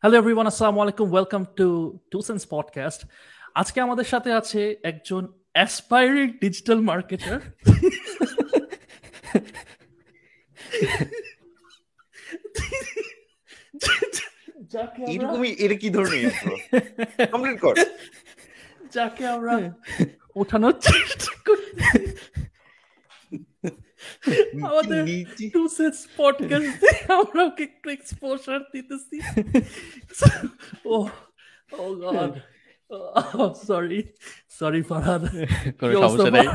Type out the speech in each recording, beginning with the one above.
Hello everyone আসসালামু আলাইকুম welcome to Two Sense podcast আজকে আমাদের সাথে আছে একজন অ্যাসপায়ারিং ডিজিটাল মার্কেটার এরকমই এটা কি ধরনের কমপ্লিট কর। যাকে আমরা ওঠানোর চেষ্টা করছি আমাদের টু পডকাস্টে আমরা ওকে একটু এক্সপোজার দিতেছি। Oh oh God sorry sorry Farhad কোনো সমস্যা নেই।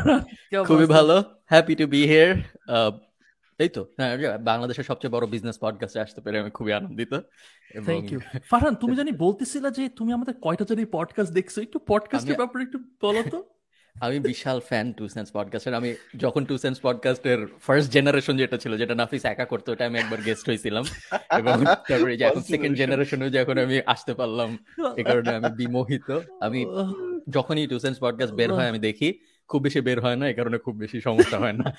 খুবই ভালো। হ্যাপি টু বি হিয়ার এই তো হ্যাঁ বাংলাদেশের সবচেয়ে বড় বিজনেস পডকাস্টে আসতে পেরে আমি খুবই আনন্দিত। থ্যাংক ইউ ফারহান তুমি জানি বলতেছিলা যে তুমি আমাদের কয়টা জানি পডকাস্ট দেখছ। একটু পডকাস্টের ব্যাপারে একটু বলো তো। আমি বিশাল ফ্যান টু সেন্স পডকাস্টের আমি যখন টু সেন্স পডকাস্টের ফার্স্ট জেনারেশন যেটা ছিল যেটা নাফিস একা করতো ওটা আমি একবার গেস্ট হয়েছিলাম এবং তারপরে যে এখন সেকেন্ড জেনারেশনে যখন আমি আসতে পারলাম এই কারণে আমি বিমোহিত। আমি যখনই টু সেন্স পডকাস্ট বের হয় আমি দেখি খুব বেশি বের হয় না এই কারণে খুব বেশি সমস্যা হয় না।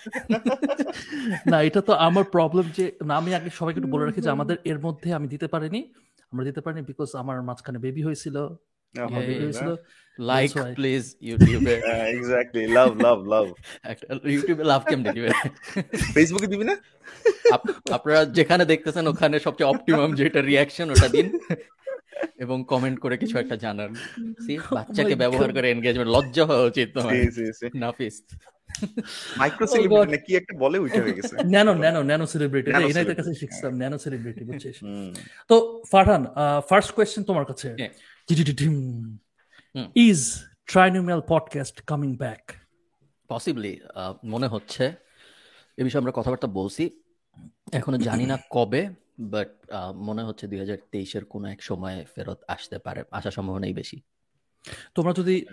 না এটা তো আমার প্রবলেম যে না আমি আগে সবাইকে একটু বলে রাখি যে আমাদের এর মধ্যে আমি দিতে পারিনি। আমরা দিতে পারিনি বিকজ আমার মাঝখানে বেবি হয়েছিল। লাইক প্লিজ ইউটিউবে এক্স্যাক্টলি লাভ লাভ লাভ ইউটিউবে লাভ কেমন দিবে ফেসবুকে দিবি না? আপনারা যেখানে দেখতেছেন ওখানে সবচেয়ে অপটিমাম যেটা রিয়াকশন ওটা দিন। এবং কমেন্ট করে কিছু একটা জানান। সি বাচ্চাকে ব্যবহার করে এনগেজমেন্ট লজ্জা হওয়া উচিত তোমার। নাফিস মাইক্রো সেলিব্রিটি কি একটা বলে উঠে হয়ে গেছে। ন্যানো ন্যানো ন্যানো সেলিব্রিটি এনাইদের কাছে শিখতাম ন্যানো সেলিব্রিটি বুঝছিস? তো ফারহান ফার্স্ট কোয়েশ্চেন তোমার কাছে। Is trinomial podcast coming back possibly মনে হচ্ছে। এ বিষয়ে আমরা কথাবার্তা বলছি। এখনও জানি না কবে বাট মনে হচ্ছে দুই হাজার তেইশের কোনো এক সময় ফেরত আসতে পারে। আসার সম্ভাবনাই বেশি। তোমরা যদি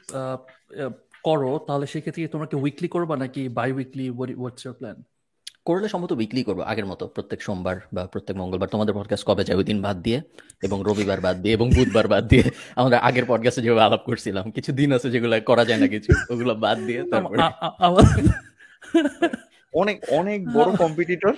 করো তাহলে সেক্ষেত্রে তোমরা কি উইকলি করবা নাকি biweekly what's your plan করলে সম্ভবত উইকলি করব আগের মতো। প্রত্যেক সোমবার বা প্রত্যেক মঙ্গলবার। তোমাদের পডকাস্ট কবে যায়? ওই দিন বাদ দিয়ে এবং রবিবার বাদ দিয়ে এবং বুধবার বাদ দিয়ে আমরা আগের পডকাস্টে যেভাবে আলাপ করছিলাম কিছু দিন আছে যেগুলো করা যায় না কিছু ওগুলো বাদ দিয়ে তারপরে অনেক অনেক বড় কম্পিটিটর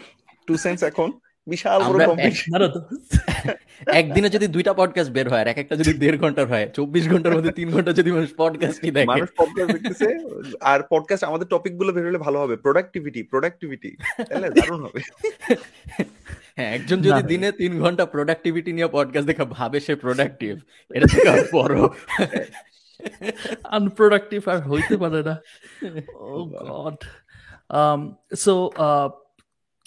টু সেন্স এখন। বিশাল বড় কম্পিটিশন একদিনে যদি দুইটা পডকাস্ট বের হয় আর এক একটা যদি দেড় ঘণ্টার হয় চব্বিশ ঘণ্টার মধ্যে তিন ঘণ্টা যদি মানুষ পডকাস্টই দেখে। মানুষ পডকাস্ট দেখতেছে আর পডকাস্ট আমাদের টপিকগুলো বের হলে ভালো হবে প্রোডাক্টিভিটি প্রোডাক্টিভিটি তাহলে দারুণ হবে। হ্যাঁ একজন যদি দিনে তিন ঘণ্টা প্রোডাক্টিভিটি নিয়ে পডকাস্ট দেখা ভাবে সে প্রোডাক্টিভ এটা থেকে বড়। আনপ্রোডাক্টিভ আর হইতে পারে না। ও গড সো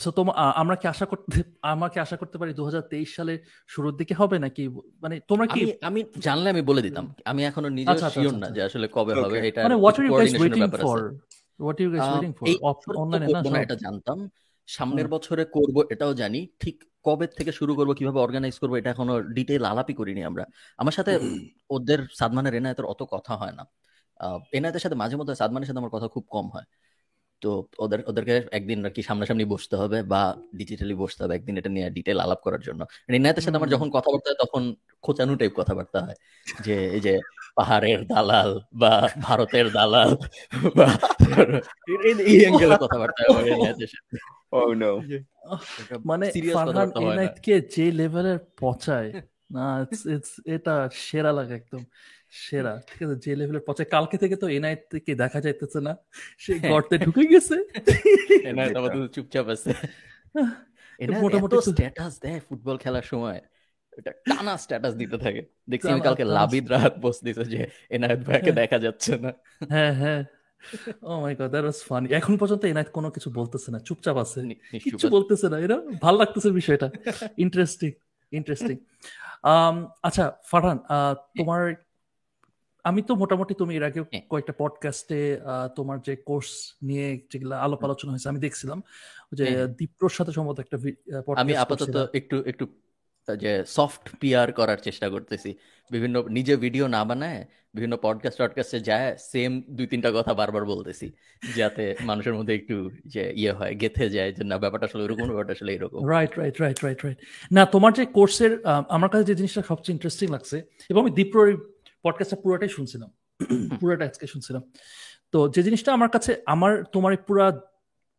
সো তোমার আমরা কি আশা করতে আমাকে আশা করতে পারি দুহাজার তেইশ সালে শুরুর দিকে হবে নাকি মানে তোমরা কি আমি জানলে আমি বলে দিতাম। আমি এখনও নিজে শিওর না যে আসলে কবে হবে এটা মানে what are you guys waiting for what are you guys waiting for অনলাইনে না এটা জানতাম। সামনের বছরে করব এটাও জানি। ঠিক কবে থেকে শুরু করব কীভাবে অর্গানাইজ করব এটা এখনও ডিটেইল আলাপই করিনি আমরা। আমার সাথে ওদের সাদমানের এনায়েতের অত কথা হয় না। এনায়েতের সাথে মাঝে মধ্যে সাদমানের সাথে আমার কথা খুব কম হয়। তো ওদের ওদেরকে একদিন আর কি সামনাসামনি বসতে হবে বা ডিজিটালি বসতে হবে একদিন এটা নিয়ে ডিটেল আলাপ করার জন্য। রিনায়তের সাথে আমার যখন কথাবার্তা হয় তখন খোঁচানো টাইপ কথাবার্তা হয়। যে এই যে পাহাড়ের দালাল বা ভারতের দালাল বা এই অ্যাঙ্গেলে কথাবার্তা হয় রিনায়তের সাথে। মানে ফারহান এনায়েতকে যে লেভেলের পচায় না এটা সেরা লাগে একদম। সেরা ঠিক আছে? যে লেভেলের পচে কালকে থেকে তো এনআইট থেকে দেখা যাইতেছে না। সে গর্তে ঢুকে গেছে। চুপচাপ আছে। মোটামুটি স্ট্যাটাস দেয় ফুটবল খেলার সময় এটা টানা স্ট্যাটাস দিতে থাকে। দেখছি আমি কালকে লাবিদ রাহাত পোস্ট দিতে যে এনআইট ভাইকে দেখা যাচ্ছে না। হ্যাঁ হ্যাঁ। ও my God that was funny এখন পর্যন্ত এনআইট কোনো কিছু বলতেছে না চুপচাপ আছে। কিছু বলতেছে। না। এরা ভালো লাগতেছে বিষয়টা। ইন্টারেস্টিং ইন্টারেস্টিং আচ্ছা ফারহান তোমার আমি তো মোটামুটি তুমি এর আগে কয়েকটা পডকাস্টে তোমার যে কোর্স নিয়ে যেগুলো আলোপ আলোচনা হয়েছে আমি দেখছিলাম। যে দীপ্রর সাথে সম্ভবত একটা আমি আপাতত একটু একটু যে সফট পিআর করার চেষ্টা করতেছি। বিভিন্ন নিজে ভিডিও না বানায় বিভিন্ন পডকাস্ট টডকাস্টে যায় সেম দুই তিনটা কথা বারবার বলতেছি। যাতে মানুষের মধ্যে একটু যে ইয়ে হয় গেথে যায় যে না ব্যাপারটা আসলে এরকম ব্যাপারটা আসলে এরকম। Right right right right right না তোমার যে কোর্সের আমার কাছে যে জিনিসটা সবচেয়ে ইন্টারেস্টিং লাগছে এবং আমি দীপ্রর পডকাস্টটা পুরোটাই শুনছিলাম। পুরোটা আজকে শুনছিলাম। তো যে জিনিসটা আমার কাছে আমার তোমার পুরা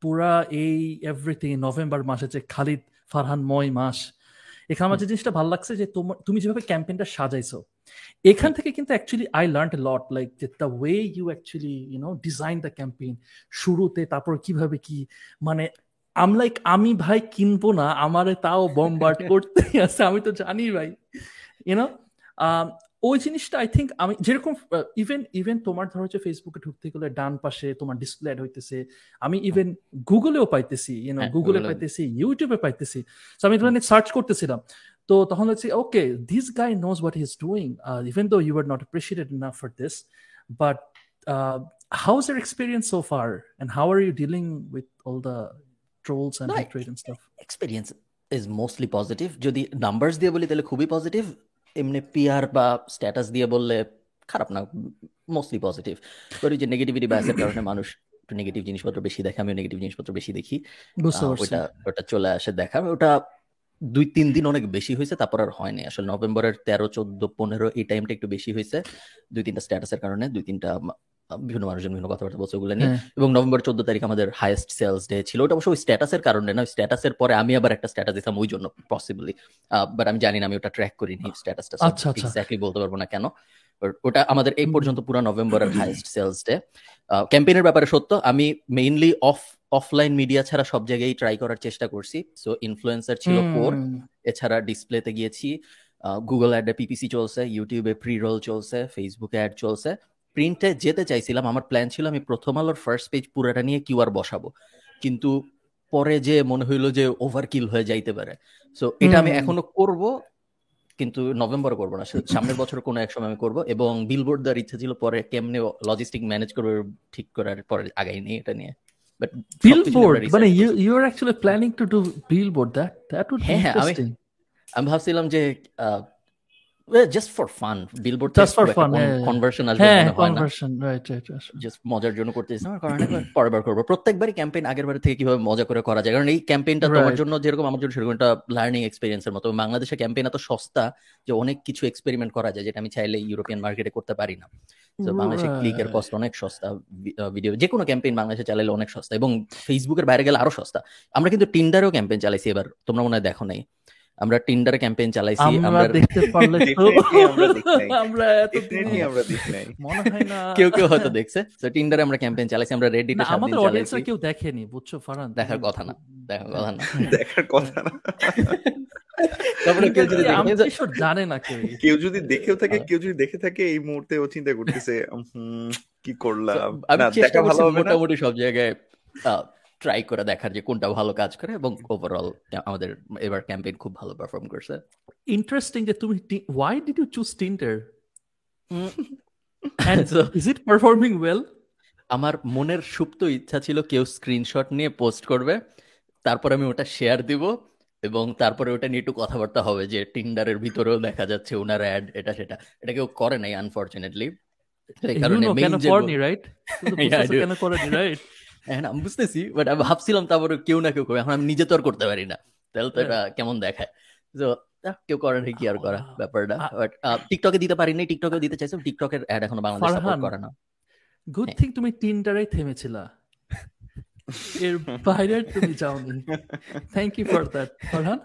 পুরা এই এভরিথিং নভেম্বর মাসে যে খালিদ ফারহান ময় মাস এখানে আমার যে জিনিসটা ভালো লাগছে যে তোমার তুমি যেভাবে ক্যাম্পেইনটা সাজাইছো এখান থেকে কিন্তু actually I learn lot like যে the way you actually you know design the campaign শুরুতে তারপর কীভাবে কি মানে আম লাইক আমি ভাই কিনবো না আমারে তাও বম্বার্ড করতেই আছে আমি তো জানি ভাই ইউনো ওই জিনিসটা আই থিঙ্ক আমি যেরকম ইভেন ইভেন তোমার ধরো যে ফেসবুকে ঢুকতে গেলে ডান পাশে তোমার ডিসপ্লে অ্যাড হইতেছে আমি ইভেন গুগলেও পাইতেছি ইউনো গুগলে পাইতেছি ইউটিউবে পাইতেছি। তো আমি এখানে সার্চ করতেছিলাম তো তখন হচ্ছে okay this guy knows what is doing even though you are not appreciated enough for this but is your experience so far? And how are you dealing with all the trolls and no, hatred and stuff? experience is mostly positive. যদি numbers দিয়ে বলি তাহলে খুবই positive এমনি peer বা status দিয়ে বললে খারাপ না মোস্টলি পজিটিভ ওই যে নেগেটিভিটি বায়াসের কারণে মানুষ একটু নেগেটিভ জিনিসপত্র বেশি দেখে আমিও নেগেটিভ জিনিসপত্র বেশি দেখি। ওটা ওটা চলে আসে দেখা ওটা দুই তিন দিন অনেক বেশি হয়েছে তারপর আর হয়নি। আসলে নভেম্বরের তেরো চোদ্দ পনেরো এই টাইমটা একটু বেশি হয়েছে। দুই তিনটা স্ট্যাটাসের কারণে দুই তিনটা বিভিন্ন মানুষজন বিভিন্ন কথাবার্তা বলছে ওগুলো নিয়ে। এবং নভেম্বর চোদ্দ তারিখ আমাদের হাইয়েস্ট সেলস ডে ছিল। ওটা অবশ্য ওই স্ট্যাটাসের কারণে না স্ট্যাটাসের পরে আমি আবার একটা স্ট্যাটাস দিতাম ওই জন্য পসিবলি বাট আমি জানি না আমি ওটা ট্র্যাক করিনি স্ট্যাটাসটা এক্স্যাক্টলি বলতে পারব না কেন। ওটা আমাদের এই পর্যন্ত পুরো নভেম্বরের হাইয়েস্ট সেলস ডে ক্যাম্পেইনের ব্যাপারে সত্য আমি মেইনলি অফ অফলাইন মিডিয়া ছাড়া সব জায়গায় ট্রাই করার চেষ্টা করছি। সো ইনফ্লুয়েন্সার ছিল কোর এছাড়া ডিসপ্লেতে গিয়েছি। গুগল অ্যাডে পিপিসি চলছে ইউটিউবে প্রি রোল চলছে ফেসবুকে অ্যাড চলছে। প্রিন্টে যেতে চাইছিলাম আমার প্ল্যান ছিল আমি প্রথম আলোর ফার্স্ট পেজ পুরোটা নিয়ে কিউআর বসাবো। কিন্তু পরে যে মনে হইল যে ওভারকিল হয়ে যাইতে পারে। সো এটা আমি এখনও করব কিন্তু নভেম্বর করব না। সামনের বছর কোনো এক সময় আমি করব এবং বিলবোর্ড দেওয়ার ইচ্ছা ছিল পরে কেমনে লজিস্টিক ম্যানেজ করবে ঠিক করার পরে আগাই নেই এটা নিয়ে। বাট বিলবোর্ড মানে you are actually planning to do billboard that that would be interesting আমি ভাবছিলাম যে just for fun billboard just for fun conversion আসবে হ্যাঁ কনভার্সন রাইট রাইট জাস্ট মজার জন্য করতেছি আমার কারণে পরের বার করব। প্রত্যেকবারই ক্যাম্পেইন আগের বার থেকে কীভাবে মজা করে করা যায়। কারণ এই ক্যাম্পেইনটা তোমার জন্য যেরকম আমার জন্য সেরকম একটা লার্নিং এক্সপেরিয়েন্সের মতো। বাংলাদেশে ক্যাম্পেইন এত সস্তা যে অনেক কিছু এক্সপেরিমেন্ট করা যায় যেটা আমি চাইলে ইউরোপিয়ান মার্কেটে করতে পারি না। তো বাংলাদেশে ক্লিকের কস্ট অনেক সস্তা। ভিডিও যে কোনো ক্যাম্পেইন বাংলাদেশে চালাইলে অনেক সস্তা। এবং ফেসবুকের বাইরে গেলে আরও সস্তা। আমরা কিন্তু টিন্ডারেও ক্যাম্পেইন চালাইছি এবার। তোমরা মনে হয় দেখো নাই। আমরা টিন্ডার ক্যাম্পেইন চালাইছি আমরা দেখতে পারলে তো আমরা এত আমরা দেখি নাই। মনে হয় না। কেউ কেউ হয়তো দেখছে। তো টিন্ডারে আমরা ক্যাম্পেইন চালাইছি আমরা রেডিটে সাত আমাদের দিন অডিয়েন্সরা কেউ দেখেনি বুঝছ ফারান দেখার কথা না দেখার কথা না। দেখার কথা না। তারপরে কেউ যদি আমি দেখে জানে না কেউ। কেউ যদি দেখেও থাকে কেউ যদি দেখে থাকে এই মুহূর্তে ও চিন্তা করতেছে কি করলাম? আমি না চেষ্টা দেখা ভালো করছি হবে মোটামুটি সব জায়গায় ট্রাই করে দেখার যে কোনটা ভালো কাজ করে এবং ওভারঅল আমাদের এবার ক্যাম্পেইন খুব ভালো পারফর্ম করছে। ইন্টারেস্টিং যে তুমি you choose Tinder? Um, and So- is it performing আমার মনের সুপ্ত ইচ্ছা ছিল কেউ স্ক্রিনশট নিয়ে পোস্ট করবে তারপর আমি ওটা শেয়ার দিব এবং তারপরে ওটা নিয়ে একটু কথাবার্তা হবে যে টিন্ডারের ভিতরেও দেখা যাচ্ছে ওনার অ্যাড এটা সেটা। এটা কেউ করে নাই আনফরচুনেটলি কারণে মেইন যে রাইট. কেন করেনি রাইট হ্যাঁ আমি বুঝতেছি বাট আমি ভাবছিলাম তারপরে কেউ না কেউ করবে। এখন আমি নিজে তো আর করতে পারি না। তাহলে তো এটা কেমন দেখায়? তো কেউ করে না কি আর করা ব্যাপারটা। বাট টিকটকে দিতে পারিনি টিকটকে দিতে চাইছিলাম টিকটকের অ্যাড এখনও বাংলাদেশ সাপোর্ট। করে না। গুড হ্যাঁ। থিং তুমি তিনটারাই থেমেছিলা। এর বাইরে তুমি যাওনি। Thank you for that Farhan.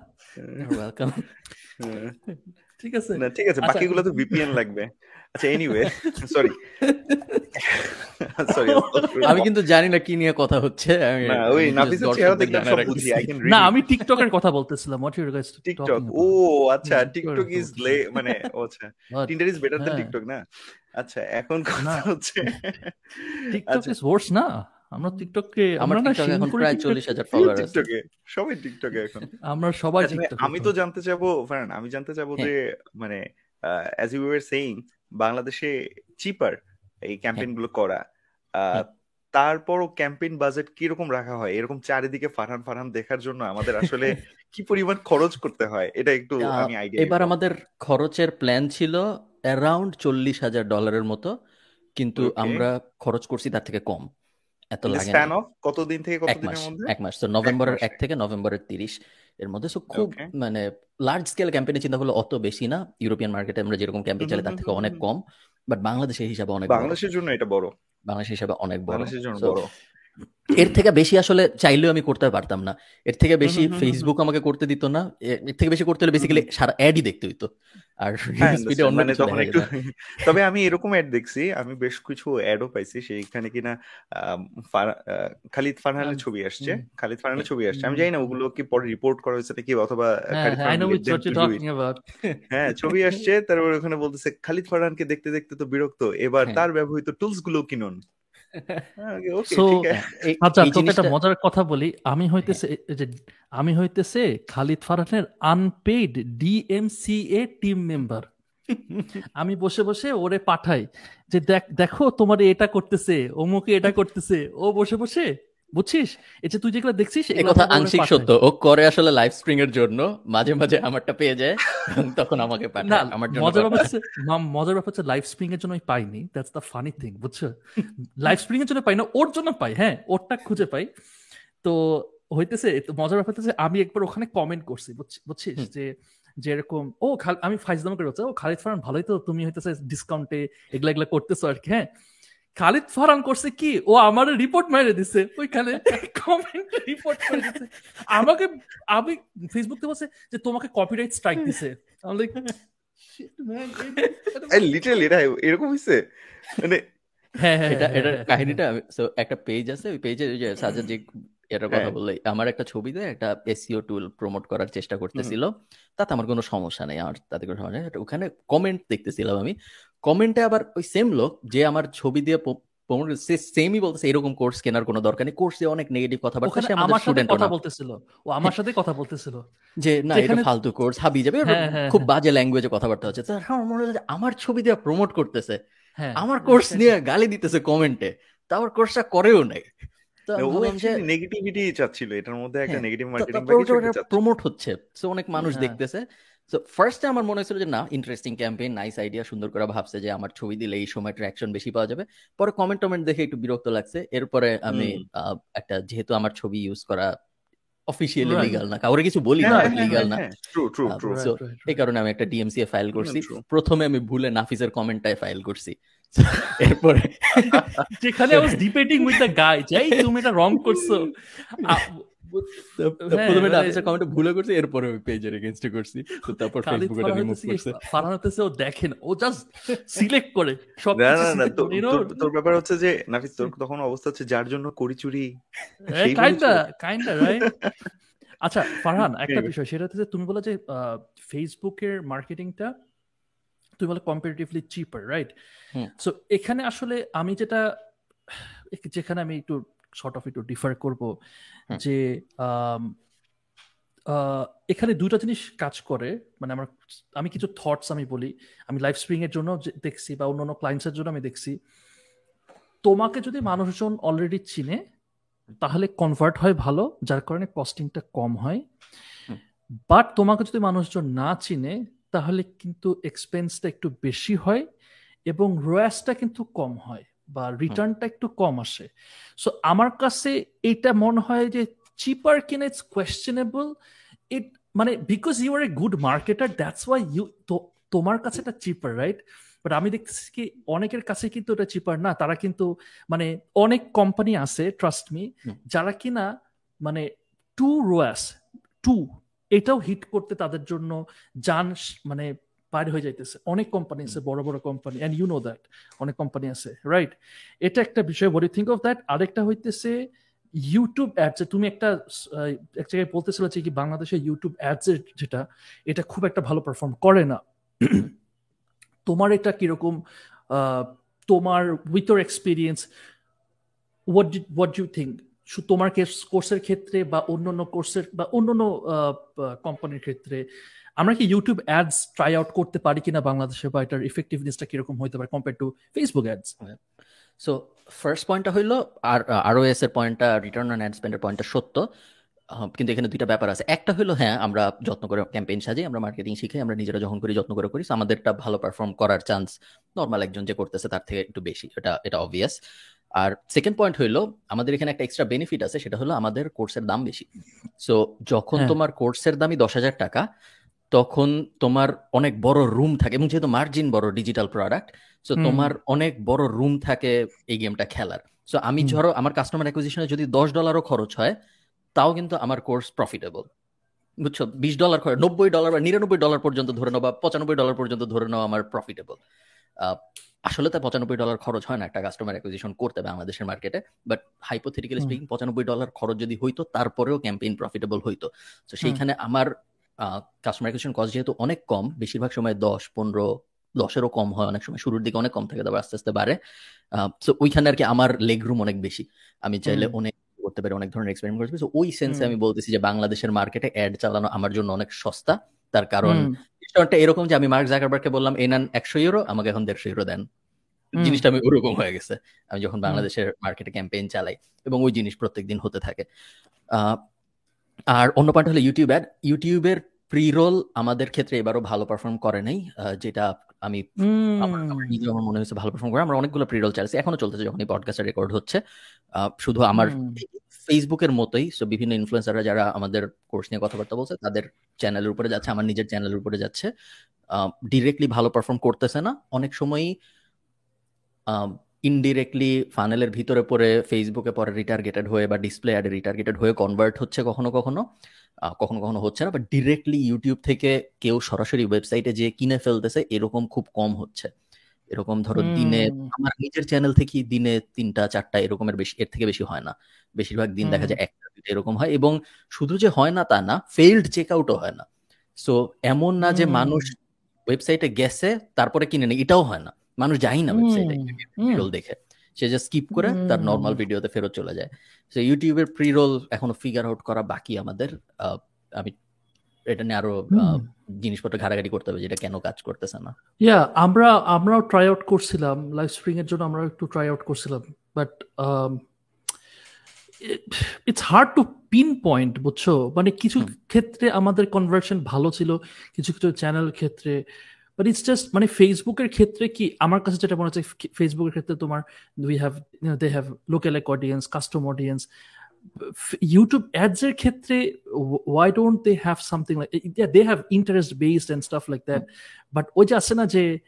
Welcome হ্যাঁ। ঠিক আছে? না ঠিক আছে আচ্ছা। বাকিগুলো তো ভিপিএন লাগবে। আচ্ছা এনিওয়ে সরি সরি আমি কিন্তু জানি না কি নিয়ে কথা হচ্ছে। আমি না ওই নাফিসের চেহারা দেখলে সব বুঝি আই ক্যান না আমি টিকটকের কথা বলতেছিলাম হোয়াট ইউ গাইস টিকটক ও আচ্ছা টিকটক ইজ লে মানে ও আচ্ছা Tinder is better than. TikTok না? আচ্ছা এখন কথা হচ্ছে টিকটক। ইজ ওয়ার্স না? আমরা টিকটককে আমরা না এখন প্রায় TikTok চল্লিশ হাজার ফলোয়ার আছে। টিকটকে সবাই টিকটকে এখন। আমরা সবাই আচ্ছা, টিকটক আমি তো জানতে চাবো ফারান আমি জানতে চাবো হ্যাঁ। যে মানে অ্যাজ ইউ ওয়ার সেইং বাংলাদেশে চিপার এই ক্যাম্পেইনগুলো করা আহ, হ্যাঁ। তারপরও ক্যাম্পেইন বাজেট কীরকম রাখা হয়? এরকম চারিদিকে ফারহান ফারহান দেখার জন্য আমাদের আসলে কি পরিমাণ খরচ করতে হয়? এটা একটু আমি আইডিয়া এবার আমাদের খরচের প্ল্যান ছিল অ্যারাউন্ড চল্লিশ হাজার ডলারের মতো কিন্তু আমরা খরচ করছি তার থেকে কম। এত লাগে স্প্যান অফ কতদিন থেকে কতদিনের মধ্যে? এক মাস। তো নভেম্বরের। এক থেকে নভেম্বরের তিরিশ এর মধ্যে। সো খুব মানে লার্জ স্কেল ক্যাম্পেইনের চিন্তা করলে অত বেশি না। ইউরোপিয়ান মার্কেটে আমরা যেরকম ক্যাম্পেইন চালাই তার থেকে অনেক কম। বাট বাংলাদেশের হিসাবে অনেক বাংলাদেশের জন্য এটা বড়। বাংলাদেশের হিসাবে অনেক বড়। এর থেকে বেশি আসলে চাইলেও আমি করতে পারতাম না। এর থেকে বেশি ফেসবুক আমাকে করতে দিত না। এর থেকে বেশি করতে হলে বেসিক্যালি সারা অ্যাডই দেখতে হইতো। আর হ্যাঁ, মানে তবে আমি এরকম অ্যাড দেখছি আমি বেশ কিছু অ্যাডও পাইছি সেইখানে কিনা খালিদ ফারহানের ছবি আসছে। খালিদ ফারহানের ছবি আসছে। আমি জানি না ওগুলো কি পরে রিপোর্ট করা হয়েছে নাকি অথবা হ্যাঁ, হ্যাঁ ছবি আসছে তারপর ওখানে বলতেছে খালিদ ফারহানকে দেখতে দেখতে তো বিরক্ত। এবার হ্যাঁ। তার ব্যবহৃত টুলসগুলো কিনুন। আচ্ছা তোকে একটা মজার কথা বলি। আমি হইতেছে যে আমি হইতেছে খালিদ ফারহানের আনপেইড ডিএমসিএ টিম মেম্বার আমি বসে বসে ওরে পাঠাই যে দেখ দেখো তোমার এটা করতেছে অমুকে এটা করতেছে। ও বসে বসে বুঝছিস? যে তুই যেগুলো দেখছিস এই কথা আংশিক সত্য। ও করে আসলে লাইভ স্ট্রিং এর জন্য মাঝে মাঝে আমারটা পেয়ে যায় তখন আমাকে পাঠায় আমার জন্য মজার ব্যাপার হচ্ছে মজার ব্যাপার হচ্ছে লাইভ স্প্রিং এর জন্য পাইনি দ্যাটস দ্য ফানি থিং বুঝছ? লাইভ স্প্রিং এর জন্য পাই না ওর জন্য পাই হ্যাঁ ওরটা খুঁজে পাই। তো হইতেছে মজার ব্যাপার হচ্ছে আমি একবার ওখানে কমেন্ট করছি বুঝছিস? যে যেরকম ও আমি ফাইজদাম করে বলছি ও খালিদ ফারান ভালোই তো তুমি হইতেছে ডিসকাউন্টে এগুলা এগুলা করতেছো আর কি হ্যাঁ? খালিদ ফারান করছে কি? ও আমার রিপোর্ট মেরে দিছে। ওইখানে কমেন্ট রিপোর্ট করে দিছে। আমাকে আমি ফেসবুক থেকে বলছে যে তোমাকে কপিরাইট স্ট্রাইক দিছে। আমি লাইক লিটারালি এটা এরকম হইছে? মানে হ্যাঁ হ্যাঁ এটা এটা কাহিনীটা একটা পেজ আছে ওই পেজে যে সাজা যে এটার কথা বললে আমার একটা ছবিতে একটা এসিও টুল প্রমোট করার চেষ্টা করতেছিল। তাতে আমার কোনো সমস্যা নেই আমার তাতে কোনো সমস্যা নেই। ওখানে কমেন্ট দেখতেছিলাম আমি। কমেন্টে আবার ওই সেম লোক যে আমার ছবি দিয়ে সে সেমই বলতেছে এরকম কোর্স কেনার কোনো দরকার নেই। কোর্স দিয়ে অনেক নেগেটিভ কথাবার্তা সে আমাদের স্টুডেন্ট কথা বলতেছিল। ও আমার সাথে কথা বলতেছিল। যে না এটা ফালতু কোর্স হাবি যাবে। হ্যাঁ, হ্যাঁ, খুব হ্যাঁ। বাজে ল্যাঙ্গুয়েজে কথাবার্তা হচ্ছে। তার মনে হচ্ছে আমার ছবি দিয়ে প্রমোট করতেছে। আমার কোর্স নিয়ে গালি দিতেছে কমেন্টে তারপর কোর্সটা করেও নাই। নেগেটিভিটি চাচ্ছিল। এটার মধ্যে একটা নেগেটিভ মার্কেটিং প্রমোট হচ্ছে। সো অনেক মানুষ দেখতেছে। সো ফার্স্টে আমার মনে হয়েছিল যে না ইন্টারেস্টিং ক্যাম্পেইন নাইস আইডিয়া সুন্দর করে ভাবছে যে আমার ছবি দিলে এই সময় ট্র্যাকশন বেশি পাওয়া যাবে। পরে কমেন্ট টমেন্ট দেখে একটু বিরক্ত লাগছে। এরপরে আমি একটা যেহেতু আমার ছবি ইউজ করা অফিসিয়ালি লিগাল না কাউরে কিছু বলি না লিগাল হ্যাঁ, না। এই কারণে আমি একটা ডিএমসি এ ফাইল করছি। প্রথমে আমি ভুলে নাফিসের কমেন্টটায় ফাইল করছি। এরপরে যেখানে I was debating with the guy যাই তুমি এটা রং করছ। প্রথমে ডান্সের কমেন্ট ভুলে করছে এরপরে ওই পেজের এগেইনস্টে করছি। তো তারপর ফেসবুকে এটা রিমুভ করছে। ফারহানাতেছে ও দেখেন ও জাস্ট সিলেক্ট করে সব না না না তোর ব্যাপার হচ্ছে যে নাফিস তোর তখন অবস্থা হচ্ছে যার জন্য করি চুরি কাইন্ডা কাইন্ডা রাইট আচ্ছা ফারহান একটা বিষয় সেটা হচ্ছে তুমি বলে যে ফেসবুকের মার্কেটিংটা তুমি বলে কম্পারেটিভলি চিপার রাইট সো এখানে আসলে আমি যেটা যেখানে আমি একটু শর্ট অফ একটু ডিফার করব যে এখানে দুটা জিনিস কাজ করে। মানে আমার আমি কিছু থটস আমি বলি। আমি লাইভ স্প্রিং এর জন্য দেখছি বা অন্য অন্য ক্লায়েন্টসের জন্য আমি দেখছি। তোমাকে যদি মানুষজন অলরেডি চিনে তাহলে কনভার্ট হয় ভালো যার কারণে কস্টিংটা কম হয়। বাট তোমাকে যদি মানুষজন না চিনে তাহলে কিন্তু এক্সপেন্সটা একটু বেশি হয় এবং রয়াসটা কিন্তু কম হয়। বা রিটার্নটা একটু কম আসে। সো আমার কাছে এটা মনে হয় যে চিপার কিন ইটস কোয়েশ্চেনেবল ইট মানে because you are a good marketer that's why you তোমার কাছে এটা চিপার রাইট বাট আমি দেখতেছি কি অনেকের কাছে কিন্তু এটা চিপার না। তারা কিন্তু মানে অনেক কোম্পানি আছে ট্রাস্ট মি যারা কিনা মানে টু রোয়াস টু এটাও হিট করতে তাদের জন্য যান মানে বাইরে হয়ে যাইতেছে। অনেক কোম্পানি আছে বড় বড় company and you know that অনেক কোম্পানি আছে রাইট এটা একটা বিষয় বলি থিঙ্ক অফ দ্যাট আরেকটা হইতেছে ইউটিউব অ্যাডস তুমি একটা এক জায়গায় বলতেছিল যে কি বাংলাদেশে ইউটিউব অ্যাডস যেটা এটা খুব একটা ভালো পারফর্ম করে না। তোমার এটা কীরকম তোমার with or experience what what you think তোমার কোর্সের ক্ষেত্রে বা অন্য অন্য কোর্সের বা অন্য অন্য কোম্পানির ক্ষেত্রে আমরা কি ইউটিউব অ্যাডস ট্রাই আউট করতে পারি কিনা বাংলাদেশে বা এটার ইফেক্টিভনেসটা কীরকম হতে পারে compare to Facebook ads so first পয়েন্টটা হইল আর আরও এস এর পয়েন্টটা রিটার্ন অন অ্যাড স্পেন্ডের পয়েন্টটা সত্য। কিন্তু এখানে দুইটা ব্যাপার আছে। একটা হলো হ্যাঁ আমরা যত্ন করে ক্যাম্পেইন সাজি আমরা মার্কেটিং শিখে আমরা নিজেরা যখন করি যত্ন করে করি আমাদেরটা ভালো পারফর্ম করার চান্স নর্মাল একজন যে করতেছে তার থেকে একটু বেশি এটা এটা অবভিয়াস আর সেকেন্ড পয়েন্ট হইল আমাদের এখানে একটা এক্সট্রা বেনিফিট আছে সেটা হলো আমাদের কোর্সের দাম বেশি। সো যখন হ্যাঁ। তোমার কোর্সের দামই দশ হাজার টাকা তখন তোমার অনেক বড় রুম থাকে এবং যেহেতু মার্জিন বড় ডিজিটাল প্রোডাক্ট সো তোমার অনেক বড় রুম থাকে এই গেমটা খেলার। সো আমি ধরো আমার কাস্টমার অ্যাকুইজিশনে যদি দশ ডলারও খরচ হয় তাও কিন্তু আমার কোর্স প্রফিটেবল বুঝছ? বিশ ডলার খরচ নব্বই ডলার বা নিরানব্বই ডলার পর্যন্ত ধরে নাও বা পঁচানব্বই ডলার পর্যন্ত ধরে নাও আমার প্রফিটেবল আসলে তো পঁচানব্বই ডলার খরচ হয় না একটা কাস্টমার অ্যাকুইজিশন করতে হবে বাংলাদেশের মার্কেটে বাট হাইপোথেটিক্যালি স্পিকিং পঁচানব্বই ডলার খরচ যদি হইতো তারপরেও ক্যাম্পেইন প্রফিটেবল হইতো। তো সেইখানে আমার কাস্টমার অ্যাকুইজিশন কস্ট যেহেতু অনেক কম বেশিরভাগ সময় দশ পনেরো দশেরও কম হয় অনেক সময় শুরুর দিকে অনেক কম থাকে তারপর আস্তে আস্তে বাড়ে। তো ওইখানে আর কি আমার লেগ রুম অনেক বেশি। আমি চাইলে অনেক করতে পারি অনেক ধরনের এক্সপেরিমেন্ট করতে পারি। ওই সেন্সে আমি বলতেছি যে বাংলাদেশের মার্কেটে অ্যাড চালানো আমার জন্য অনেক সস্তা। তার কারণ জিনিসটা এরকম যে আমি মার্ক জাকারবার্গকে বললাম এই নেন একশো ইউরো আমাকে এখন দেড়শো ইউরো দেন। জিনিসটা আমি ওরকম হয়ে গেছে। আমি যখন বাংলাদেশের মার্কেটে ক্যাম্পেইন চালাই এবং ওই জিনিস প্রত্যেকদিন হতে থাকে। আর অন্য পয়েন্ট হলো ইউটিউব অ্যাড ইউটিউবের প্রি রোল আমাদের ক্ষেত্রে এবারও ভালো পারফর্ম করে নাই যেটা আমি আমার নিজে আমার মনে হয়েছে ভালো পারফর্ম করে। আমরা অনেকগুলো প্রি রোল চালাচ্ছি এখনও চলতেছে যখন এই পডকাস্ট রেকর্ড হচ্ছে। শুধু আমার ফেসবুকের মতোই। সো বিভিন্ন ইনফ্লুয়েন্সাররা যারা আমাদের কোর্স নিয়ে কথাবার্তা বলছে তাদের চ্যানেলের উপরে যাচ্ছে আমার নিজের চ্যানেলের উপরে যাচ্ছে। ডিরেক্টলি ভালো পারফর্ম করতেছে না। অনেক সময়ই ইনডিরেক্টলি ফানেলের ভিতরে পরে ফেসবুকে পরে রিটার্গেটেড হয়ে বা ডিসপ্লে অ্যাডে রিটার্গেটেড হয়ে কনভার্ট হচ্ছে কখনো কখনো? কখনো কখনো হচ্ছে না বাট ডিরেক্টলি ইউটিউব থেকে কেউ সরাসরি ওয়েবসাইটে যে কিনে ফেলতেছে এরকম খুব কম হচ্ছে। এরকম ধরো দিনে আমার নিজের চ্যানেল থেকে দিনে তিনটা চারটা এরকমের বেশি এর থেকে বেশি হয় না। বেশিরভাগ দিন দেখা যায় একটা দুটো এরকম হয় এবং শুধু যে হয় না তা না ফেইল্ড চেক আউটও হয় না। সো এমন না যে মানুষ ওয়েবসাইটে গেছে তারপরে কিনে নেই এটাও হয় না। মানুষ যাই না ওয়েবসাইটে দেখে। সে যে স্কিপ করে তার নর্মাল ভিডিওতে ফেরত চলে যায়। সো ইউটিউবের প্রি রোল এখনও ফিগার আউট করা বাকি আমাদের। আমি এটা নিয়ে আরও জিনিসপত্র ঘাটাঘাটি করতে হবে যেটা কেন কাজ করতেছে না। ইয়া আমরা আমরাও ট্রাই আউট করছিলাম। লাইভ স্প্রিং এর জন্য আমরা একটু ট্রাই আউট করছিলাম। But it's hard to pinpoint বুঝছ? মানে কিছু ক্ষেত্রে আমাদের কনভার্সন ভালো ছিল কিছু কিছু চ্যানেল ক্ষেত্রে। বাট ইটস জাস্ট মানে ফেসবুকের ক্ষেত্রে কি, আমার কাছে যেটা মনে হচ্ছে ফেসবুকের ক্ষেত্রে তোমার we have they have local এক audience custom audience YouTube ads এর ক্ষেত্রে why don't they have something like they have interest based and stuff like that but ওই যে আছে না যে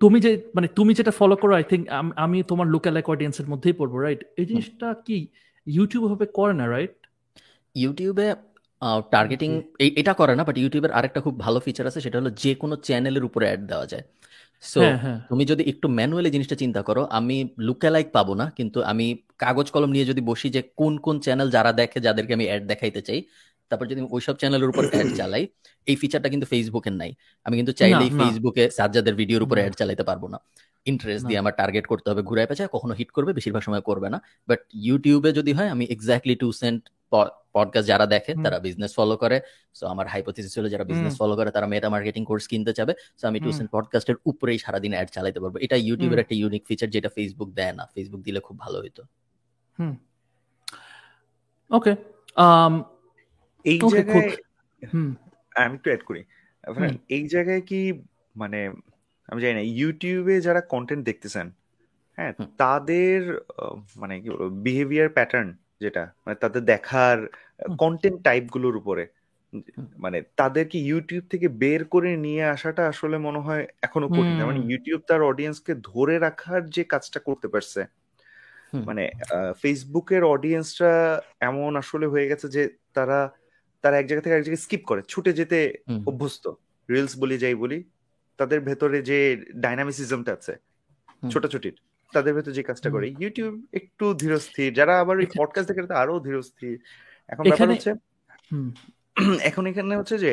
তুমি যে মানে তুমি যেটা ফলো করো আই থিঙ্ক আমি তোমার লোকাল এক অডিয়েন্সের মধ্যেই পড়ব রাইট এই জিনিসটা কি ইউটিউব ভাবে করে না রাইট ইউটিউবে টার্গেটিং এটা করে না বাট ইউটিউবের আরেকটা খুব ভালো ফিচার আছে সেটা হলো যে কোনো চ্যানেলের উপরে অ্যাড দেওয়া যায়। সো হ্যাঁ, হ্যাঁ। তুমি যদি একটু ম্যানুয়ালি জিনিসটা চিন্তা করো আমি লুকালাইক পাবো না কিন্তু আমি কাগজ কলম নিয়ে যদি বসি যে কোন কোন চ্যানেল যারা দেখে যাদেরকে আমি অ্যাড দেখাইতে চাই তারপর যদি ওইসব চ্যানেলের উপর অ্যাড চালাই এই ফিচারটা কিন্তু ফেসবুকের নাই। আমি কিন্তু চাইলেই ফেসবুকে সাজ্জাদের ভিডিওর উপরে অ্যাড চালাইতে পারব না। ইন্টারেস্ট দিয়ে আমার টার্গেট করতে হবে ঘুরাই পেঁচায় কখনো হিট করবে বেশিরভাগ সময় করবে না। বাট ইউটিউবে যদি হয় আমি এক্স্যাক্টলি টু সেন্ট পডকাস্ট যারা দেখে তারা বিজনেস ফলো করে। সো আমার হাইপোথিসিস ছিল যারা বিজনেস ফলো করে তারা মেটা মার্কেটিং কোর্স কিনতে চাবে। সো আমি টু পডকাস্টের উপরেই সারাদিন অ্যাড চালাতে পারব। এটা ইউটিউবের একটা ইউনিক ফিচার যেটা ফেসবুক দেয় না। ফেসবুক দিলে খুব ভালো হতো হুম। ওকে um এই জায়গায় আমি একটু অ্যাড করি। এই জায়গায় কি মানে আমি জানি না ইউটিউবে যারা কন্টেন্ট দেখতেছেন হ্যাঁ তাদের মানে কি বলব বিহেভিয়ার প্যাটার্ন যেটা মানে তাদের দেখার কন্টেন্ট টাইপগুলোর উপরে। মানে তাদেরকে ইউটিউব থেকে বের করে নিয়ে আসাটা আসলে মনে হয় এখনও কঠিন। মানে ইউটিউব তার অডিয়েন্সকে ধরে রাখার যে কাজটা করতে পারছে মানে ফেসবুকের অডিয়েন্সটা এমন আসলে হয়ে গেছে যে তারা তারা এক জায়গা থেকে এক জায়গায় স্কিপ করে ছুটে যেতে অভ্যস্ত। রিলস বলি যাই বলি তাদের ভেতরে যে ডাইনামিসিজমটা আছে ছোটাছুটির। তাদের ভেতর যে কাজটা করে। ইউটিউব একটু ধীরস্থির যারা আবার ওই পডকাস্ট দেখে আরও ধীরস্থির। এখন ব্যাপার হচ্ছে এখন এখানে হচ্ছে যে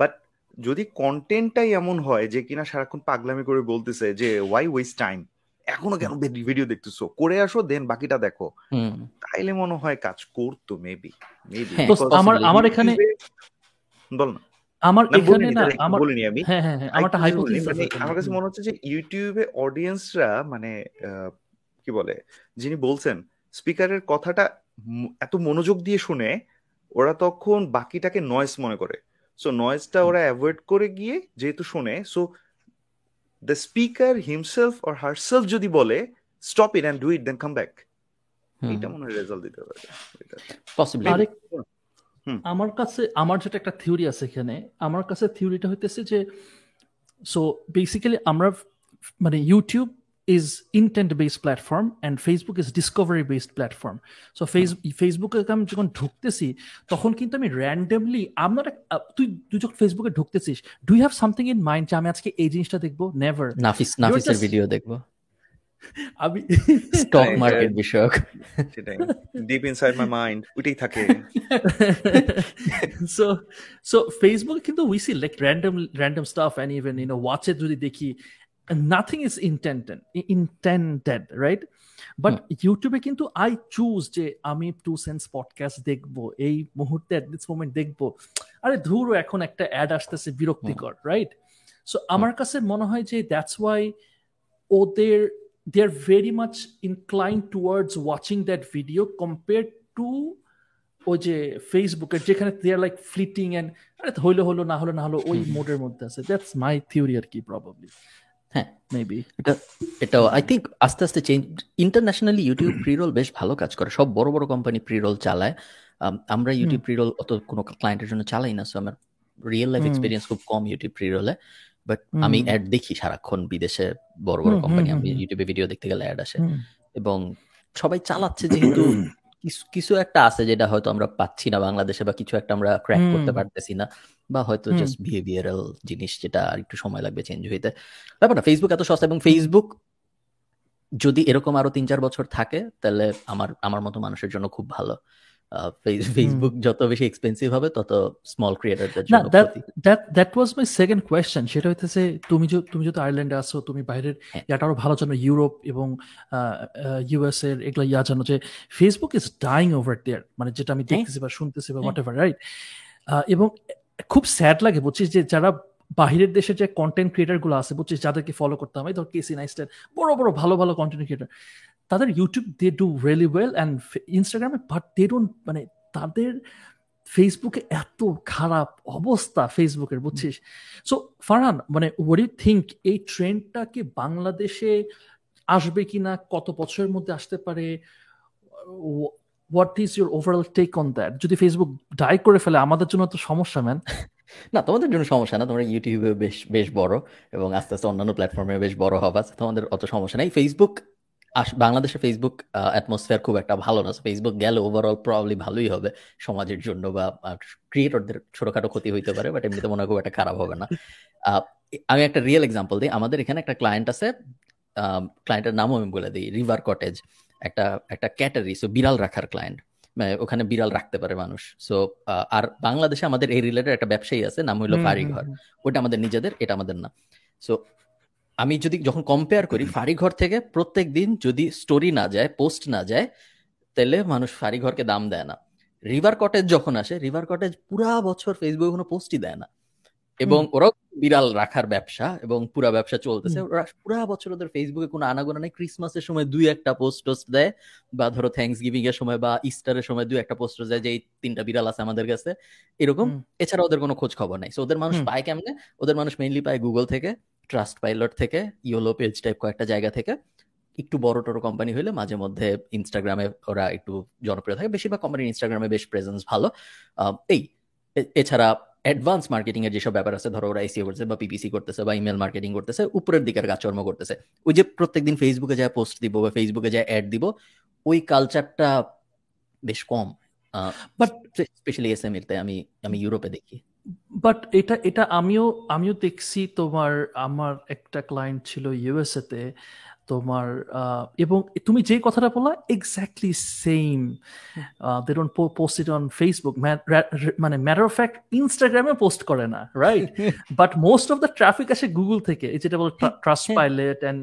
বাট যদি কন্টেন্টটাই এমন হয় যে কিনা সারাক্ষণ পাগলামি করে বলতেছে যে ওয়াই ওয়েস্ট টাইম এখনও কেন ভিডিও দেখতেছো? করে আসো দেন বাকিটা দেখো। তাইলে মনে হয় কাজ করতো মেবি মেবি আমার আমার এখানে বল না। আমার এখানে না আমার বলিনি আমি। হ্যাঁ হ্যাঁ, হ্যাঁ আমারটা হাইপোথিসিস মানে আমার কাছে মনে হচ্ছে যে ইউটিউবে অডিয়েন্সরা মানে কি বলে যিনি বলছেন স্পিকারের কথাটা এত মনোযোগ দিয়ে শুনে ওরা তখন বাকিটাকে নয়েস মনে করে। সো নয়েসটা ওরা অ্যাভয়েড করে গিয়ে যেহেতু শুনে so the speaker himself or herself যদি বলে stop it and do it then come back এটা মনে হয় রেজাল্ট দিতে পারে। পসিবলি আমার কাছে আমার যেটা একটা থিওরি আছে এখানে আমার কাছে থিওরিটা হইতেছে যে সো বেসিক্যালি আমরা মানে YouTube is intent based platform and Facebook is discovery based platform. So ফেসবুকে আমি যখন ঢুকতেছি তখন কিন্তু আমি র্যান্ডমলি আমার তুই তুই যখন ফেসবুকে ঢুকতেছিস do have something in mind যে আমি আজকে এই জিনিসটা দেখব? নেভার নাফিস নাফিসের ভিডিও দেখব। আমি স্টক মার্কেট বিষয়ক। সেটাই ডিপ ইনসাইড মাই মাইন্ড ওইটাই থাকে। সো সো ফেসবুক কিন্তু we see like random random stuff and even you know watch যদি দেখি nothing is intended intended right but ইউটিউবে কিন্তু আই চুজ যে আমি টু সেন্স পডকাস্ট দেখব এই মুহূর্তে অ্যাট দিস মোমেন্ট দেখব। আরে ধুরো এখন একটা অ্যাড আসতেছে বিরক্তিকর রাইট সো আমার কাছে মনে হয় যে দ্যাটস ওয়াই ওদের they are very much inclined towards watching that video compared to ওই যে ফেসবুকের যেখানে দে আর লাইক ফ্লিটিং আরে হইল হলো না হলো না হলো ওই মোডের মধ্যে আছে। দ্যাটস মাই থিওরি আর কি প্রবাবলি হ্যাঁ মেবি এটা এটাও আই থিঙ্ক আস্তে আস্তে চেঞ্জ ইন্টারন্যাশনালি ইউটিউব প্রিরোল বেশ ভালো কাজ করে। সব বড় বড় কোম্পানি প্রিরোল চালায়। আমরা ইউটিউব প্রিরোল অত কোনো ক্লায়েন্টের জন্য চালাই না সো আমার রিয়েল লাইফ এক্সপিরিয়েন্স খুব কম ইউটিউব প্রিরোলে বাট আমি অ্যাড দেখি সারাক্ষণ বিদেশে বড় বড় কোম্পানি আমি ইউটিউবে ভিডিও দেখতে গেলে অ্যাড আসে। এবং সবাই চালাচ্ছে যেহেতু কিছু একটা আছে যেটা হয়তো আমরা পাচ্ছি না বাংলাদেশে বা কিছু একটা আমরা ক্র্যাক করতে পারতেছি না বা হয়তো জাস্ট বিহেভিয়ারাল জিনিস যেটা আর একটু সময় লাগবে চেঞ্জ হইতে। ব্যাপার না ফেসবুক এত সস্তা এবং ফেসবুক যদি এরকম আরও তিন চার বছর থাকে তাহলে আমার আমার মতো মানুষের জন্য খুব ভালো। ফেসবুক যত বেশি এক্সপেন্সিভ হবে তত স্মল ক্রিয়েটরদের জন্য that that was my second question সেটা হইতেছে তুমি তুমি যদি আয়ারল্যান্ডে আসো তুমি বাইরের ইয়াটা আরও ভালো জানো ইউরোপ এবং ইউএস এর এগুলো ইয়া জানো যে Facebook is dying over there মানে যেটা আমি দেখতেছি বা শুনতেছি বা হোয়াট এভার রাইট এবং খুব স্যাড লাগে বুঝছিস? যে যারা বাহিরের দেশে যে কন্টেন্ট ক্রিয়েটারগুলো আছে বুঝছিস? যাদেরকে ফলো করতে হবে ধর কেসি নাইস্টার বড় বড় ভালো ভালো কন্টেন্ট ক্রিয়েটার তাদের YouTube they do really well and ইনস্টাগ্রামে বাট দে ডোন্ট মানে তাদের ফেসবুকে এত খারাপ অবস্থা ফেসবুকের বুঝছিস? সো ফারহান মানে ওয়ার ইউ থিঙ্ক এই ট্রেন্ডটা কি বাংলাদেশে আসবে কি না কত বছরের মধ্যে আসতে পারে? What is your overall take on that যদি ফেসবুক ডাই করে ফেলে, আমাদের জন্য তো সমস্যা ম্যান না, তোমাদের জন্য সমস্যা না, তোমরা ইউটিউবে বেশ বেশ বড় এবং আস্তে আস্তে অন্যান্য প্ল্যাটফর্মে বেশ বড় হবা, তোমাদের অত সমস্যা নেই। ফেসবুক বাংলাদেশে ফেসবুক অ্যাটমসফিয়ার খুব একটা ভালো না। ফেসবুক গেলে ওভারঅল প্রবলি ভালোই হবে সমাজের জন্য বা ক্রিয়েটরদের ছোটখাটো ক্ষতি হইতে পারে বাট এমনিতে মনে হয় খুব একটা খারাপ হবে না। আমি একটা রিয়েল এক্সাম্পল দিই। আমাদের এখানে একটা ক্লায়েন্ট আছে ক্লায়েন্টের নামও আমি বলে দিই রিভার কটেজ একটা একটা ক্যাটারি সো বিড়াল রাখার ক্লায়েন্ট মানে ওখানে বিড়াল রাখতে পারে মানুষ। সো আর বাংলাদেশে আমাদের এই রিলেটেড একটা ব্যবসায়ী আছে নাম হইল বাড়িঘর ওটা আমাদের নিজেদের এটা আমাদের না। সো আমি যদি যখন কম্পেয়ার করি ফারিঘর থেকে প্রত্যেক দিন যদি স্টোরি না যায় পোস্ট না যায় তাহলে মানুষ ফারিঘরকে দাম দেয় না। রিভার কটেজ যখন আসে রিভার কটেজ পুরা বছর ফেসবুকে কোনো পোস্টই দেয় না। এবং ওরাও বিড়াল রাখার ব্যবসা এবং পুরা ব্যবসা চলতেছে। ওরা পুরা বছর ওদের ফেসবুকে কোনো আনাগোনা নেই। ক্রিসমাসের সময় দুই একটা পোস্ট টোস্ট দেয় বা ধরো থ্যাংকস গিভিং এর সময় বা ইস্টারের সময় দুই একটা পোস্ট দেয় যে এই তিনটা বিড়াল আছে আমাদের কাছে। এরকম এছাড়া ওদের কোনো খোঁজ খবর নাই ওদের মানুষ পায় কেমনে? ওদের মানুষ মেইনলি পায় গুগল থেকে। ট্রাস্ট পাইলট থেকে ইয়োলো পেজ টাইপ কয়েকটা জায়গা থেকে একটু বড় টড়ো কোম্পানি হলে মাঝে মধ্যে ইনস্টাগ্রামে ওরা একটু জনপ্রিয় থাকে। বেশিরভাগ কোম্পানির ইনস্টাগ্রামে বেশ প্রেজেন্স ভালো। এই এছাড়া অ্যাডভান্স মার্কেটিং এর যেসব ব্যাপার আছে ধরো ওরা এসিও করতেছে বা পিপিসি করতেছে বা ইমেল মার্কেটিং করতেছে উপরের দিকের কাজকর্ম করতেছে। ওই যে প্রত্যেকদিন ফেসবুকে যায় পোস্ট দিব বা ফেসবুকে যায় অ্যাড দিব ওই কালচারটা বেশ কম। বাট স্পেশালি এস এম আমি আমি ইউরোপে দেখি। বাট এটা এটা আমিও আমিও দেখছি তোমার আমার একটা ক্লায়েন্ট ছিল ইউএসএ তে তোমার এবং তুমি যে কথাটা বললা exactly same they don't post it on Facebook মানে ম্যাটার অফ ফ্যাক্ট ইনস্টাগ্রামে পোস্ট করে না right but most of the traffic আসে গুগল থেকে যেটা বলে ট্রাস্ট পাইলেট অ্যান্ড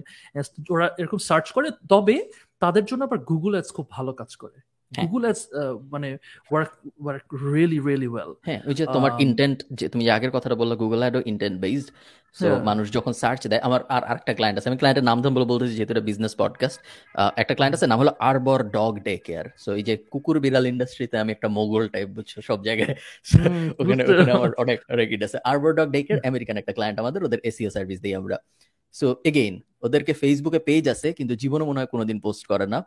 ওরা এরকম সার্চ করে তবে তাদের জন্য আবার গুগল অ্যাডস খুব ভালো কাজ করে। গুগল অ্যাডস মানে work work really really well হ্যাঁ ওই যে তোমার ইন্টেন্ট যে তুমি আগের কথাটা বললা গুগল অ্যাডও ইন্টেন্ট বেসড সো মানুষ যখন সার্চ দেয় আমার আর আরেকটা ক্লায়েন্ট আছে আমি ক্লায়েন্টের নাম বলে বলতেছি যেহেতু এটা বিজনেস পডকাস্ট একটা ক্লায়েন্ট আছে নাম হলো Arbor dog day care so এই যে কুকুর বিড়াল ইন্ডাস্ট্রিতে আমি একটা মোগল টাইপ বুঝছ সব জায়গায়। ওখানে ওখানে আমার অনেক রেকিট আছে। Arbor dog day care American একটা ক্লায়েন্ট আমাদের ওদের এসিও সার্ভিস দিই আমরা। সো এগেইন ওদেরকে ফেসবুকে পেজ আছে কিন্তু জীবনে মনে হয় কোনোদিন পোস্ট করে না।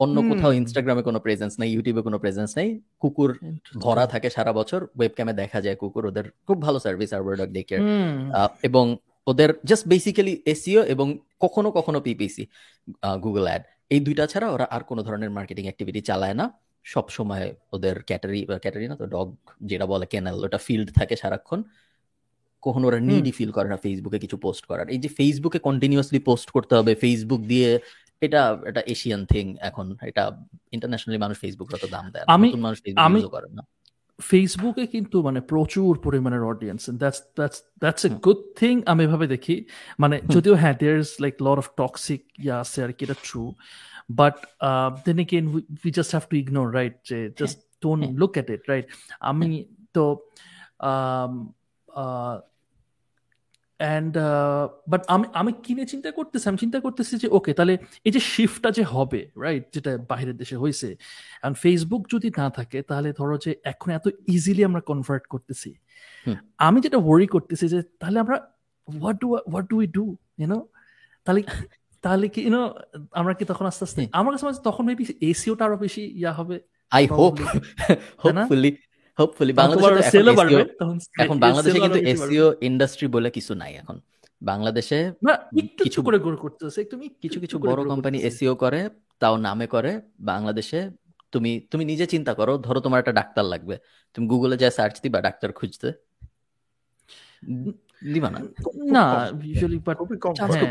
অন্য কোথাও ইনস্টাগ্রামে কোনো প্রেজেন্স নেই ইউটিউবে কোনো প্রেজেন্স নেই। কুকুর ধরা থাকে সারা বছর ওয়েবক্যামে দেখা যায় কুকুর ওদের খুব ভালো সার্ভিস আর ডগ ডে কেয়ার এবং ওদের জাস্ট বেসিক্যালি এসিও এবং কখনো কখনো পিপিসি গুগল অ্যাড এই দুইটা ছাড়া ওরা আর কোনো ধরনের মার্কেটিং অ্যাক্টিভিটি চালায় না। সব সময় ওদের ক্যাটারি ক্যাটারি না তো ডগ যেটা বলে কেনাল ওটা ফিল্ড থাকে সারাক্ষণ। কখনো ওরা নিডি ফিল করে না ফেসবুকে কিছু পোস্ট করার। এই যে ফেসবুকে কন্টিনিউয়াসলি পোস্ট করতে হবে ফেসবুক দিয়ে এটা এটা এশিয়ান থিং এখন। এটা ইন্টারন্যাশনালি মানুষ ফেসবুক অত দাম দেয় আমি মানুষ ফেসবুক করে না। ফেসবুকে কিন্তু মানে প্রচুর পরিমাণের audience that's that's that's a good thing আমি এভাবে দেখি। মানে যদিও হ্যাঁ there is like lot of toxic yeah আছে আর কি এটা true but then again we just have to ignore right যে just don't look at it right আমি তো অ্যান্ড বাট আমি আমি কিনে চিন্তা করতেছি? আমি চিন্তা করতেছি যে ওকে তাহলে এই যে শিফটটা যে হবে রাইট যেটা বাইরের দেশে হয়েছে অ্যান্ড ফেসবুক যদি না থাকে তাহলে ধরো যে এখন এত ইজিলি আমরা কনভার্ট করতেছি। আমি যেটা ওয়ারি করতেছি যে তাহলে আমরা what do what do we do you know তাহলে তাহলে কি ইউনো আমরা কি তখন আস্তে আস্তে আমার কাছে তখন মেবি এসিওটা আরও বেশি ইয়া হবে আই হোপ হোপফুলি হোপফুলি বাংলাদেশে এখন বাংলাদেশে কিন্তু এসইও ইন্ডাস্ট্রি বলে কিছু নাই এখন। বাংলাদেশে কিছু করে গ্রো করতেছে তুমি কিছু কিছু বড় কোম্পানি এসইও করে তাও নামে করে বাংলাদেশে তুমি তুমি নিজে চিন্তা করো ধরো তোমার একটা ডাক্তার লাগবে তুমি গুগলে যা সার্চ দিবা ডাক্তার খুঁজতে। দিবা না? না ইউজুয়ালি বাট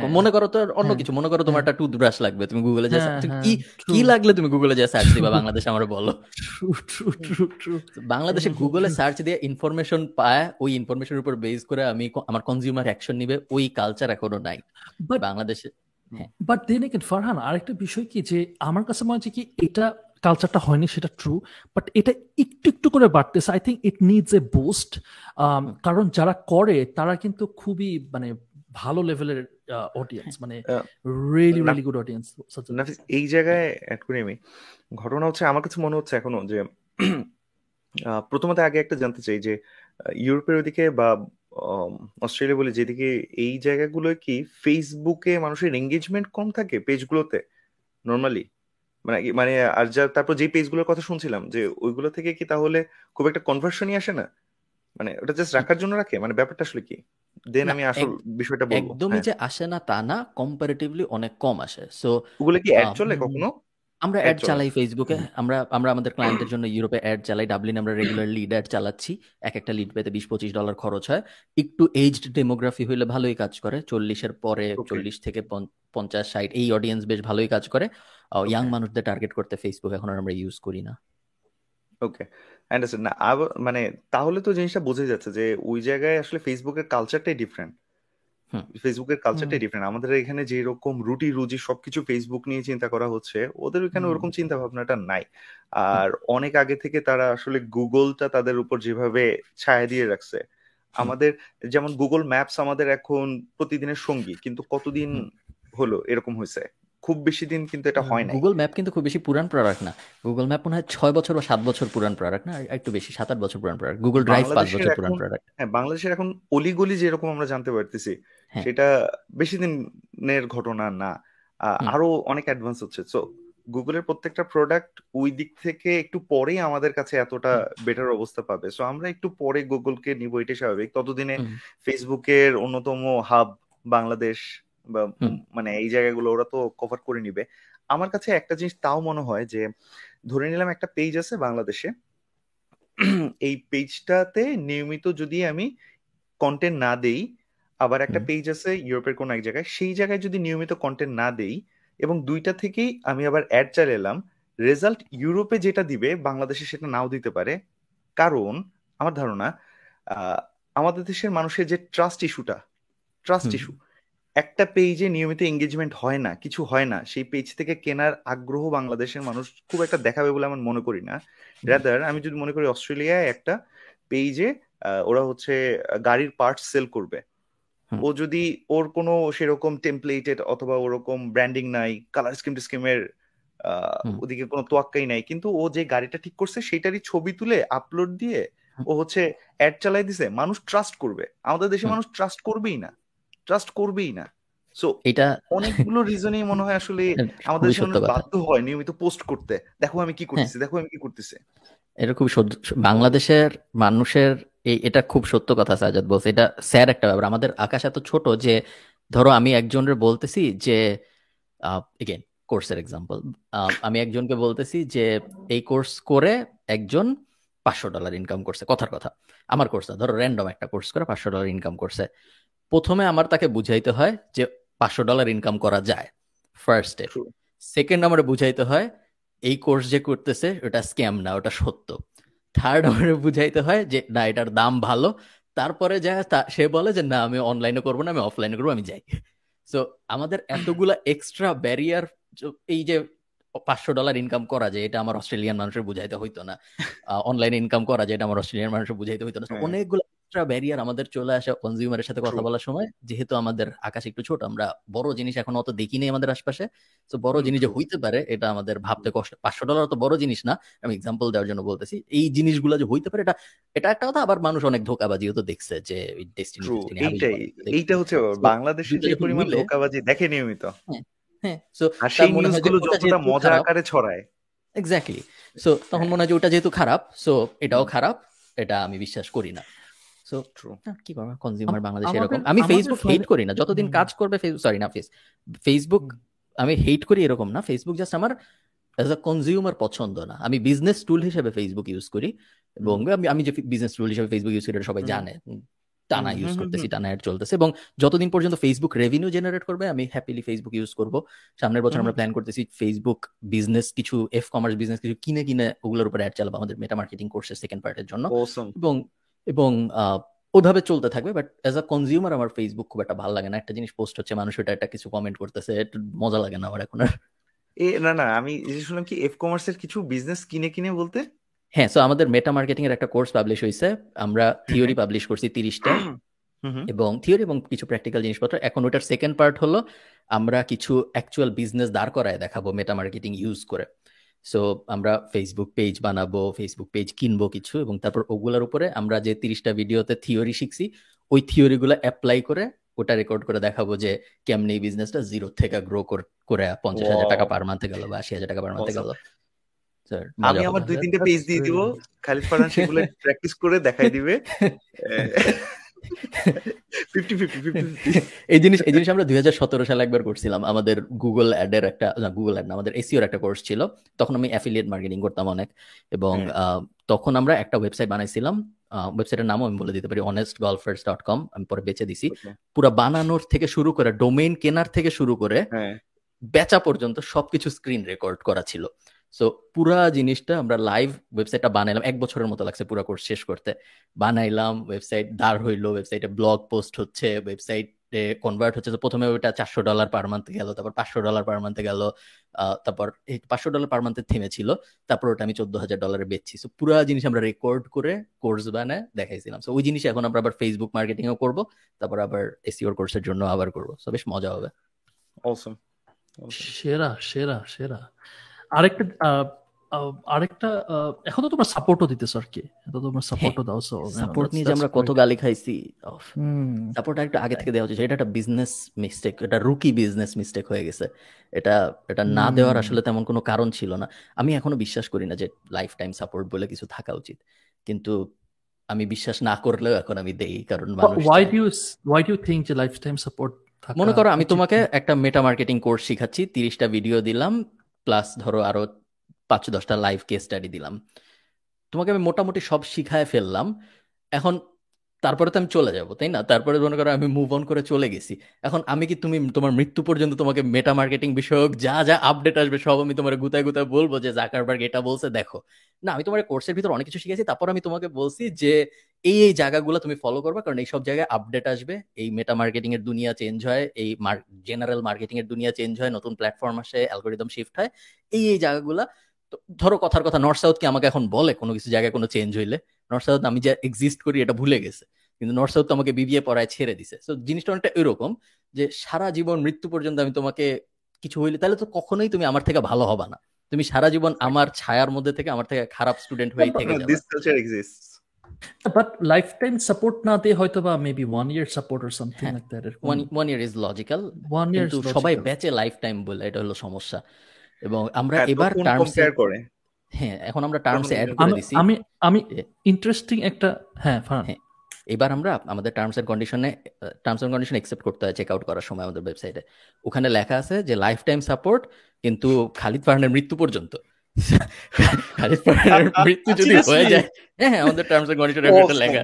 মনে করো তো অন্য হ্যাঁ। কিছু মনে করো তোমার একটা টুথব্রাশ লাগবে তুমি গুগলে যা কি কি লাগলে তুমি গুগলে যা সার্চ দিবা বাংলাদেশে আমার বলো। বাংলাদেশে গুগলে সার্চ দিয়ে ইনফরমেশন পায় ওই ইনফরমেশনের উপর বেস করে আমি আমার কনজিউমার অ্যাকশন নিবে ওই কালচার এখনও নাই। বাংলাদেশে বাট দেন এগেন ফারহান আরেকটা বিষয় কি যে আমার কাছে মনে হচ্ছে কি এটা কালচারটা হয়নি সেটা ট্রু বাট এটা একটু একটু করে বাড়তেছে। I think it needs a boost কারণ যারা করে তারা কিন্তু খুবই মানে ভালো লেভেলের অডিয়েন্স মানে রিয়েলি রিয়েলি গুড অডিয়েন্স এই জায়গায় অ্যাড করি আমি ঘটনা হচ্ছে আমার কাছে মনে হচ্ছে এখনও যে প্রথমত আগে একটা জানতে চাই যে ইউরোপের ওদিকে বা অস্ট্রেলিয়া বলে যেদিকে এই জায়গাগুলো কি ফেসবুকে মানুষের এঙ্গেজমেন্ট কম থাকে পেজগুলোতে নর্মালি মানে মানে আর যা তারপর যে পেজগুলোর কথা শুনছিলাম যে ওইগুলো থেকে কি তাহলে খুব একটা কনভার্সনই আসে না? মানে ওটা জাস্ট রাখার জন্য রাখে? মানে ব্যাপারটা আসলে কি? দেন আমি আসল বিষয়টা বলব একদমই হ্যাঁ। যে আসে না তা না কম্পারেটিভলি অনেক কম আসে। সো ওগুলো কি অ্যাড চলে কখনো? আমরা অ্যাড চালাই ফেসবুকে আমরা আমরা আমাদের ক্লায়েন্টের জন্য ইউরোপে অ্যাড চালাই। ডাবলিন আমরা রেগুলার লিড অ্যাড চালাচ্ছি। এক একটা লিড পেতে বিশ পঁচিশ ডলার খরচ হয়। একটু এজড ডেমোগ্রাফি হইলে ভালোই কাজ করে। চল্লিশের পরে চল্লিশ থেকে পঞ্চাশ ষাট এই অডিয়েন্স বেশ ভালোই কাজ করে। ইয়াং মানুষদের টার্গেট করতে ফেসবুক এখন আমরা ইউজ করি না। ওকে আন্ডারস্ট্যান্ড না মানে তাহলে তো জিনিসটা বোঝা যাচ্ছে যে ওই জায়গায় আসলে ফেসবুকের কালচারটাই ডিফারেন্ট ফেসবুকের কালচারটাই ডিফারেন্ট আমাদের এখানে যে রকম রুটি রুজি সবকিছু ফেসবুক নিয়ে চিন্তা করা হচ্ছে ওদের ওখানে ওরকম চিন্তা ভাবনাটা নাই। আর অনেক আগে থেকে তারা আসলে গুগলটা তাদের উপর যেভাবে ছায়া দিয়ে রাখছে আমাদের যেমন গুগল ম্যাপস আমাদের এখন প্রতিদিনের সঙ্গী কিন্তু কতদিন হলো এরকম হয়েছে? খুব বেশি দিন কিন্তু এটা হয় না গুগল ম্যাপ কিন্তু খুব বেশি পুরান প্রোডাক্ট না। গুগল ম্যাপ মনে হয় ছয় বছর বা সাত বছর পুরান প্রোডাক্ট না? একটু বেশি সাত আট বছর পুরান প্রোডাক্ট গুগল ড্রাইভ পাঁচ বছর পুরান প্রোডাক্ট হ্যাঁ বাংলাদেশের এখন অলিগলি যেরকম আমরা জানতে পারতেছি। সেটা বেশি দিনের ঘটনা না। আরও অনেক অ্যাডভান্স হচ্ছে। সো গুগলের প্রত্যেকটা প্রোডাক্ট ওই দিক থেকে একটু পরেই আমাদের কাছে এতটা বেটার অবস্থা পাবে। সো আমরা একটু পরে গুগলকে নিব এটাই স্বাভাবিক। ততদিনে ফেসবুকের অন্যতম হাব বাংলাদেশ বা মানে এই জায়গাগুলো ওরা তো কভার করে নিবে। আমার কাছে একটা জিনিস তাও মনে হয় যে ধরে নিলাম একটা পেজ আছে বাংলাদেশে। এই পেজটাতে নিয়মিত যদি আমি কন্টেন্ট না দেই আবার একটা পেজ আছে ইউরোপের কোন এক জায়গায় সেই জায়গায় যদি নিয়মিত কন্টেন্ট না দেই এবং দুইটা থেকেই আমি আবার অ্যাড চালালাম রেজাল্ট ইউরোপে যেটা দিবে বাংলাদেশে সেটা নাও দিতে পারে। কারণ আমার ধারণা আমাদের দেশের মানুষের যে ট্রাস্ট ইস্যুটা ট্রাস্ট ইস্যু একটা পেজে নিয়মিত এঙ্গেজমেন্ট হয় না কিছু হয় না। সেই পেজ থেকে কেনার আগ্রহ বাংলাদেশের মানুষ খুব একটা দেখাবে বলে আমার মনে করি না। রাদার আমি যদি মনে করি অস্ট্রেলিয়ায় একটা পেজে ওরা হচ্ছে গাড়ির পার্টস সেল করবে। ও যদি ওর কোনো সেরকম টেমপ্লেটেড অথবা ওরকম ব্র্যান্ডিং নাই কালার স্কিম স্কিমের ওদিকে কোনো তোয়াক্কাই নাই কিন্তু ও যে গাড়িটা ঠিক করছে সেটারই ছবি তুলে আপলোড দিয়ে ও হচ্ছে অ্যাড চালাই দিছে মানুষ ট্রাস্ট করবে। আমাদের দেশে মানুষ ট্রাস্ট করবেই না ট্রাস্ট করবেই না। সো এটা অনেকগুলো রিজনই মনে হয় আসলে আমাদের সামনে বাধ্য হয় নিয়মিত পোস্ট করতে। দেখো আমি কি হ্যাঁ। করতেছি দেখো আমি কি করতেছি। এটা খুব বাংলাদেশের মানুষের এই এটা খুব সত্য কথা সাজাদ বলছে। এটা স্যার একটা ব্যাপার। আমাদের আকাশ এত ছোট যে ধরো আমি একজনের বলতেছি যে এগেন কোর্সের এক্সাম্পল আমি একজনকে বলতেছি যে এই কোর্স করে একজন পাঁচশো ডলার ইনকাম করছে। কথার কথা। আমার কোর্স ধরো র্যান্ডম একটা কোর্স করে পাঁচশো ডলার ইনকাম করছে। প্রথমে আমার তাকে বুঝাইতে হয় যে পাঁচশো ডলার ইনকাম করা যায়। ফার্স্ট স্টেপ সেকেন্ড আমার বুঝাইতে হয় এই কোর্স যে করতেছে ওটা স্ক্যাম না ওটা সত্য। থার্ড আমার বুঝাইতে হয় যে না এটার দাম ভালো। তারপরে যা সে বলে যে না আমি অনলাইনে করব না আমি অফলাইনে করব আমি যাই। সো আমাদের এতগুলা এক্সট্রা ব্যারিয়ার এই যে পাঁচশো ডলার ইনকাম করা যায় এটা আমার অস্ট্রেলিয়ান মানুষের বুঝাইতে হইতো না। অনলাইনে ইনকাম করা যায় এটা আমার অস্ট্রেলিয়ান মানুষের বুঝাইতে হইতো না। হ্যাঁ। অনেকগুলো এক্সট্রা ব্যারিয়ার আমাদের চলে আসে কনজিউমারের সাথে কথা বলার সময় যেহেতু আমাদের আকাশ একটু ছোট আমরা বড় জিনিস এখন অত দেখি নেই আমাদের আশপাশে। তো বড় জিনিস যে হইতে পারে এটা আমাদের ভাবতে কষ্ট পাঁচশো ডলার তো বড় জিনিস না। আমি এক্সাম্পল দেওয়ার জন্য বলতেছি এই জিনিসগুলো যে হইতে পারে এটা এটা একটা কথা আবার মানুষ অনেক ধোকাবাজিও তো দেখছে যে এইটা হচ্ছে বাংলাদেশে যে পরিমাণ ধোকাবাজি দেখে নিয়মিত। হ্যাঁ সো সেই নিউজগুলো যতটা মজা আকারে ছড়ায়। এক্স্যাক্টলি সো তখন মনে হয় যে ওটা যেহেতু খারাপ সো এটাও খারাপ এটা আমি বিশ্বাস করি না। সো কি করব কনজিউমার বাংলাদেশে এরকম। আমি ফেসবুক হেট করি না। যতদিন কাজ করবে সরি না ফেস ফেসবুক আমি হেট করি এরকম না। ফেসবুক জাস্ট আমার অ্যাজ আ কনজিউমার পছন্দ না। আমি বিজনেস টুল হিসেবে ফেসবুক ইউজ করি এবং আমি আমি যে বিজনেস টুল হিসেবে ফেসবুক ইউজ করি এটা সবাই জানে। টানা ইউজ করতেছি টানা অ্যাড চলতেছে এবং যতদিন পর্যন্ত ফেসবুক রেভিনিউ জেনারেট করবে আমি হ্যাপিলি ফেসবুক ইউজ করব। সামনের বছর আমরা প্ল্যান করতেছি ফেসবুক বিজনেস কিছু এফ কমার্স বিজনেস কিছু কিনে কিনে ওগুলোর উপর অ্যাড চালাবো আমাদের মেটা মার্কেটিং কোর্সের সেকেন্ড পার্টের জন্য। এবং এবং ওভাবে চলতে থাকবে বাট অ্যাজ আ কনজিউমার আমার ফেসবুক খুব একটা ভালো লাগে না। একটা জিনিস পোস্ট হচ্ছে মানুষ ওটা একটা কিছু কমেন্ট করতেছে একটু মজা লাগে না আমার এখন আর। এ না না আমি শুনলাম কি এফ কমার্সের কিছু বিজনেস কিনে কিনে বলতে? হ্যাঁ সো আমাদের মেটা মার্কেটিং এর একটা কোর্স পাবলিশ হয়েছে আমরা থিওরি পাবলিশ করছি তিরিশটা। এবং থিওরি এবং কিছু প্র্যাকটিক্যাল জিনিসপত্র। এখন ওটার সেকেন্ড পার্ট হলো আমরা কিছু অ্যাকচুয়াল বিজনেস দাঁড় করায় দেখাবো মেটা মার্কেটিং ইউজ করে। সো আমরা ফেসবুক পেজ বানাবো ফেসবুক পেজ কিনবো কিছু এবং তারপর ওগুলোর উপরে আমরা যে তিরিশটা ভিডিওতে থিওরি শিখছি ওই থিওরিগুলো অ্যাপ্লাই করে ওটা রেকর্ড করে দেখাবো যে কেমনি বিজনেসটা জিরো থেকে গ্রো করে পঞ্চাশ হাজার টাকা পার মান্থে গেল বা আশি হাজার টাকা পার মান্থে গেল। আমি আমার দুই তিনটে পেজ দিয়ে দিব। খালিদ ফারহান সেগুলো প্র্যাকটিস করে দেখাই দিবে। এই জিনিস এই জিনিস আমরা দুই হাজার সতেরো সালে একবার করছিলাম। আমাদের গুগল অ্যাডের একটা না গুগল অ্যাড না আমাদের এসিওর একটা কোর্স ছিল। তখন আমি অ্যাফিলিয়েট মার্কেটিং করতাম অনেক। এবং তখন আমরা একটা ওয়েবসাইট বানাইছিলাম। ওয়েবসাইটের নামও আমি বলে দিতে পারি অনেস্ট গলফার্স ডট কম আমি পরে বেঁচে দিছি। পুরো বানানোর থেকে শুরু করে ডোমেইন কেনার থেকে শুরু করে হ্যাঁ। বেচা পর্যন্ত সবকিছু স্ক্রিন রেকর্ড করা ছিল। সো পুরা জিনিসটা আমরা লাইভ ওয়েবসাইটটা বানাইলাম। এক বছরের মতো লাগছে পুরো কোর্স শেষ করতে। বানাইলাম ওয়েবসাইট দাঁড় হইল ওয়েবসাইটে ব্লগ পোস্ট হচ্ছে ওয়েবসাইটে কনভার্ট হচ্ছে। তো প্রথমে ওইটা চারশো ডলার পার মান্থে গেল তারপর পাঁচশো ডলার পার মান্থে গেল তারপর এই পাঁচশো ডলার পার মান্থে থেমেছিল তারপর ওটা আমি চোদ্দ হাজার ডলারে বেচছি। সো পুরো জিনিস আমরা রেকর্ড করে কোর্স বানায় দেখাইছিলাম। সো ওই জিনিস এখন আমরা আবার ফেসবুক মার্কেটিংও করব তারপর আবার এসিওর কোর্সের জন্য আবার করব। সো বেশ মজা হবে। সেরা সেরা সেরা। আরেকটা আরেকটা এখন তো তোমরা সাপোর্টও দিতেছ আর কি। তো তোমরা সাপোর্টও দাও সো সাপোর্ট নিয়ে যে আমরা কত গালি খাইছি সাপোর্ট একটু আগে থেকে দেওয়া উচিত এটা একটা বিজনেস মিস্টেক এটা রুকি বিজনেস মিস্টেক হয়ে গেছে। এটা এটা না দেওয়ার আসলে তেমন কোনো কারণ ছিল না। আমি এখনও বিশ্বাস করি না যে লাইফ টাইম সাপোর্ট বলে কিছু থাকা উচিত। কিন্তু আমি বিশ্বাস না করলেও এখন আমি দেই কারণ ওয়াই ডু ওয়াই ডু যে লাইফ টাইম সাপোর্ট মনে করো আমি তোমাকে একটা মেটা মার্কেটিং কোর্স শিখাচ্ছি তিরিশটা ভিডিও দিলাম প্লাস ধরো আরও পাঁচ দশটা লাইভ কেস স্টাডি দিলাম। তোমাকে আমি মোটামুটি সব শিখায় ফেললাম। এখন তারপরে তো আমি চলে যাব, তাই না? তারপরে মনে করো আমি মুভ অন করে চলে গেছি। এখন আমি কি তুমি, তোমার মৃত্যু পর্যন্ত তোমাকে মেটা মার্কেটিং বিষয়ক যা যা আপডেট আসবে সব আমি তোমার গুতায় গুতায় বলব যে জাকারবার্গ এটা বলছে, দেখো। না, আমি তোমার কোর্সের ভিতর অনেক কিছু শিখেছি, তারপর আমি তোমাকে বলছি যে এই এই জায়গাগুলো তুমি ফলো করবে, কারণ এই সব জায়গায় আপডেট আসবে, এই মেটা মার্কেটিং এর দুনিয়া চেঞ্জ হয়, এই জেনারেল মার্কেটিং এর দুনিয়া চেঞ্জ হয়, নতুন প্ল্যাটফর্ম আসে অ্যালগোরিদম শিফট হয়, এই এই জায়গাগুলা। ধরো কথার কথা নর্থ সাউথ কি আমাকে এখন বলে কোনো কিছু জায়গায় কোনো চেঞ্জ হইলে? নর্থ সাউথ আমি যা এক্সিস্ট করি এটা ভুলে গেছে। কিন্তু নর্থ সাউথ আমাকে বিবিএ পড়ায় ছেড়ে দিছে। তো জিনিসটা অনেকটা এরকম যে সারা জীবন মৃত্যু পর্যন্ত আমি তোমাকে কিছু হইলে তাহলে তো কখনোই তুমি আমার থেকে ভালো হবা না। তুমি সারা জীবন আমার ছায়ার মধ্যে থেকে আমার থেকে খারাপ স্টুডেন্ট হয়ে থেকে যাবে। বাট লাইফ টাইম সাপোর্ট না দিয়ে হয়তো বা maybe one year support or something like that one one year is logical one year সবাই বেচে লাইফ টাইম বলে এটা হলো সমস্যা। এবং আমরা হ্যাঁ, এবার টার্মস করে। হ্যাঁ এখন আমরা টার্মসে অ্যাড করে দিছি। আমি আমি ইন্টারেস্টিং একটা হ্যাঁ হ্যাঁ এবার আমরা আমাদের টার্মস এন্ড কন্ডিশনে টার্মস এন্ড কন্ডিশন অ্যাকসেপ্ট করতে হয় চেক আউট করার সময় আমাদের ওয়েবসাইটে ওখানে লেখা আছে যে লাইফ টাইম সাপোর্ট কিন্তু খালিদ ফারহানের মৃত্যু পর্যন্ত। মৃত্যু যদি হয়ে যায় হ্যাঁ, হ্যাঁ আমাদের টার্মস এন্ড কন্ডিশন একটা লেখা।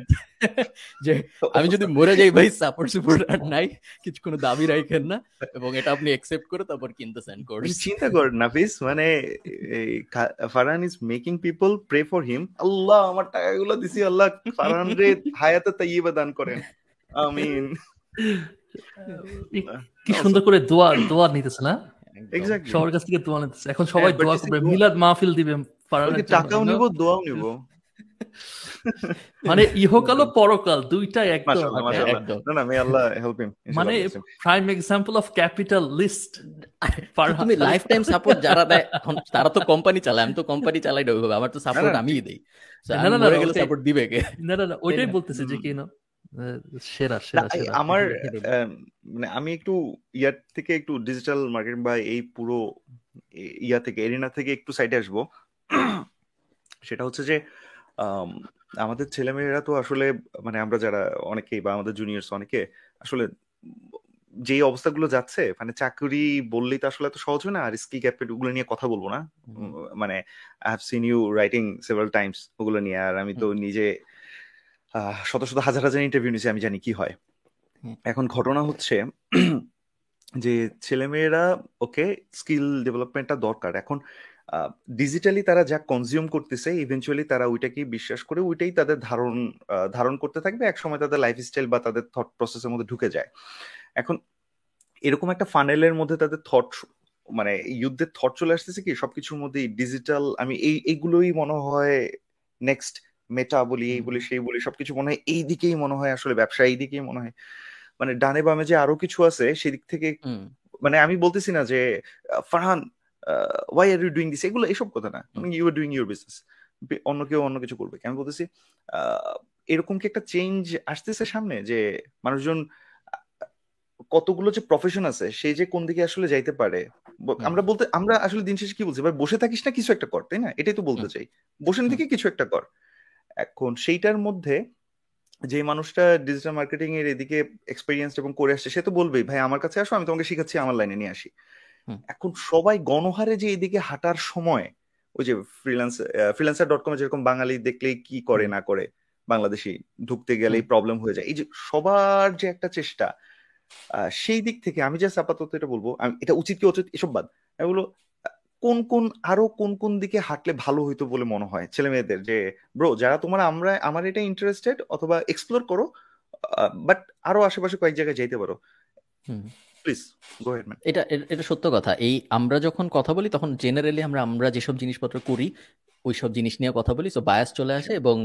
যে আমি যদি মরে যাই ভাই সাপোর্ট সাপোর্ট আর নাই কিছু কোনো দাবি রাখেন না এবং এটা আপনি অ্যাকসেপ্ট করে তারপর কিনতে সেন্ড করুন চিন্তা কর নাফিস মানে Farhan is making people pray for him আল্লাহ আমার টাকাগুলো দিছি আল্লাহ ফারহান রে হায়াতে তাইয়্যিবা দান করেন। আমিন। কি সুন্দর করে দোয়া দোয়া নিতেছে না সবার কাছ থেকে দোয়া নিতেছে এখন সবাই হ্যাঁ, দোয়া করবে মিলাদ মাহফিল দিবে টাকাও নিব দোয়াও নিব। মানে ইহকাল পরকাল দুইটাই একদম। না না মে আল্লাহ হেল্প হিম মানে prime example of capitalist তুমি লাইফ টাইম সাপোর্ট যারা দেয় তারা তো কোম্পানি চালায় আমি তো কোম্পানি চালাই ওইভাবে আমার তো সাপোর্ট আমিই দেই। না না না সাপোর্ট দিবে কে? না না না ওইটাই বলতেছে যে কি না সেরা সেরা আমার মানে আমি একটু ইয়ার থেকে একটু ডিজিটাল মার্কেটিং বা এই পুরো ইয়া থেকে এরিনা থেকে একটু সাইডে আসব। সেটা হচ্ছে যে আমাদের ছেলেমেয়েরা তো আসলে মানে আমরা যারা অনেকেই বা আমাদের জুনিয়র্স অনেকে আসলে যে অবস্থাগুলো যাচ্ছে মানে চাকরি বললেই তো আসলে এত সহজ হয় না আর স্কিল ক্যাপেট ওগুলো নিয়ে কথা বলব না। মানে I have seen you writing several times ওগুলো নিয়ে আর আমি তো নিজে শত শত হাজার হাজার ইন্টারভিউ নিয়েছি আমি জানি কি হয়। এখন ঘটনা হচ্ছে যে ছেলেমেয়েরা ওকে স্কিল ডেভেলপমেন্টটা দরকার। এখন ডিজিটালি তারা যা কনজিউম করতেছে ইভেনচুয়ালি তারা ওইটাকেই বিশ্বাস করে ওইটাই তাদের ধারণ ধারণ করতে থাকবে। এক সময় তাদের লাইফস্টাইল বা তাদের থট প্রসেসের মধ্যে ঢুকে যায়। এখন এরকম একটা ফানেলের মধ্যে তাদের থট মানে যুদ্ধের থট চলে আসতেছে কি সবকিছুর মধ্যে ডিজিটাল আমি এই এইগুলোই মনে হয় নেক্সট মেটা বলি এই বলি সেই বলি সবকিছু মনে হয় এই দিকেই মনে হয় আসলে ব্যবসা এই দিকেই মনে হয়। মানে ডানে বামে যে আরও কিছু আছে সেদিক থেকে মানে আমি বলতেছি না যে Farhan why are you doing this এগুলো এসব কথা না। You are doing your business অন্য কেউ অন্য কিছু করবে। আমি বলতেছি এরকম কি একটা চেঞ্জ আসতেছে সামনে? যে মানুষজন কতগুলো যে প্রফেশন আছে সে যে কোন দিকে আসলে যাইতে পারে? আমরা বলতে আমরা আসলে দিন শেষে কি বলছি? বসে থাকিস না কিছু একটা কর তাই না? এটাই তো বলতে চাই। বসে থেকে কিছু একটা কর। এখন সেইটার মধ্যে যে মানুষটা ডিজিটাল মার্কেটিং এর এদিকে এক্সপিরিয়েন্স এবং করে আসছে সে তো বলবেই ভাই আমার কাছে আসো আমি তোমাকে শিখাচ্ছি আমার লাইনে নিয়ে আসি। এখন সবাই গণহারে যে এদিকে হাঁটার সময় ওই যে ফ্রিল্যান্স ফ্রিল্যান্সার ডট কমে যেরকম বাঙালি দেখলেই কি করে না করে বাংলাদেশি ঢুকতে গেলেই প্রবলেম হয়ে যায়। এই যে সবার যে একটা চেষ্টা সেই দিক থেকে আমি জাস্ট আপাতত এটা বলব এটা উচিত কি উচিত এসব বাদ। আমি বলব কোন কোন আরও কোন কোন দিকে হাঁটলে ভালো হইতো বলে মনে হয় ছেলে মেয়েদের? যে ব্রো যারা তোমার আমরা আমার এটা ইন্টারেস্টেড অথবা এক্সপ্লোর করো বাট আরও আশেপাশে কয়েক জায়গায় যাইতে পারো। প্লিজ গো হেড ম্যান এটা এটা সত্য কথা। এই আমরা যখন কথা বলি তখন জেনারেলি আমরা আমরা যেসব জিনিসপত্র করি ওই সব জিনিস নিয়ে কথা বলি সো বায়াস চলে আসে এবং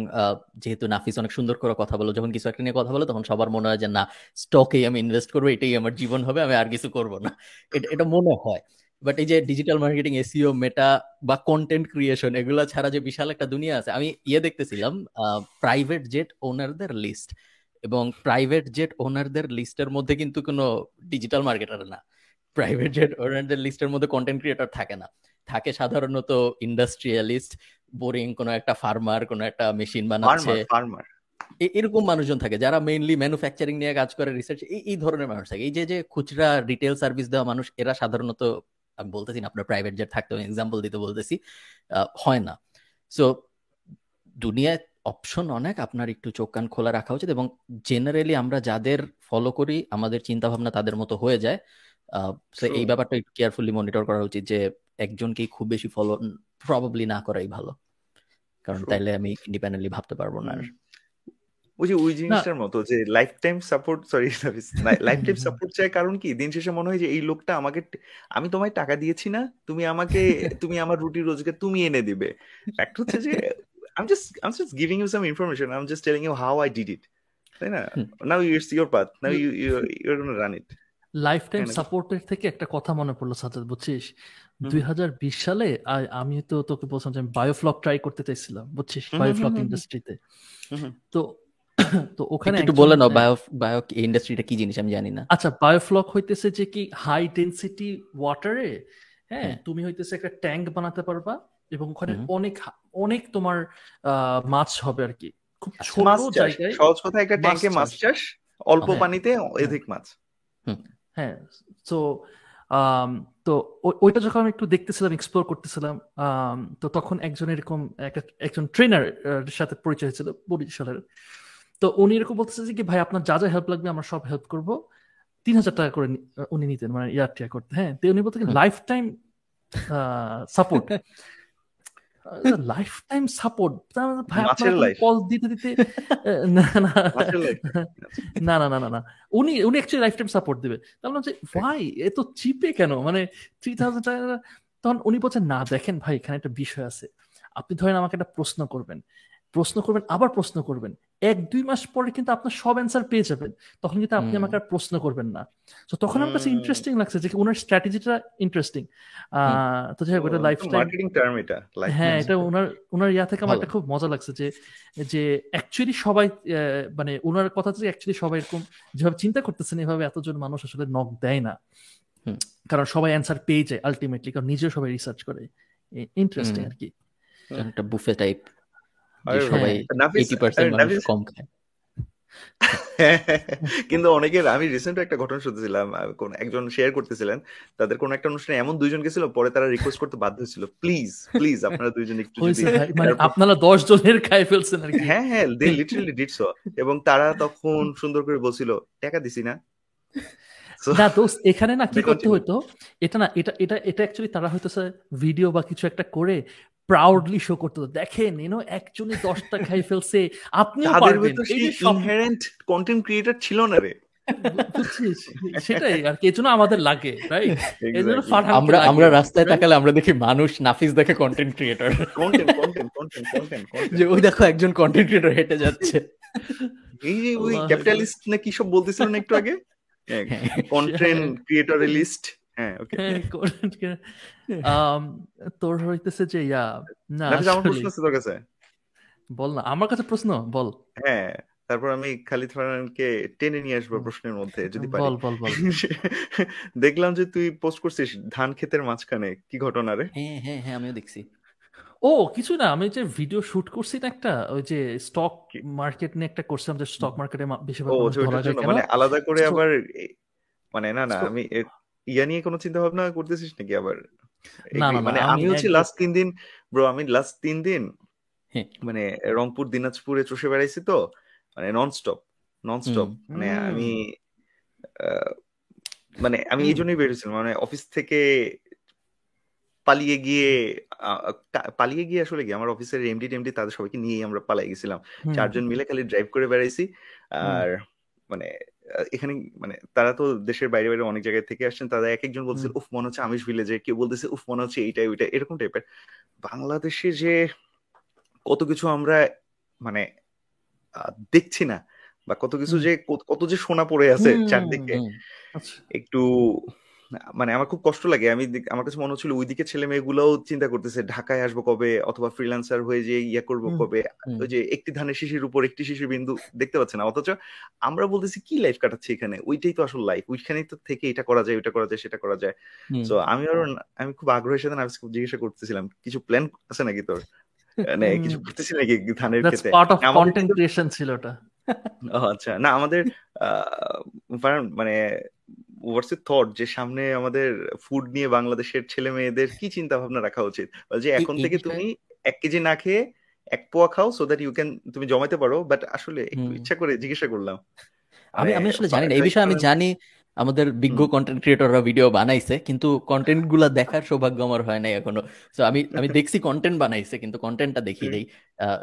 যেহেতু নাফিস অনেক সুন্দর করে কথা বলো যখন কিছু একটা নিয়ে কথা বলো তখন সবার মনে হয় যে না স্টকেই আমি ইনভেস্ট করব এটাই আমার জীবন হবে আমি আর কিছু করব না। এটা মনে হয়। বাট এই যে ডিজিটাল মার্কেটিং এসিও মেটা বা কন্টেন্ট ক্রিয়েশন এগুলো ছাড়া যে বিশাল একটা দুনিয়া আছে আমি ইয়ে দেখতেছিলাম প্রাইভেট জেট ওনারদের লিস্ট এবং প্রাইভেট জেট ওনারদের লিস্টের মধ্যে কিন্তু কোনো ডিজিটাল মার্কেটার না। প্রাইভেট জেট ওনারদের লিস্টের মধ্যে কন্টেন্ট ক্রিয়েটর থাকে না। থাকে সাধারণত ইন্ডাস্ট্রিয়ালিস্ট বোরিং কোনো একটা ফার্মার কোনো একটা মেশিন বানাচ্ছে। ফার্মার এরকম মানুষজন থাকে যারা মেইনলি ম্যানুফ্যাকচারিং নিয়ে কাজ করে রিসার্চ এই ধরনের মানুষ থাকে। এই যে যে খুচরা রিটেল সার্ভিস দেওয়া মানুষ এরা সাধারণত আমি বলতেছি না আপনার প্রাইভেট জেট থাকতে আমি এক্সাম্পল দিতে বলতেছি হয় না। সো দুনিয়ায় অপশন অনেক আপনার একটু চোখ কান খোলা রাখা উচিত এবং জেনারেলি আমরা যাদের ফলো করি আমাদের চিন্তা ভাবনা তাদের মতো হয়ে যায়। তো এই ব্যাপারটা একটু কেয়ারফুলি মনিটর করা উচিত যে একজনকেই খুব বেশি ফলো প্রবাবলি না করাই ভালো। কারণ তাইলে আমি ইন্ডিপেন্ডেন্টলি ভাবতে পারব না আর। ওই যে ওই জিনিসটার মতো যে lifetime support sorry lifetime support চাই কারণ কি? দিন শেষে মনে হয় যে এই লোকটা আমাকে আমি তোমায় টাকা দিয়েছি না তুমি আমাকে তুমি আমার রুটি রোজগার তুমি এনে দিবে। ফ্যাক্ট হচ্ছে যে I'm just I'm just giving you some information. I'm just telling you how I did it. তাই না? Now it's your path now you you are gonna run it lifetime সাপোর্টের থেকে একটা কথা মনে পড়ল সাজাদ বুঝছিস? দুই সালে আমি তো তোকে বলছিলাম যে আমি বায়োফ্লক ট্রাই করতে চাইছিলাম বুঝছিস? বায়োফ্লক ইন্ডাস্ট্রিতে তো তো ওখানে একটু বলে নাও বায়ো বায়ো ইন্ডাস্ট্রিটা কি জিনিস আমি জানি না। আচ্ছা বায়োফ্লক হইতেছে যে কি হাই ডেনসিটি ওয়াটারে হ্যাঁ তুমি হইতেছে একটা ট্যাঙ্ক বানাতে পারবা এবং ওখানে অনেক অনেক তোমার মাছ হবে আর কি খুব ছোট জায়গায় সহজ কথা একটা ট্যাঙ্কে মাছ চাষ। অল্প হ্যাঁ। পানিতে অধিক মাছ। হ্যাঁ তো তো ওইটা যখন আমি একটু দেখতেছিলাম এক্সপ্লোর করতেছিলাম তো তখন একজন এরকম একজন ট্রেনার সাথে পরিচয় হয়েছিল বরিশালের। তো উনি এরকম বলতেছে যে কি ভাই আপনার যা যা হেল্প লাগবে আমরা সব হেল্প করব। তিন হাজার টাকা করে উনি নিতেন মানে ইয়ার টিয়া করতে। হ্যাঁ তো উনি বলতে lifetime support lifetime support ভাই কল দিতে দিতে না না না। না না না উনি উনি অ্যাকচুয়ালি লাইফ টাইম সাপোর্ট দিবে তাহলে যে ভাই এত চিপে কেন? মানে থ্রি থাউজেন্ড টাকা তখন উনি বলছেন না দেখেন ভাই এখানে একটা বিষয় আছে। আপনি ধরেন আমাকে একটা প্রশ্ন করবেন। প্রশ্ন করবেন আবার প্রশ্ন করবেন। এক দুই মাস পরে কিন্তু আপনার সব অ্যান্সার পেয়ে যাবেন। তখন কিন্তু আপনি আমাকে আর প্রশ্ন করবেন না। তো তখন আমার কাছে ইন্টারেস্টিং লাগছে যে ওনার স্ট্র্যাটেজিটা ইন্টারেস্টিং তো যাই হোক এটা লাইফ মার্কেটিং টার্ম এটা হ্যাঁ এটা ওনার ওনার ইয়া থেকে আমার একটা খুব মজা লাগছে যে যে অ্যাকচুয়ালি সবাই মানে ওনার কথা থেকে অ্যাকচুয়ালি সবাই এরকম যেভাবে চিন্তা করতেছেন এভাবে এতজন মানুষ আসলে নক দেয় না। কারণ সবাই অ্যান্সার পেয়ে যায় আলটিমেটলি কারণ নিজেও সবাই রিসার্চ করে। ইন্টারেস্টিং আর কি। একটা বুফে টাইপ সবাই মানুষ কম খায়। কিন্তু অনেকের আমি রিসেন্ট একটা ঘটনা শুনতেছিলাম কোন একজন শেয়ার করতেছিলেন তাদের কোন একটা অনুষ্ঠানে এমন দুইজন গেছিল পরে তারা রিকোয়েস্ট করতে বাধ্য হয়েছিল প্লিজ প্লিজ আপনারা দুইজন একটু মানে আপনারা দশ জনের খাই ফেলছেন আর কি। হ্যাঁ হ্যাঁ দে লিটারালি ডিড সো এবং তারা তখন সুন্দর করে বলছিল টাকা দিছি না। না দোস্ত এখানে না কি করতে হইতো এটা না এটা এটা এটা অ্যাকচুয়ালি তারা হয়তো ভিডিও বা কিছু একটা করে প্রাউডলি শো করতে দেখেন এনো একজনই দশটা খাই ফেলছে আপনিও পারবেন। এই যে ইনহেরেন্ট কন্টেন্ট ক্রিয়েটর ছিল না রে। সেটাই আর কি এজন্য আমাদের লাগে রাইট এজন্য আমরা আমরা রাস্তায় তাকালে আমরা দেখি মানুষ নাফিস দেখে content creator content content content content যে ওই দেখো একজন কন্টেন্ট ক্রিয়েটর হেঁটে যাচ্ছে। এই যে ওই ক্যাপিটালিস্ট না কি সব বলতেছিলেন একটু আগে? কন্টেন্ট ক্রিয়েটর লিস্ট হ্যাঁ ওকে তোর হইতেছে যে ইয়া না আমার প্রশ্ন আছে তোর কাছে। বল না আমার কাছে প্রশ্ন বল। হ্যাঁ তারপর আমি খালিদ ফারহানকে টেনে নিয়ে আসব প্রশ্নের মধ্যে যদি পারি। বল বল বল। দেখলাম যে তুই পোস্ট করছিস ধান ক্ষেতের মাঝখানে কি ঘটনা রে? হ্যাঁ হ্যাঁ হ্যাঁ আমিও দেখছি। ও কিছু না আমি যে ভিডিও শুট করছি না একটা ওই যে স্টক মার্কেট নিয়ে একটা করছিলাম যে স্টক মার্কেটে বেশিরভাগ মানে আলাদা করে আবার মানে না না আমি ইয়া নিয়ে কোনো চিন্তা ভাবনা করতেছিস নাকি আবার? মানে আমি হচ্ছে লাস্ট তিন দিন ব্রো আমি লাস্ট তিন দিন হ্যাঁ। মানে রংপুর দিনাজপুরে চষে বেড়াইছি তো মানে নন স্টপ নন স্টপ মানে আমি মানে আমি এই জন্যই বেরোছিলাম মানে অফিস থেকে পালিয়ে গিয়ে পালিয়ে গিয়ে আসলে কি আমার অফিসের এমডি টেমডি তাদের সবাইকে নিয়ে আমরা পালাই গেছিলাম। চারজন মিলে খালি ড্রাইভ করে বেড়াইছি। আর মানে এখানে মানে তারা তো দেশের বাইরে বাইরে অনেক জায়গায় থেকে আসছেন তারা এক একজন বলছে উফ মনে হচ্ছে আমিষ ভিলেজে। কেউ বলতেছে উফ মনে হচ্ছে এইটা ওইটা এরকম টাইপের। বাংলাদেশে যে কত কিছু আমরা মানে দেখছি না বা কত কিছু যে কত যে সোনা পড়ে আছে চারদিকে আচ্ছা। একটু মানে আমার খুব কষ্ট লাগে। আমি আমার কাছে মনে হচ্ছিল ওইদিকে ছেলে মেয়েগুলোও চিন্তা করতেছে ঢাকায় আসব কবে অথবা ফ্রিল্যান্সার হয়ে যে ইয়া করব কবে? ওই যে একটি ধানের শিশির উপর একটি শিশির বিন্দু দেখতে পাচ্ছে না। অথচ আমরা বলতেছি কি লাইফ কাটাচ্ছি এখানে? ওইটাই তো আসল লাইফ ওইখানেই তো থেকে এটা করা যায় ওইটা করা যায় সেটা করা যায়। তো আমি আরও আমি খুব আগ্রহের সাথে আমি জিজ্ঞাসা করতেছিলাম কিছু প্ল্যান আছে নাকি তোর? মানে কিছু করতেছি নাকি ধানের ক্ষেত্রে কন্টেন্ট ক্রিয়েশন ছিল ওটা। আচ্ছা। না আমাদের মানে হোয়াটস থট যে সামনে আমাদের ফুড নিয়ে বাংলাদেশের ছেলে মেয়েদের কি চিন্তা ভাবনা রাখা উচিত? যে এখন থেকে তুমি এক কেজি না খেয়ে এক পোয়া খাও সো দ্যাট ইউ ক্যান তুমি জমাতে পারো বাট আসলে একটু ইচ্ছা করে জিজ্ঞাসা করলাম। আমি আমি আসলে জানি না এই বিষয়ে আমি জানি আমাদের বিজ্ঞ কন্টেন্ট ক্রিয়েটররা ভিডিও বানাইছে কিন্তু কন্টেন্টগুলা দেখার সৌভাগ্য আমার হয় নাই এখনও। তো আমি আমি দেখছি কন্টেন্ট বানাইছে কিন্তু কন্টেন্টটা দেখি নেই।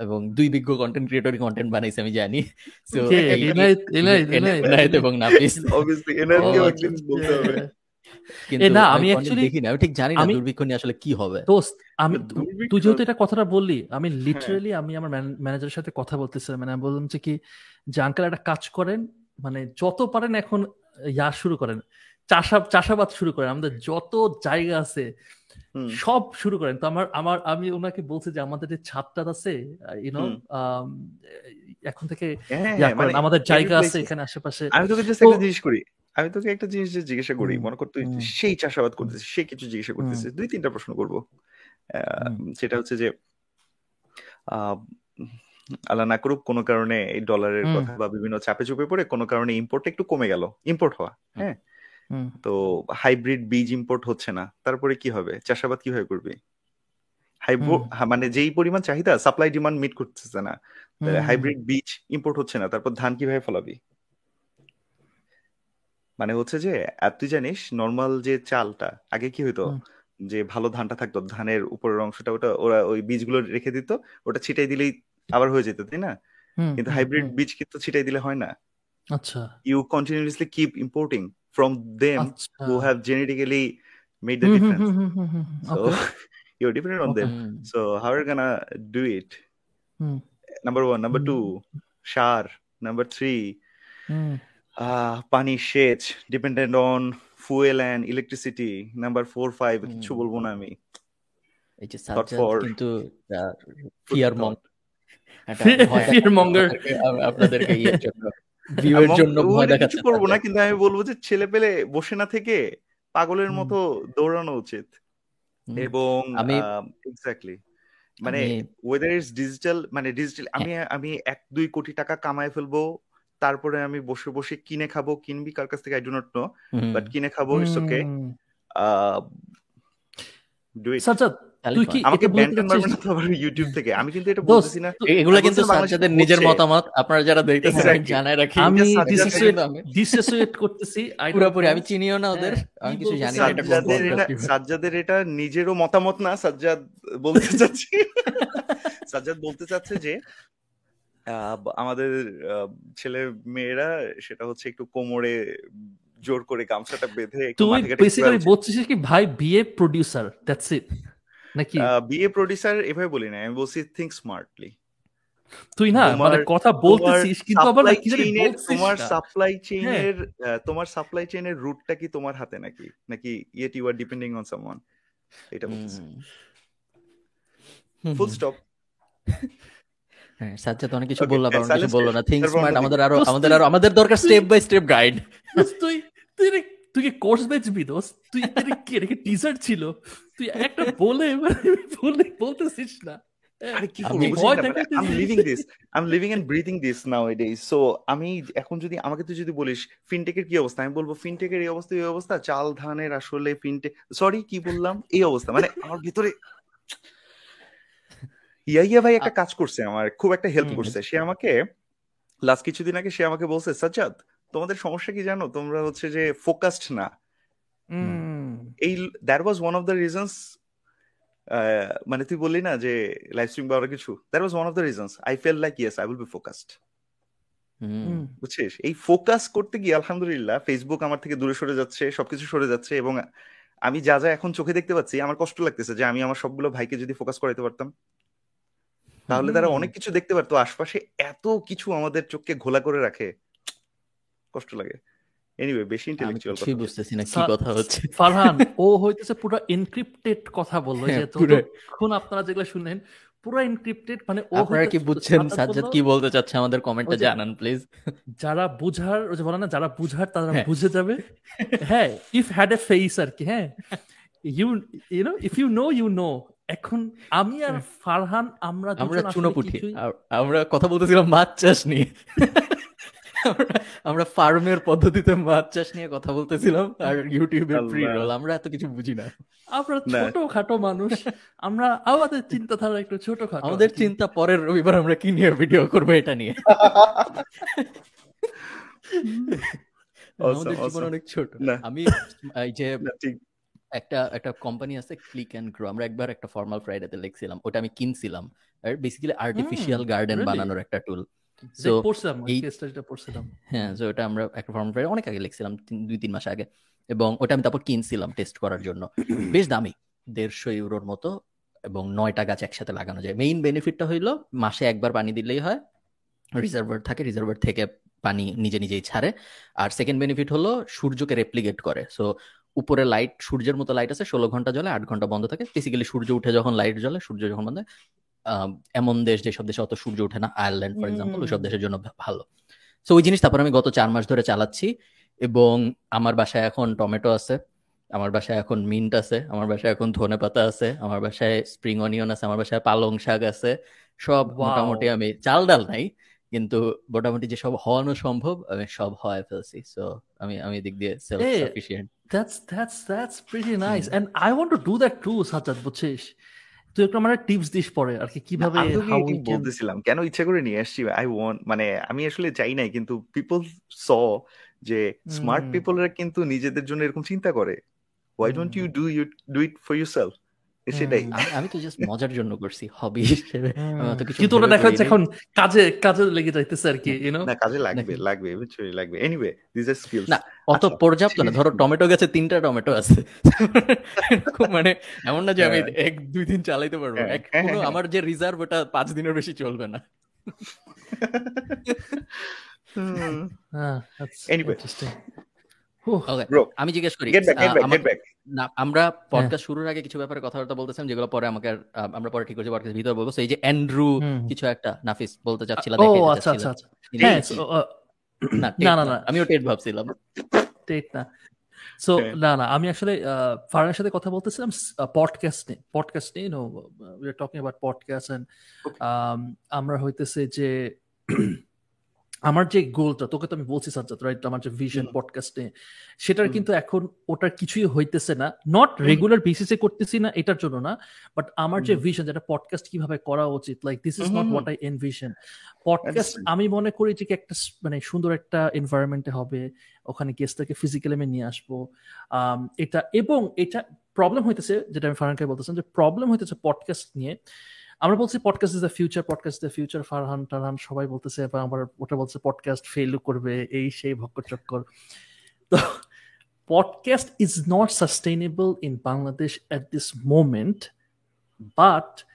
এবং দুই বিজ্ঞ কন্টেন্ট ক্রিয়েটরই কন্টেন্ট বানাইছে আমি জানি। সো এনায়েত এবং নাফিস অবভিয়াসলি এনায়েতকে একদিন বলতে হবে। না আমি অ্যাকচুয়ালি দেখি না আমি ঠিক জানি না দুর্ভিক্ষ নিয়ে আসলে কি হবে। দোস্ত আমি তুই যেহেতু এটা কথাটা বললি আমি লিটারালি আমি আমার ম্যানেজারের সাথে কথা বলতেছিলাম। মানে আমি বললাম যে কি যে আঙ্কেল একটা কাজ করেন মানে যত পারেন এখন ইয়া শুরু করেন। চাষা চাষাবাদ শুরু করেন। আমাদের যত জায়গা আছে সব শুরু করেন। তো আমার আমার আমি ওনাকে বলছি যে আমাদের যে ছাদটা আছে ইউনো এখন থেকে হ্যাঁ, হ্যাঁ, মানে আমাদের জায়গা আছে এখানে আশেপাশে। আমি তোকে জাস্ট একটা জিনিস করি। আমি তোকে একটা জিনিস জিজ্ঞাসা করি। মনে কর তুই সেই চাষাবাদ করতেছিস সেই কিছু জিজ্ঞাসা করতেছিস। দুই তিনটা প্রশ্ন করব। সেটা হচ্ছে যে আল্লাহ না করুক কোনো কারণে এই ডলারের কথা বা বিভিন্ন চাপে চুপে পড়ে কোনো কারণে ইম্পোর্ট একটু কমে গেল ইম্পোর্ট হওয়া হ্যাঁ। তো হাইব্রিড বীজ ইম্পোর্ট হচ্ছে না তারপরে কি হবে? চাষাবাদ কীভাবে করবি? মানে যেই পরিমাণ চাহিদা সাপ্লাই ডিমান্ড মিট করতেছে না। হাইব্রিড বীজ ইম্পোর্ট হচ্ছে না তারপর ধান কীভাবে ফলাবি? মানে হচ্ছে যে তুই জানিস নর্মাল যে চালটা আগে কি হইতো? যে ভালো ধানটা থাকতো ধানের উপরের অংশটা ওটা ওরা ওই বীজগুলো রেখে দিত ওটা ছিটাই দিলেই আবার হয়ে যেত তাই না? কিন্তু হাইব্রিড বীজ কিন্তু ছিটাই দিলে হয় না। আচ্ছা। You continuously keep importing from them who have genetically made the difference so you dependent on them so how are gonna do it number one number two sir number three পানি সেচ dependent on fuel and electricity number 4 5 কিছু বলব না আমি আপনাদেরকে ইয়ের জন্য ভিউয়ের জন্য ভয় দেখাচ্ছে করব না কিন্তু আমি বলব যে ছেলে পেলে বসে না থেকে পাগলের মতো দৌড়ানো উচিত। এবং আমি এক্স্যাক্টলি মানে ওয়েদার ইজ ডিজিটাল মানে ডিজিটাল আমি আমি এক দুই কোটি টাকা কামায় ফেলব তারপরে আমি বসে বসে কিনে খাব কিনবি কার কাছ থেকে I do not know but কিনে খাব ইটস ওকে ডু ইট তুই কি আমাকে ব্যান ইউটিউব থেকে। আমি কিন্তু এটা বলতেছি না। এগুলো কিন্তু নিজের মতামত। আপনারা যারা দেখতেছেন জানাই রাখি। আমি ডিসোসিয়েট করতেছি। পুরোপুরি আমি চিনিও না ওদের। আমি কিছু জানি না এটা সাজ্জাদের এটা নিজেরও মতামত না সাজ্জাদ বলতে চাচ্ছি। সাজ্জাদ বলতে চাচ্ছে যে আমাদের ছেলে মেয়েরা সেটা হচ্ছে একটু কোমরে জোর করে গামছাটা বেঁধে তুই বেসিক্যালি বলছিস কি ভাই বিএ প্রোডিউসার দ্যাটস ইট নাকি? বিএ প্রোডিউসার এভাবে বলি না আমি বলছি থিঙ্ক স্মার্টলি তুই না মানে কথা বলতেছিস কিন্তু আবার কি জানি তোমার সাপ্লাই চেইনের তোমার সাপ্লাই চেইনের রুটটা কি তোমার হাতে নাকি? নাকি yet you are depending on someone এটা বলতেছি। ফুল স্টপ হ্যাঁ সাজ্জাদ অনেক কিছু বললাম অনেক কিছু বলল না। স্মার্ট আমাদের আরও আমাদের আরও আমাদের দরকার স্টেপ বাই স্টেপ গাইড তুই তুই তুই কি কোর্স বেচবি দোস্ত তুই কি এটা ছিল? তুই একটা বলে বলে বলতেছিস না। সো আমি এখন যদি আমাকে তুই যদি বলিস ফিনটেকের কি অবস্থা? আমি বলব ফিনটেকের এই অবস্থা এই অবস্থা চাল ধানের আসলে ফিনটেক সরি কি বললাম? এই অবস্থা মানে আমার ভিতরে ইয়া ভাই একটা কাজ করছে আমার খুব একটা হেল্প করছে। সে আমাকে লাস্ট কিছুদিন আগে সে আমাকে বলছে সাজ্জাদ তোমাদের সমস্যা কি জানো? তোমরা হচ্ছে যে ফোকাসড না। এই that was one of the reasons মানে তুই বললি না যে লাইভ স্ট্রিম বা কিছু that was one of the reasons I fell like yes I will be focused বুঝছিস? এই ফোকাস করতে গিয়ে আলহামদুলিল্লাহ ফেসবুক আমার থেকে দূরে সরে যাচ্ছে সবকিছু সরে যাচ্ছে এবং আমি যা যা এখন চোখে দেখতে পাচ্ছি আমার কষ্ট লাগতেছে যে আমি আমার সবগুলো ভাইকে যদি ফোকাস করাইতে পারতাম তাহলে তারা অনেক কিছু দেখতে পারতো। আশপাশে এত কিছু আমাদের চোখকে ঘোলা করে রাখে। কষ্ট লাগে। এনিওয়ে বেশি ইন্টেলেকচুয়াল কথা বুঝতেছি না কি কথা হচ্ছে। ফারহান ও হইতেছে পুরো এনক্রিপ্টেড কথা বলল যে তখন আপনারা যেগুলো শুনেন পুরো এনক্রিপ্টেড মানে ও আপনারা কি বুঝছেন সাজ্জাদ কি বলতে চাচ্ছে? আমাদের কমেন্টে জানান প্লিজ যারা বুঝার ওই যে বলে না যারা বুঝার তারা হ্যাঁ। বুঝে যাবে। হ্যাঁ ইফ হ্যাড এ ফেস আর কি হ্যাঁ। You you know if you know you know এখন আমি আর হ্যাঁ। ফারহান আমরা আমরা চুনোপুটি আমরা কথা বলতেছিলাম মাছ চাষ নিয়ে। আমরা ফার্মের পদ্ধতিতে মাছ চাষ নিয়ে কথা বলতেছিলাম আর ইউটিউবের ফ্রি রোল আমরা এত কিছু বুঝি না। আমরা ছোট খাটো মানুষ আমরা আমাদের চিন্তাধারা একটু ছোট খাটো আমাদের চিন্তা পরের রবিবার আমরা কি নিয়ে ভিডিও করব এটা নিয়ে? আমাদের জীবন অনেক ছোট। আমি এই যে একটা একটা কোম্পানি আছে ক্লিক এন্ড গ্রো আমরা একবার একটা ফর্মাল ফ্রাইডেতে লিখছিলাম ওটা আমি কিনছিলাম। আর বেসিক্যালি আর্টিফিশিয়াল গার্ডেন বানানোর একটা টুল সো পড়ছিলাম হ্যাঁ সো এটা আমরা একটা অনেক আগে লিখছিলাম দুই তিন মাস আগে। এবং ওটা আমি তারপর কিনছিলাম টেস্ট করার জন্য। বেশ দামি দেড়শো ইউরোর মতো এবং নয়টা গাছ একসাথে লাগানো যায়। মেইন বেনিফিটটা হইল মাসে একবার পানি দিলেই হয়। রিজার্ভার থাকে রিজার্ভার থেকে পানি নিজে নিজেই ছাড়ে। আর সেকেন্ড বেনিফিট হলো সূর্যকে রেপ্লিকেট করে। সো উপরে লাইট সূর্যের মতো লাইট আছে ষোলো ঘণ্টা জ্বলে আট ঘণ্টা বন্ধ থাকে। বেসিক্যালি সূর্য উঠে যখন লাইট জ্বলে সূর্য যখন বন্ধ এমন দেশ যেসব দেশে অত সূর্য ওঠে না আয়ারল্যান্ড ফর এক্সাম্পল ওইসব দেশের জন্য ভালো। সো ওই জিনিস তারপর আমি গত চার মাস ধরে চালাচ্ছি এবং আমার বাসায় এখন টমেটো আছে আমার বাসায় এখন মিন্ট আছে আমার বাসায় এখন ধনে পাতা আছে আমার বাসায় স্প্রিং অনিয়ন আছে আমার বাসায় পালং শাক আছে সব মোটামুটি আমি চাল ডাল নাই কিন্তু মোটামুটি যে সব হওয়ানো সম্ভব আমি সব হয় ফেলছি। সো আমি আমি দিক দিয়ে self sufficient that's that's that's pretty nice and I want to do that to Sajjad বুঝছিস? তুই একটু আমার টিপস দিস পরে আর কি কীভাবে বলতেছিলাম? কেন ইচ্ছা করে নিয়ে আসছি? আই ওয়ান্ট মানে আমি আসলে চাই নাই কিন্তু পিপল স যে স্মার্ট পিপলরা কিন্তু নিজেদের জন্য এরকম চিন্তা করে। Why don't you do you do it for yourself সেটাই। আমি তো জাস্ট মজার জন্য করছি হবি হিসেবে। কিন্তু ওটা দেখা যাচ্ছে এখন কাজে কাজে লেগে যাইতেছে আর কি ইউ নো না কাজে লাগবে লাগবে ইভেন্চুয়ালি লাগবে। এনিওয়ে দিস আর স্কিলস না অত আচ্ছা, পর্যাপ্ত না। ধরো টমেটো গাছে তিনটা টমেটো আছে। মানে এমন না যে আমি হ্যাঁ। এক দুই দিন চালাইতে পারব। হ্যাঁ, এক হ্যাঁ, কোনো আমার যে রিজার্ভ ওটা পাঁচ দিনের বেশি চলবে না। এনিওয়ে আমি জিজ্ঞেস করি আমরা পডকাস্ট শুরুর আগে কিছু ব্যাপারে কথাবার্তা বলতেছিলাম যেগুলো পরে আমাকে আমরা পরে ঠিক করছি পডকাস্ট ভিতর বলব। এই যে অ্যান্ড্রু কিছু একটা নাফিস বলতে চাচ্ছিল ও আচ্ছা আচ্ছা আচ্ছা। না না না আমিও টেট ভাবছিলাম। টেট না। সো না না আমি আসলে ফারানের সাথে কথা বলতেছিলাম পডকাস্ট নিয়ে পডকাস্ট নিয়ে no we are talking about podcast and আমরা হইতেছে যে আমার যে গোলটা তোকে তো আমি বলছি সাজ্জাদ রাইট আমার যে ভিশন পডকাস্টে সেটার কিন্তু এখন ওটার কিছুই হইতেছে না। নট রেগুলার বেসিসে করতেছি না এটার জন্য না বাট আমার যে ভিশন যেটা পডকাস্ট কীভাবে করা উচিত like this is not what I envision podcast আমি মনে করি যে একটা মানে সুন্দর একটা এনভায়রনমেন্টে হবে ওখানে গেস্টটাকে ফিজিক্যালি আমি নিয়ে আসব। এটা এবং এটা প্রবলেম হইতেছে যেটা আমি ফারানকে বলতেছিলাম যে প্রবলেম হইতেছে পডকাস্ট নিয়ে আমরা বলছি podcast is the future podcast the future Farhan টারহান সবাই বলতেছে এবং আমার ওটা বলছে পডকাস্ট ফেল করবে, এই সেই ভক্ক চক্কর তো podcast is not sustainable in Bangladesh at this moment but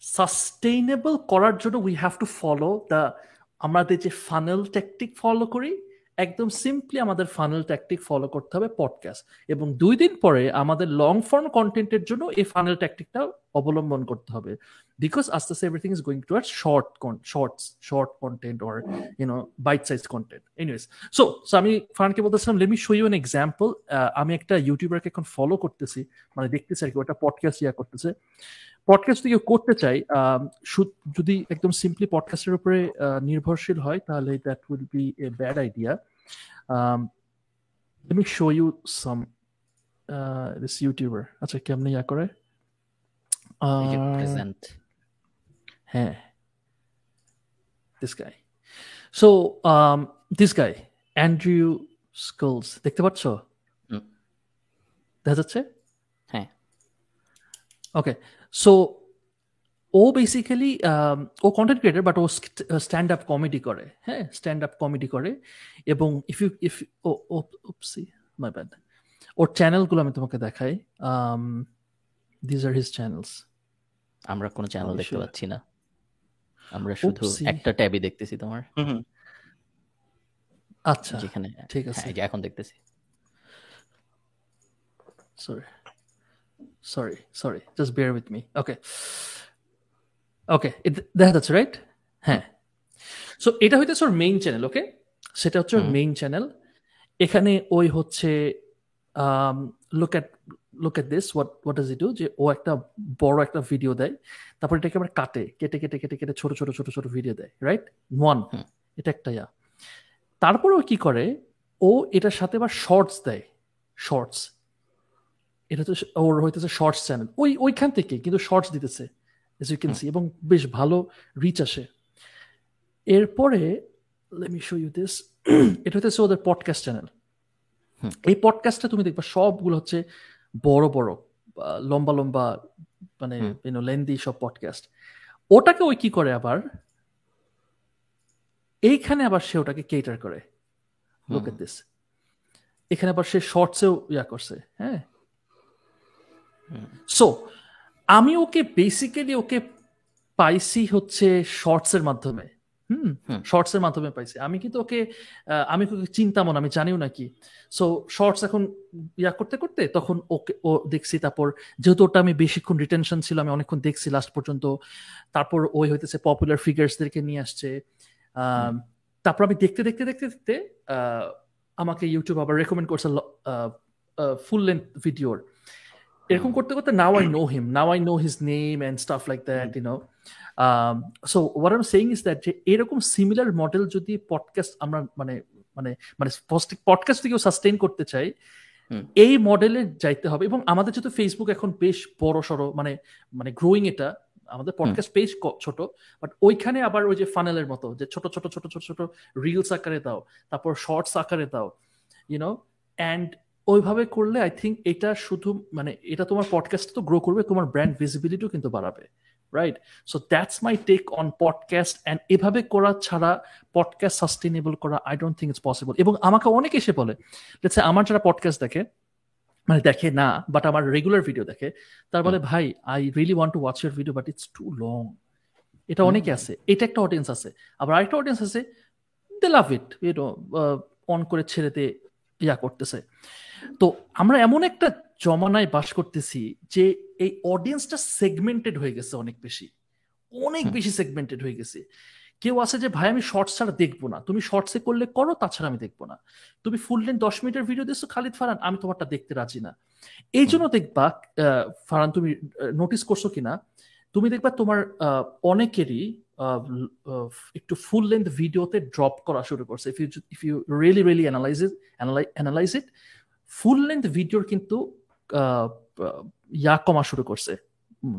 sustainable করার জন্য we have to follow the আমাদের যে ফানেল টেকটিক ফলো করি একদম সিম্পলি আমাদের ফানেল ট্যাকটিক ফলো করতে হবে পডকাস্ট এবং দুই দিন পরে আমাদের লং ফর্ম কন্টেন্টের জন্য এই ফানেল ট্যাকটিকটা অবলম্বন করতে হবে। বিকজ আস্তে আস্তে everything is going towards short shorts short content or you know bite size content anyways so so আমি ফানকে বলতেছিলাম let me show you an example আমি একটা ইউটিউবারকে এখন ফলো করতেছি মানে দেখতেছি আর কি ওটা পডকাস্ট ইয়া করতেছে। পডকাস্ট যদি কেউ করতে চাই যদি একদম সিম্পলি পডকাস্টের উপরে নির্ভরশীল হয় তাহলে that will be a bad idea me show you some uh, this YouTuber. আচ্ছা কেমনে ইয়া করে? প্রেজেন্ট হ্যাঁ। Guy. So um, this guy Andrew Skulls দেখতে পাচ্ছ? দেখা যাচ্ছে? হ্যাঁ। ওকে সো ও বেসিক্যালি ও কন্টেন্ট ক্রিয়েটার বাট ও স্ট্যান্ড আপ কমেডি করে হ্যাঁ? স্ট্যান্ড আপ কমেডি করে এবং ইফ ইউ ইফ ও ওপসি মাই ব্যাড ওর চ্যানেলগুলো আমি তোমাকে দেখাই দিজ আর হিজ চ্যানেলস আমরা কোনো চ্যানেল দেখতে পাচ্ছি না। আমরা শুধু একটা ট্যাবই দেখতেছি তোমার। আচ্ছা যেখানে ঠিক আছে। হ্যাঁ, এখন দেখতেছি। Sorry sorry sorry just bear with me okay okay দেখা যাচ্ছে রাইট হ্যাঁ সো এটা হইতেছে ওর মেইন চ্যানেল ওকে সেটা হচ্ছে ওর মেইন চ্যানেল এখানে ওই হচ্ছে look at look at this what what is it যে ও একটা বড় একটা ভিডিও দেয়। তারপর এটাকে আবার কাটে। কেটে কেটে কেটে কেটে ছোট ছোট ছোট ছোট ভিডিও দেয় রাইট ওয়ান এটা একটা ইয়া। তারপর ও কি করে? ও এটার সাথে আবার শর্টস দেয়। শর্টস এটা তো ওর হইতেছে শর্টস চ্যানেল ওই ওইখান থেকে কিন্তু শর্টস দিতেছে এস ইউ ক্যান সি এবং বেশ ভালো রিচ আসে। এরপরে let me show you this এটা হচ্ছে ওদের পডকাস্ট চ্যানেল এই পডকাস্টটা তুমি দেখবা সবগুলো হচ্ছে বড় বড় লম্বা লম্বা মানে ইউনো লেন্দি সব পডকাস্ট ওটাকে ওই কি করে আবার? এইখানে আবার সে ওটাকে কেটার করে। লুক এট দিস এখানে আবার সে শর্টসেও ইয়া করছে হ্যাঁ? সো আমি ওকে বেসিক্যালি ওকে পাইছি হচ্ছে শর্টস এর মাধ্যমে। হুম? শর্টস এর মাধ্যমে পাইছি। আমি কিন্তু ওকে আমি চিন্তাম না আমি জানিও নাকি সো শর্টস এখন ইয়া করতে করতে তখন ওকে ও দেখছি তারপর যেহেতু ওটা আমি বেশিক্ষণ রিটেনশন ছিল আমি অনেকক্ষণ দেখছি লাস্ট পর্যন্ত। তারপর ওই হইতেছে পপুলার ফিগার্সদেরকে নিয়ে আসছে। তারপর আমি দেখতে দেখতে দেখতে দেখতে আমাকে ইউটিউব আবার রেকমেন্ড করছে ফুল লেন্থ ভিডিওর এরকম করতে করতে now I know him now I know his name and stuff like that you know so what am saying is that যে এরকম সিমিলার মডেল যদি পডকাস্ট আমরা মানে মানে মানে পডকাস্ট থেকেও সাস্টেইন করতে চাই এই মডেলে যাইতে হবে। এবং আমাদের যেহেতু ফেসবুক এখন বেশ বড় সড়ো মানে মানে গ্রোয়িং এটা আমাদের পডকাস্ট পেজ ছোট। বাট ওইখানে আবার ওই যে ফানেলের মতো যে ছোট ছোট ছোট ছোট ছোট রিলস আকারে দাও তারপর শর্টস আকারে দাও ইউনো অ্যান্ড ওইভাবে করলে আই থিঙ্ক এটা শুধু মানে এটা তোমার পডকাস্ট তো গ্রো করবে তোমার ব্র্যান্ড ভিজিবিলিটিও কিন্তু বাড়াবে right so that's my take on podcast and এভাবে করা ছাড়া পডকাস্ট সাস্টেনেবল করা I don't think it's possible এবং আমাকে অনেক এসে বলে লেটস আমার যারা পডকাস্ট দেখে মানে দেখে না বাট আমার রেগুলার ভিডিও দেখে তার বলে ভাই I really want to watch your video but it's too long এটা অনেকে আছে এটা একটা অডিয়েন্স আছে আবার আরেকটা অডিয়েন্স আছে দে লাভ ইট ইউনো অন করে ছেড়ে ছেড়েতে ইয়া করতেছে। তো আমরা এমন একটা জমানায় বাস করতেছি যে এই অডিয়েন্সটা সেগমেন্টেড হয়ে গেছে অনেক বেশি। অনেক বেশি সেগমেন্টেড হয়ে গেছে। কেউ আছে যে ভাই আমি শর্টস ছাড়া দেখব না। তুমি শর্টসে করলে করো তাছাড়া আমি দেখব না। তুমি ফুল লেন দশ মিনিটের ভিডিও দিচ্ছ খালিদ ফারান আমি তোমারটা দেখতে রাজি না। এই জন্য দেখবা ফারান তুমি নোটিস করছ কিনা? তুমি দেখবা তোমার অনেকেরই একটু ফুল লেন্থ ভিডিওতে ড্রপ করা শুরু করছে। If you if you really really analyze it analyze it full length ভিডিওর কিন্তু ইয়া কমা শুরু করছে।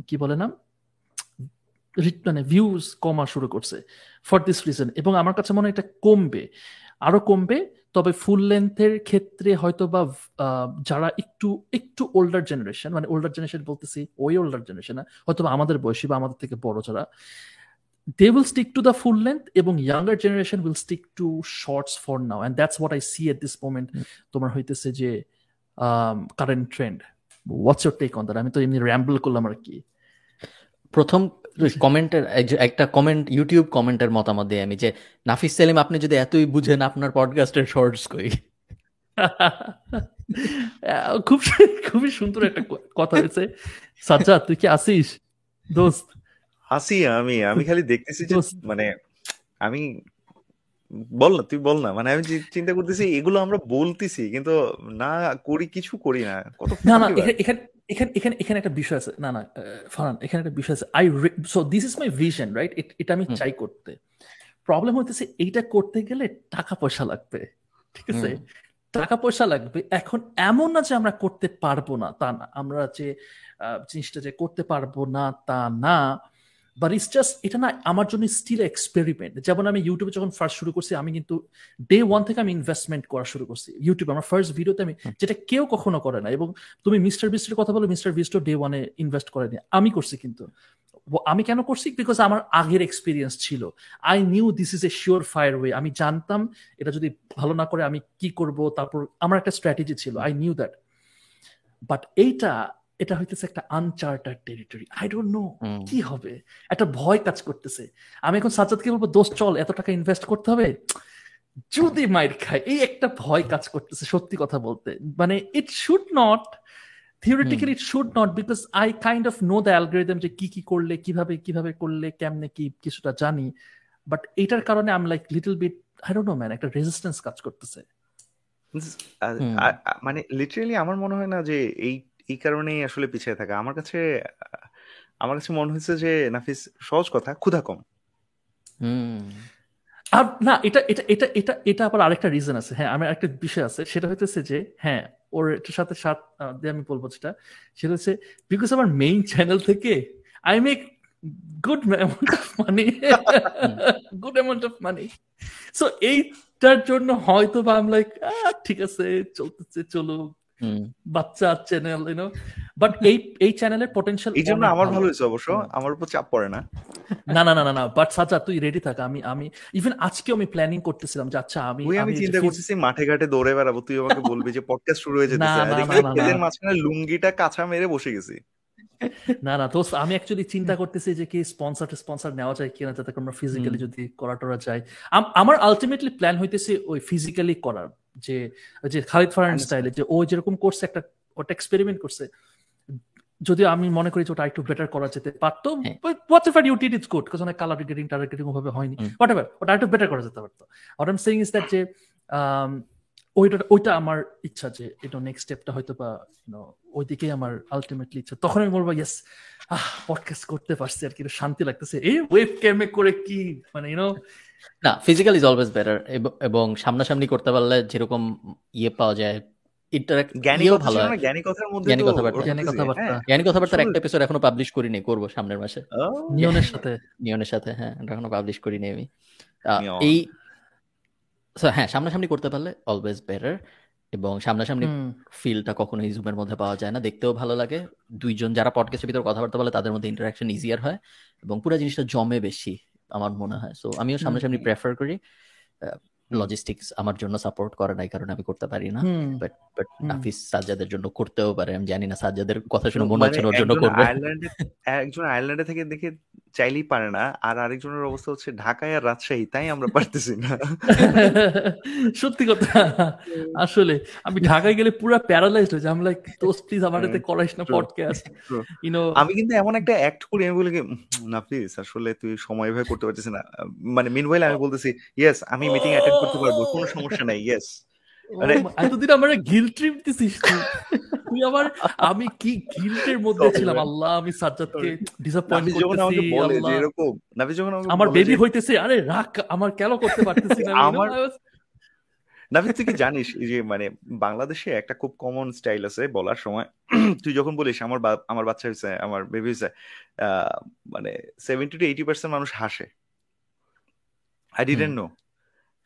কি বলে না মানে ভিউজ কমা শুরু করছে ফর দিস রিজন এবং আমার কাছে মনে হয় এটা কমবে। আরও কমবে, তবে ফুল লেন্থের ক্ষেত্রে হয়তো বা যারা একটু একটু ওল্ডার জেনারেশন মানে ওল্ডার জেনারেশন বলতেছি, ওই ওল্ডার জেনারেশন হয়তো বা আমাদের বয়সী বা আমাদের থেকে বড় যারা they will stick to the full length এবং younger generation will stick to shorts for now. And that's what i see at this moment তোমার হইতেছে যে current trend what's your take on that আমি তো এমনি র্যাম্বল করলাম আর কি। প্রথম কমেন্টের একটা কমেন্ট ইউটিউব কমেন্টের মতামত দিই আমি যে নাফিস সেলিম আপনি যদি এতই বুঝেন আপনার পডকাস্টের শর্টস কই? খুব খুবই সুন্দর একটা কথা হয়েছে। সাজ্জাদ তুই কি আসিস? দোস্ত। আসি আমি আমি খালি দেখতেছি যে মানে আমি বল না তুই বল না মানে আমি চিন্তা করতেছি এগুলো আমরা বলতেছি কিন্তু না করি কিছু করি না। কত না না এখানে এখানে এখানে এখানে একটা বিষয় আছে। না না ফারান এখানে একটা বিষয় আছে। I so this is my vision right এটা আমি চাই করতে। প্রবলেম হইতেছে এইটা করতে গেলে টাকা পয়সা লাগবে ঠিক আছে? টাকা পয়সা লাগবে এখন এমন না যে আমরা করতে পারব না তা না আমরা যে জিনিসটা যে করতে পারব না তা না। বাট ইটস জাস্ট এটা না আমার জন্য স্টিল এক্সপেরিমেন্ট যেমন আমি ইউটিউবে যখন ফার্স্ট শুরু করছি আমি কিন্তু ডে ওয়ান থেকে আমি ইনভেস্টমেন্ট করা শুরু করছি ইউটিউবে আমার ফার্স্ট ভিডিওতে আমি যেটা কেউ কখনো করে না। এবং তুমি মিস্টার বিস্টের কথা বলো মিস্টার বিস্টও ডে ওয়ানে ইনভেস্ট করেনি আমি করছি কিন্তু। আমি কেন করছি? বিকজ আমার আগের এক্সপিরিয়েন্স ছিল। I knew this is a surefire way আমি জানতাম এটা যদি ভালো না করে আমি কি করব তারপর আমার একটা স্ট্র্যাটেজি ছিল। আই নিউ দ্যাট বাট এইটা এটা হইতেছে একটা uncharted territory I don't know কি হবে। একটা ভয় কাজ করতেছে। আমি এখন সাজ্জাদকে বলব দোষ চল এত টাকা ইনভেস্ট করতে হবে? যদি মাইর খায় এই একটা ভয় কাজ করতেছে সত্যি কথা বলতে। মানে it should not theoretically it should not because I kind of know the algorithm যে কি কি করলে কীভাবে কীভাবে করলে কেমনে কি কিছুটা জানি। বাট এটার কারণে আম like little bit I don't know man একটা রেজিস্ট্যান্স কাজ করতেছে। মানে লিটারেলি আমার মনে হয় না যে এই এই কারণেই আসলে পিছিয়ে থাকা। আমার কাছে আমার কাছে মনে হয়েছে যে নাফিস সহজ কথা ক্ষুধা কম। আর না এটা এটা এটা এটা এটা আবার আরেকটা রিজন আছে। হ্যাঁ আমার একটা বিষয় আছে। সেটা হইতেছে যে হ্যাঁ ওর এটার সাথে সাথ দিয়ে আমি বলব যেটা। সেটা হচ্ছে বিকজ আমার মেইন চ্যানেল থেকে I make good amount of money good amount of money so এইটার জন্য হয়তো বা আমি লাইক ঠিক আছে চলতেছে চলুক। বাচ্চা চ্যানেল ইউনো বাট এই এই চ্যানেলের পটেনশিয়াল এই জন্য আমার ভালো। হয়েছে অবশ্য। আমার উপর চাপ পড়ে না। না না না না বাট সাজা তুই রেডি থাক। আমি আমি ইভেন আজকে আমি প্ল্যানিং করতেছিলাম যে আচ্ছা আমি আমি চিন্তা করতেছি মাঠে ঘাটে দৌড়ে বেড়াবো। তুই আমাকে বলবি যে পডকাস্ট শুরু হয়ে যেতেছে। এদের মাঝখানে লুঙ্গিটা কাঁচা মেরে বসে গেছি। না না দোস্ত আমি অ্যাকচুয়ালি চিন্তা করতেছি যে কি স্পন্সর স্পন্সর নেওয়া যায় কিনা যাতে আমরা ফিজিক্যালি যদি করা টরা যায় আমার আলটিমেটলি প্ল্যান হইতেছে ওই ফিজিক্যালি করার যে যে খালিদ ফারহান স্টাইলে যে ও যেরকম করছে একটা ওটা এক্সপেরিমেন্ট করছে। যদি আমি মনে করি যে ওটা একটু বেটার করা যেতে পারতো whatever you did it's good কারণ অনেক কালার টালার গ্রেডিং ওভাবে হয়নি। হোয়াট এভার ওটা একটু বেটার করা যেতে পারতো। What am saying is that যে ওইটা ওইটা আমার ইচ্ছা যে এটা নেক্সট স্টেপটা হয়তো বা ওই দিকেই আমার আলটিমেটলি ইচ্ছা। তখন আমি বলব ইয়েস আহ পডকাস্ট করতে পারছি আর কি শান্তি লাগতেছে। এই ওয়েব ক্যামে করে কি মানে ইউনো না ফিজিক্যাল ইজ অলওয়েজ বেটার এবং সামনাসামনি করতে পারলে যেরকম ইয়ে পাওয়া যায় একটা এপিসোড এখনও পাবলিশ করিনি করব সামনের মাসে। নিয়নের সাথে। নিয়নের সাথে হ্যাঁ এখনও পাবলিশ করিনি আমি। এই হ্যাঁ সামনাসামনি করতে পারলে অলওয়েজ বেটার এবং সামনাসামনি ফিলটা কখনোই জুমের মধ্যে পাওয়া যায় না। দেখতেও ভালো লাগে। দুইজন যারা পডকাস্টের ভিতরে কথাবার্তা বলে তাদের মধ্যে ইন্টারাকশন ইজিয়ার হয় এবং পুরো জিনিসটা জমে বেশি আমার মনে হয়। সো আমিও সামনাসামনি প্রেফার করি। লজিস্টিক্স আমার জন্য সাপোর্ট করে নাই কারণ আমি করতে পারি না। বাট বাট নাফিস সাজ্জাদের জন্য করতেও পারে আমি জানি না সাজ্জাদের কথা শুনে মনে হচ্ছে ওর মানে জন্য করবে। একজন আয়ারল্যান্ডে থেকে দেখে চাইলেই পারে না আর আরেকজনের অবস্থা হচ্ছে ঢাকায় আর রাজশাহী তাই আমরা পারতেছি না। সত্যি কথা আসলে আমি ঢাকায় গেলে পুরো প্যারালাইজড হয়ে যাই আমি লাইক দোস্ত প্লিজ আমার এতে করাইস না পডকাস্ট ইউ নো আমি কিন্তু এমন একটা অ্যাক্ট করি আমি বলি না প্লিজ আসলে তুই সময় ভাবে করতে পারছিস না। মানে মিনওয়াইল আমি বলতেছি ইয়েস আমি মিটিং অ্যাটেন্ড করতে পারব কোনো সমস্যা নাই ইয়েস মানে এতদিন আমার গিল ট্রিপ দিছিস তুই। আমার আমি কি গিল্টের মধ্যে ছিলাম আল্লাহ আমি সাজ্জাদকে ডিসঅ্যাপয়েন্ট করতেছি আল্লাহ। এরকম যখন আমার বেবি হইতেছে আরে রাখ আমার কেন করতে পারতেছি না? আমার তুই কি জানিস যে মানে বাংলাদেশে একটা খুব কমন স্টাইল আছে বলার সময়। তুই যখন বলিস আমার আমার বাচ্চা হয়েছে আমার বেবি হয়েছে মানে সেভেন্টি টু এইটি পার্সেন্ট মানুষ হাসে। আই ডিডেন্ট নো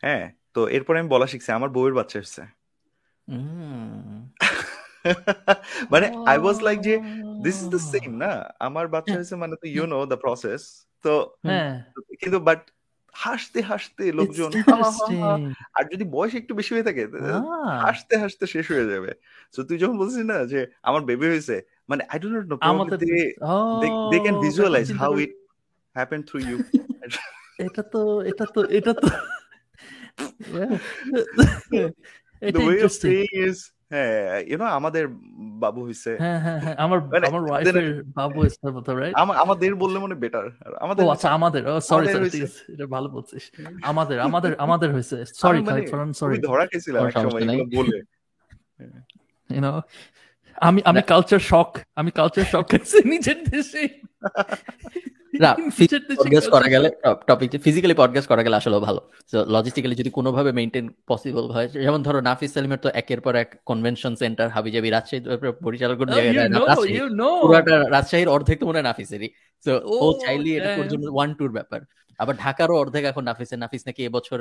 হ্যাঁ তো এরপরে আমি বলা শিখছি আমার বউয়ের বাচ্চা এসছে মানে আই ওয়াজ লাইক যে দিস ইজ দ্য সেম না? আমার বাচ্চা হয়েছে মানে তো ইউ নো দ্য প্রসেস তো হ্যাঁ। কিন্তু বাট হাসতে হাসতে লোকজন আর যদি বয়স একটু বেশি হয়ে থাকে হাসতে হাসতে শেষ হয়ে যাবে। তো তুই যখন বলছিস না যে আমার বেবি হয়েছে মানে I don't know they can visualize how it happen through you এটা তো এটা তো এটা তো the way of saying is হ্যাঁ ইউ নো আমাদের বাবু হইছে. হ্যাঁ হ্যাঁ হ্যাঁ আমার মানে আমার ওয়াইফের বাবু হইছে মতো রাইট আমাদের বললে মনে বেটার আমাদের আচ্ছা আমাদের। সরি সরি এটা ভালো বলছিস। আমাদের আমাদের আমাদের হইছে। সরি খালিদ ফরন সরি ধরা খেয়েছিলাম এক সময় এগুলো বলে। ইউ নো আমি আমি কালচার শক আমি কালচার শক খাইছি নিজের দেশে। পডকাস্ট করা গেলে টপিক ফিজিক্যালি পডকাস্ট করা গেলে আসলে ভালো। তো লজিস্টিক্যালি যদি কোনোভাবে মেনটেন পসিবল হয় যেমন ধরো নাফিস সালিমের তো একের পর এক কনভেনশন সেন্টার হাবিজাবি রাজশাহী। পরিচালক পুরাটা রাজশাহীর অর্ধেক তো মনে হয় নাফিসেরই। তো ও চাইলে এটা জন্য ওয়ান টুর ব্যাপার। আবার ঢাকারও অর্ধেক এখন নাফিসের। নাফিস নাকি এবছর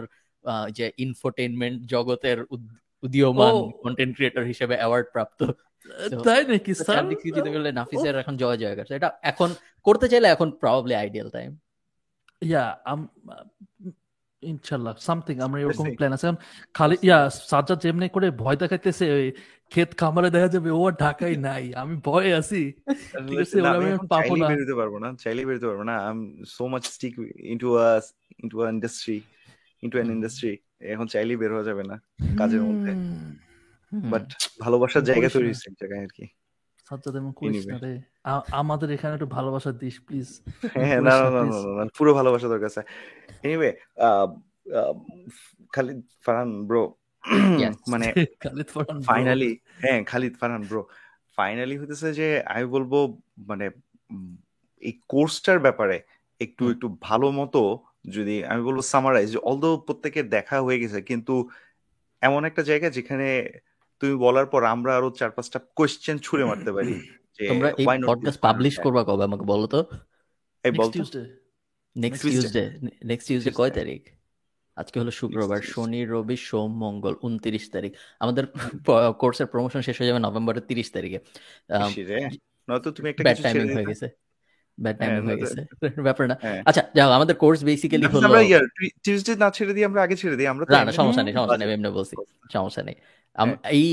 যে ইনফোটেনমেন্ট জগতের উদীয়মান কন্টেন্ট ক্রিয়েটর হিসেবে অ্যাওয়ার্ড প্রাপ্ত। তাই নাকি স্যার চিন্তা করলে নাফিসের এখন জয় জয় করছে এটা এখন করতে চাইলে এখন probably ideal time yeah um ইনশাল্লাহ সামথিং আমরা এরকম প্ল্যান আছে খালি ইয়া সাজ্জাদ যেমনি করে ভয় দেখাইতেছে ওই ক্ষেত খামারে দেখা যাবে ও ঢাকায় নাই। আমি ভয়ে আছি। ঠিক আছে ওরা আমি পাবো না। বেরোতে পারব না চাইলে বেরোতে পারব না। I am so much stick into a into a industry into an industry এখন চাইলেই বের হওয়া যাবে না কাজের মধ্যে। বাট ভালোবাসার জায়গা তৈরি হয়েছে এক জায়গায় আর কি সাজ্জাদ এমন করিস না রে। আমাদের এখানে একটু ভালোবাসা দিস প্লিজ হ্যাঁ না না না পুরো ভালোবাসা দরকার আছে এনিওয়ে খালিদ ফারহান ব্রো মানে খালিদ ফারহান ফাইনালি হ্যাঁ খালিদ ফারহান ব্রো ফাইনালি হতেছে যে আমি বলব মানে এই কোর্সটার ব্যাপারে একটু একটু ভালো মতো যদি আমি বলব সামারাইজ অলদো প্রত্যেকের দেখা হয়ে গেছে কিন্তু এমন একটা জায়গা যেখানে তুমি বলার পর আমরা আরও চার পাঁচটা কোশ্চেন ছুড়ে মারতে পারি যে তোমরা এই পডকাস্ট পাবলিশ করবা কবে আমাকে বলো তো? এই বল নেক্সট টিউসডে নেক্সট টিউসডে কয় তারিখ? আজকে হলো শুক্রবার শনি রবি সোম মঙ্গল উনত্রিশ তারিখ। আমাদের কোর্সের প্রমোশন শেষ হয়ে যাবে নভেম্বরের তিরিশ তারিখে। নয়তো তুমি একটা ব্যাড টাইমিং হয়ে গেছে। ব্যাড টাইমিং হয়ে গেছে। ব্যাপার না। আচ্ছা যাও আমাদের কোর্স বেসিক্যালি হলো আমরা ইয়ার টিউসডে না ছেড়ে দিই আমরা আগে ছেড়ে দিই আমরা না না সমস্যা নেই সমস্যা নেই এমনি বলছি সমস্যা নেই। এই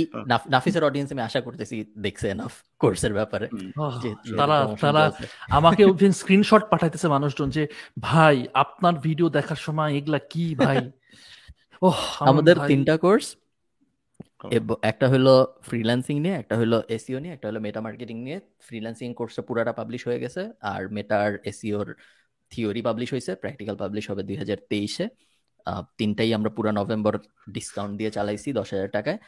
নাফিসের অডিয়েন্স আমি আশা করতেছি দেখছে এনাফ কোর্সের ব্যাপারে। তারা তারা আমাকে স্ক্রিনশট পাঠাইতেছে মানুষজন যে ভাই আপনার ভিডিও দেখার সময় এগুলা কি ভাই? ওহ আমাদের তিনটা কোর্স একটা হলো ফ্রিল্যান্সিং নিয়ে একটা হলো এসিও নিয়ে একটা হলো মেটা মার্কেটিং নিয়ে। ফ্রিল্যান্সিং কোর্সটা পুরাটা পাবলিশ হয়ে গেছে আর মেটার এসিওর থিওরি পাবলিশ হয়েছে প্র্যাকটিক্যাল পাবলিশ হবে দুই হাজার তেইশে। তিনটাই আমরা পুরো নভেম্বর ডিসকাউন্ট দিয়ে চালাইছি দশ হাজার টাকায়।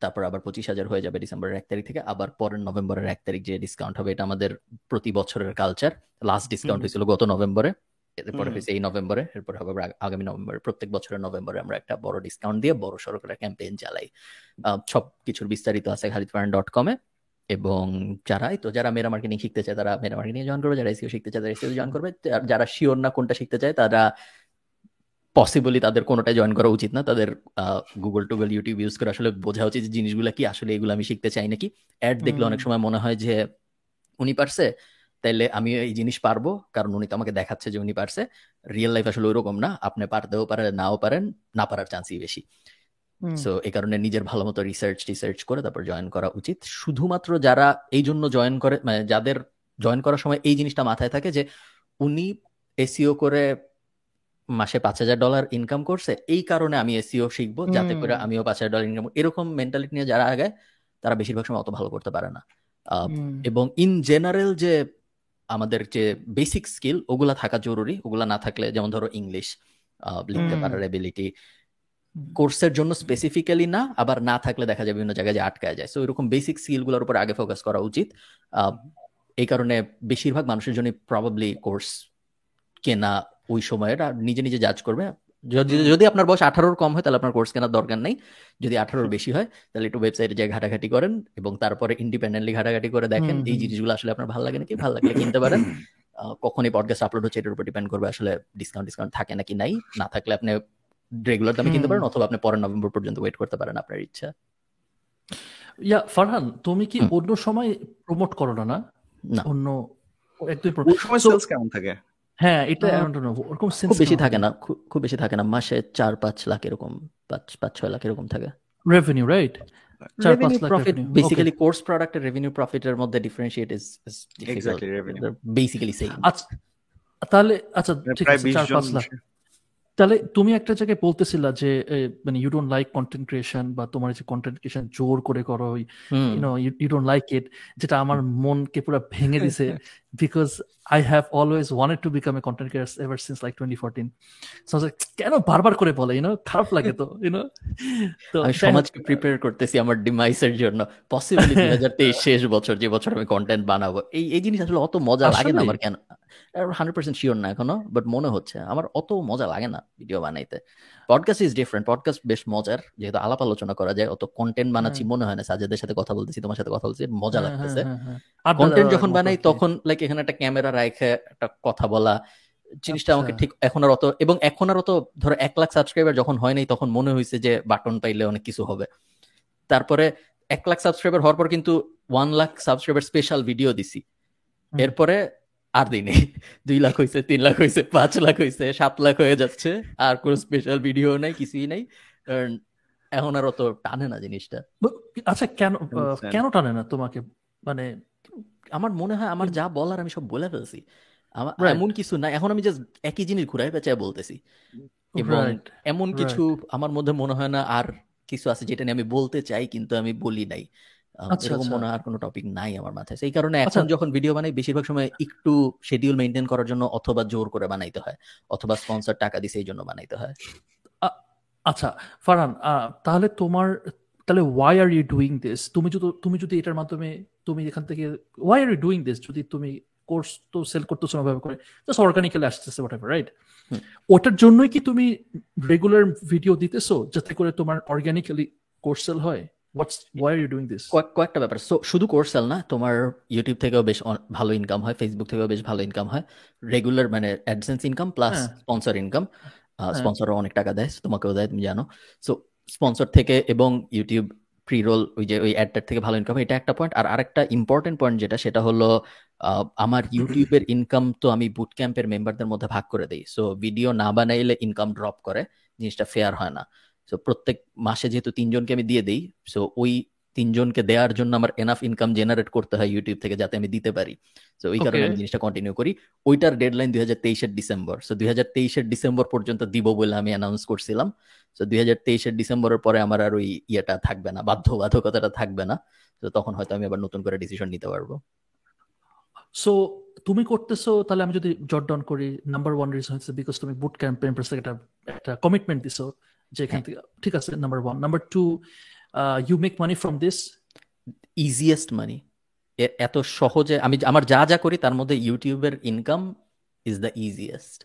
তারপর আবার পঁচিশ হাজার হয়ে যাবে ডিসেম্বরের এক তারিখ থেকে। আবার পরের নভেম্বরের এক তারিখ যে ডিসকাউন্ট হবে এটা আমাদের প্রতি বছরের কালচার লাস্ট ডিসকাউন্ট হয়েছিল গত নভেম্বরে। এরপরে হয়েছে এই নভেম্বরে এরপর হবে আগামী নভেম্বরে প্রত্যেক বছরের নভেম্বরে আমরা একটা বড় ডিসকাউন্ট দিয়ে বড় সরকারের ক্যাম্পেইন চালাই। সব কিছুর বিস্তারিত আছে খালিদ ডট কমে এবং যারাই তো যারা মেরা মার্কেটিং শিখতে চায় তারা মেরা মার্কেটিং জয়েন করবে যারা এসিও শিখতে চায় তারা এসিও জয়েন করবে। যারা শিওর না কোনটা শিখতে চায় তারা পসিবলি তাদের কোনোটাই জয়েন করা উচিত না। তাদের গুগল টুগল ইউটিউব ইউজ করে আসলে বোঝা উচিত যে জিনিসগুলো কি আসলে এগুলো আমি শিখতে চাই নাকি। অ্যাড দেখলে অনেক সময় মনে হয় যে উনি পারছে তাইলে আমি এই জিনিস পারব কারণ উনি তো আমাকে দেখাচ্ছে যে উনি পারছে। রিয়েল লাইফ আসলে ওইরকম না আপনি পারতেও পারেন নাও পারেন না পারার চান্সই বেশি। সো এই কারণে নিজের ভালো মতো রিসার্চ টিসার্চ করে তারপর জয়েন করা উচিত। শুধুমাত্র যারা এই জন্য জয়েন করে মানে যাদের জয়েন করার সময় এই জিনিসটা মাথায় থাকে যে উনি এসিও করে মাসে পাঁচ হাজার ডলার ইনকাম করছে এই কারণে আমি এসিও শিখব যাতে করে আমিও পাঁচ হাজার ডলার ইনকাম এরকম মেন্টালিটি নিয়ে যারা আগে তারা বেশিরভাগ সময় অত ভালো করতে পারে না। এবং ইন জেনারেল যে আমাদের যে বেসিক স্কিল ওগুলা থাকা জরুরি ওগুলা না থাকলে যেমন ধরো ইংলিশ লিখতে পারার এবিলিটি কোর্সের জন্য স্পেসিফিক্যালি না আবার না থাকলে দেখা যায় বিভিন্ন জায়গায় যে আটকায় যায়। সো এরকম বেসিক স্কিলগুলোর উপর আগে ফোকাস করা উচিত। এই কারণে বেশিরভাগ মানুষের জন্য প্রবাবলি কোর্স কেনা ওই সময়ের আর নিজে নিজে জাজ করবে যদি যদি আপনার বয়স আঠারোর কম হয় তাহলে আপনার কোর্স কেনার দরকার নেই। যদি আঠারোর বেশি হয় তাহলে একটু ওয়েবসাইটে যাই ঘাটাঘাটি করেন এবং তারপরে ইন্ডিপেন্ডেন্টলি ঘাটাঘাটি করে দেখেন এই জিনিসগুলো আসলে আপনার ভালো লাগে নাকি? ভালো লাগলে কিনতে পারেন। কখনই পডকাস্ট আপলোড হচ্ছে এটার উপর ডিপেন্ড করবে আসলে ডিসকাউন্ট ডিসকাউন্ট থাকে নাকি নাই। না থাকলে আপনি রেগুলার দামে কিনতে পারেন অথবা আপনি পরের নভেম্বর পর্যন্ত ওয়েট করতে পারেন আপনার ইচ্ছা। ইয়া ফারহান তুমি কি অন্য সময় প্রমোট করো না না? অন্য একদম সময় সেলস কেমন থাকে? হ্যাঁ এটা ওরকম খুব বেশি থাকে না খুব বেশি থাকে না মাসে চার পাঁচ লাখ এরকম পাঁচ পাঁচ ছয় লাখ এরকম থাকে। রেভিনিউ রাইট চার পাঁচ লাখ প্রফিট বেসিক্যালি কোর্স প্রোডাক্টের রেভিনিউ প্রফিটের মধ্যে ডিফারেন্সিয়েট ইজ বেসিক্যালি সেম আচ্ছা তাহলে আচ্ছা ঠিক আছে চার পাঁচ লাখ। তাহলে তুমি একটা জায়গায় বলতেছিলা যে মানে you don't like content creation বা তোমার যে কন্টেন্ট ক্রিয়েশন জোর করে করো you know you don't like it যেটা আমার মনকে পুরো ভেঙে দিছে because I have always wanted to become a content creator ever since like twenty fourteen কেন বারবার করে বলে ইউনো খারাপ লাগে তো ইউনো তো আমি সমাজকে প্রিপেয়ার করতেছি আমার ডিমাইসের জন্য। পসিবলি দুই হাজার তেইশ শেষ বছর যে বছর আমি কন্টেন্ট বানাবো এই এই জিনিস আসলে অত মজা লাগে না আমার কেন? হান্ড্রেড পার্সেন্ট শিওর না এখনও বাট মনে হচ্ছে। আমার অত মজা লাগে না ভিডিও বানাইতে। পডকাস্ট ইজ ডিফারেন্ট পডকাস্ট বেশ মজার যেহেতু আলাপ আলোচনা করা যায় অত কন্টেন্ট বানাচ্ছি মনে হয় না সাজেদের সাথে কথা বলতেছি তোমার সাথে কথা বলছি মজা লাগতেছে। কন্টেন্ট যখন বানাই তখন লাইক এখানে একটা ক্যামেরা রাখে একটা কথা বলা জিনিসটা আমাকে ঠিক এখন আর অত এবং এখন আর অত ধরো এক লাখ সাবস্ক্রাইবার যখন হয় নাই তখন মনে হয়েছে যে বাটন পাইলে অনেক কিছু হবে। তারপরে এক লাখ সাবস্ক্রাইবার হওয়ার পর কিন্তু one lakh subscriber special video দিছি। এরপরে আর দিনে দুই লাখ হয়েছে তিন লাখ হয়েছে পাঁচ লাখ হয়েছে সাত লাখ হয়ে যাচ্ছে। আর কোন স্পেশাল ভিডিও নাই কিছুই নাই। এখন আর অত টানে না জিনিসটা। আচ্ছা কেন কেন টানে না তোমাকে? মানে আমার মনে হয় আমার যা বলার আমি সব বলে ফেলছি। আমার এমন কিছু না এখন আমি জাস্ট একই জিনিস ঘুরাই পেঁচায় বলতেছি। এবং এমন কিছু আমার মধ্যে মনে হয় না আর কিছু আছে যেটা নিয়ে আমি বলতে চাই কিন্তু আমি বলি নাই। এরকম আচ্ছা। মনে আর কোনো টপিক নাই আমার মাথায়। সেই কারণে এখন আচ্ছা। যখন ভিডিও বানাই বেশিরভাগ সময় একটু শিডিউল মেনটেন করার জন্য অথবা জোর করে বানাইতে হয় অথবা স্পন্সর টাকা দিয়ে সেই জন্য বানাইতে হয়। আচ্ছা ফারহান তাহলে তোমার তাহলে why are you doing this তুমি যদি তুমি যদি এটার মাধ্যমে তুমি এখান থেকে why are you doing this যদি তুমি কোর্স তো সেল করতেছো না ভাবে করে জাস্ট অর্গানিক্যালি আসতেছে হোয়াট রাইট ওটার জন্যই কি তুমি রেগুলার ভিডিও দিতেছো যাতে করে তোমার অর্গানিক্যালি কোর্স সেল হয়? কয়েকটা ব্যাপার। সো শুধু কোর্স সেল না তোমার ইউটিউব থেকেও বেশ ভালো ইনকাম হয় ফেসবুক থেকেও বেশ ভালো ইনকাম হয়। রেগুলার মানে AdSense income plus sponsor income স্পন্সরও অনেক টাকা দেয় তোমাকেও দেয় তুমি জানো। সো স্পন্সর থেকে এবং ইউটিউব প্রি রোল ওই যে ওই অ্যাডটার থেকে ভালো ইনকাম এটা একটা পয়েন্ট আর আরেকটা ইম্পর্টেন্ট পয়েন্ট যেটা সেটা হলো আমার ইউটিউবের ইনকাম তো আমি বুট ক্যাম্পের মেম্বারদের মধ্যে ভাগ করে দিই। সো ভিডিও না বানাইলে ইনকাম ড্রপ করে জিনিসটা ফেয়ার হয় না। সো প্রত্যেক মাসে যেহেতু তিনজনকে আমি দিয়ে দিই সো ওই তিনজনকে দেওয়ার জন্য আমার এনাফ ইনকাম জেনারেট করতে হয় ইউটিউব থেকে যাতে আমি দিতে পারি। তো ওই কারণে আমি জিনিসটা কন্টিনিউ করি। ওইটার ডেডলাইন দুই হাজার তেইশের ডিসেম্বর। সো দুই হাজার তেইশের ডিসেম্বর পর্যন্ত দিব বলে আমি অ্যানাউন্স করছিলাম। তো দুই হাজার তেইশের ডিসেম্বরের পরে আমার আর ওই ইয়েটা থাকবে না বাধ্যবাধকতাটা থাকবে না। তো তখন হয়তো আমি আবার নতুন করে ডিসিশন নিতে পারব। সো তুমি করতেছো তাহলে আমি যদি জট ডাউন করি। নাম্বার ওয়ান রিজন হচ্ছে বিকজ তুমি বুট ক্যাম্প থেকে একটা একটা কমিটমেন্ট দিছো। যে এখান হ্যাঁ। থেকে ঠিক আছে number one number two you make money from this easiest money এত সহজে আমি আমার যা যা করি তার মধ্যে ইউটিউবের ইনকাম ইজ দ্য ইজিয়েস্ট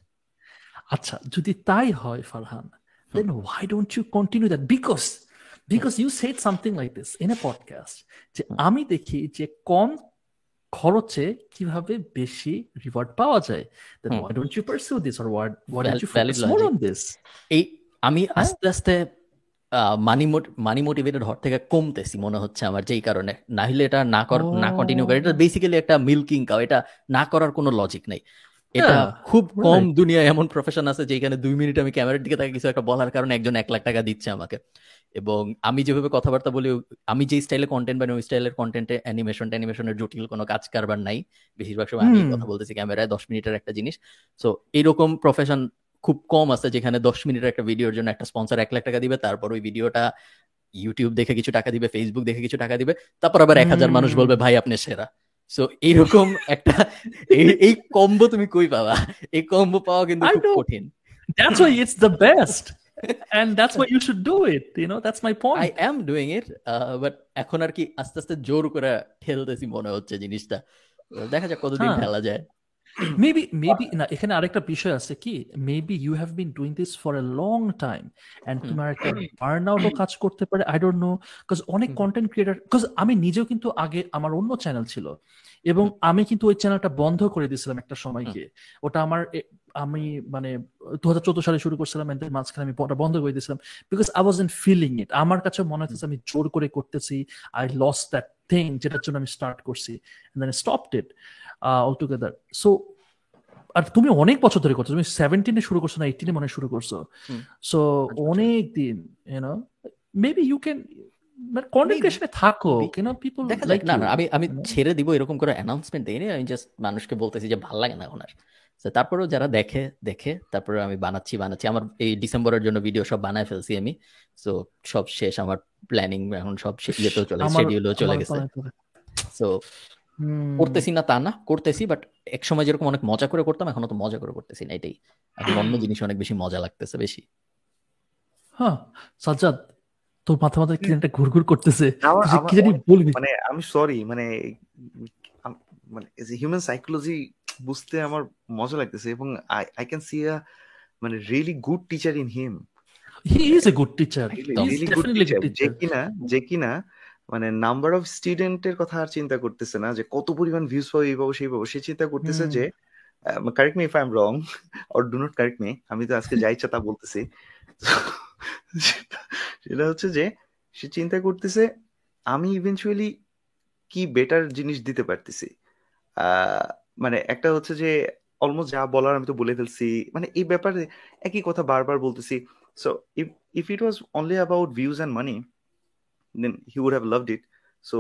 আচ্ছা যদি তাই হয় Farhan then why don't you continue that because because you said something like this in a podcast যে আমি দেখি যে কম খরচে কীভাবে বেশি রিওয়ার্ড পাওয়া যায় why don't you pursue this or why, why don't you focus more on this এই আমি আস্তে আস্তে মানি মানি মোটিভেটেড হওয়ার থেকে কমতেছি মনে হচ্ছে আমার যেই কারণে। না হলে এটা না কর না কন্টিনিউ করে এটা বেসিক্যালি একটা মিল্কিং কাউ এটা না করার কোনো লজিক নেই। এটা খুব কম দুনিয়ায় এমন প্রফেশন আছে যেখানে দুই মিনিট আমি ক্যামেরার দিকে তাকে কিছু একটা বলার কারণে একজন এক লাখ টাকা দিচ্ছে আমাকে। এবং আমি যেভাবে কথাবার্তা বলি আমি যে স্টাইলে কন্টেন্ট বানাই ওই স্টাইলের কন্টেন্টে অ্যানিমেশন অ্যানিমেশনের জটিল কোনো কাজ কারবার নাই। বেশিরভাগ সময় আমি কথা বলতেছি ক্যামেরায় দশ মিনিটের একটা জিনিস। সো এরকম প্রফেশন খুব কম আছে যেখানে দশ মিনিটের একটা ভিডিওর জন্য একটা স্পন্সর এক লাখ টাকা দিবে তারপর ওই ভিডিওটা ইউটিউব দেখে কিছু টাকা দিবে ফেসবুক দেখে কিছু টাকা দিবে তারপর আবার এক হাজার মানুষ বলবে ভাই আপনি সেরা। সো এইরকম একটা এই কম্বো তুমি কই পাবা? এই কম্বো পাওয়া কিন্তু খুব কঠিন। That's why it's the best. and that's why you should do it you know that's my point. I am doing it uh, but এখন আর কি আস্তে আস্তে জোর করে ঠেলতেছি মনে হচ্ছে জিনিসটা। দেখা যাক কতদিন ঠেলা যায়। মেবি মেবি না এখানে আরেকটা বিষয় আছে কি? Maybe you have been doing this for a long time and তোমার একটা বার্ন আউটও কাজ করতে পারে আই ডোন্ট নো বিকজ অনেক কন্টেন্ট ক্রিয়েটার বিকজ আমি নিজেও কিন্তু আগে আমার অন্য চ্যানেল ছিল এবং আমি কিন্তু ওই চ্যানেলটা বন্ধ করে দিয়েছিলাম একটা সময় গিয়ে। ওটা আমার আমি মানে দু হাজার চোদ্দ সালে শুরু করছিলাম এন্ড মাঝখানে আমি ওটা বন্ধ করে দিয়েছিলাম because I was feeling it আমার কাছে মনে হচ্ছে আমি জোর করে করতেছি আই লস দ্যাট থিং যেটার জন্য আমি স্টার্ট করছি। Then stopped it all together so আর তুমি অনেক বছর ধরে করছ তুমি সেভেন্টিনে শুরু করছ না এইটিনে মনে শুরু করছ। সো অনেক দিন you know maybe you can মানে কন্টেন্ট থাকো কেন পিপল লাইক না না আমি আমি ছেড়ে দিব এরকম করে অ্যানাউন্সমেন্ট দেইনি আমি জাস্ট মানুষকে বলতেছি যে ভালো লাগে না আর। তারপরেও যারা দেখে দেখে তারপরে আমি বানাচ্ছি বানাচ্ছি আমার এই ডিসেম্বরের জন্য ভিডিও সব বানায় ফেলছি আমি। সো সব শেষ আমার প্ল্যানিং এখন সব ইয়েতেও চলে শিডিউলও চলে গেছে। সো করতেছি না তা না করতেছি বাট এক সময় যেরকম অনেক মজা করে করতাম এখন তো মজা করে করতেছি না এটাই। এখন অন্য জিনিস অনেক বেশি মজা লাগতেছে বেশি। হ্যাঁ সাজ্জাদ তোর মাথা মাথা কি একটা ঘুরঘুর করতেছে? কি জানি বলবি মানে আমি সরি মানে মানে হিউম্যান সাইকোলজি বুঝতে আমার মজা লাগতেছে এবং আই আই ক্যান সি আ মানে really good teacher in him he is a good teacher really good teacher যে কিনা যে কিনা মানে নাম্বার অফ স্টুডেন্টের কথা আর চিন্তা করতেছে না যে কত পরিমাণ ভিউজ পাবো এই পাবো সেই পাবো সে চিন্তা করতেছে যে correct me if I am wrong or do not correct me আমি তো আজকে যা ইচ্ছা তা বলতেছি। সেটা হচ্ছে যে সে চিন্তা করতেছে আমি ইভেনচুয়ালি কি বেটার জিনিস দিতে পারতেছি? মানে একটা হচ্ছে যে অলমোস্ট যা বলার আমি তো বলে ফেলছি মানে এই ব্যাপারে একই কথা বারবার বলতেছি। So if if it was only about views and money then he would have loved it. So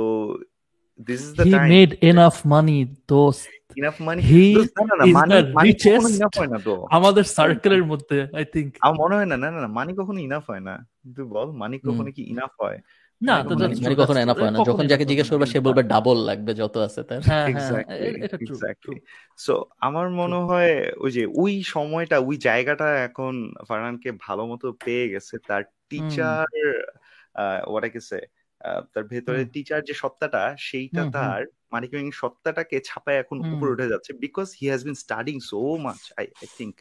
this is the he time. Made enough money, those enough money. He is the richest আমাদের সার্কেলের মধ্যে I think আমার মনে হয় না না না মানি কখনো ইনাফ হয় না। তুই বল মানি কখনো কি ইনাফ হয়? না তো মানে কখনো এনাফ হয় না। যখন যাকে জিজ্ঞেস করবে সে বলবে ডাবল লাগবে যত আছে তার এক্স্যাক্টলি সো আমার মনে হয় ওই যে ওই সময়টা ওই জায়গাটা এখন ফারহানকে ভালো মতো পেয়ে গেছে। তার টিচার ওরা কেসে তার ভেতরে টিচার যে সত্তাটা সেইটা তার মানিক সত্তাটাকে ছাপায় এখন উপরে উঠে যাচ্ছে because he has been studying so much I I think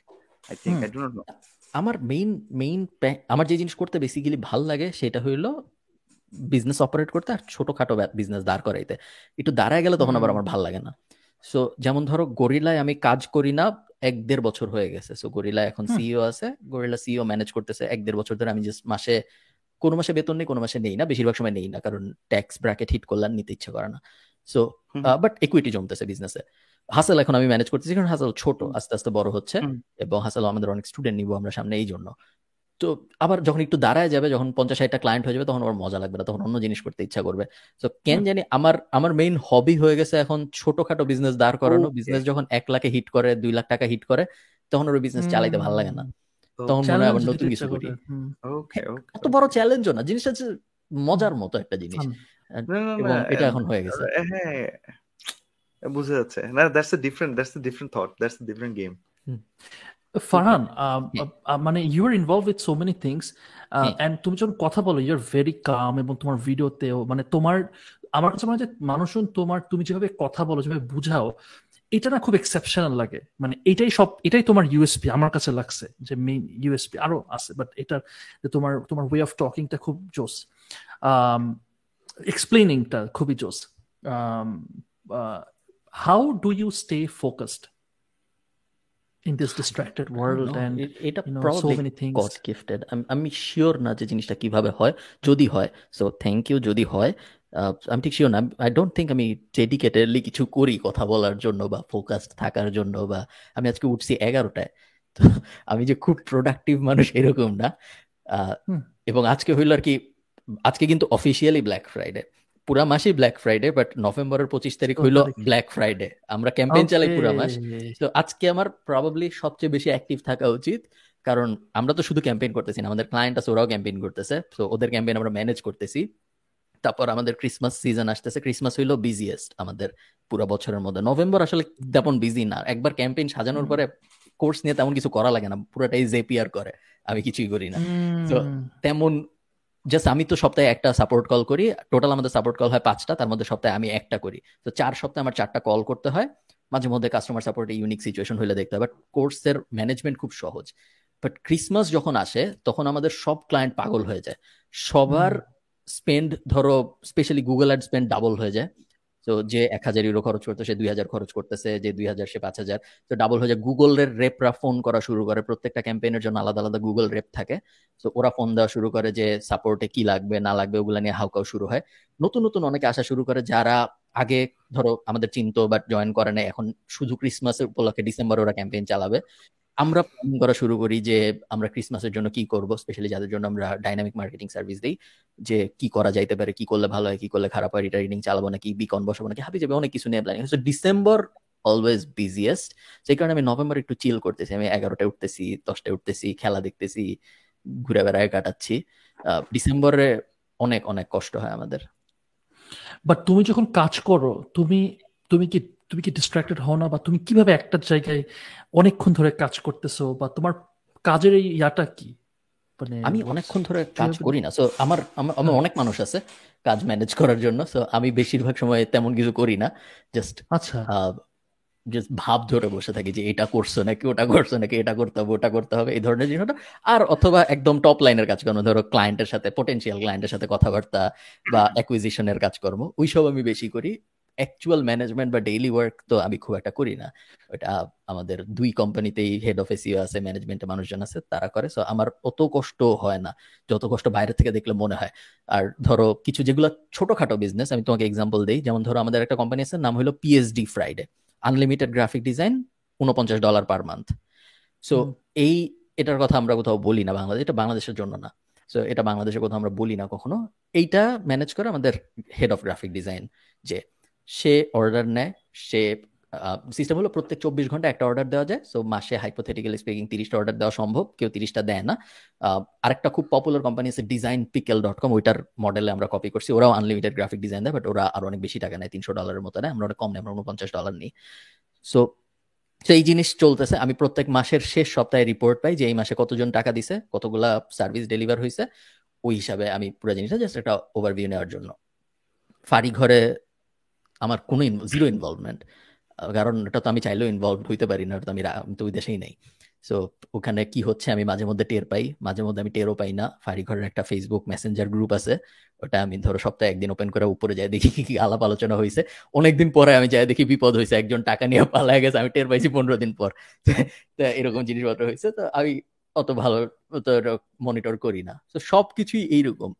I think I do not know আমার মেইন মেইন আমার যে জিনিস করতে বেসিক্যালি ভালো লাগে সেটা হইল বিজনেস অপারেট করতে আর ছোটখাটো বিজনেস দাঁড় করাইতে। একটু দাঁড়ায় গেলে তখন আবার আমার ভালো লাগে না। সো যেমন ধরো গরিলায় আমি কাজ করি না এক দেড় বছর হয়ে গেছে। সো গরিলা এখন সিইও আছে গরিলা সিইও ম্যানেজ করতেছে এক দেড় বছর ধরে। আমি জাস্ট মাসে কোনো মাসে বেতন নেই কোনো মাসে নেই না বেশিরভাগ সময় নেই না কারণ ট্যাক্স ব্র্যাকেট হিট করলে নিতে ইচ্ছা করে না। সো বাট ইকুইটি জমতেছে বিজনেসে হাসেল এখন আমি ম্যানেজ করতেছি কারণ হাসেল ছোট আস্তে আস্তে বড় হচ্ছে এবং হাসেল আমাদের অনেক স্টুডেন্ট নিবো আমরা সামনে এই জন্য। তো আবার যখন একটু দাঁড়ায় যাবে যখন পঞ্চাশ ষাটটা ক্লায়েন্ট হয়ে যাবে তখন আবার মজা লাগবে না তখন অন্য জিনিস করতে ইচ্ছা করবে। তো কেন জানি আমার আমার মেইন হবি হয়ে গেছে এখন ছোটখাটো বিজনেস দাঁড় করানো। বিজনেস যখন এক লাখে হিট করে দুই লাখ টাকা হিট করে তখন ওর বিজনেস চালাইতে ভালো লাগে না। তখন মনে হয় আবার নতুন কিছু করি। এত বড় চ্যালেঞ্জও না জিনিসটা হচ্ছে মজার মতো একটা জিনিস। এবং এটা এখন হয়ে গেছে। হ্যাঁ বুঝা যাচ্ছে। না that's a different that's a different thought that's a different game Farhan মানে you are involve with so many things and তুমি যখন কথা বলো ইউ আর ভেরি কাম এবং তোমার ভিডিওতেও মানে তোমার আমার কাছে মনে হয় যে মানুষজন তোমার তুমি যেভাবে কথা বলো যেভাবে বুঝাও এটা না খুব এক্সেপশনাল লাগে। মানে এটাই সব এটাই তোমার ইউএসপি আমার কাছে লাগছে যে মেইন ইউএসপি আরও আছে বাট এটা তোমার তোমার ওয়ে অফ টকিংটা খুব জোস। এক্সপ্লেনিংটা খুবই জোস। How do you stay focused in this distracted world and এটা you know, so many things? God gifted. আমি শিওর না যে জিনিসটা কীভাবে হয় যদি হয় সো থ্যাংক ইউ যদি হয় আমি ঠিক শিওর না। আই ডোন্ট থিঙ্ক আমি ডেডিকেটেডলি কিছু করি কথা বলার জন্য বা ফোকাসড থাকার জন্য বা আমি আজকে উঠছি এগারোটায়। তো আমি যে খুব প্রোডাক্টিভ মানুষ এরকম না। এবং আজকে হইল আর কি আজকে কিন্তু অফিসিয়ালি ব্ল্যাক ফ্রাইডে পুরা মাসই ব্ল্যাক ফ্রাইডে বাট নভেম্বরের পঁচিশ তারিখ হইল ব্ল্যাক ফ্রাইডে আমরা ক্যাম্পেইন চালাই পুরা মাস। তো আজকে আমার প্রবাবলি সবচেয়ে বেশি অ্যাক্টিভ থাকা উচিত। কারণ আমরা তো শুধু ক্যাম্পেইন করতেছি না আমাদের ক্লায়েন্ট আছে ওরাও ক্যাম্পেইন করতেছে। তো ওদের ক্যাম্পেইন আমরা ম্যানেজ করতেছি। তারপর আমাদের ক্রিসমাস সিজন আসতেছে। ক্রিসমাস হইল বিজিয়েস্ট আমাদের পুরো বছরের মধ্যে। নভেম্বর আসলে তেমন বিজি না। একবার ক্যাম্পেইন সাজানোর পরে কোর্স নিয়ে তেমন কিছু করা লাগে না। পুরোটাই জেপিআর করে। আমি কিছুই করি না। তো তেমন জাস্ট আমি তো সপ্তাহে একটা সাপোর্ট কল করি। টোটাল আমাদের সাপোর্ট কল হয় পাঁচটা। তার মধ্যে সপ্তাহে আমি একটা করি। তো চার সপ্তাহে আমার চারটা কল করতে হয়। মাঝে মধ্যে কাস্টমার সাপোর্টে ইউনিক সিচুয়েশন হলে দেখতে হয়। বাট কোর্সের ম্যানেজমেন্ট খুব সহজ। বাট ক্রিসমাস যখন আসে তখন আমাদের সব ক্লায়েন্ট পাগল হয়ে যায়। সবার স্পেন্ড ধরো specially Google ad spend double হয়ে যায়। তো যে এক হাজার ইউরো খরচ করতে সে দুই হাজার খরচ করতেছে, যে দুই হাজার, সে পাঁচ হাজার। তো ডাবল হয়ে যায়। গুগলের রেপরা ফোন করা শুরু করে। প্রত্যেকটা ক্যাম্পেইনের জন্য আলাদা আলাদা গুগল রেপ থাকে। তো ওরা ফোন দেওয়া শুরু করে যে সাপোর্টে কি লাগবে, না লাগবে, ওগুলো নিয়ে হাউকাও শুরু হয়। নতুন নতুন অনেকে আসা শুরু করে যারা আগে, ধরো, আমাদের চিন্ত বা জয়েন করে না এখন শুধু ক্রিসমাসের উপলক্ষে ডিসেম্বর ওরা ক্যাম্পেইন চালাবে। আমরা প্ল্যানিং করা শুরু করি যে আমরা ক্রিসমাসের জন্য কি করব স্পেশালি যাদের জন্য আমরা ডাইনামিক মার্কেটিং সার্ভিস দিই, যে কি করা যাইতে পারে, কি করলে ভালো হয়, কি করলে খারাপ হয় রিটার্নিং চালাবো নাকি বিকন বসাবো নাকি হাবি যাবে, অনেক কিছু নিয়ে planning so December always busiest সেই কারণে আমি নভেম্বর একটু চিল করতেছি, আমি এগারোটায় উঠতেছি, দশটায় উঠতেছি, খেলা দেখতেছি, ঘুরে বেড়ায় কাটাচ্ছি। ডিসেম্বরে অনেক অনেক কষ্ট হয় আমাদের। বাট তুমি যখন কাজ করো, তুমি তুমি কি তুমি কি ডিস্ট্রাক্টেড হও না? বা তুমি কীভাবে একটা জায়গায় অনেকক্ষণ ধরে কাজ করতেছো? বা তোমার কাজের এই ইয়াটা কি? মানে আমি অনেকক্ষণ ধরে কাজ করি না। সো আমার আমার হ্যাঁ। অনেক মানুষ আছে কাজ ম্যানেজ করার জন্য। সো আমি বেশিরভাগ সময় তেমন কিছু করি না। জাস্ট আচ্ছা। জাস্ট ভাব ধরে বসে থাকি যে এটা করছ নাকি ওটা করছ নাকি? এটা করতে হবে ওটা করতে হবে। এই ধরনের জিনিসটা। আর অথবা একদম টপ লাইনের কাজকর্ম ধরো ক্লায়েন্টের সাথে পোটেন্সিয়াল ক্লায়েন্টের সাথে কথাবার্তা বা অ্যাকুইজিশনের কাজকর্ম ওইসব আমি বেশি করি। অ্যাকচুয়াল ম্যানেজমেন্ট বা ডেইলি ওয়ার্ক তো আমি খুব একটা করি না। ওটা আমাদের দুই কোম্পানিতেই হেড অফ এসিও আছে ম্যানেজমেন্টের মানুষজন আছে তারা করে। সো আমার অত কষ্ট হয় না। যত কষ্ট বাইরে থেকে দেখলে মনে হয়। আর ধরো কিছু যেগুলো ছোটখাটো বিজনেস আমি তোমাকে এক্সাম্পল দিই। যেমন ধরো আমাদের একটা কোম্পানি আছে নাম হলো PSD Friday unlimited graphic design উনপঞ্চাশ ডলার পার মান্থ সো এই এটার কথা আমরা কোথাও বলি না বাংলাদেশ এটা বাংলাদেশের জন্য না। সো এটা বাংলাদেশের কোথাও আমরা বলি না কখনো। এইটা ম্যানেজ করে আমাদের হেড অফ গ্রাফিক ডিজাইন যে সে অর্ডার নেয়, সে সিস্টেম হলো প্রত্যেক চব্বিশ ঘণ্টা একটা অর্ডার দেওয়া যায় সো মাসে হাইপোথেটিক্যালি স্পিকিং তিরিশটা অর্ডার দেওয়া সম্ভব, কেউ তিরিশটা দেয় না। আরেকটা খুব পপুলার কোম্পানি আছে ডিজাইন পিকেল ডট কম ওইটার মডেলে আমরা কপি করছি, ওরাও আনলিমিটেড গ্রাফিক ডিজাইন দেয় বাট ওরা আরও অনেক বেশি টাকা নেয়, তিনশো ডলারের মতো নেয়, আমরা অনেক কম নেই, আমরা উনপঞ্চাশ ডলার নিই। সো সেই জিনিস চলতেছে, আমি প্রত্যেক মাসের শেষ সপ্তাহে রিপোর্ট পাই যে এই মাসে কতজন টাকা দিছে, কতগুলা সার্ভিস ডেলিভার হয়েছে ওই হিসাবে আমি পুরো জিনিসটা জাস্ট একটা ওভারভিউ নেওয়ার জন্য। ফাড়ি ঘরে আমার কোনো জিরো ইনভলভমেন্ট কারণ এটা তো আমি চাইলেও ইনভলভ হইতে পারি না তো আমি তো ওই দেশেই নেই। সো ওখানে কি হচ্ছে আমি মাঝে মধ্যে টের পাই, মাঝে মধ্যে আমি টেরও পাই না। ফারিঘরের একটা ফেসবুক মেসেঞ্জার গ্রুপ আছে, ওটা আমি ধরো সপ্তাহে একদিন ওপেন করে উপরে যাই দেখি কি আলাপ আলোচনা হয়েছে অনেকদিন পরে আমি যাই দেখি বিপদ হয়েছে একজন টাকা নিয়ে পালা গেছে, আমি টের পাইছি পনেরো দিন পর। এরকম জিনিসপত্র হয়েছে তো আমি অত ভালো মনিটর করি না। তো সব কিছুই এইরকম।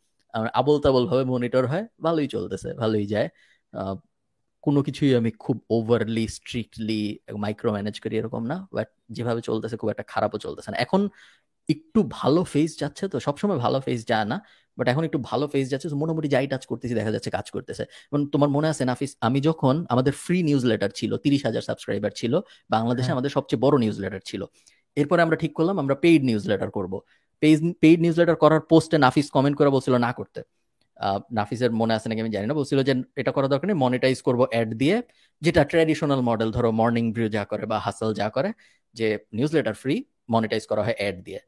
আবল তাবল ভাবে মনিটর হয়, ভালোই চলতেছে, ভালোই যায়। কোনো কিছুই আমি খুব ওভারলি স্ট্রিক্টলি মাইক্রো ম্যানেজ করি এরকম না বাট যেভাবে চলতেছে খুব একটা খারাপও চলতেছে না। এখন একটু ভালো ফেস যাচ্ছে তো সবসময় ভালো ফেস যায় না বাট এখন একটু ভালো ফেস যাচ্ছে তো মোটামুটি যাই টাচ করতেছি দেখা যাচ্ছে কাজ করতেছে। এবং তোমার মনে আছে নাফিস আমি যখন আমাদের ফ্রি নিউজ লেটার ছিল তিরিশ হাজার সাবস্ক্রাইবার ছিল বাংলাদেশে হ্যাঁ। আমাদের সবচেয়ে বড় নিউজ লেটার ছিল। এরপরে আমরা ঠিক করলাম আমরা পেইড নিউজ লেটার করব। পেইড নিউজ লেটার করার পোস্টে নাফিস কমেন্ট করে বলছিল না করতে। নাফিসের মনে আছে নাকি আমি জানি না বলছিল যে এটা করা দরকার নেই মনিটাইজ করব অ্যাড দিয়ে যেটা ট্র্যাডিশনাল মডেল ধরো মর্নিং ভিউ যা করে বা হাসল যা করে যে নিউজ লেটার ফ্রি মনিটাইজ করা হয় অ্যাড দিয়ে।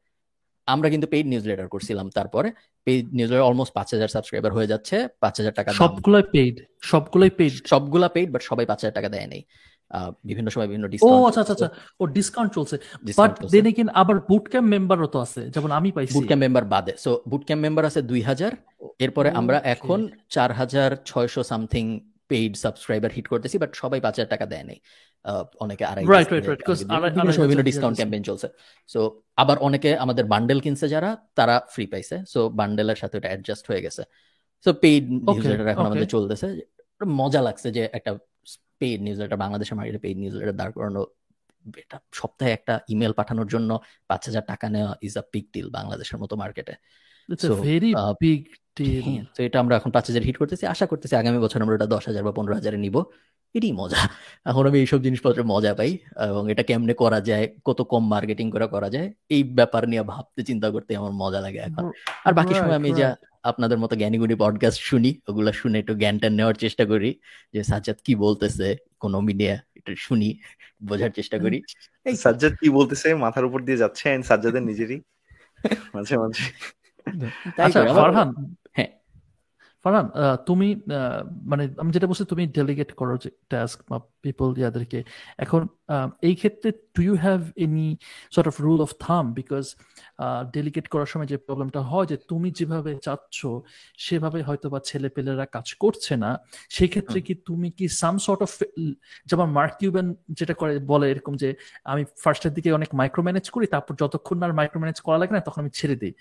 আমরা কিন্তু পেইড নিউজ লেটার করছিলাম তারপরে পেইড নিউজ লেটার অলমোস্ট পাঁচ হাজার সাবস্ক্রাইবার হয়ে যাচ্ছে পাঁচ হাজার টাকা সবগুলোই পেইড সবগুলোই পেইড সবগুলা পেইড বাট সবাই পাঁচ হাজার টাকা দেয় নেই। বিভিন্ন সময় বিভিন্ন ডিসকাউন্ট ও আচ্ছা আচ্ছা আচ্ছা। ও ডিসকাউন্ট চলছে। বাট দেন এগেইন আবার বুট ক্যাম্প মেম্বারও তো আছে যেমন আমি পাইছি। বুট ক্যাম্প মেম্বার বাদে। সো বুট ক্যাম্প মেম্বার আছে দুই হাজার। এরপরে আমরা এখন চার হাজার ছয়শো সামথিং পেইড সাবস্ক্রাইবার হিট করতেছি বাট সবাই পাঁচ হাজার টাকা দেয় নেই। অনেকে আড়াই রাইট রাইট রাইট বিভিন্ন ডিসকাউন্ট ক্যাম্পেইন চলছে। সো আবার অনেকে আমাদের বান্ডেল কিনছে যারা তারা ফ্রি পাইছে। সো বান্ডেলের সাথে এটা অ্যাডজাস্ট হয়ে গেছে। সো পেইড এখন আমাদের চলতেছে। মজা লাগছে যে একটা পেইড নিউজলেটার বাংলাদেশের মার্কেটে পেইড নিউজলেটার দাঁড় করানো এটা সপ্তাহে একটা ইমেল পাঠানোর জন্য পাঁচ হাজার টাকা নেওয়া ইজ আ বিগ ডিল বাংলাদেশের মতো মার্কেটে তো এটা আমরা এখন পাঁচ হাজার হিট করতেছি আশা করতেছি আগামী বছর আমরা এটা দশ হাজার বা পনেরো হাজারে নিব। এটাই মজা। এখন আমি এইসব জিনিসপত্র মজা পাই এবং এটা কেমনে করা যায় কত কম মার্কেটিং করে করা যায় এই ব্যাপার নিয়ে ভাবতে চিন্তা করতে আমার মজা লাগে এখন। আর বাকি সময় আমি যা আপনাদের মতো জ্ঞানীগুড়ি পডকাস্ট শুনি ওগুলো শুনে একটু জ্ঞানটা নেওয়ার চেষ্টা করি যে সাজ্জাদ কি বলতেছে কোনো মিডিয়া একটু শুনি বোঝার চেষ্টা করি। সাজ্জাদ কি বলতেছে মাথার উপর দিয়ে যাচ্ছে সাজ্জাদের নিজেরই মাঝে মাঝে। আচ্ছা ফারহান ফারহান তুমি মানে আমি যেটা বলছি তুমি ডেলিগেট করো যে টাস্ক বা পিপল ইয়াদেরকে এখন এই ক্ষেত্রে do you have any sort of rule of thumb because delegate করার সময় যে প্রবলেমটা হয় যে তুমি যেভাবে চাচ্ছ সেভাবে হয়তো বা ছেলে পেলেরা কাজ করছে না। সেই ক্ষেত্রে কি তুমি কি সাম সর্ট অফ যেমন মার্ক কিউবেন যেটা করে বলে এরকম যে আমি ফার্স্টের দিকে অনেক মাইক্রো ম্যানেজ করি তারপর যতক্ষণ না মাইক্রো ম্যানেজ করা লাগে না তখন আমি ছেড়ে দিই।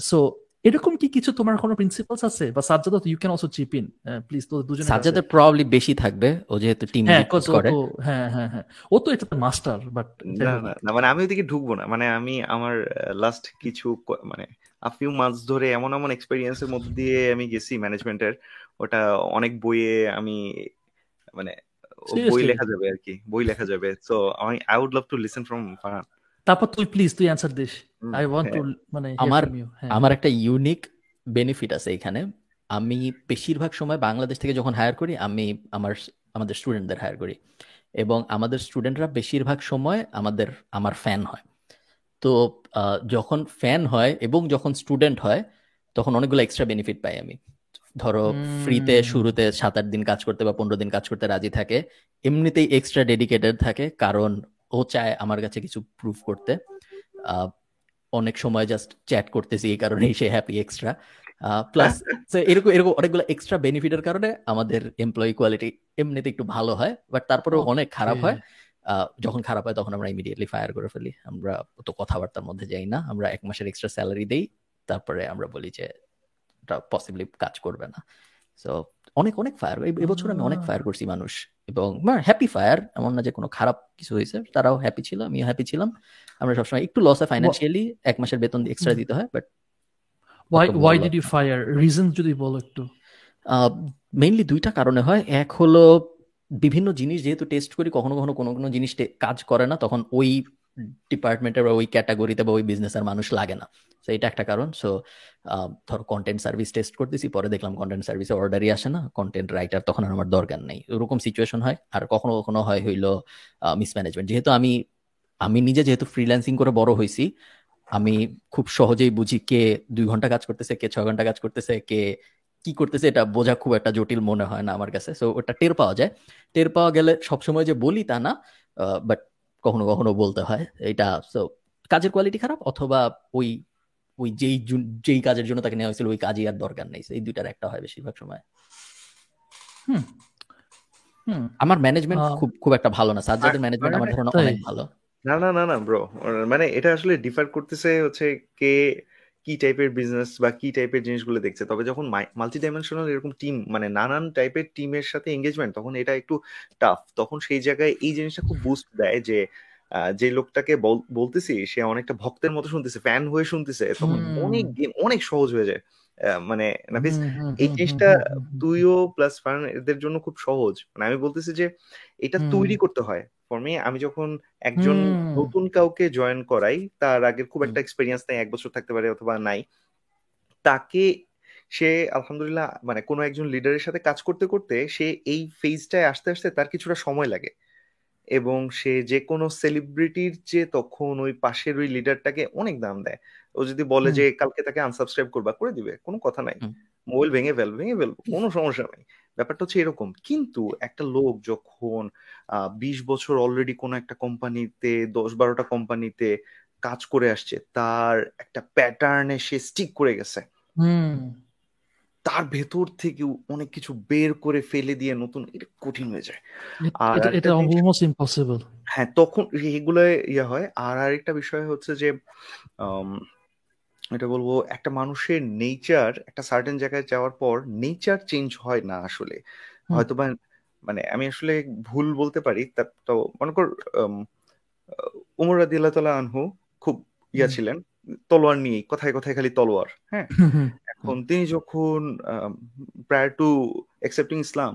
সো এরকম কি কিছু তোমার কোনো প্রিন্সিপালস আছে? বা Sajjad you can also chip in please তো দুজনে সাজ্জাদের প্রবাবলি বেশি থাকবে ও যেহেতু টিম হ্যাঁ করে। হ্যাঁ হ্যাঁ হ্যাঁ। ও তো এটা মাস্টার বাট না মানে আমি ওইদিকে ঢুকবো না। মানে আমি আমার লাস্ট কিছু মানে আ ফিউ মান্থস ধরে এমন এমন এক্সপেরিয়েন্সের মধ্যে দিয়ে আমি গেছি ম্যানেজমেন্টের ওটা অনেক বইয়ে আমি মানে বই লেখা যাবে আর কি বই লেখা যাবে। সো আমি I would love to listen from Farhan তারপর তুই প্লিজ তুই answer this. I want to মানে আমার হ্যাঁ। আমার একটা ইউনিক বেনিফিট আছে এখানে। আমি বেশিরভাগ সময় বাংলাদেশ থেকে যখন হায়ার করি আমি আমার আমাদের স্টুডেন্টদের হায়ার করি। এবং আমাদের স্টুডেন্টরা বেশিরভাগ সময় আমাদের আমার ফ্যান হয়। তো যখন ফ্যান হয় এবং যখন স্টুডেন্ট হয় তখন অনেকগুলো এক্সট্রা বেনিফিট পাই আমি। ধরো ফ্রিতে শুরুতে সাত আট দিন কাজ করতে বা পনেরো দিন কাজ করতে রাজি থাকে। এমনিতেই এক্সট্রা ডেডিকেটেড থাকে। কারণ ও চায় আমার কাছে কিছু প্রুফ করতে। অনেক সময় জাস্ট চ্যাট করতেছি এই কারণেই সে হ্যাপি এক্সট্রা প্লাস এরকম এরকম অনেকগুলো এক্সট্রা বেনিফিটের কারণে আমাদের এমপ্লয়ি কোয়ালিটি এমনিতে একটু ভালো হয় বাট তারপরেও অনেক খারাপ হয়। যখন খারাপ হয় তখন আমরা ইমিডিয়েটলি ফায়ার করে ফেলি। আমরা তো কথাবার্তার মধ্যে যাই না। আমরা এক মাসের এক্সট্রা স্যালারি দেই তারপরে আমরা বলি যে পসিবলি কাজ করবে না। সো অনেক অনেক ফায়ার এবছর আমি অনেক ফায়ার করছি মানুষ। এবং হ্যাপি ফায়ার এমন না যে কোনো খারাপ কিছু হয়েছে তারাও হ্যাপি ছিল আমিও হ্যাপি ছিলাম। আমরা সবসময় একটু লস হয় ফাইন্যান্সিয়ালি এক মাসের বেতন এক্সট্রা দিতে হয় but why why did you fire reason যদি বলো একটু। মেইনলি দুইটা কারণে হয়। এক হলো বিভিন্ন জিনিস যেহেতু টেস্ট করি কখনো কখনো কোনো কোনো জিনিস কাজ করে না তখন ওই ডিপার্টমেন্টের বা ওই ক্যাটাগরিতে বা ওই বিজনেসের মানুষ লাগে না। সো এটা একটা কারণ। সো ধরো কন্টেন্ট সার্ভিস টেস্ট করতেছি, পরে দেখলাম কন্টেন্ট সার্ভিসে অর্ডারই আসে না কন্টেন্ট রাইটার তখন আর আমার দরকার নেই। ওরকম সিচুয়েশন হয়, আর কখনো কখনো হয় হইল মিসম্যানেজমেন্ট যেহেতু আমি আমি নিজে যেহেতু ফ্রিল্যান্সিং করে বড় হয়েছি আমি খুব সহজেই বুঝি কে দুই ঘণ্টা কাজ করতেছে, কে ছয় ঘণ্টা কাজ করতেছে, কে কি করতেছে, এটা বোঝা খুব একটা জটিল মনে হয় না আমার কাছে। সো ওটা টের পাওয়া যায়। টের পাওয়া গেলে সবসময় যে বলি তা না বাট কখনো কখনো বলতে হয়, এটা সো কাজের কোয়ালিটি খারাপ, অথবা ওই ওই যেই যেই কাজের জন্য তাকে নেওয়া হয়েছিল ওই কাজই আর দরকার নেই। এই দুইটার একটা হয় বেশিরভাগ সময়। আমার ম্যানেজমেন্ট খুব খুব একটা ভালো না। সাজ্জাদের ম্যানেজমেন্ট আমার ধারণা অনেক ভালো। না না না না ব্রো মানে এটা আসলে ডিফার করতেছে হচ্ছে কে কি টাইপের বিজনেস বা কি টাইপের জিনিসগুলো দেখছে। তবে যখন মাল্টি ডাইমেনশনাল এরকম টিম মানে নানান টাইপের টিমের সাথে এঙ্গেজমেন্ট তখন এটা একটু টাফ তখন সেই জায়গায় এই জিনিসটা খুব বুস্ট দেয় যে যে লোকটাকে বলতেছি সে অনেকটা ভক্তের মতো শুনতেছে ফ্যান হয়ে শুনতেছে তখন অনেক গেম অনেক সহজ হয়ে যায়। মানে নাফিস এই জিনিসটা তুইও প্লাস ফান এদের জন্য খুব সহজ। মানে আমি বলতেছি যে এটা তৈরি করতে হয়। ফর মি আমি যখন একজন নতুন কাউকে জয়েন করাই তার আগের খুব একটা এক্সপিরিয়েন্স নাই এক বছর থাকতে পারে অথবা নাই তাকে সে আলহামদুলিল্লাহ মানে কোনো একজন লিডারের সাথে কাজ করতে করতে সে এই ফেজটায় আসতে আসতে তার কিছুটা সময় লাগে। এবং সে যে কোনো সেলিব্রিটির যে তখন ওই পাশের ওই লিডারটাকে অনেক দাম দেয়। ও যদি বলে যে কালকে তাকে আনসাবস্ক্রাইব করবা করে দিবে কোনো কথা নাই। মোবাইল ভেঙে ফেল ভেঙে ফেলব কোনো সমস্যা নাই। ব্যাপারটা হচ্ছে এরকম। কিন্তু একটা লোক যখন বিশ বছর অলরেডি কোনো একটা কোম্পানিতে দশ বারোটা কোম্পানিতে কাজ করে আসছে তার একটা প্যাটার্নে সে স্টিক করে গেছে। তার ভেতর থেকে অনেক কিছু বের করে ফেলে দিয়ে নতুন এটা কঠিন হয়ে যায়। আর এটা অলমোস্ট ইম্পসিবল হ্যাঁ তখন এগুলো ইয়ে হয়। আর আরেকটা বিষয় হচ্ছে যে এটা বলব একটা মানুষের নেচার একটা সার্টেন জায়গায় যাওয়ার পর নেচার চেঞ্জ হয় না আসলে। হয়তো বা মানে আমি আসলে ভুল বলতে পারি তো মনে কর উমর রাদিয়াল্লাহু তাআলা আনহু খুব ইয়া ছিলেন। তলোয়ার নিয়ে কথায় কথায় খালি তলোয়ার। হ্যাঁ? এখন তিনি যখন প্রায় টু অ্যাকসেপ্টিং ইসলাম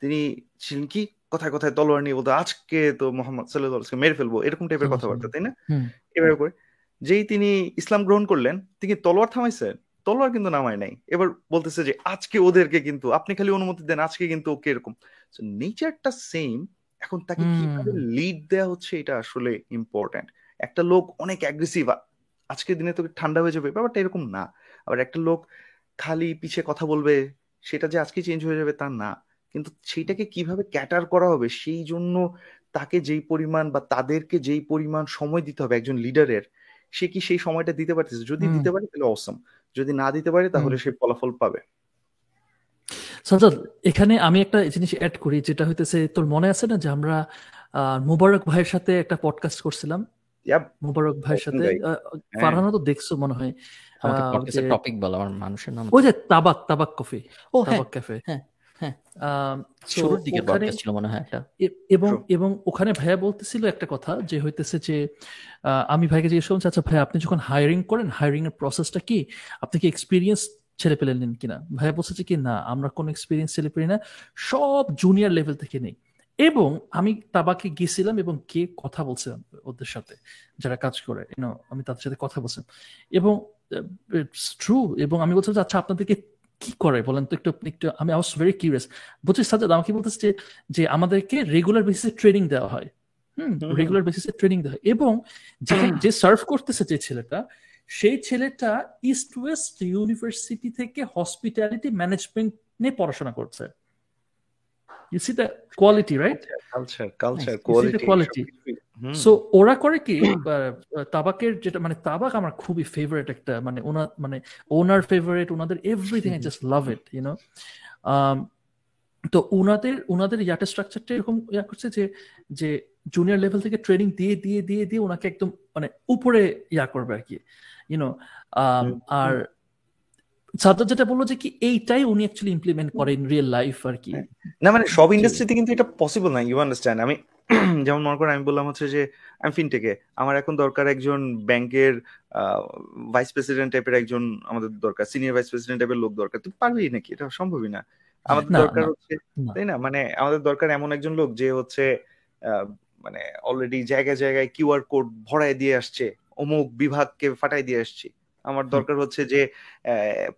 তিনি ছিলেন কি? কথায় কথায় তলোয়ার নিয়ে বলতো আজকে তো মোহাম্মদ সাল্লাহ মেরে ফেলব এরকম টাইপের কথাবার্তা তাই না? এভাবে করে। যেই তিনি ইসলাম গ্রহণ করলেন তিনি তলোয়ার থামাইছেন তলোয়ার কিন্তু নামায় নাই। এবার বলতেছে যে আজকে ওদেরকে কিন্তু আপনি খালি অনুমতি দেন আজকে কিন্তু ওকে এরকম। নেচারটা সেম এখন তাকে কীভাবে লিড দেওয়া হচ্ছে এটা আসলে ইম্পর্টেন্ট একটা লোক অনেক অ্যাগ্রেসিভ আজকের দিনে তোকে ঠান্ডা হয়ে যাবে ব্যাপারটা এরকম না। আবার একটা লোক খালি পিছে কথা বলবে সেটা যে আজকে চেঞ্জ হয়ে যাবে তা না। কিন্তু সেইটাকে কীভাবে ক্যাটার করা হবে সেই জন্য তাকে যেই পরিমাণ বা তাদেরকে যেই পরিমাণ সময় দিতে হবে একজন লিডারের সে কি সেই সময়টা দিতে পারতেছে? যদি দিতে পারে তাহলে অসম যদি না দিতে পারে তাহলে সে ফলাফল পাবে। সাজাদ এখানে আমি একটা জিনিস অ্যাড করি যেটা হইতেছে তোর মনে আছে না যে আমরা মুবারক ভাইয়ের সাথে একটা পডকাস্ট করছিলাম? মুবারক ভাইয়ের সাথে হ্যাঁ। ফারহানা তো দেখছ মনে হয় টপিক বল আমার মানুষের নাম ওই যে তাবাক তাবাক কফি ও হ্যাঁ, তাবাক ক্যাফে। হ্যাঁ হ্যাঁ। শুরুর দিকে ছিল মনে হয় এবং এবং ওখানে ভাইয়া বলতেছিল একটা কথা যে হইতেছে যে আমি ভাইকে জিজ্ঞেস করছি আচ্ছা ভাই আপনি যখন হায়ারিং করেন হায়ারিং এর প্রসেসটা কি? আপনি কি এক্সপিরিয়েন্স ছেলে পেলে নেন কিনা? ভাইয়া বলছে যে কি না আমরা কোনো এক্সপিরিয়েন্স ছেলে পেলে না সব জুনিয়র লেভেল থেকে নেই। এবং আমি তাবাকে গেছিলাম এবং কে কথা বলছিলাম ওদের সাথে যারা কাজ করে আমি তাদের সাথে কথা বলছিলাম এবং ট্রু এবং আমি বলছিলাম আচ্ছা আপনাদেরকে কি করে বলেন তো একটু একটু আমি আই ওয়াজ ভেরি কিউরিয়াস বলছি সাজাদ আমাকে বলতেছে যে যে আমাদেরকে রেগুলার বেসিসে ট্রেনিং দেওয়া হয়। হুম রেগুলার বেসিসে ট্রেনিং দেওয়া হয়। এবং যে সার্ভ করতেছে যে ছেলেটা সেই ছেলেটা ইস্ট ওয়েস্ট ইউনিভার্সিটি থেকে হসপিটালিটি ম্যানেজমেন্ট নিয়ে পড়াশোনা করছে। You see the quality right culture culture quality quality so ওরা করে কি তাবাকের যেটা মানে তাবাক আমার খুবই ফেভারিট একটা মানে ওনার মানে ওনার ফেভারিট ওনাদের everything I just love it you know তো ওনাদের ওনাদের ইয়াটা স্ট্রাকচারটা এরকম ইয়া করছে যে যে জুনিয়র লেভেল থেকে ট্রেনিং দিয়ে দিয়ে দিয়ে দিয়ে ওনাকে একদম মানে উপরে ইয়া করবে আর কি ইউনো আর সাদ্দার যেটা বলল যে কি এইটাই উনি অ্যাকচুয়ালি ইমপ্লিমেন্ট করেন রিয়েল লাইফ আর কি। হ্যাঁ। না মানে সব ইন্ডাস্ট্রিতে কিন্তু এটা পসিবল না ইউ আন্ডারস্ট্যান্ড আমি যেমন মনে করেন আমি বললাম হচ্ছে যে আমি ফিনটেকে আমার এখন দরকার একজন ব্যাংকের ভাইস প্রেসিডেন্ট টাইপের একজন আমাদের দরকার সিনিয়র ভাইস প্রেসিডেন্ট টাইপের লোক দরকার। তুই পারবি নাকি? এটা সম্ভবই না। আমাদের দরকার হচ্ছে তাই না? মানে আমাদের দরকার এমন একজন লোক যে হচ্ছে মানে অলরেডি জায়গায় জায়গায় কিউআর কোড ভরায় দিয়ে আসছে অমুক বিভাগকে ফাটাই দিয়ে আসছে। আমার দরকার হচ্ছে যে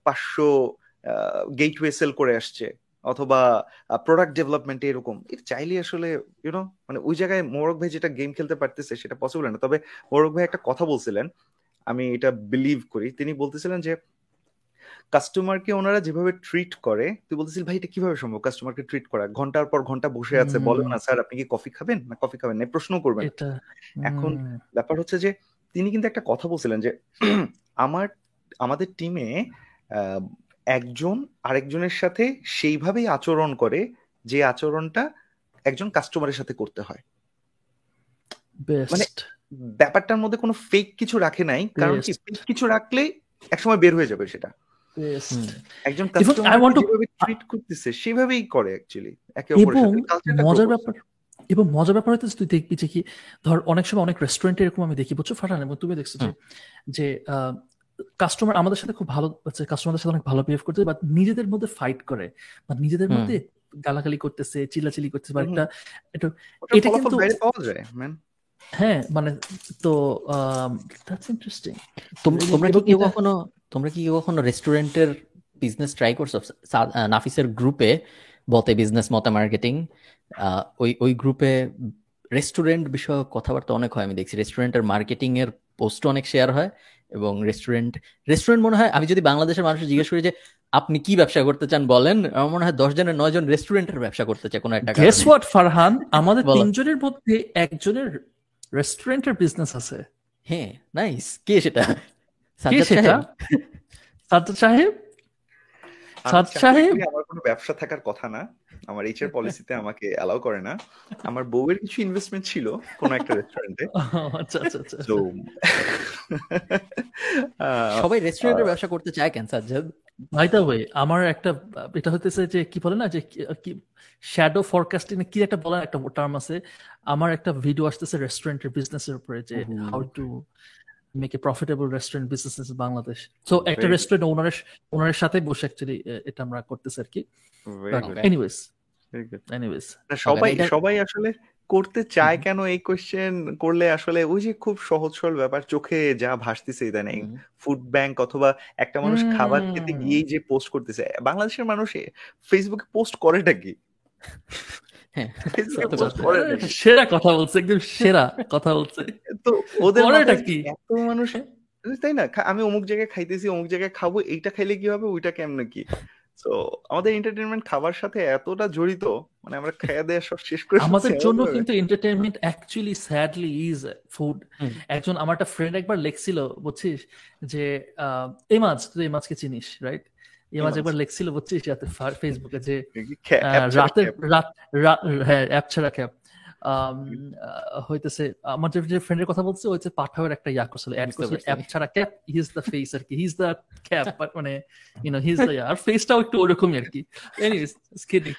পাঁচশো গেটওয়ে সেল করে আসছে অথবা প্রোডাক্ট ডেভেলপমেন্ট এরকম। চাইলে আসলে ইউনো মানে ওই জায়গায় মোরক ভাই যেটা গেম খেলতে পারতেছে সেটা পসিবল না। তবে মোরক ভাই একটা কথা বলছিলেন আমি এটা বিলিভ করি। তিনি বলতেছিলেন যে কাস্টমারকে ওনারা যেভাবে ট্রিট করে তুই বলতেছিস ভাই এটা কীভাবে সম্ভব? কাস্টমারকে ট্রিট করা? ঘণ্টার পর ঘণ্টা বসে আছে বলেন না স্যার আপনি কি কফি খাবেন? না কফি খাবেন না প্রশ্ন করবেন। এখন ব্যাপার হচ্ছে যে তিনি কিন্তু একটা কথা বলছিলেন যে আমার আমাদের টিমে একজন আরেকজনের সাথে সেইভাবেই আচরণ করে যে আচরণটা একজন কাস্টমারের সাথে করতে হয়। মানে ব্যাপারটার মধ্যে কোনো ফেক কিছু রাখে নাই কারণ কি ফেক কিছু রাখলে একসময় বের হয়ে যাবে সেটা। একজন কাস্টমার ট্রিট করতেছে সেভাবেই করে অ্যাকচুয়ালি একে অপরের সাথে। মজার ব্যাপার এবং মজার ব্যাপার হইতেছে তুই দেখবি যে কি ধর অনেক সময় অনেক রেস্টুরেন্টে এরকম আমি দেখি বুঝছ? ফাটান এবং তুমি দেখছ যে যে কাস্টমার আমাদের সাথে খুব ভালো কাস্টমারদের সাথে অনেক ভালো বিহেভ করতে বাট নিজেদের মধ্যে ফাইট করে বা নিজেদের মধ্যে গালাগালি করতেছে চিল্লাচিল্লি করতেছে বা একটা এটা কিন্তু হ্যাঁ মানে তো দ্যাটস ইন্টারেস্টিং তোমরা কি কেউ কখনো তোমরা কি কখনো রেস্টুরেন্টের বিজনেস ট্রাই করছ? নাফিসের গ্রুপে বতে বিজনেস মতে মার্কেটিং ওই ওই গ্রুপে রেস্টুরেন্ট বিষয়ক কথাবার্তা অনেক হয় আমি দেখছি। রেস্টুরেন্টের মার্কেটিং এর পোস্ট অনেক শেয়ার হয় এবং রেস্টুরেন্ট রেস্টুরেন্ট মনে হয় আমি যদি বাংলাদেশের মানুষ জিজ্ঞেস করি যে আপনি কি ব্যবসা করতে চান বলেন আমার মনে হয় দশ জনের নয় জন রেস্টুরেন্টের ব্যবসা করতে চায় কোনো একটা গেস হোয়াট ফারহান আমাদের তিনজনের মধ্যে একজনের রেস্টুরেন্টের বিজনেস আছে। হ্যাঁ নাইস কে সেটা? সাজ্জাদ সাহেব? সাদ সাহেব? আমার কোনো ব্যবসা থাকার কথা না। আমার এইচআর পলিসিতে আমাকে অ্যালাউ করে না। আমার বউয়ের কিছু ইনভেস্টমেন্ট ছিল কোন একটা রেস্টুরেন্টে আচ্ছা আচ্ছা আচ্ছা। সবাই রেস্টুরেন্টের ব্যবসা করতে চায় কেন সাজ্জাদ? ভাই দা ওয়ে আমার একটা এটা হতেছে যে কি বলে না যে কি শ্যাডো ফরকাস্টিং কি একটা বলার একটা টার্ম আছে। আমার একটা ভিডিও আসতেছে রেস্টুরেন্টের বিজনেসের উপরে যে how to make a profitable restaurant business Bangladesh so একটা রেস্টুরেন্ট ওনারের ওনারের সাথে বসে অ্যাকচুয়ালি এটা আমরা করতেছি আর কি। এনিওয়েজ এনিওয়েজ সবাই সবাই আসলে করতে চায় কেন এই কোয়েশ্চেন করলে আসলে ওই যে খুব সহজ সরল ব্যাপার চোখে যা ভাসতেছে ইদানিং ফুড ব্যাংক অথবা একটা মানুষ খাবার খেতে গিয়েই যে পোস্ট করতেছে বাংলাদেশের মানুষ ফেসবুকে পোস্ট করেটা কি? সেরা কথা বলছে একদম সেরা কথা বলছে। তো ওদের কি? এত মানুষ তাই না? আমি অমুক জায়গায় খাইতেছি অমুক জায়গায় খাব এইটা খাইলে কি হবে ওইটা কেমন কি? তো আমাদের এন্টারটেনমেন্ট খাবার সাথে এতটা জড়িত মানে আমরা খাওয়া দেওয়া সব শেষ করে আমাদের জন্য কিন্তু entertainment actually sadly is food একজন আমার একটা ফ্রেন্ড একবার লেখছিল বুঝছিস? যে এই মাছ তুই এই মাছকে চিনিস রাইট এই মাঝে একবার লেখছিল বুঝছিস যাতে ফেসবুকে যে রাত হ্যাঁ অ্যাপ ছাড়া ক্যাপ হইতেছে আমার যে ফ্রেন্ডের কথা বলছে ওই যে পাঠাওয়ের একটা ইয়া করছিল অ্যাড করছিল অ্যাপ ছাড়া ক্যাপ হিজ দ্য ফেস আর কি হিজ দ্য ক্যাপ মানে ইউ নো হিজ দ্য আর ফেসটাও একটু ওরকমই আর কি। এনিওয়েজ কিডিং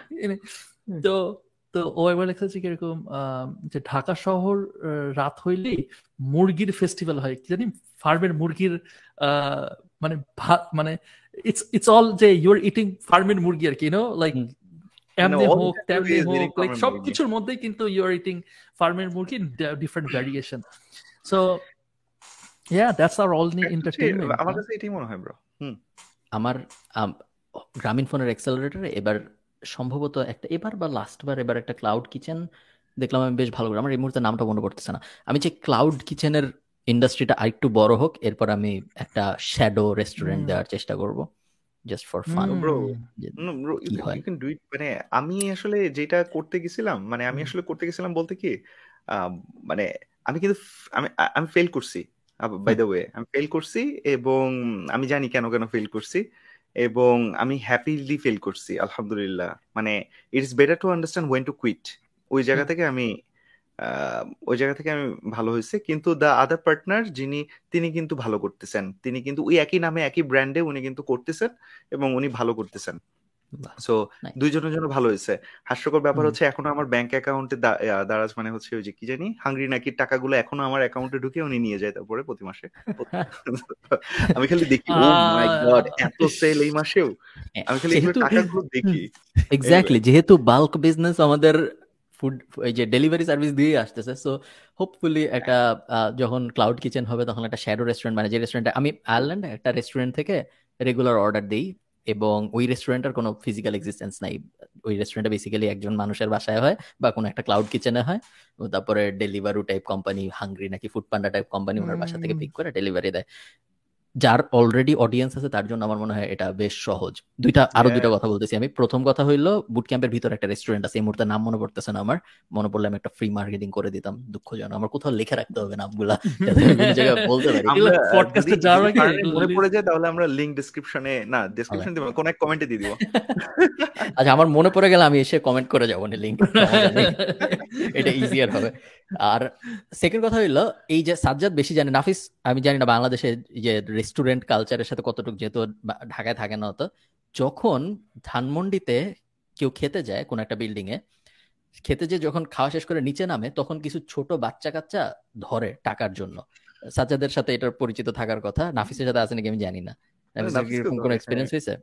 তো তো ও একবার লেখা কীরকম যে ঢাকা শহর রাত হইলেই মুরগির ফেস্টিভ্যাল হয়। কি জানি ফার্মের মুরগির মানে মানে ইটস ইটস অল যে ইউর ইটিং ফার্মের মুরগি আর কি নো লাইক এমনি হোক তেমনি হোক লাইক সবকিছুর মধ্যেই কিন্তু ইউর ইটিং ফার্মের মুরগি different variation so yeah that's R all entertainment আমার কাছে এটাই মনে হয় ব্রো আমার গ্রামীণ ফোনের অ্যাক্সেলারেটর এবার সম্ভবত একটা এবার বা লাস্ট বার এবার একটা ক্লাউড কিচেন দেখলাম আমি বেশ ভালো করে আমার এই মুহূর্তে নামটা মনে পড়তেছে না। আমি যে ক্লাউড কিচেনের ইন্ডাস্ট্রিটা আরেকটু বড় হোক এরপর আমি একটা শ্যাডো রেস্টুরেন্ট দেওয়ার চেষ্টা করব just for fun bro you can do it মানে আমি আসলে যেটা করতে গেছিলাম মানে আমি আসলে করতে গেছিলাম বলতে কি মানে আমি কিন্তু আমি আমি ফেল করছি বাই দ্য ওয়ে আমি ফেল করছি এবং আমি জানি কেন কেন ফেল করছি এবং আমি হ্যাপিলি ফেল করছি আলহামদুলিল্লাহ। মানে it's better to understand when to quit ওই জায়গা থেকে আমি ওই জায়গা থেকে আমি ভালো হয়েছে। কিন্তু দ্য আদার পার্টনার যিনি তিনি কিন্তু ভালো করতেছেন। তিনি কিন্তু ওই একই নামে একই ব্র্যান্ডে উনি কিন্তু করতেছেন এবং উনি ভালো করতেছেন। সো দুইজনের জন্য ভালো হয়েছে। হাস্যকর ব্যাপার হচ্ছে এখনও আমার ব্যাংক অ্যাকাউন্টে দারাজ মানে হচ্ছে ওই যে কি জানি হাঙ্গরি নাকি টাকাগুলো এখনও আমার অ্যাকাউন্টে ঢুকে উনি নিয়ে যায় তারপরে প্রতি মাসে। আমি খালি দেখি ও মাই গড এত সেল এই মাসেও? আমি খালি টাকাগুলো দেখি। এক্স্যাক্টলি যেহেতু বাল্ক বিজনেস আমাদের ফুড এই যে ডেলিভারি সার্ভিস দিয়ে আসতেছে। সো হোপফুলি একটা যখন ক্লাউড কিচেন হবে তখন একটা শ্যাডো রেস্টুরেন্ট মানে যে রেস্টুরেন্টে আমি আয়ারল্যান্ডে একটা রেস্টুরেন্ট থেকে রেগুলার অর্ডার দিই এবং ওই রেস্টুরেন্টের কোনো ফিজিক্যাল এক্সিস্টেন্স নাই। ওই রেস্টুরেন্টে বেসিক্যালি একজন মানুষের বাসায় হয় বা কোনো একটা ক্লাউড কিচেনে হয়। তারপরে Deliveroo type company HungryNaki Foodpanda type company ওনার বাসা থেকে পিক করে ডেলিভারি দেয়। যার অলরেডি অডিয়েন্স আছে তার জন্য আমার মনে হয় এটা বেশ সহজ। দুইটা আরও দুইটা কথা বলতেছি আমি। প্রথম কথা হইল বুট ক্যাম্পের ভিতরে একটা রেস্টুরেন্ট আছে এই মুহূর্তে নাম মনে পড়তেছে না আমার। মনে পড়লে আমি একটা ফ্রি মার্কেটিং করে দিতাম দুঃখজনক। আমার কোথাও লিখে রাখতে হবে নামগুলা বলতে পারি। পডকাস্টে যাওয়ার আগে মনে পড়ে যায় তাহলে আমরা লিংক ডেসক্রিপশনে না ডেসক্রিপশন দিব কোন এক কমেন্টে দিয়ে দিব। আচ্ছা আমার মনে পড়ে গেলে আমি এসে কমেন্ট করে যাব না লিংক এটা ইজিয়ার হবে। আর সেকেন্ড কথা হইল এই যে সাজ্জাদ বেশি জানে নাফিস আমি জানি না বাংলাদেশে যে রেস্টুরেন্ট কালচারের সাথে কতটুকু যেহেতু ঢাকায় থাকে না তো যখন ধানমন্ডিতে কেউ খেতে যায় কোন একটা বিল্ডিং এ খেতে যে যখন খাওয়া শেষ করে নিচে নামে তখন কিছু ছোট বাচ্চা কাচ্চা ধরে টাকার জন্য। সাজ্জাদের সাথে এটার পরিচিত থাকার কথা নাফিসের সাথে আছে নাকি আমি জানি না। নাফিসের কোনো এক্সপিরিয়েন্স হয়েছে?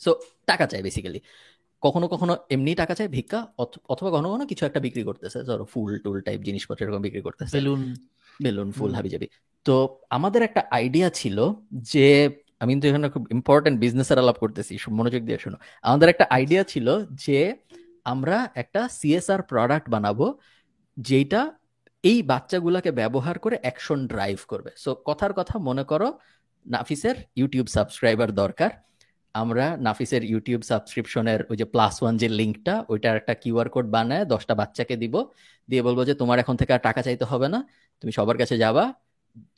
সো টাকা চাই বেসিক্যালি কখনো কখনো এমনি টাকা চাই ভিক্ষা অথবা কখনো কখনো কিছু একটা বিক্রি করতেছে ধরো ফুল টুল টাইপ জিনিসপত্র এরকম বিক্রি করতেছে। বেলুন। বেলুন ফুল হাবি যাবি তো আমাদের একটা আইডিয়া ছিল যে আমি কিন্তু এখানে খুব ইম্পর্টেন্ট বিজনেসের আলাপ করতেছি মনোযোগ দিয়ে শোনো। আমাদের একটা আইডিয়া ছিল যে আমরা একটা সিএসআর প্রোডাক্ট বানাবো যেটা এই বাচ্চাগুলোকে ব্যবহার করে অ্যাকশন ড্রাইভ করবে। সো কথার কথা মনে করো নাফিসের ইউটিউব সাবস্ক্রাইবার দরকার। আমরা নাফিসের ইউটিউব সাবস্ক্রিপশনের ওই যে প্লাস ওয়ান যে লিঙ্কটা ওইটার একটা কিউআর কোড বানায় দশটা বাচ্চাকে দিব। দিয়ে বলব যে, তোমার এখন থেকে আর টাকা চাইতে হবে না। তুমি সবার কাছে যাবা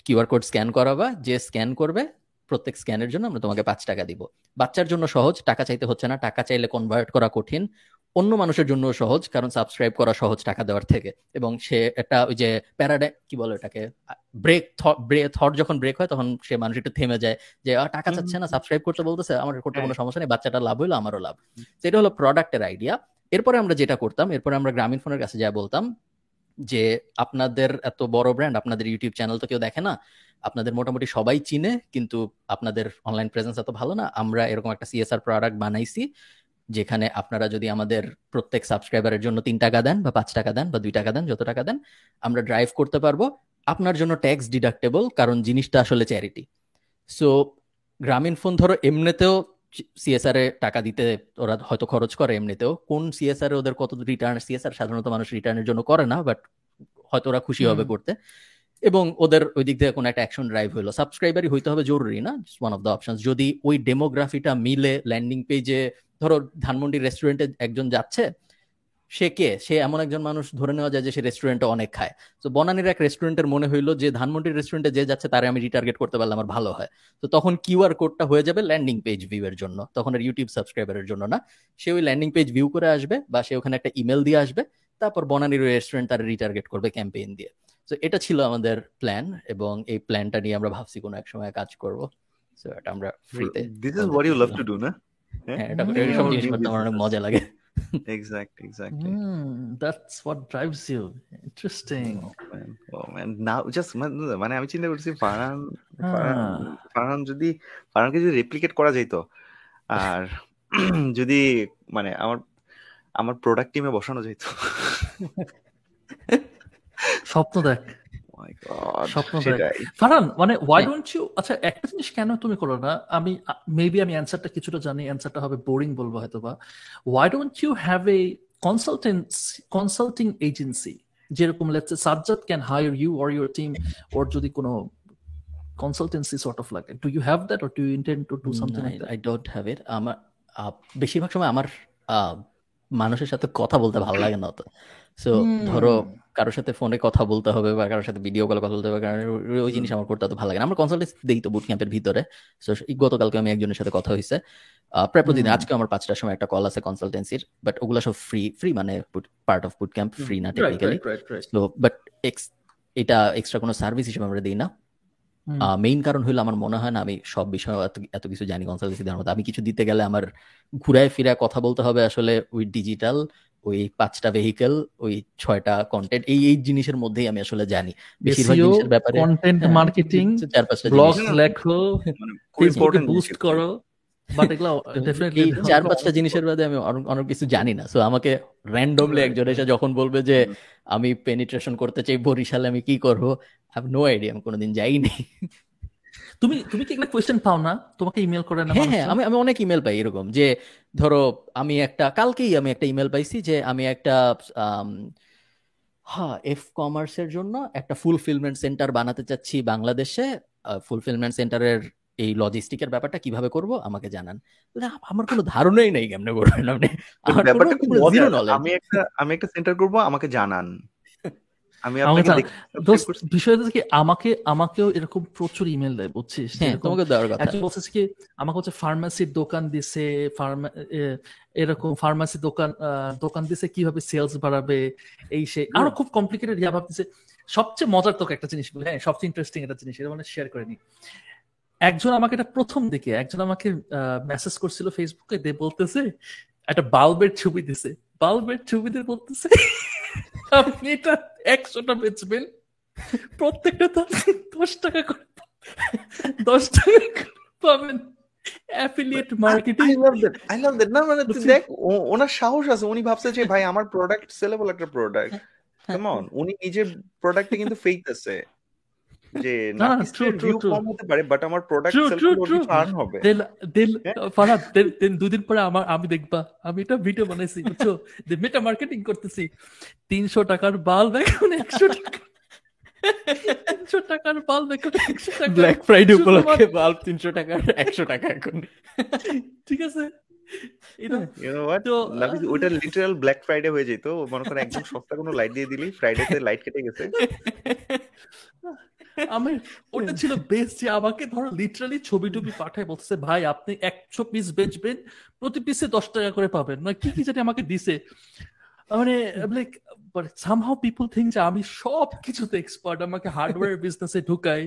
কিউআর কোড স্ক্যান করাবা। যে স্ক্যান করবে, প্রত্যেক স্ক্যানের জন্য আমরা তোমাকে পাঁচ টাকা দিব। বাচ্চার জন্য সহজ, টাকা চাইতে হচ্ছে না। টাকা চাইলে কনভার্ট করা কঠিন। অন্য মানুষের জন্য সহজ কারণ সাবস্ক্রাইব করা সহজ টাকা দেওয়ার থেকে। এবং সে একটা ওই যে প্যারাডাই কি বলে এটাকে ব্রেক থট যখন ব্রেক হয় তখন সে মানুষ একটু থেমে যায় যে টাকা চাচ্ছে না সাবস্ক্রাইব করতে বলতেছে আমার করতে কোনো। সমস্যা নেই বাচ্চাটা লাভ হইল আমারও লাভ। সেটা হলো প্রোডাক্টের আইডিয়া এরপরে আমরা যেটা করতাম এরপরে আমরা গ্রামীণ ফোনের কাছে যা বলতাম যে আপনাদের এত বড় ব্র্যান্ড আপনাদের ইউটিউব চ্যানেল তো কেউ দেখে না আপনাদের মোটামুটি সবাই চিনে কিন্তু আপনাদের অনলাইন প্রেজেন্স এত ভালো না আমরা এরকম একটা সিএসআর প্রোডাক্ট বানাইছি যেখানে আপনারা যদি আমাদের প্রত্যেক সাবস্ক্রাইবারের জন্য তিন টাকা দেন বা পাঁচ টাকা দেন বা দুই টাকা দেন যত টাকা দেন আমরা ড্রাইভ করতে পারব আপনার জন্য ট্যাক্স ডিডাক্টেবল কারণ জিনিসটা আসলে চ্যারিটি সো গ্রামীণ ফোন ধরো এমনিতেও সিএসআর এ টাকা দিতে ওরা হয়তো খরচ করে এমনিতেও। কোন সিএসআর এ ওদের কত রিটার্ন সিএসআর সাধারণত মানুষ রিটার্নের জন্য করে না বাট হয়তো ওরা খুশি হবে করতে। এবং ওদের ওই দিক থেকে কোনো একটা অ্যাকশন ড্রাইভ হলো। সাবস্ক্রাইবারই হইতে হবে জরুরি না? ওয়ান অফ দ্য অপশন যদি ওই ডেমোগ্রাফিটা মিলে ল্যান্ডিং পেজে ধরো ধানমন্ডি রেস্টুরেন্টে একজন যাচ্ছে, সে কে? সে এমন একজন মানুষ ধরে নেওয়া যায় যে সে রেস্টুরেন্টে অনেক খায়। তো বনানির এক রেস্টুরেন্টের মনে হইল যে ধানমন্ডির রেস্টুরেন্টে যে যাচ্ছে তারে আমি রিটার্গেট করতে পারলে আমার ভালো হয়। তো তখন কিউআর কোডটা হয়ে যাবে ল্যান্ডিং পেজ ভিউ এর জন্য। তখন আর ইউটিউব সাবস্ক্রাইবারের জন্য না। সে ওই ল্যান্ডিং পেজ ভিউ করে আসবে বা সে ওখানে একটা ইমেল দিয়ে আসবে। তারপর বনানির রেস্টুরেন্ট তার রিটার্গেট করবে ক্যাম্পেইন দিয়ে। তো এটা ছিল আমাদের প্ল্যান এবং এই প্ল্যানটা নিয়ে আমরা ভাবছি কোনো এক সময় কাজ করব। সো এটা আমরা ফ্রিতে this is what you love to do না। হ্যাঁ এটা সব জিনিস করতে আমার অনেক মজা লাগে। Exactly exactly mm, that's what drives you. Interesting. Oh man, oh, man. now just মানে আমি চিন্তা করছি ফারহান ফারহান যদি ফারহানকে যদি রেপ্লিকেট করা যেত আর যদি মানে আমার আমার প্রোডাক্ট টিমে বসানো যেত স্বপ্ন দেখ। স্বপ্ন ফারহান মানে ওয়াই ডোন্ট ইউ আচ্ছা একটা জিনিস কেন তুমি করো না? আমি মেবি আমি অ্যান্সারটা কিছুটা জানি অ্যান্সারটা হবে বোরিং বলব হয়তো বা why don't you have a consultancy consulting agency যেরকম let's Sajjad can hire you or your team ওর যদি কোনো consultancy sort of like do you have that or do you intend to do something like that? I don't have it. আমার বেশিরভাগ সময় আমার মানুষের সাথে কথা বলতে ভালো লাগে না তো সো ধরো কারোর সাথে ফোনে কথা বলতে হবে বা কারোর সাথে ভিডিও কলে কথা বলতে হবে কারণ ওই জিনিস আমার করতে ভালো লাগে না। আমরা কনসালটেন্সি দিই তো বুট ক্যাম্পের ভিতরে সো গতকালকে আমি একজনের সাথে কথা হয়েছে প্রায় প্রতিদিন আজকে আমার পাঁচটার সময় একটা কল আছে কনসালটেন্সির বাট ওগুলো সব ফ্রি ফ্রি মানে part of boot camp free না টেকনিক্যালি সো বাট এটা এক্সট্রা কোনো সার্ভিস হিসেবে আমরা দিই না। মেইন কারণ হলো আমার মনে হয় না আমি সব বিষয়ে এত কিছু জানি কনসালটেন্সি দেওয়ার মতো আমি কিছু দিতে গেলে আমার ঘুরায় ফিরে কথা বলতে হবে আসলে উইথ ডিজিটাল ওই পাঁচটা ভেহিকেল ওই ছয়টা কন্টেন্ট এই এই জিনিসের মধ্যেই আমি আসলে জানি। বেশিরভাগ জিনিসের ব্যাপারে কন্টেন্ট মার্কেটিং চার পাঁচটা ব্লগ লেখো ফেসবুকে বুস্ট করো চার পাঁচটা জিনিসের বাদে আমি অনেক কিছু জানি না। সো আমাকে র্যান্ডমলি একজন এসে যখন বলবে যে আমি পেনিট্রেশন করতে চাই বরিশালে আমি কি করব? আই নো আইডিয়া আমি কোনোদিন যাইনি। তুমি তুমি কি কোয়েশ্চেন পাও না? তোমাকে ইমেল করে না হ্যাঁ, হ্যাঁ আমি আমি অনেক ইমেল পাই এরকম যে ধরো আমি একটা কালকেই আমি একটা ইমেল পাইছি যে আমি একটা হ্যাঁ এফ কমার্সের জন্য একটা ফুলফিলমেন্ট সেন্টার বানাতে চাচ্ছি বাংলাদেশে। ফুলফিলমেন্ট সেন্টারের এই লজিস্টিকের ব্যাপারটা কীভাবে করব আমাকে জানান। আমার কোনো ধারণাই নেই কেমনে করবেন আপনি? আমি একটা আমি একটা সেন্টার করব আমাকে জানান। আমি আপনাকে বিষয় হচ্ছে কি আমাকে আমাকেও এরকম প্রচুর ইমেল দেয় বুঝছিস? হ্যাঁ, তোমাকে দেওয়ার কথা। একজন বলছে কি আমাকে হচ্ছে ফার্মাসির দোকান দিছে ফার্মা এরকম ফার্মাসি দোকান দোকান দিছে কীভাবে সেলস বাড়াবে এই সে আরও খুব কমপ্লিকেটেড ইয়া ভাবতেছে সবচেয়ে মজার তোকে একটা জিনিস হ্যাঁ সবচেয়ে ইন্টারেস্টিং একটা জিনিস এটা মানে শেয়ার করে নি। একজন আমাকে এটা প্রথম দিকে একজন আমাকে মেসেজ করছিল ফেসবুকে দিয়ে বলতেছে একটা বাল্বের ছবি দিছে বাল্বের ছবি দিয়ে বলতেছে আপনি এটা একশোটা বেচবেন প্রত্যেকটা তো আপনি দশ টাকা করে দশ টাকা পাবেন affiliate marketing I love that I love that না মানে দেখ ওনার সাহস আছে। উনি ভাবছে যে ভাই আমার প্রোডাক্ট সেলেবল একটা প্রোডাক্ট কেমন অন উনি নিজের প্রোডাক্টে কিন্তু ফেক আছে। যে না ভিউ কম হতে পারে বাট আমার প্রোডাক্ট সেল করলে আর্ন হবে। দিল দিল ফারাদ দিন দুদিন পরে আমার আমি দেখবা আমি এটা ভিডিও বানাইছি বুঝছ? যে মেটা মার্কেটিং করতেছি। 300 টাকার বাল্ব এখন 100 টাকা। টাকার বাল্ব এখন একশো টাকা। ব্ল্যাক ফ্রাইডে উপলক্ষে বাল্ব তিনশো টাকার একশো টাকা এখন। ঠিক আছে? ওটা লিটারাল ব্ল্যাক ফ্রাইডে হয়ে যেত। মনে করেন একদম সস্তা কোনো লাইট দিয়ে দিলি ফ্রাইডেতে লাইট কেটে গেছে। আমি ওটা ছিল বেশ যে আমাকে ধরো লিটারালি ছবি টবি পাঠায় বলছে ভাই, আপনি একশো পিস বেচবেন, প্রতি পিসে দশ টাকা করে পাবেন। না কি কি জানি আমাকে দিছে। মানে like but somehow people think যে আমি সব কিছুতে এক্সপার্ট আমাকে হার্ডওয়্যার বিজনেসে ঢুকাই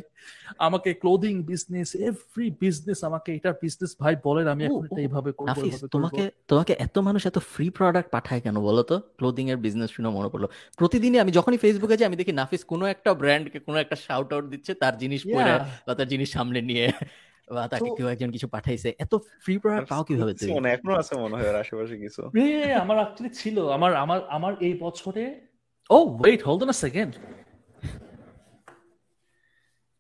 আমাকে ক্লোদিং বিজনেস এভরি বিজনেস আমাকে এটা বিজনেস ভাই বলেন আমি এখন এটা এইভাবে করব তোমাকে তোমাকে এত মানুষ এত ফ্রি প্রোডাক্ট পাঠায় কেন বলো তো? ক্লোদিং এর বিজনেস শুনে মনে পড়ল। প্রতিদিনই আমি যখনই ফেসবুকে যাই আমি দেখি নাফিস কোনো একটা ব্র্যান্ডকে কোনো একটা শাউট আউট দিচ্ছে তার জিনিস পরে বা তার জিনিস সামনে নিয়ে। বা তাকে কেউ একজন কিছু পাঠাইছে। এত ফ্রি প্রোডাক্ট পাও কীভাবে তুই মনে এখনও আছে মনে হয় আশেপাশে কিছু। আমার অ্যাকচুয়ালি ছিল আমার আমার আমার এই বছরে ও wait hold on a second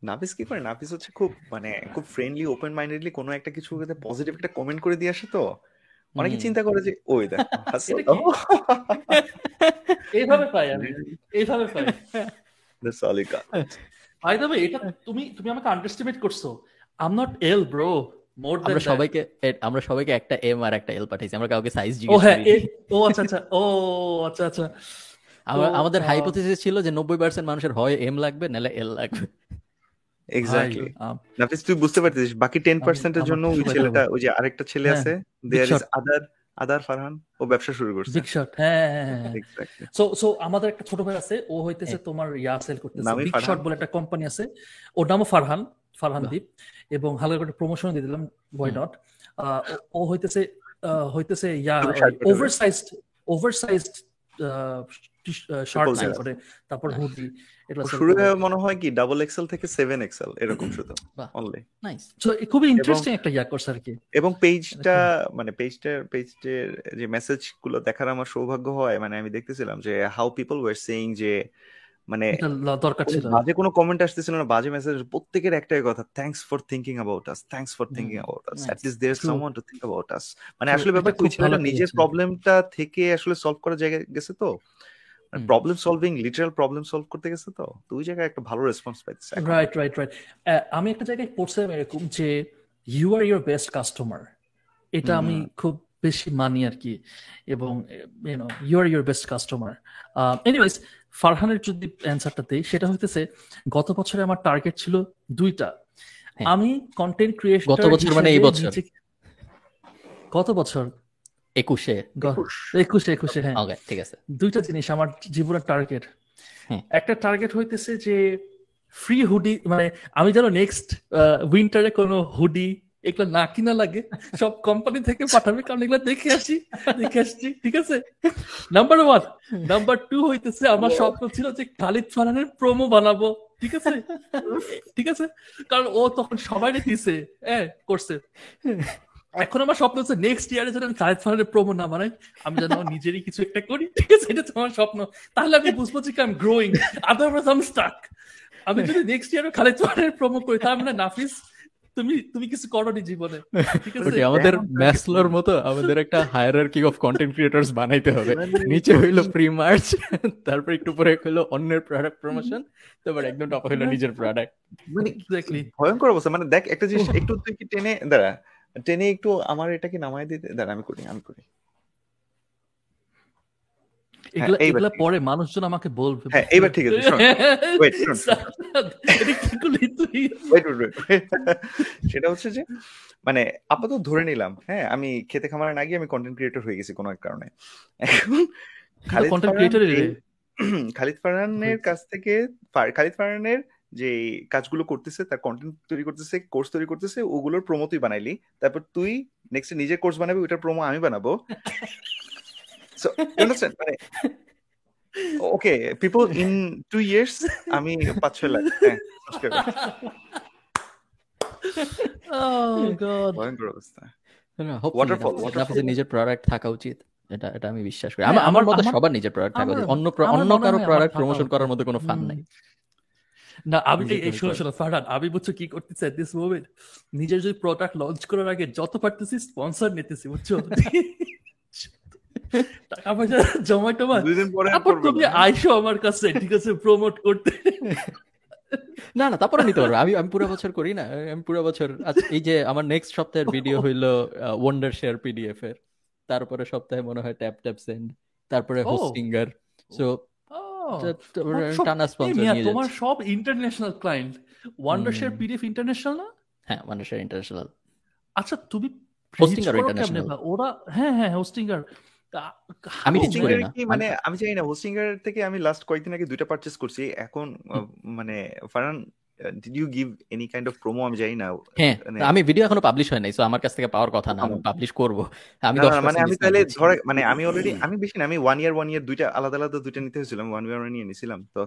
Nafis কি করে? নাফিস হচ্ছে খুব মানে খুব ফ্রেন্ডলি ওপেন মাইন্ডেডলি কোনো একটা কিছু পজিটিভ একটা কমেন্ট করে দিয়ে আসে তো। অনেকে চিন্তা করে যে ওই দেখ এইভাবে পাই আমি এইভাবে পাই। That's all by the way এটা তুমি তুমি আমাকে আন্ডারস্টিমেট করছ। I am not L bro more আমরা সবাইকে আমরা সবাইকে একটা এম আর একটা এল পাঠাইছি। আমরা কাউকে সাইজ জিজ্ঞেস ও হ্যাঁ ও আচ্ছা আচ্ছা ও আচ্ছা আচ্ছা। আমাদের হাইপোথিসিস ছিল যে 90% মানুষের হয় এম লাগবে নালে এল লাগবে। এক্স্যাক্টলি নাফিস তুই বুঝতে পারছিস বাকি 10% এর জন্য ওই ছেলেটা ওই যে আরেকটা ছেলে হ্যাঁ, আছে দেয়ার ইজ আদার আদার ফারহান ও ব্যবসা শুরু করছে। বিগ শট হ্যাঁ সো সো আমাদের একটা ছোট ভাই আছে ও হইতেছে তোমার ইয়া সেল করতেছে বিগ শট বলে একটা কোম্পানি আছে ওর নামও ফারহান। ফারহান এবং হালকা করে প্রমোশন দিয়ে দিলাম ওয়াই নট ও হইতেছে হইতেছে ইয়া ওভারসাইজড ওভারসাইজড শার্ট করে তারপর হুডি শুরু মনে হয় কি ডাবল এক্সেল থেকে সেভেন এক্সেল এরকম শুধু অনলি নাইস সো খুবই ইন্টারেস্টিং একটা ইয়া করছে আর কি। এবং পেজটা মানে পেজটার পেজটার যে মেসেজগুলো দেখার আমার সৌভাগ্য হয় মানে আমি দেখতেছিলাম যে হাউ পিপল ওয়ার সেইং যে মানে দরকার ছিল বাজে কোনো কমেন্ট আসতেছিল না বাজে মেসেজ প্রত্যেকের একটাই কথা thanks for thinking about us thanks for thinking about us at least there someone to think about us মানে আসলে ব্যাপার কি ছেলেটা নিজের প্রবলেমটা থেকে আসলে সলভ করার জায়গায় গেছে তো? Problem solving literal problem solve করতে গেছে তো? দুই জায়গায় একটা ভালো রেসপন্স পাইছে রাইট রাইট রাইট আমি একটা জায়গায় পড়ছিলাম এরকম যে you are your best customer এটা আমি খুব বেশি মানি আর কি। এবং you are your best customer anyways ফারহানের যদি অ্যান্সারটা দেই সেটা হইতেছে গত বছরে আমার টার্গেট ছিল দুইটা। হ্যাঁ। আমি কন্টেন্ট ক্রিয়েশন গত বছর মানে এই বছর। গত বছর। একুশে। একুশে। একুশে হ্যাঁ। ঠিক আছে। দুইটা জিনিস আমার জীবনের টার্গেট একটা টার্গেট হইতেছে যে ফ্রি হুডি মানে আমি যেন নেক্সট উইন্টারে কোনো হুডি এগুলো না কিনা লাগে। সব কোম্পানি থেকে পাঠাবে কারণ এগুলো দেখে আসি দেখে আসছি ঠিক আছে? নাম্বার ওয়ান নাম্বার টু হইতেছে আমার স্বপ্ন ছিল যে খালিদ ফারহানের প্রোমো বানাবো ঠিক আছে? ঠিক আছে? কারণ ও তখন সবাই দিছে হ্যাঁ করছে। এখন আমার স্বপ্ন হচ্ছে নেক্সট ইয়ারে যেন আমি খালিদ ফারহানের প্রোমো না বানাই আমি যেন নিজেরই কিছু একটা করি ঠিক আছে? এটা আমার স্বপ্ন। তাহলে আমি বুঝব যে I am growing otherwise I am stuck আমি যদি নেক্সট ইয়ারে খালিদ ফারহানের প্রোমো করি তাহলে নাফিস তুমি তুমি কিছু করনি জীবনে। ঠিক আছে? আমাদের ম্যাসলোর মতো আমাদের একটা হায়ারার্কি অফ কন্টেন্ট ক্রিয়েটরস বানাইতে হবে। নিচে হইল প্রি মার্চ তারপর একটু পরে হইল অন্যের প্রোডাক্ট প্রমোশন তারপর একদম টপ হইল নিজের প্রোডাক্ট মানে এক্স্যাক্টলি ভয়ঙ্কর অবস্থা। মানে দেখ একটা জিনিস একটু তুই কি টেনে দাঁড়া টেনে একটু আমার এটা কি নামায় দিতে দাঁড়া আমি করি আমি করি। এগুলা এগুলা পরে মানুষজন আমাকে বলবে। হ্যাঁ এইবার ঠিক আছে ওয়েট সেটা হচ্ছে যে মানে আপাতত ধরে নিলাম হ্যাঁ আমি খেতে খামার না গিয়ে আমি কন্টেন্ট ক্রিয়েটর হয়ে গেছি কোনো এক কারণে। এখন খালিদ ফারহানের কাছ থেকে খালিদ ফারহানের যে কাজগুলো করতেছে তার কন্টেন্ট তৈরি করতেছে কোর্স তৈরি করতেছে ওগুলোর প্রোমো তুই বানাইলি। তারপর তুই নেক্সট নিজের কোর্স বানাবি ওটার প্রোমো আমি বানাবো। সো মানে okay people in two years আমি পাঁচ ছয় লাখ হ্যাঁ নিজের প্রোডাক্ট থাকা উচিত এটা এটা আমি বিশ্বাস করি। হ্যাঁ, আমার মতে সবার নিজের প্রোডাক্ট থাকা উচিত। অন্য অন্য কারও প্রোডাক্ট প্রমোশন করার মধ্যে কোনো ফান নাই। না আমি এই শোনো শোনো ফারহান আমি বুঝছ কি করতেছি দিস মোমেন্ট নিজের যদি প্রোডাক্ট লঞ্চ করার আগে যত পারতেছি স্পন্সর নিতেছি বুঝছ? টাকা পয়সা জমা টমা তারপর তুমি আইসো আমার কাছে ঠিক আছে প্রমোট করতে। না না তারপরে নিতে পারব। আমি আমি পুরো বছর করি না আমি পুরো বছর এই যে আমার নেক্সট সপ্তাহের ভিডিও হইল ওয়ান্ডার শেয়ার পিডিএফ এর। তারপরে সপ্তাহে মনে হয় ট্যাপ ট্যাপ সেন্ড তারপরে হোস্টিঙ্গার সো টানা স্পন্সর নিয়ে তোমার সব international client Wondershare PDF international না? হ্যাঁ ওয়ান্ডার শেয়ার ইন্টারন্যাশনাল আচ্ছা তুমি হোস্টিঙ্গার ইন্টারন্যাশনাল ওরা হ্যাঁ হ্যাঁ হোস্টিঙ্গার আমি মানে আমি জানি না হোস্টিঙ্গার থেকে আমি লাস্ট কয়েকদিন আগে দুইটা পারচেজ করছি। এখন মানে Farhan did you give any kind of promo আমি জানি না। হ্যাঁ মানে আমি ভিডিও এখনও পাবলিশ হয় নাই সো আমার কাছ থেকে পাওয়ার কথা না আমি পাবলিশ করব। আমি মানে আমি তাহলে ধরে মানে আমি অলরেডি আমি বেশি না আমি ওয়ান ইয়ার ওয়ান ইয়ার দুইটা আলাদা আলাদা দুইটা নিতে হয়েছিল আমি ওয়ান ইয়ার ওয়ান নিয়ে নিছিলাম তো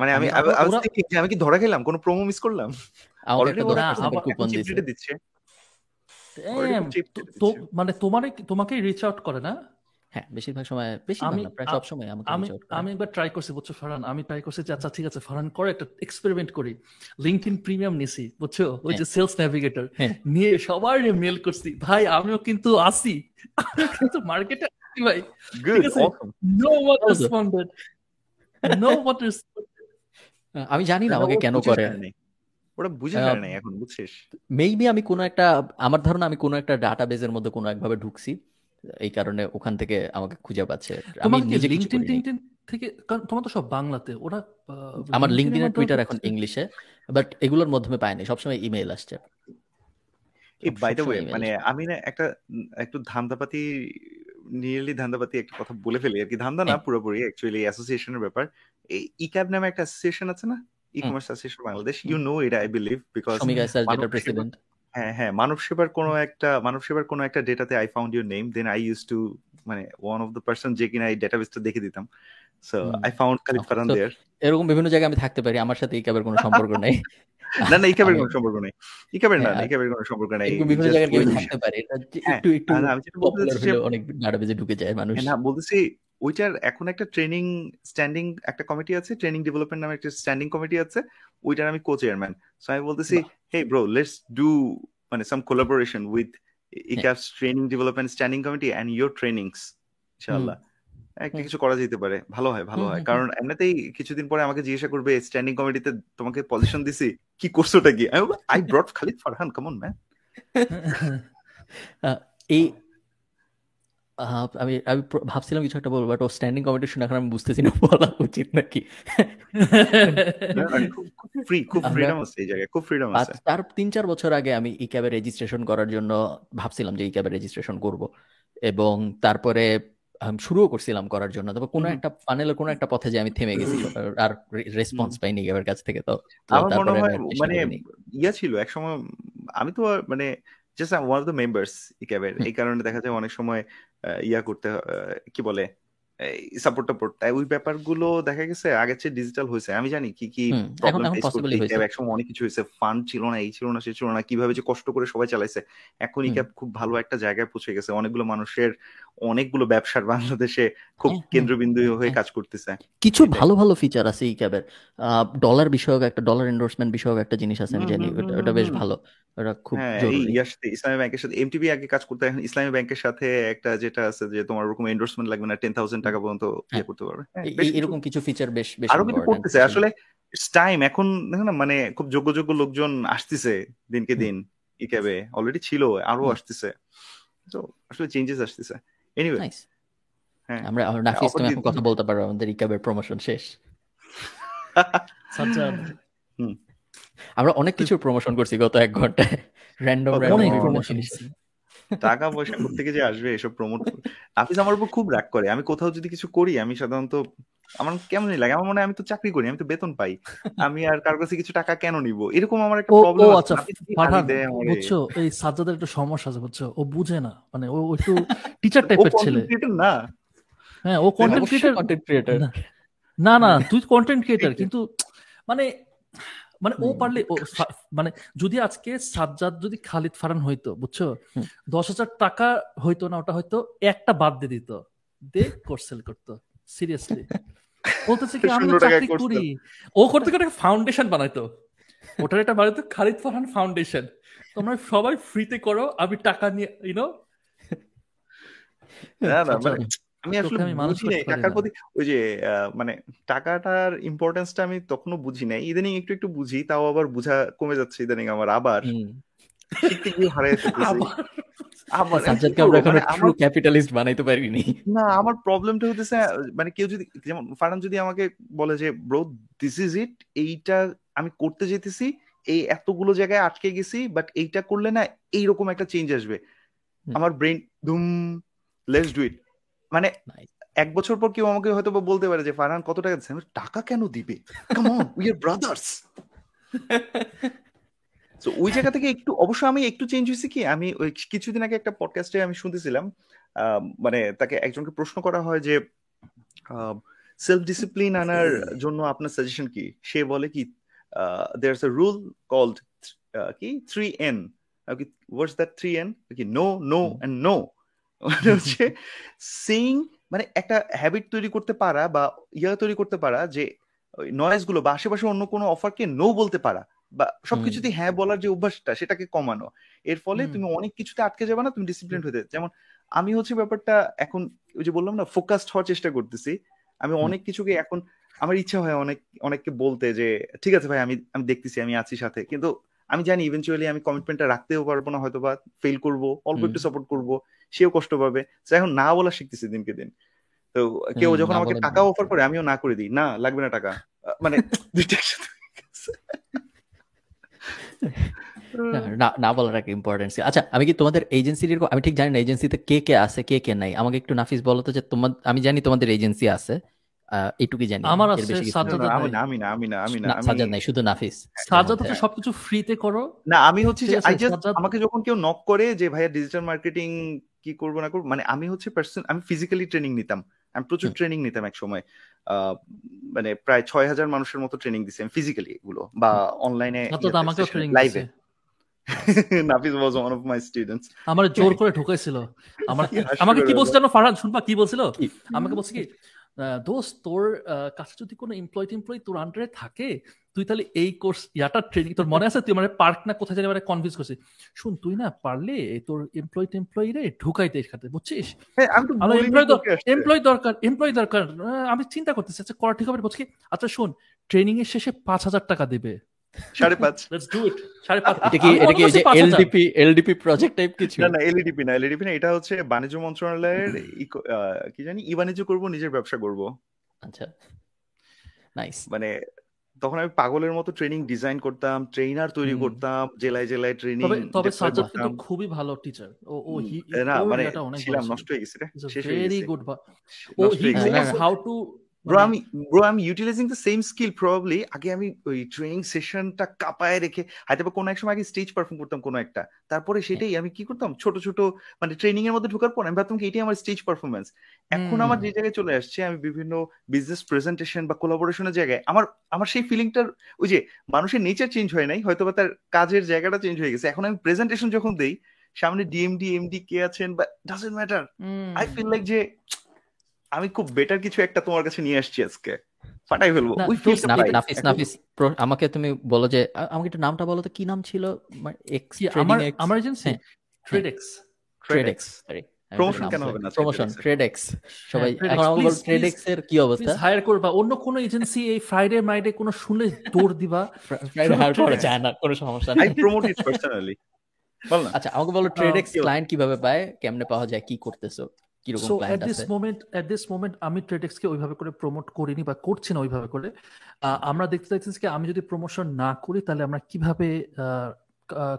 মানে আমি আমি কি ধরা খেলাম কোনো প্রোমো মিস করলাম? অলরেডি ওরা কুপন দিচ্ছে। মানে তোমার তোমাকে রিচ আউট করে না? হ্যাঁ বেশিরভাগ সময় বেশি আমি প্রায় সব সময় আমাকে আমি আমি একবার ট্রাই করছি বুঝছ ফারহান? আমি ট্রাই করছি যে আচ্ছা ঠিক আছে ফারহান করে একটা এক্সপেরিমেন্ট করি। লিঙ্কডইন প্রিমিয়াম নিছি বুঝছ? ওই যে সেলস হ্যাঁ। নেভিগেটর হ্যাঁ। নিয়ে সবার মেল করছি। ভাই আমিও কিন্তু আসি কিন্তু মার্কেটে আসি ভাই। No what responded no what আমি জানি না আমাকে কেন করে। ওরা বুঝে যায় না এখন বুঝছিস? মেবি আমি কোনো একটা আমার ধারণা আমি কোনো একটা ডাটাবেজের মধ্যে কোনো একভাবে ঢুকছি এই কারণে ওখান থেকে আমাকে খুঁজে পাচ্ছে। আমি নিজে লিংকডইন টিংটিন থেকে তোমার তো সব বাংলাতে ওরা আমার লিংকডইন আর টুইটার এখন ইংলিশে বাট এগুলোর মাধ্যমে পায় না সবসময় ইমেইল আসছে। এই বাই দ্য ওয়ে মানে আমি না একটা একটু ধান্দাপাতি নিয়ারলি ধান্দাপাতি একটা কথা বলে ফেলি আর কি। ধান্দা না হ্যাঁ। পুরোপুরি অ্যাকচুয়ালি অ্যাসোসিয়েশনের ব্যাপার। এই ইক্যাব নামে একটা অ্যাসোসিয়েশন আছে না? E-commerce association Bangladesh you know এটা আই বিলিভ বিকজ প্রেসিডেন্ট হ্যাঁ হ্যাঁ মানব সেবার কোনো একটা মানব সেবার কোনো একটা ডেটাতে I found your name then I use to মানে ওয়ান অফ দ্য পার্সন যে কিনা এই ডেটাবেসটা দেখে দিতাম। So I found Khalid Farhan there এরকম বিভিন্ন জায়গায় আমি থাকতে পারি আমার সাথে ইকাবের কোনো সম্পর্ক নেই। না না ইকাবের কোনো সম্পর্ক নেই। ইকাবের না ইকাবের কোনো সম্পর্ক নেই বিভিন্ন জায়গায় কেউ থাকতে পারে হ্যাঁ, একটু একটু আমি যেটা বলতে অনেক ডাটাবেজে ঢুকে যায় মানুষ। না বলতেছি ওইটার এখন একটা ট্রেনিং স্ট্যান্ডিং একটা কমিটি আছে ট্রেনিং ডেভেলপমেন্ট নামে একটা স্ট্যান্ডিং কমিটি আছে ওইটার আমি কো চেয়ারম্যান সো আমি বলতেছি হে ব্রো লেটস ডু মানে some collaboration with eCAB's training development standing committee and your trainings ইনশাআল্লাহ। একটা কিছু করা যেতে পারে। ভালো হয় ভালো হয়। কারণ এমনিতেই কিছুদিন পরে আমাকে জিজ্ঞাসা করবে স্ট্যান্ডিং কমিটিতে তোমাকে পজিশন দিছি কি করছোটা কি? আই ব্রট খালিদ ফারহান কেমন ম্যান এই আমি আমি ভাবছিলাম কিছু একটা বলব বাট ও স্ট্যান্ডিং কম্পিটিশন এখন আমি বুঝতেছি না বলা উচিত নাকি? তার তিন চার বছর আগে আমি ই ক্যাবে রেজিস্ট্রেশন করার জন্য ভাবছিলাম যে ই ক্যাবে রেজিস্ট্রেশন করব। এবং তারপরে শুরুও করছিলাম করার জন্য। তবে কোনো একটা ফানেলের কোনো একটা পথে যে আমি থেমে গেছি আর রেসপন্স পাইনি ক্যাবের কাছ থেকে তো আমার মনে হয় মানে ইয়া ছিল এক সময় আমি তো মানে just one of the members ইক্যাবের এই কারণে দেখা যায় অনেক সময় ইয়া করতে কি বলে সাপোর্ট টাপোর্ট ওই ব্যাপারগুলো দেখা গেছে আগের চেয়ে ডিজিটাল হয়েছে। আমি জানি কি কি একসময় অনেক কিছু হয়েছে। ফান্ড ছিল না এই ছিল না সে ছিল না কীভাবে যে কষ্ট করে সবাই চালাইছে। এখন ইক্যাব খুব ভালো একটা জায়গায় পৌঁছে গেছে। অনেকগুলো মানুষের অনেকগুলো ব্যবসার বাংলাদেশে খুব হ্যাঁ, হ্যাঁ, কেন্দ্রবিন্দু হয়ে হ্যাঁ। কাজ করতেছে। কিছু ভালো ভালো ফিচার আছে এই ক্যাবের ডলার বিষয়ক একটা ডলার এন্ডোর্সমেন্ট বিষয়ক একটা জিনিস আছে আমি জানি। ওটা বেশ ভালো। ওটা খুব জরুরি। ইসলামী ব্যাংকের সাথে এমটিবি আগে কাজ করতে এখন ইসলামী ব্যাংকের সাথে একটা যেটা আছে যে তোমার ওরকম এন্ডোর্সমেন্ট লাগবে না টেন থাউজেন্ড টাকা পর্যন্ত ইয়ে করতে পারবে। এরকম কিছু ফিচার বেশ বেশ আরও কিছু করতেছে। আসলে টাইম এখন দেখো না মানে খুব যোগ্য যোগ্য লোকজন আসতেছে দিনকে দিন ই ক্যাবে অলরেডি ছিল আরও আসতেছে। তো আসলে চেঞ্জেস আসতেছে। এনিওয়ে হ্যাঁ। আমরা নাফিস তুমি এখন কথা বলতে পারো আমাদের রিকাবের প্রমোশন শেষ। আমরা অনেক কিছু প্রমোশন করছি গত এক ঘন্টায়। র্যান্ডম অনেক প্রমোশন টাকা পয়সা থেকে যে আসবে এসব প্রমোট নাফিস আমার উপর খুব রাগ করে। আমি কোথাও যদি কিছু করি আমি সাধারণত আমার কেমনই লাগে? আমার মনে হয় আমি তো চাকরি করি আমি তো বেতন পাই। আমি আর কার কাছে কিছু টাকা কেন নিব? এরকম আমার একটা প্রবলেম আছে। পাঠান বুঝছ এই সাজ্জাদের একটা সমস্যা আছে বুঝছ? ও বুঝে না। মানে ও একটু টিচার টাইপের ছেলে। না? হ্যাঁ ও কন্টেন্ট ক্রিয়েটর কন্টেন্ট ক্রিয়েটর না না তুই কন্টেন্ট ক্রিয়েটর কিন্তু মানে মানে ও পারলে ও মানে যদি আজকে সাজ্জাদ যদি খালিদ ফারান হইতো বুঝছ? দশ হাজার টাকা হইতো না ওটা হয়তো একটা বাদ দিয়ে দিত। দে কোর্স সেল করতো। সিরিয়াসলি বলতেছে কি আমি চাকরি করি। ও করতে করে ফাউন্ডেশন বানাইতো। ওটার এটা বানাইতো খালিদ ফারহান ফাউন্ডেশন তোমরা সবাই ফ্রিতে করো আমি টাকা নিয়ে ইউনো না না মানে আমি আসলে বুঝি নাই টাকার প্রতি ওই যে মানে টাকাটার ইম্পর্টেন্সটা আমি তখনও বুঝি নাই। ইদানিং একটু একটু বুঝি তাও আবার বুঝা কমে যাচ্ছে ইদানিং আমার আবার। শিখতে গিয়ে হারাই ক্যাপিটালিস্ট বানাইতে পারিনি। না আমার প্রবলেমটা হতেছে মানে কেউ যদি যেমন ফারান যদি আমাকে বলে যে ব্রো দিস ইজ ইট এইটা আমি করতে যেতেছি এই এতগুলো জায়গায় আটকে গেছি বাট এইটা করলে না এইরকম একটা চেঞ্জ আসবে। আমার ব্রেন ধুম লেটস ডু ইট মানে এক বছর পর কেউ আমাকে হয়তো বলতে পারে যে ফারহান কত টাকা দিচ্ছে? টাকা কেন দিবে? Come on we are brothers তো ওই জায়গা থেকে একটু অবশ্য আমি একটু চেঞ্জ হয়েছি কি? আমি ওই কিছুদিন আগে একটা পডকাস্টে আমি শুনতেছিলাম মানে তাকে একজনকে প্রশ্ন করা হয় যে সেলফ ডিসিপ্লিন আনার জন্য আপনার সাজেশন কি? সে বলে কি দেয়ার এ রুল কল্ড কি? Three N what's that three N কি নো নো অ্যান্ড নো মানে হচ্ছে সেইং মানে একটা হ্যাবিট তৈরি করতে পারা বা ইয়া তৈরি করতে পারা যে নয়েজগুলো বা আশেপাশে অন্য কোনো অফারকে নো বলতে পারা। বা সবকিছুতে হ্যাঁ বলার যে অভ্যাসটা সেটাকে কমানো। এর ফলে তুমি অনেক কিছুতে আটকে যাবে না তুমি ডিসিপ্লিন হতে যেমন আমি হচ্ছে ব্যাপারটা এখন ওই যে বললাম না ফোকাসড হওয়ার চেষ্টা করতেছি। আমি অনেক কিছুকে এখন আমার ইচ্ছা হয় অনেক অনেককে বলতে যে ঠিক আছে ভাই আমি আমি দেখতেছি আমি আছি সাথে। কিন্তু আমি জানি ইভেন্চুয়ালি আমি কমিটমেন্টটা রাখতেও পারব না হয়তো বা ফেল করব অল্প একটু সাপোর্ট করব সেও কষ্ট পাবে। এখন না বলা শিখতেছি দিনকে দিন। তো কেউ যখন আমাকে টাকা অফার করে আমিও না করে দিই। না লাগবে না টাকা। মানে দুইটা একসাথে না না বলার একটা ইম্পর্টেন্স আচ্ছা আমি কি তোমাদের এজেন্সির আমি ঠিক জানি না এজেন্সিতে কে কে আছে কে কে নাই। আমাকে একটু নাফিস বলো তো যে তোমার আমি জানি তোমাদের এজেন্সি আছে। এইটুকুই জানি। আমার আছে সাজ্জাদ আমি না আমি না আমি না আমি না সাজ্জাদ নাই শুধু নাফিস। সাজ্জাদ তো সবকিছু ফ্রিতে করো। না আমি হচ্ছে যে আই জাস্ট আমাকে যখন কেউ নক করে যে ভাইয়া ডিজিটাল মার্কেটিং কি করব না করব? মানে আমি হচ্ছে পার্সন আমি ফিজিক্যালি ট্রেনিং নিতাম। আমি প্রচুর ট্রেনিং নিতাম এক সময় মানে প্রায় ছয় হাজার মানুষের মতো ট্রেনিং দিছি আমি ফিজিক্যালি এগুলো। বা অনলাইনে ট্রেনিং লাইভে Nafis was one of my students আমার জোর করে ঢুকাইছিল। আমার আমাকে কি বলছিল ফারহান শুনবা কি বলছিল? আমাকে বলছে কি দোস্ত তোর কাছে যদি কোনো এমপ্লয় টেমপ্লয় তোর আন্ডারে থাকে তুই তাহলে এই কোর্স ইয়াটা ট্রেনিং তোর মনে আছে? তুই মানে পার্ক না কোথায় জানি মানে কনভিন্স করছিস। শুন তুই না পারলে তোর এমপ্লয় টেমপ্লয় রে ঢুকাইতে খাতে বুঝছিস? এমপ্লয় দরকার এমপ্লয় দরকার। আমি চিন্তা করতেছি আচ্ছা করা ঠিক হবে? বলছি আচ্ছা শোন ট্রেনিং এর শেষে পাঁচ হাজার টাকা দেবে। সাড়ে পাঁচ। লেটস ডু ইট সাড়ে পাঁচ। এটা কি এটা কি যে এলডিপি এলডিপি প্রজেক্ট টাইপ কিছু না না এলডিপি না এলডিপি না এটা হচ্ছে বাণিজ্য মন্ত্রণালয়ের কি জানি ই বাণিজ্য করব নিজের ব্যবসা করব। আচ্ছা। নাইস মানে তখন আমি পাগলের মতো ট্রেনিং ডিজাইন করতাম ট্রেনার তৈরি করতাম জেলায় জেলায় ট্রেনিং তবে সাজ্জাদ কিন্তু খুবই ভালো টিচার ও ও না মানে ছিলাম নষ্ট হয়ে গেছে রে শেষ very good O he knows how to bro আমি ব্রো আমি utilising the same skill probably আগে আমি ওই ট্রেনিং সেশনটা কাপায় রেখে হয়তো বা কোনো এক সময় আগে স্টেজ পারফর্ম করতাম কোনো একটা। তারপরে সেটাই আমি কি করতাম? ছোট ছোট মানে ট্রেনিং এর মধ্যে ঢোকার পর আমি ভাবতাম কি এটাই আমার স্টেজ পারফরমেন্স এখন আমার যে জায়গায় চলে আসছে আমি বিভিন্ন বিজনেস প্রেজেন্টেশন বা কোলাবোরেশনের জায়গায় আমার আমার সেই ফিলিংটার ওই যে মানুষের নেচার চেঞ্জ হয় নাই হয়তো বা তার কাজের জায়গাটা চেঞ্জ হয়ে গেছে। এখন আমি প্রেজেন্টেশন যখন দেই সামনে ডিএমডি এমডি কে আছেন বা doesn't matter I feel like যে আমি খুব বেটার কিছু একটা তোমার কাছে নিয়ে আসছি আজকে। ফাটাই ফেলব। নাফিস নাফিস আমাকে তুমি বলো যে আমাকে একটু নামটা বলো তো কি নাম ছিল? আমার আমার এজেন্সি ট্রেডেক্স ট্রেডেক্স প্রমোশন কেন হবে না প্রমোশন ট্রেডেক্স সবাই এখন আমাকে ট্রেডেক্স এর কি অবস্থা? হায়ার করবা অন্য কোন এজেন্সি এই ফ্রাইডে মাইডে কোন শুনলে দৌড় দিবা। ফ্রাইডে হায়ার করা যায় না কোনো সমস্যা নেই। আই প্রমোট ইট পার্সোনালি আচ্ছা আমাকে বলো ট্রেডেক্স ক্লায়েন্ট কীভাবে পায় কেমনে পাওয়া যায় কি করতেছো? কীরকম at this moment at this moment আমি ট্রেডেক্সকে ওইভাবে করে প্রমোট করিনি বা করছি না ওইভাবে করে। আমরা দেখতে চাইছি কি আমি যদি প্রমোশন না করি তাহলে আমরা কীভাবে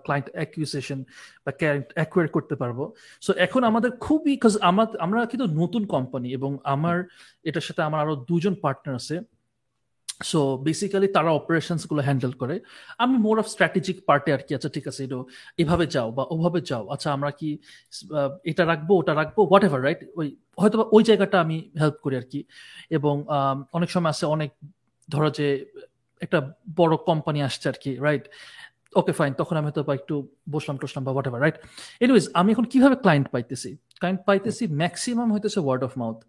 ক্লায়েন্ট অ্যাকুইসেশন বা অ্যাকোয়ার করতে পারব? সো এখন আমাদের খুবই আমার আমরা কিন্তু নতুন কোম্পানি এবং আমার এটার সাথে আমার আরও দুজন পার্টনার আছে। সো বেসিক্যালি তারা অপারেশনসগুলো হ্যান্ডেল করে। আমি মোর অফ স্ট্র্যাটেজিক পার্টে আর কি আচ্ছা ঠিক আছে, এটা, এভাবে যাও বা ওভাবে যাও আচ্ছা আমরা কি এটা রাখব, ওটা রাখব হোয়াট এভার রাইট ওই হয়তো ওই জায়গাটা আমি হেল্প করি আর কি। এবং অনেক সময় আছে, অনেক, ধরো যে, একটা বড় কোম্পানি আসছে আর কি রাইট ওকে ফাইন তখন আমি হয়তো একটু বসলাম, টসলাম বা হোয়াট এভার রাইট এনিওয়েজ আমি এখন কীভাবে ক্লায়েন্ট পাইতেছি? ক্লায়েন্ট পাইতেছি ম্যাক্সিমাম হইতেছে ওয়ার্ড অফ মাউথ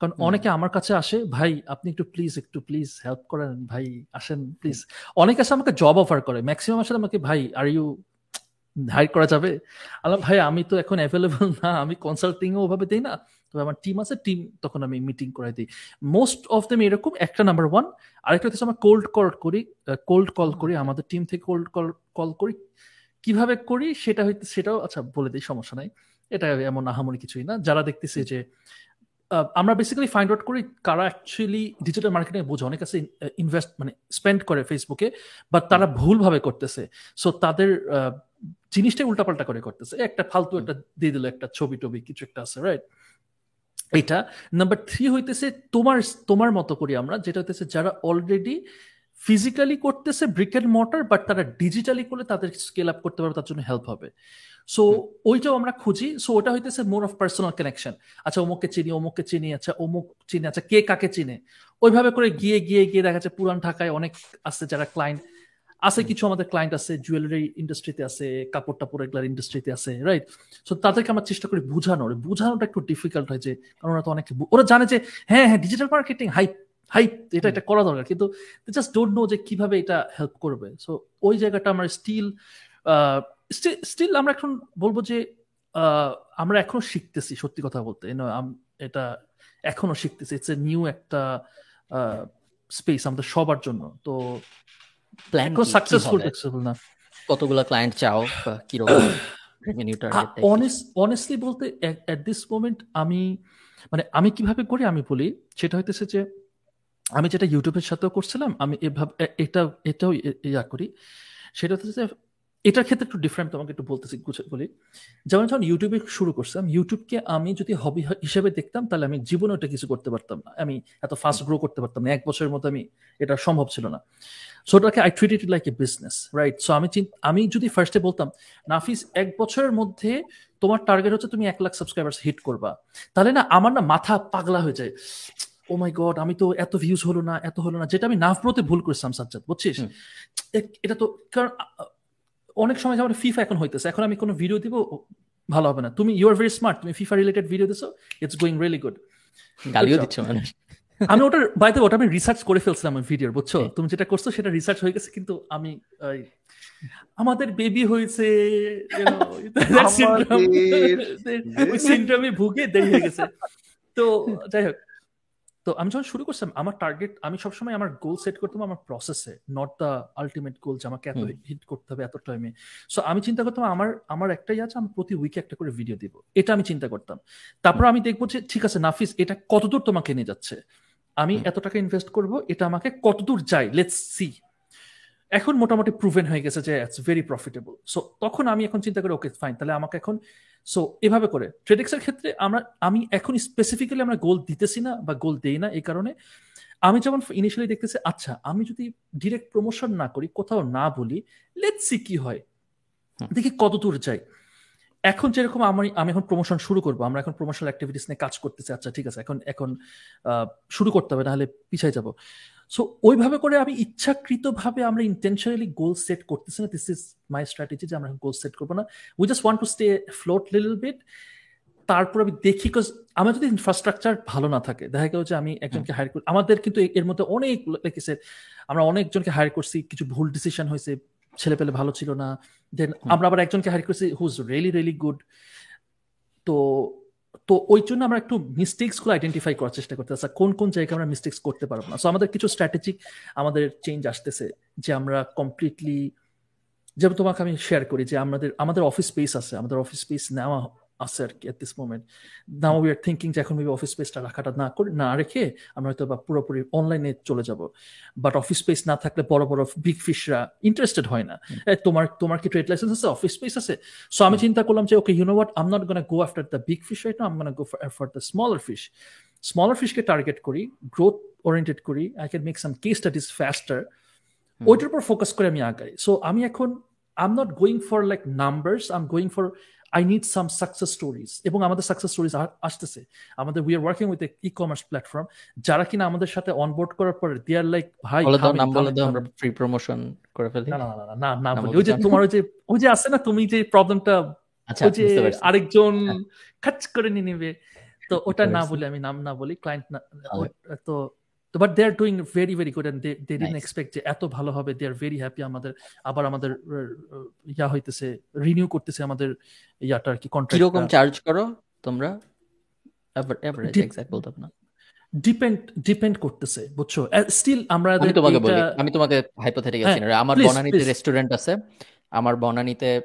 কারণ অনেকে আমার কাছে আসে ভাই আপনি একটু প্লিজ একটু প্লিজ হেল্প করেন ভাই আসেন প্লিজ অনেকে আসে আমাকে জব অফার করে ম্যাক্সিমাম আসলে আমাকে ভাই আর ইউ হাইর করা যাবে? আল্লাহ ভাই আমি তো এখন অ্যাভেলেবল না আমি কনসাল্টিং ওভাবে দিই না তবে আমার টিম আছে টিম তখন আমি মিটিং করাই দিই। মোস্ট অফ দেম এরকম একটা নাম্বার ওয়ান আরেকটা হচ্ছে আমরা কোল্ড কল করি কোল্ড কল করি আমাদের টিম থেকে কোল্ড কল কল করি। কীভাবে করি সেটা হইতে সেটাও আচ্ছা বলে দিই সমস্যা নাই। এটা এমন আহামরি কিছুই না। যারা দেখতেছে যে আমরা বেসিক্যালি ফাইন্ড আউট করি কারা অ্যাকচুয়ালি ডিজিটাল মার্কেটিং বোঝে। অনেক আছে ইনভেস্ট মানে স্পেন্ড করে ফেসবুকে বাট তারা ভুলভাবে করতেছে। সো তাদের জিনিসটাই উল্টাপাল্টা করে করতেছে। একটা ফালতু একটা দিয়ে দিল একটা ছবি টবি, কিছু একটা আছে রাইট এটা। নাম্বার থ্রি হইতেছে তোমার তোমার মতো করি আমরা, যেটা হইতেছে যারা অলরেডি ফিজিক্যালি করতেছে ব্রিক অ্যান্ড মোটর বাট তারা ডিজিটালি করলে তাদের স্কেল আপ করতে পারবে তার জন্য হেল্প হবে। সো ওইটাও আমরা খুঁজি। সো ওটা হইতেছে মোর অফ পার্সোনাল কানেকশন আচ্ছা অমুককে চিনি অমুককে চিনি আচ্ছা অমুক চিনি আচ্ছা কে কাকে চিনে? ওইভাবে করে গিয়ে গিয়ে গিয়ে দেখা যাচ্ছে পুরান ঢাকায় অনেক আছে যারা ক্লায়েন্ট আছে কিছু আমাদের ক্লায়েন্ট আছে জুয়েলারি ইন্ডাস্ট্রিতে আছে কাপড় টাপড় এগুলার ইন্ডাস্ট্রিতে আছে রাইট সো তাদেরকে আমরা চেষ্টা করি বুঝানোর। বুঝানোটা একটু ডিফিকাল্ট হয় যে কারণ ওরা তো অনেক ওরা জানে যে হ্যাঁ হ্যাঁ ডিজিটাল মার্কেটিং হাইপ হাইপ এটা এটা করা দরকার। কিন্তু জাস্ট ডোন্ট নো যে কীভাবে এটা হেল্প করবে। সো ওই জায়গাটা আমরা স্টিল স্টিল আমরা এখন বলব যে আমরা এখনও শিখতেছি সত্যি কথা বলতে। এটা এখনও শিখতেছি। ইটস এ নিউ একটা স্পেস আমাদের সবার জন্য। তো প্ল্যান সাকসেসফুল সাকসেসফুল না। কতগুলো ক্লায়েন্ট চাও কীরকম অনেস্টলি বলতে এট দিস মোমেন্ট আমি মানে আমি কীভাবে করি আমি বলি সেটা হইতেছে যে আমি যেটা ইউটিউবের সাথেও করছিলাম, আমি এভাবে এটা, এটাও ইয়া করি। সেটা হচ্ছে এটার ক্ষেত্রে একটু ডিফারেন্ট তোমাকে একটু বলতেছি বলি। যেমন যখন ইউটিউবে শুরু করছিলাম, ইউটিউবকে আমি যদি হবি হিসেবে দেখতাম, তাহলে আমি জীবনে ওটা কিছু করতে পারতাম না। আমি এত ফাস্ট গ্রো করতে পারতাম না। এক বছরের মতো আমি এটা সম্ভব ছিল না। সো ওটাকে I treat it like a business right so আমি আমি যদি ফার্স্টে বলতাম, নাফিস, এক বছরের মধ্যে তোমার টার্গেট হচ্ছে তুমি এক লাখ সাবস্ক্রাইবার্স হিট করবা। তাহলে না, আমার না মাথা পাগলা হয়ে যায়। ও মাই গড আমি তো এত ভিউজ হলো না এত হলো না যেটা আমি নাফব্রোতে ভুল করেছিলাম সাজ্জাদ বুঝছিস? এটা তো কারণ অনেক সময় যেমন ফিফা এখন হইতেছে এখন আমি কোনো ভিডিও দিব ভালো হবে না। তুমি ইউ আর ভেরি স্মার্ট তুমি ফিফা রিলেটেড ভিডিও দিছো ইটস গোয়িং রিয়েলি গুড গালিও দিচ্ছ মানে আমি ওটার বাইতে ওটা আমি রিসার্চ করে ফেলছিলাম আমার ভিডিওর বুঝছ? তুমি যেটা করছ সেটা রিসার্চ হয়ে গেছে কিন্তু আমি আমাদের বেবি হয়েছে সিন্ড্রোমে ভুগে দেরি হয়ে গেছে। তো যাই হোক তো আমি যখন শুরু করছিলাম আমার টার্গেট আমি সবসময় আমার গোল সেট করতাম আমার প্রসেসে নট দ্য আলটিমেট গোল যে আমাকে এত হিট করতে হবে এত টাইমে সো আমি চিন্তা করতাম আমার আমার একটাই আছে আমি প্রতি উইকে একটা করে ভিডিও দিব। এটা আমি চিন্তা করতাম। তারপর আমি দেখব যে ঠিক আছে নাফিস এটা কতদূর তোমাকে নিয়ে যাচ্ছে? আমি এত টাকা ইনভেস্ট করব এটা আমাকে কতদূর যায়? লেটস সি এখন মোটামুটি প্রুভেন হয়ে গেছে যে ইটস ভেরি প্রফিটেবল সো তখন আমি এখন চিন্তা করি ওকে ফাইন তাহলে আমাকে এখন সো এভাবে করে ট্রেডিক্সের ক্ষেত্রে আমরা আমি এখন স্পেসিফিক্যালি আমরা গোল দিতেছি না বা গোল দেই না এই কারণে আমি যেমন ইনিশিয়ালি দেখতেছি আচ্ছা আমি যদি ডিরেক্ট প্রমোশন না করি কোথাও না বলি লেটস সি কি হয়। দেখি কত দূর যাই। এখন যেরকম আমি আমি এখন প্রমোশন শুরু করব আমরা এখন প্রমোশনাল অ্যাক্টিভিটিস নিয়ে কাজ করতেছি আচ্ছা ঠিক আছে এখন এখন শুরু করতে হবে নাহলে পিছাই যাব। সো ওইভাবে করে আমি ইচ্ছাকৃতভাবে আমরা ইন্টেনশনালি গোল সেট করতেছি না। দিস ইজ মাই স্ট্র্যাটেজি যে আমরা গোল সেট করব না। We just want to stay float little bit তারপর আমি দেখি কজ আমার যদি ইনফ্রাস্ট্রাকচার ভালো না থাকে দেখা গেল যে আমি একজনকে হায়ার করি আমাদের কিন্তু এর মধ্যে অনেক লেগেছে আমরা অনেকজনকে হায়ার করছি। কিছু ভুল ডিসিশন হয়েছে ছেলে পেলে ভালো ছিল না। দেন আমরা আবার একজনকে হায়ার করছি হুজ রিয়েলি রিয়েলি গুড তো তো ওই জন্য আমরা একটু মিস্টেক্সগুলো আইডেন্টিফাই করার চেষ্টা করতে আচ্ছা কোন কোন জায়গায় আমরা মিস্টেক্স করতে পারব না? সো আমাদের কিছু স্ট্র্যাটেজিক আমাদের চেঞ্জ আসতেছে যে আমরা কমপ্লিটলি যেমন তোমাকে আমি শেয়ার করি যে আমাদের আমাদের অফিস স্পেস আছে, আমাদের অফিস স্পেস নেওয়া কি at this moment now we are thinking যে এখন মেবি অফিস স্পেসটা রাখাটা না করে না রেখে আমরা হয়তো বা পুরোপুরি অনলাইনে চলে যাব। বাট অফিস স্পেস না থাকলে বড় বড় বিগ ফিশরা ইন্টারেস্টেড হয় না। তোমার তোমার কি ট্রেড লাইসেন্স আছে? অফিস স্পেস আছে? সো আমি চিন্তা করলাম যে okay you know what I'm not gonna go after the big fish right I'm gonna go for the smaller fish smaller ফিশকে target করি গ্রোথ ওরিয়েন্টেড করি I can make some case that is faster ওইটার উপর focus করে আমি আগাই। So আমি এখন I am not going for like numbers I am going for I need some success stories এবং আমাদের সাকসেস স্টোরিজ আসতেছে। আমাদের we are working with e commerce platform যারা কিনা আমাদের সাথে অনবোর্ড করার পরে দে আর লাইক ভাই নাম বলে দাও আমরা ফ্রি প্রমোশন করে ফেলি। না না না না বলি ওই যে তোমার ওই যে ওই যে আছে না তুমি যে প্রবলেমটা আচ্ছা ওই যে আরেকজন হ্যাঁ। খাচ করে নিয়ে নেবে। তো ওটা না বলি আমি নাম না বলি ক্লায়েন্ট না তো but they are doing very very good and they they didn't expect যে এত ভালো হবে দে আর ভেরি হ্যাপি আমাদের আবার আমাদের ইয়া হইতেছে রিনিউ করতেছে আমাদের ইয়াটা আর কি কন্ট্রাক্ট কীরকম চার্জ করো তোমরা? এভারেজ এক্সাক্ট বলতে না। ডিপেন্ড ডিপেন্ড করতেছে বুঝছ? স্টিল আমরা আমি তোমাকে বলি আমি তোমাকে হাইপোথেটিক্যাল সিনারি আমার বনানীতে রেস্টুরেন্ট আছে আমার বনানীতে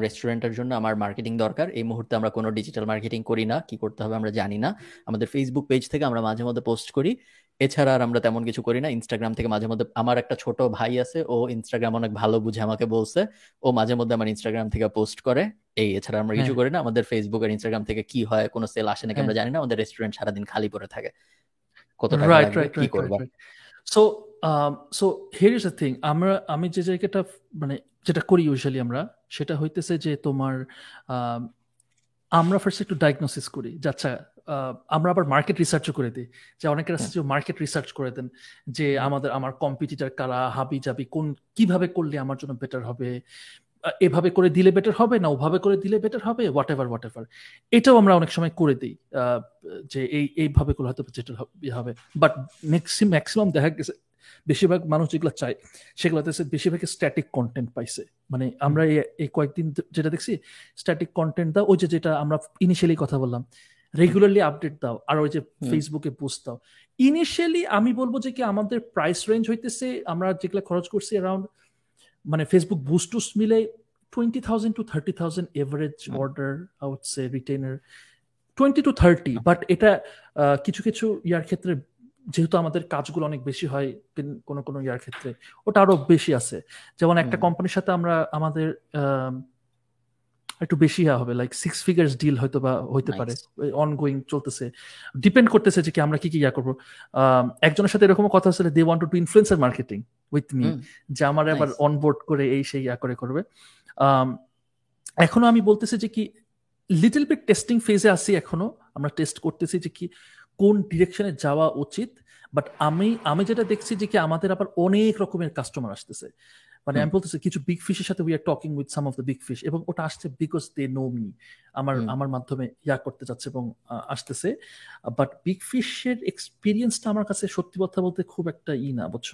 রেস্টুরেন্টের জন্য আমার মার্কেটিং দরকার এই মুহূর্তে আমরা কোনো ডিজিটাল মার্কেটিং করি না কি করতে হবে আমরা জানি না। আমাদের ফেসবুক পেজ থেকে আমরা মাঝে মধ্যে পোস্ট করি এছাড়া আর আমরা তেমন কিছু করি না। ইনস্টাগ্রাম থেকে মাঝে মধ্যে আমার একটা ছোট ভাই আছে ও ইনস্টাগ্রাম অনেক ভালো বুঝে আমাকে বলছে। ও মাঝে মধ্যে আমার ইনস্টাগ্রাম থেকে পোস্ট করে। এই এছাড়া আমরা কিছু হ্যাঁ। করি না। আমাদের ফেসবুক আর ইনস্টাগ্রাম থেকে কি হয় কোনো সেল আসে নাকি আমরা হ্যাঁ। জানি না। আমাদের রেস্টুরেন্ট সারাদিন খালি পড়ে থাকে। কত টাকা কি করবা? So so here is a thing আমরা আমি যে জায়গাটা মানে যেটা করি ইউজুয়ালি আমরা সেটা হইতেছে যে তোমার আমরা ফার্স্ট একটু ডায়াগনোসিস করি। যে আচ্ছা আমরা আবার মার্কেট রিসার্চও করে দিই। যে অনেকের আছে মার্কেট রিসার্চ করে দেন যে আমাদের, আমার কম্পিটিটার কারা, হাবি যাবি কোন, কীভাবে করলে আমার জন্য বেটার হবে? এভাবে করে দিলে বেটার হবে না ওভাবে করে দিলে বেটার হবে? হোয়াট এভার হোয়াট এভার এটাও আমরা অনেক সময় করে দিই যে এই, এইভাবে করলে হয়তো যেটা হবে। বাট ম্যাক্সিম ম্যাক্সিমাম দেখা গেছে বেশিরভাগ মানুষ যেগুলো চায়, সেগুলোতে বেশিরভাগ স্ট্যাটিক কন্টেন্ট পাইছে। মানে আমরা এই কয়েকদিন যেটা দেখছি স্ট্যাটিক কন্টেন্ট দা ওই যে, যেটা আমরা ইনিশিয়ালি কথা বললাম রেগুলারলি আপডেট দাও আর ওই যে ফেসবুকে পোস্ট দাও। ইনিশিয়ালি আমি বলব যে কি আমাদের প্রাইস রেঞ্জ হইতেছে আমরা যেগুলো খরচ করছি অ্যারাউন্ড মানে ফেসবুক বুস্ট বুস্টুস মিলে twenty thousand to thirty thousand average order say retainer twenty to thirty but এটা কিছু কিছু ইয়ার ক্ষেত্রে যেহেতু আমাদের কাজগুলো অনেক বেশি হয় কোনো কোনো ইয়ার ক্ষেত্রে ওটা আরও বেশি আছে। যেমন একটা কোম্পানির সাথে আমরা আমাদের একটু বেশি হবে লাইক সিক্স ফিগার্স ডিল হয়তো বা হইতে পারে অনগোয়িং চলতেছে। ডিপেন্ড করতেছে যে কি আমরা কি কি ইয়া করব। একজনের সাথে এরকম কথা হচ্ছে they want to influencer marketing with me যে আমার আবার অনবোর্ড করে এই সেই ইয়া করে করবে। এখনও আমি বলতেছি যে কি লিটল বিট টেস্টিং ফেজে আছি এখনও। আমরা টেস্ট করতেছি যে কি কোন ডিরেকশনে যাওয়া উচিত। বাট আমি আমি যেটা দেখছি যে কি আমাদের আবার অনেক রকমের কাস্টমার আসতেছে। মানে আমি বলতেছি কিছু বিগ ফিশের সাথে we are talking with some of the big fish এবং ওটা আসছে বিকজ দে নো মি আমার আমার মাধ্যমে ইয়া করতে যাচ্ছে এবং আসতেছে। বাট বিগ ফিশের এক্সপিরিয়েন্সটা আমার কাছে সত্যি কথা বলতে খুব একটা ই না বুঝছ?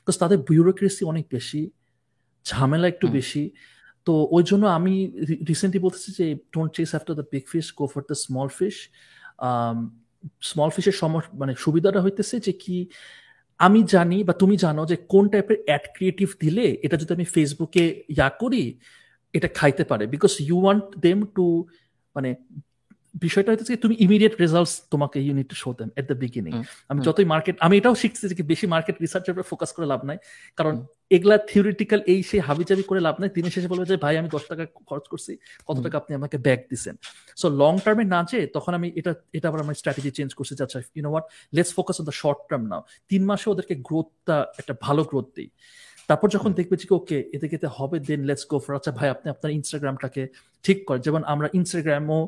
বিকজ তাদের বিউরোক্রেসি অনেক বেশি ঝামেলা একটু বেশি। তো ওই জন্য আমি রিসেন্টলি বলতেছি যে don't chase after the big fish go for the small fish small ফিশের সম মানে সুবিধাটা হইতেছে যে কি আমি জানি বা তুমি জানো যে কোন টাইপের অ্যাড ক্রিয়েটিভ দিলে এটা যদি আমি ফেসবুকে ইয়া করি, এটা খাইতে পারে। Because you want them to মানে বিষয়টা হচ্ছে তুমি ইমিডিয়েট রেজাল্টস তোমাকে you need to show them at the beginning আমি যতই মার্কেট আমি এটাও শিখছি যে বেশি মার্কেট রিসার্চের উপরে ফোকাস করে লাভ নাই। কারণ এগুলা থিওরিটিক্যাল এই সেই হাবিজাবি করে লাভ নাই দিনের শেষে বলবে যে ভাই আমি দশ টাকা খরচ করছি কত টাকা আপনি আমাকে ব্যাক দিচ্ছেন সো লং টার্মে না যে তখন আমি এটা এটা আবার আমার স্ট্র্যাটেজি চেঞ্জ করছি যে আচ্ছা you know what let's focus on the short term now তিন মাসে ওদেরকে গ্রোথটা একটা ভালো গ্রোথ দিই। তারপর যখন দেখবে যে ওকে এতে কেতে হবে দেন লেটস গো ফর আচ্ছা ভাই আপনি আপনার ইনস্টাগ্রামটাকে ঠিক করে যেমন আমরা ইনস্টাগ্রামও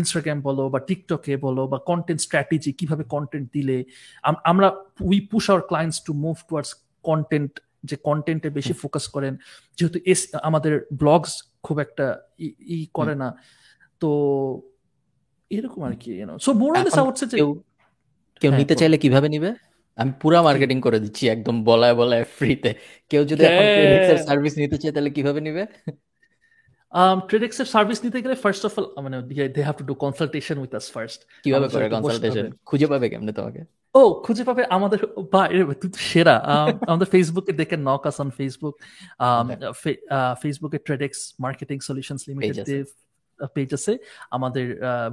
ইনস্টাগ্রাম বলো বা টিকটকে বলো বা কন্টেন্ট স্ট্র্যাটেজি কীভাবে কন্টেন্ট দিলে আমরা we push our clients to move towards content যে কন্টেন্টে বেশি ফোকাস করেন। যেহেতু এস আমাদের ব্লগস খুব একটা ই করে না তো এরকম আর কি so more on this outset কেউ কেউ নিতে চাইলে কীভাবে নিবে? আমি পুরা মার্কেটিং করে দিচ্ছি একদম বলায় বলায় ফ্রিতে কেউ যদি এখন সার্ভিস নিতে চায় তাহলে কীভাবে নিবে? ট্রেডেক্সের সার্ভিস নিতে গেলে ফার্স্ট অফ অল মানে they have to do consultation with us first কীভাবে করে কনসালটেশন খুঁজে পাবে কেমনে তোমাকে? ও খুঁজে পাবে আমাদের বা তুই সেরা। আমাদের ফেসবুকে দেখে নক আস অন ফেসবুক ফেসবুকে Tradex marketing solutions limited page আছে। আমাদের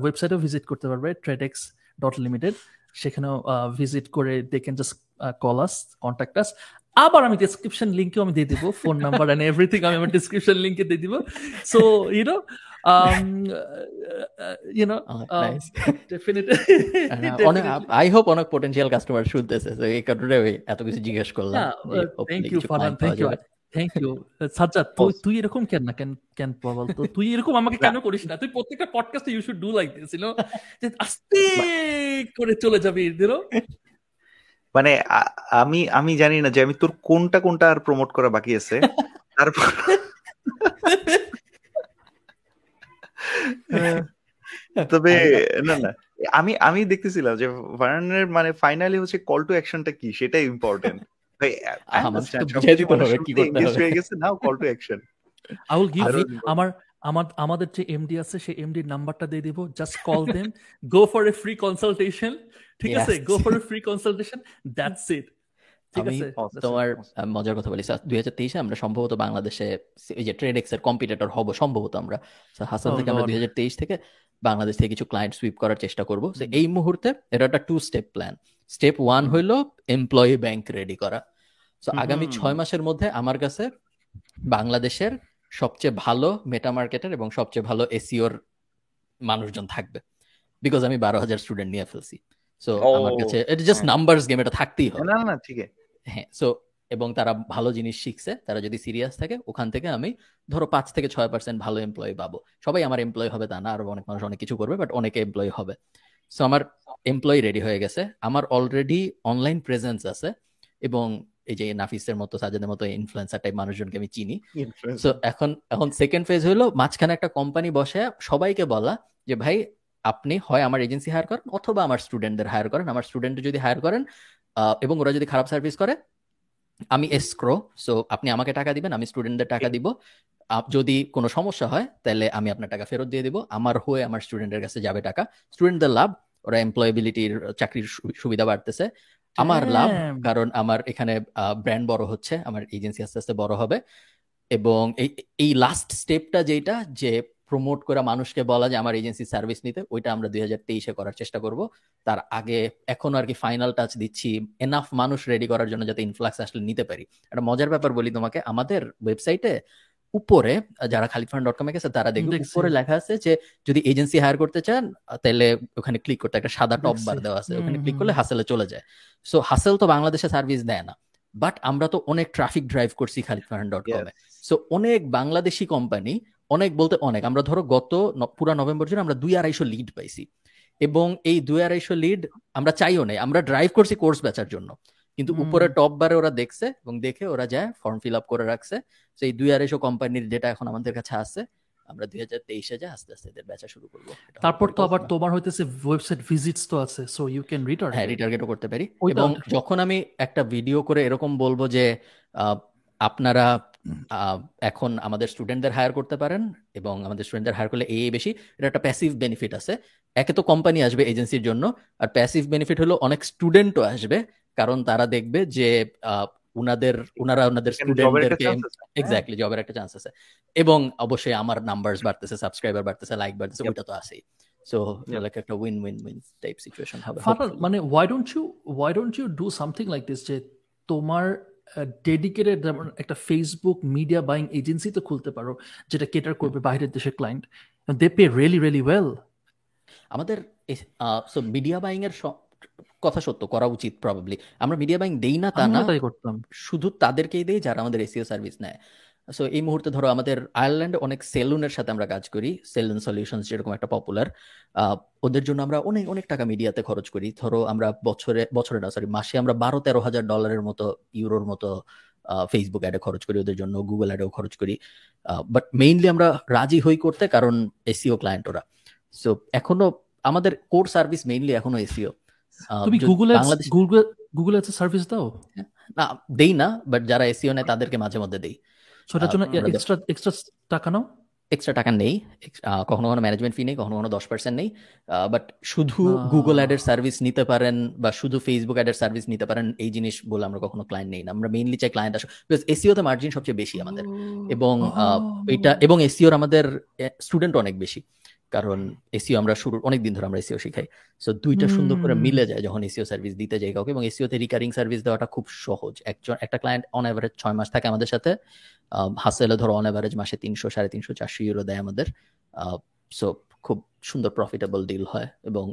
ওয়েবসাইটেও ভিজিট করতে পারবে ট্রেডেক্স ডট লিমিটেড সেখানেও ভিজিট করে they can just call us contact us আবার আমি ডিসক্রিপশন লিঙ্কেও আমি দিয়ে দিব ফোন নাম্বার এন্ড এভরিথিং আমি আমার ডিসক্রিপশন লিঙ্কে দিয়ে দিব। So you know you know um, অনেক আই হোপ অনেক পটেনশিয়াল কাস্টমার শুনতেছে। এই কারণে এত কিছু জিজ্ঞেস করলাম thank you Farhan thank you thank you Sajjad তুই তুই এরকম কেন না কেন কেন বল তো তুই এরকম আমাকে কেন করিস না? তুই প্রত্যেকটা পডকাস্টে you should do like this you know যে আস্তে করে চলে যাবি ইউ মানে আমি আমি জানি না যে আমি তোর কোনটা কোনটা আর প্রমোট করা বাকি আছে। তারপর তবে না। না আমি আমি দেখতেছিলাম যে ভার্নের মানে ফাইনালি হচ্ছে কল টু অ্যাকশনটা কি? সেটাই ইম্পর্টেন্ট ভাই গেছে now call to action I will give আমার আমার আমাদের যে এমডি আছে সেই এমডি নাম্বারটা দিয়ে দিব just call them go for a free consultation ঠিক আছে? Go for a free consultation that's it আমি তোমার মজার কথা বলি। দুই হাজার তেইশে আমরা সম্ভবত বাংলাদেশে এই যে ট্রেড এক্সের কম্পিটিটর হব সম্ভবত আমরা। হাসান oh থেকে আমরা দুই হাজার তেইশ থেকে বাংলাদেশ থেকে কিছু ক্লায়েন্ট সুইপ করার চেষ্টা করব। এই মুহূর্তে এটা একটা two step plan step one হইল এমপ্লয়ি ব্যাংক রেডি করা। সো আগামী ছয় মাসের মধ্যে আমার কাছে বাংলাদেশের সবচেয়ে ভালো মেটা মার্কেটের এবং সবচেয়ে ভালো এসিওর মানুষজন থাকবে। বিকজ আমি বারো হাজার স্টুডেন্ট নিয়ে ফেলছি। সো আমার কাছে এটা জাস্ট নাম্বারস গেম এটা থাকতেই হবে। না না ঠিক হ্যাঁ সো এবং তারা ভালো জিনিস শিখছে। তারা যদি সিরিয়াস থাকে ওখান থেকে আমি ধরো পাঁচ থেকে ছয় পার্সেন্ট ভালো এমপ্লয়ি পাবো। সবাই আমার এমপ্লয়ি হবে তা না আরও অনেক মানুষ অনেক কিছু করবে বাট অনেকে এমপ্লয়ি হবে। সো আমার এমপ্লয়ি রেডি হয়ে গেছে। আমার অলরেডি অনলাইন প্রেজেন্স আছে এবং এই যে নাফিসের মতো সাজাদের মতো ইনফ্লুয়েন্সার টাইপ মানুষজনকে আমি চিনি। সো এখন এখন সেকেন্ড ফেজ হলো মাঝখানে একটা কোম্পানি বসে সবাইকে বলা যে ভাই আপনি হয় আমার এজেন্সি হায়ার করেন অথবা আমার স্টুডেন্টদের হায়ার করেন। আমার স্টুডেন্ট যদি হায়ার করেন এবং ওরা যদি খারাপ সার্ভিস করে আমি এসক্রো সো আপনি আমাকে টাকা দিবেন আমি স্টুডেন্টদের টাকা দিব। যদি কোনো সমস্যা হয় তাহলে আমি আপনার টাকা ফেরত দিয়ে দিব। আমার হয়ে আমার স্টুডেন্টের কাছে যাবে টাকা। স্টুডেন্টদের লাভ ওরা এমপ্লয়াবিলিটির চাকরির সুবিধা বাড়তেছে। আমার লাভ কারণ আমার এখানে ব্র্যান্ড বড় হচ্ছে আমার এজেন্সি আস্তে আস্তে বড় হবে। এবং এই এই লাস্ট স্টেপটা যেটা যে প্রমোট করে মানুষকে বলা যে আমার এজেন্সি সার্ভিস নিতে ওইটা আমরা দুই হাজার তেইশে করার চেষ্টা করব। তার আগে এখনও আর কি ফাইনাল টাচ দিচ্ছি এনাফ মানুষ রেডি করার জন্য যাতে ইনফ্লাক্স আসলে নিতে পারি। একটা মজার ব্যাপার বলি তোমাকে আমাদের ওয়েবসাইটে উপরে যারা খালিদ ফান্ড ডট কমে গেছে তারা দেখবে উপরে লেখা আছে যে যদি এজেন্সি হায়ার করতে চান তাহলে ওখানে ক্লিক করতে একটা সাদা টপ বার দেওয়া আছে ওখানে ক্লিক করলে হাসেলে চলে যায়। সো হাসেল তো বাংলাদেশে সার্ভিস দেয় না বাট আমরা তো অনেক ট্রাফিক ড্রাইভ করছি Khalid fund dot com so অনেক বাংলাদেশি কোম্পানি অনেক বলতে অনেক। আমরা ধরো গত পুরো নভেম্বর জন্য আমরা দুই আড়াইশো লিড পাইছি। এবং এই দুই আড়াইশো লিড আমরা চাইও নেই। আমরা ড্রাইভ করছি কোর্স বেচার জন্য। কিন্তু উপরে টপ বারে ওরা দেখছে এবং দেখে ওরা যায় ফর্ম ফিল আপ করে রাখছে। সেই দুই আড়াইশো কোম্পানির যেটা এখন আমাদের কাছে আছে আমরা দুই হাজার তেইশে যা আস্তে আস্তে এদের বেচা শুরু করব। তারপর তো আবার তোমার হইতেছে ওয়েবসাইট ভিজিটস তো আছে সো ইউ ক্যান রিটার্ন হ্যাঁ রিটার্গেটও করতে পারি। এবং যখন আমি একটা ভিডিও করে এরকম বলব যে আপনারা এখন আমাদের স্টুডেন্টদের হায়ার করতে পারেন এবং আমাদের স্টুডেন্টদের হায়ার করলে এই বেশি। এটা একটা প্যাসিভ বেনিফিট আছে। একে তো কোম্পানি আসবে এজেন্সির জন্য। আর প্যাসিভ বেনিফিট হলো অনেক স্টুডেন্টও আসবে কারণ তারা দেখবে যে উনাদের উনারা ওনাদের স্টুডেন্টদেরকে এক্স্যাক্টলি জবের একটা চান্স আছে। এবং অবশ্যই আমার নাম্বারস বাড়তেছে সাবস্ক্রাইবার বাড়তেছে লাইক বাড়তেছে ওইটা তো আছেই। সো লাইক একটা win win win type situation হবে মানে why don't you why don't you do something like this যে তোমার ডেডিকেটেড যেমন একটা ফেসবুক মিডিয়া বাইং এজেন্সি তো খুলতে পারো যেটা কেটার করবে বাইরের দেশের client they pay really really well আমাদের সো মিডিয়া বাইং এর কথা সত্য করা উচিত প্রবাবলি আমরা মিডিয়া বাইং দেই না তা না করতাম। শুধু তাদেরকেই দেই যারা আমাদের এসিও সার্ভিস নেয়। সো এই মুহূর্তে ধরো আমাদের আয়ারল্যান্ডে অনেক সেলুনের সাথে আমরা কাজ করি সেলুন সলিউশন যেরকম একটা পপুলার ওদের জন্য আমরা অনেক অনেক টাকা মিডিয়াতে খরচ করি। ধরো আমরা বছরে বছরে না সরি মাসে আমরা বারো তেরো হাজার ডলারের মতো ইউরোর মতো ফেসবুক অ্যাডে খরচ করি ওদের জন্য গুগল অ্যাডেও খরচ করি। বাট মেইনলি আমরা রাজি হই করতে কারণ এসিও ক্লায়েন্ট ওরা। সো এখনও আমাদের কোর সার্ভিস মেইনলি এখনও এসিও তুমি গুগল গুগল গুগল সার্ভিস দাও? না দেই না বাট যারা এসিও নেয় তাদেরকে মাঝে মধ্যে দেই। সেটার জন্য এক্সট্রা এক্সট্রা টাকা নাও। এক্সট্রা টাকা নেই। কখনো কখনো ম্যানেজমেন্ট ফি নেই কখনো কখনো দশ পার্সেন্ট নেই। বাট শুধু গুগল অ্যাডের সার্ভিস নিতে পারেন বা শুধু ফেসবুক অ্যাডের সার্ভিস নিতে পারেন এই জিনিস বলে আমরা কখনো ক্লায়েন্ট নেই না। আমরা মেইনলি চাই ক্লায়েন্ট আসো বিকজ এসিওতে মার্জিন সবচেয়ে বেশি আমাদের। এবং এটা এবং এসিওর আমাদের স্টুডেন্ট অনেক বেশি। কারণ এসিও আমরা শুরু অনেক দিন ধরে আমরা এসিও শিখাই। সো দুইটা সুন্দর করে মিলে যায় যখন এসিও সার্ভিস দিতে যাই কাউকে এবং এসিওতে রিকারিং সার্ভিস দেওয়াটা খুব সহজ। একজন একটা ক্লায়েন্ট অন অ্যাভারেজ ছয় মাস থাকে আমাদের সাথে। হাসেলে ধরো অন অ্যাভারেজ মাসে তিনশো সাড়ে তিনশো চারশো ইউরো দেয় আমাদের। সো খুব সুন্দর প্রফিটেবল ডিল হয় এবং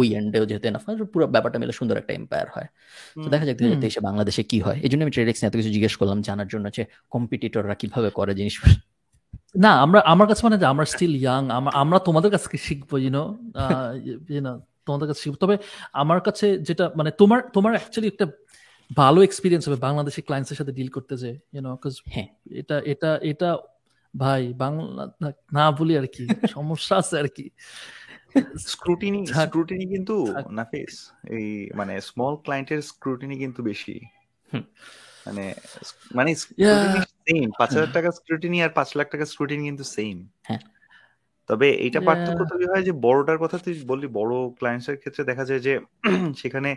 ওই এন্ডেও যেহেতু এনাফ পুরো ব্যাপারটা মিলে সুন্দর একটা এম্পায়ার হয়। তো দেখা যাক দুই হাজার বাংলাদেশে কি হয়। এই জন্য আমি ট্রেডেক্স এত কিছু জিজ্ঞেস করলাম জানার জন্য যে কম্পিটিটররা কীভাবে করে জিনিস না আমরা আমার কাছে মানে আমরা স্টিল ইয়াং আমরা তোমাদের কাছ থেকে শিখব ইউনো ইউনো তোমাদের কাছে শিখব। তবে আমার কাছে যেটা মানে তোমার তোমার অ্যাকচুয়ালি একটা ভালো এক্সপিরিয়েন্স হবে বাংলাদেশি ক্লায়েন্টসের সাথে ডিল করতে যে ইউনো বিকজ হ্যাঁ। এটা এটা এটা ভাই বাংলা না বলি আর কি সমস্যা আছে আর কি। স্ক্রুটিনি স্ক্রুটিনি কিন্তু নাফিস এই মানে স্মল ক্লায়েন্টের স্ক্রুটিনি কিন্তু বেশি। মানে মানে সেম পাঁচ হাজার টাকা স্ক্রুটিনি আর পাঁচ লাখ টাকা স্ক্রুটিনি কিন্তু সেম হ্যাঁ। তবে এইটা পার্থক্য তৈরি হয় যে বড়টার কথা তুই বললি বড় ক্লায়েন্টস এর ক্ষেত্রে দেখা যায় যে সেখানে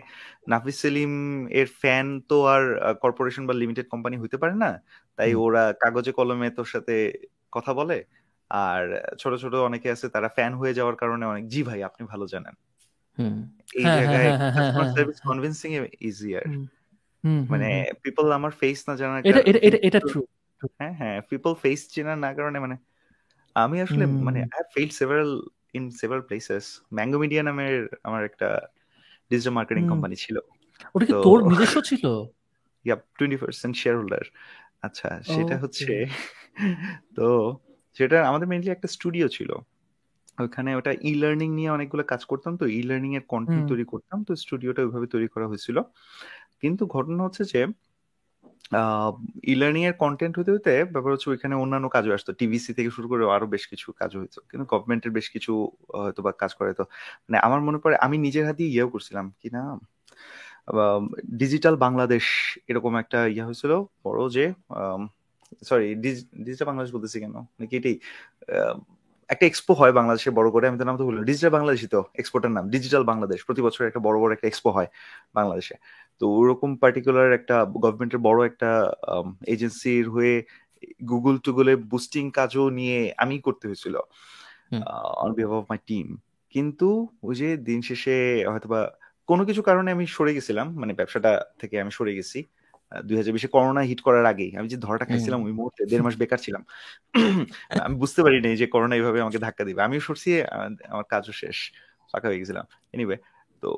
নাফিস সেলিম এর ফ্যান তো আর কর্পোরেশন বা লিমিটেড কোম্পানি হইতে পারে না। তাই ওরা কাগজে কলমে তোর সাথে কথা বলে। আর ছোট ছোট অনেকে আছে তারা ফ্যান হয়ে যাওয়ার কারণে অনেক জি ভাই আপনি ভালো জানেন। এই হ্যাঁ, জায়গায় সার্ভিস কনভিন্সিং ইজিয়ার মানে পিপল আমার ফেস না জানার এটা এটা এটা ট্রু হ্যাঁ হ্যাঁ পিপল ফেস চেনার না কারণে মানে আমি আসলে মানে I have failed several in several places mango media নামের আমার একটা ডিজিটাল মার্কেটিং কোম্পানি ছিল। ওটা কি তোর নিজস্ব ছিল? ইয়া 20% শেয়ার হোল্ডার আচ্ছা সেটা হচ্ছে তো সেটা আমাদের মেইনলি একটা স্টুডিও ছিল। ওখানে ওটা ই লার্নিং নিয়ে অনেকগুলো কাজ করতাম তো ই লার্নিং এর কন্টেন্ট তৈরি করতাম। তো স্টুডিওটা ওইভাবে তৈরি করা হয়েছিল। কিন্তু ঘটনা হচ্ছে যে ই লার্নিং এর কন্টেন্ট হতে হতে ব্যাপার হচ্ছে ওইখানে অন্যান্য কাজও আসতো। টিভিসি থেকে শুরু করে আরও বেশ কিছু কাজ হয়েছে কিন্তু গভর্নমেন্টের বেশ কিছু হয়তো বা কাজ করে। তো মানে আমার মনে পড়ে আমি নিজের হাতে ইয়েও করছিলাম। কি না ডিজিটাল বাংলাদেশ এরকম একটা ইয়ে হয়েছিল। বড় যে সরি ডিজিটাল বাংলাদেশ বলতেছি কেন? নাকি এটাই? একটা এক্সপো হয় বাংলাদেশে বড় করে, আমি তো নাম তো বললাম ডিজিটাল বাংলাদেশই তো এক্সপোর্টের নাম। ডিজিটাল বাংলাদেশ প্রতি বছর একটা বড় বড় একটা এক্সপো হয় বাংলাদেশে। তো ওরকম পার্টিকুলার একটা গভর্নমেন্টের বড় একটা এজেন্সির হয়ে গুগল টুগলে বুস্টিং কাজও নিয়ে আমি করতে হয়েছিল on behalf of my team কিন্তু ওই যে দিন শেষে হয়তোবা কোনো কিছু কারণে আমি সরে গেছিলাম মানে ব্যবসাটা থেকে আমি সরে গেছি দুই হাজার বিশে করোনা হিট করার আগেই। আমি যে ধরাটা খাইছিলাম ওই মুহূর্তে দেড় মাস বেকার ছিলাম। আমি বুঝতে পারিনি যে করোনা এইভাবে আমাকে ধাক্কা দিবে। আমিও সরছি আমার কাজও শেষ ফাঁকা হয়ে গেছিলাম। এনিওয়ে তো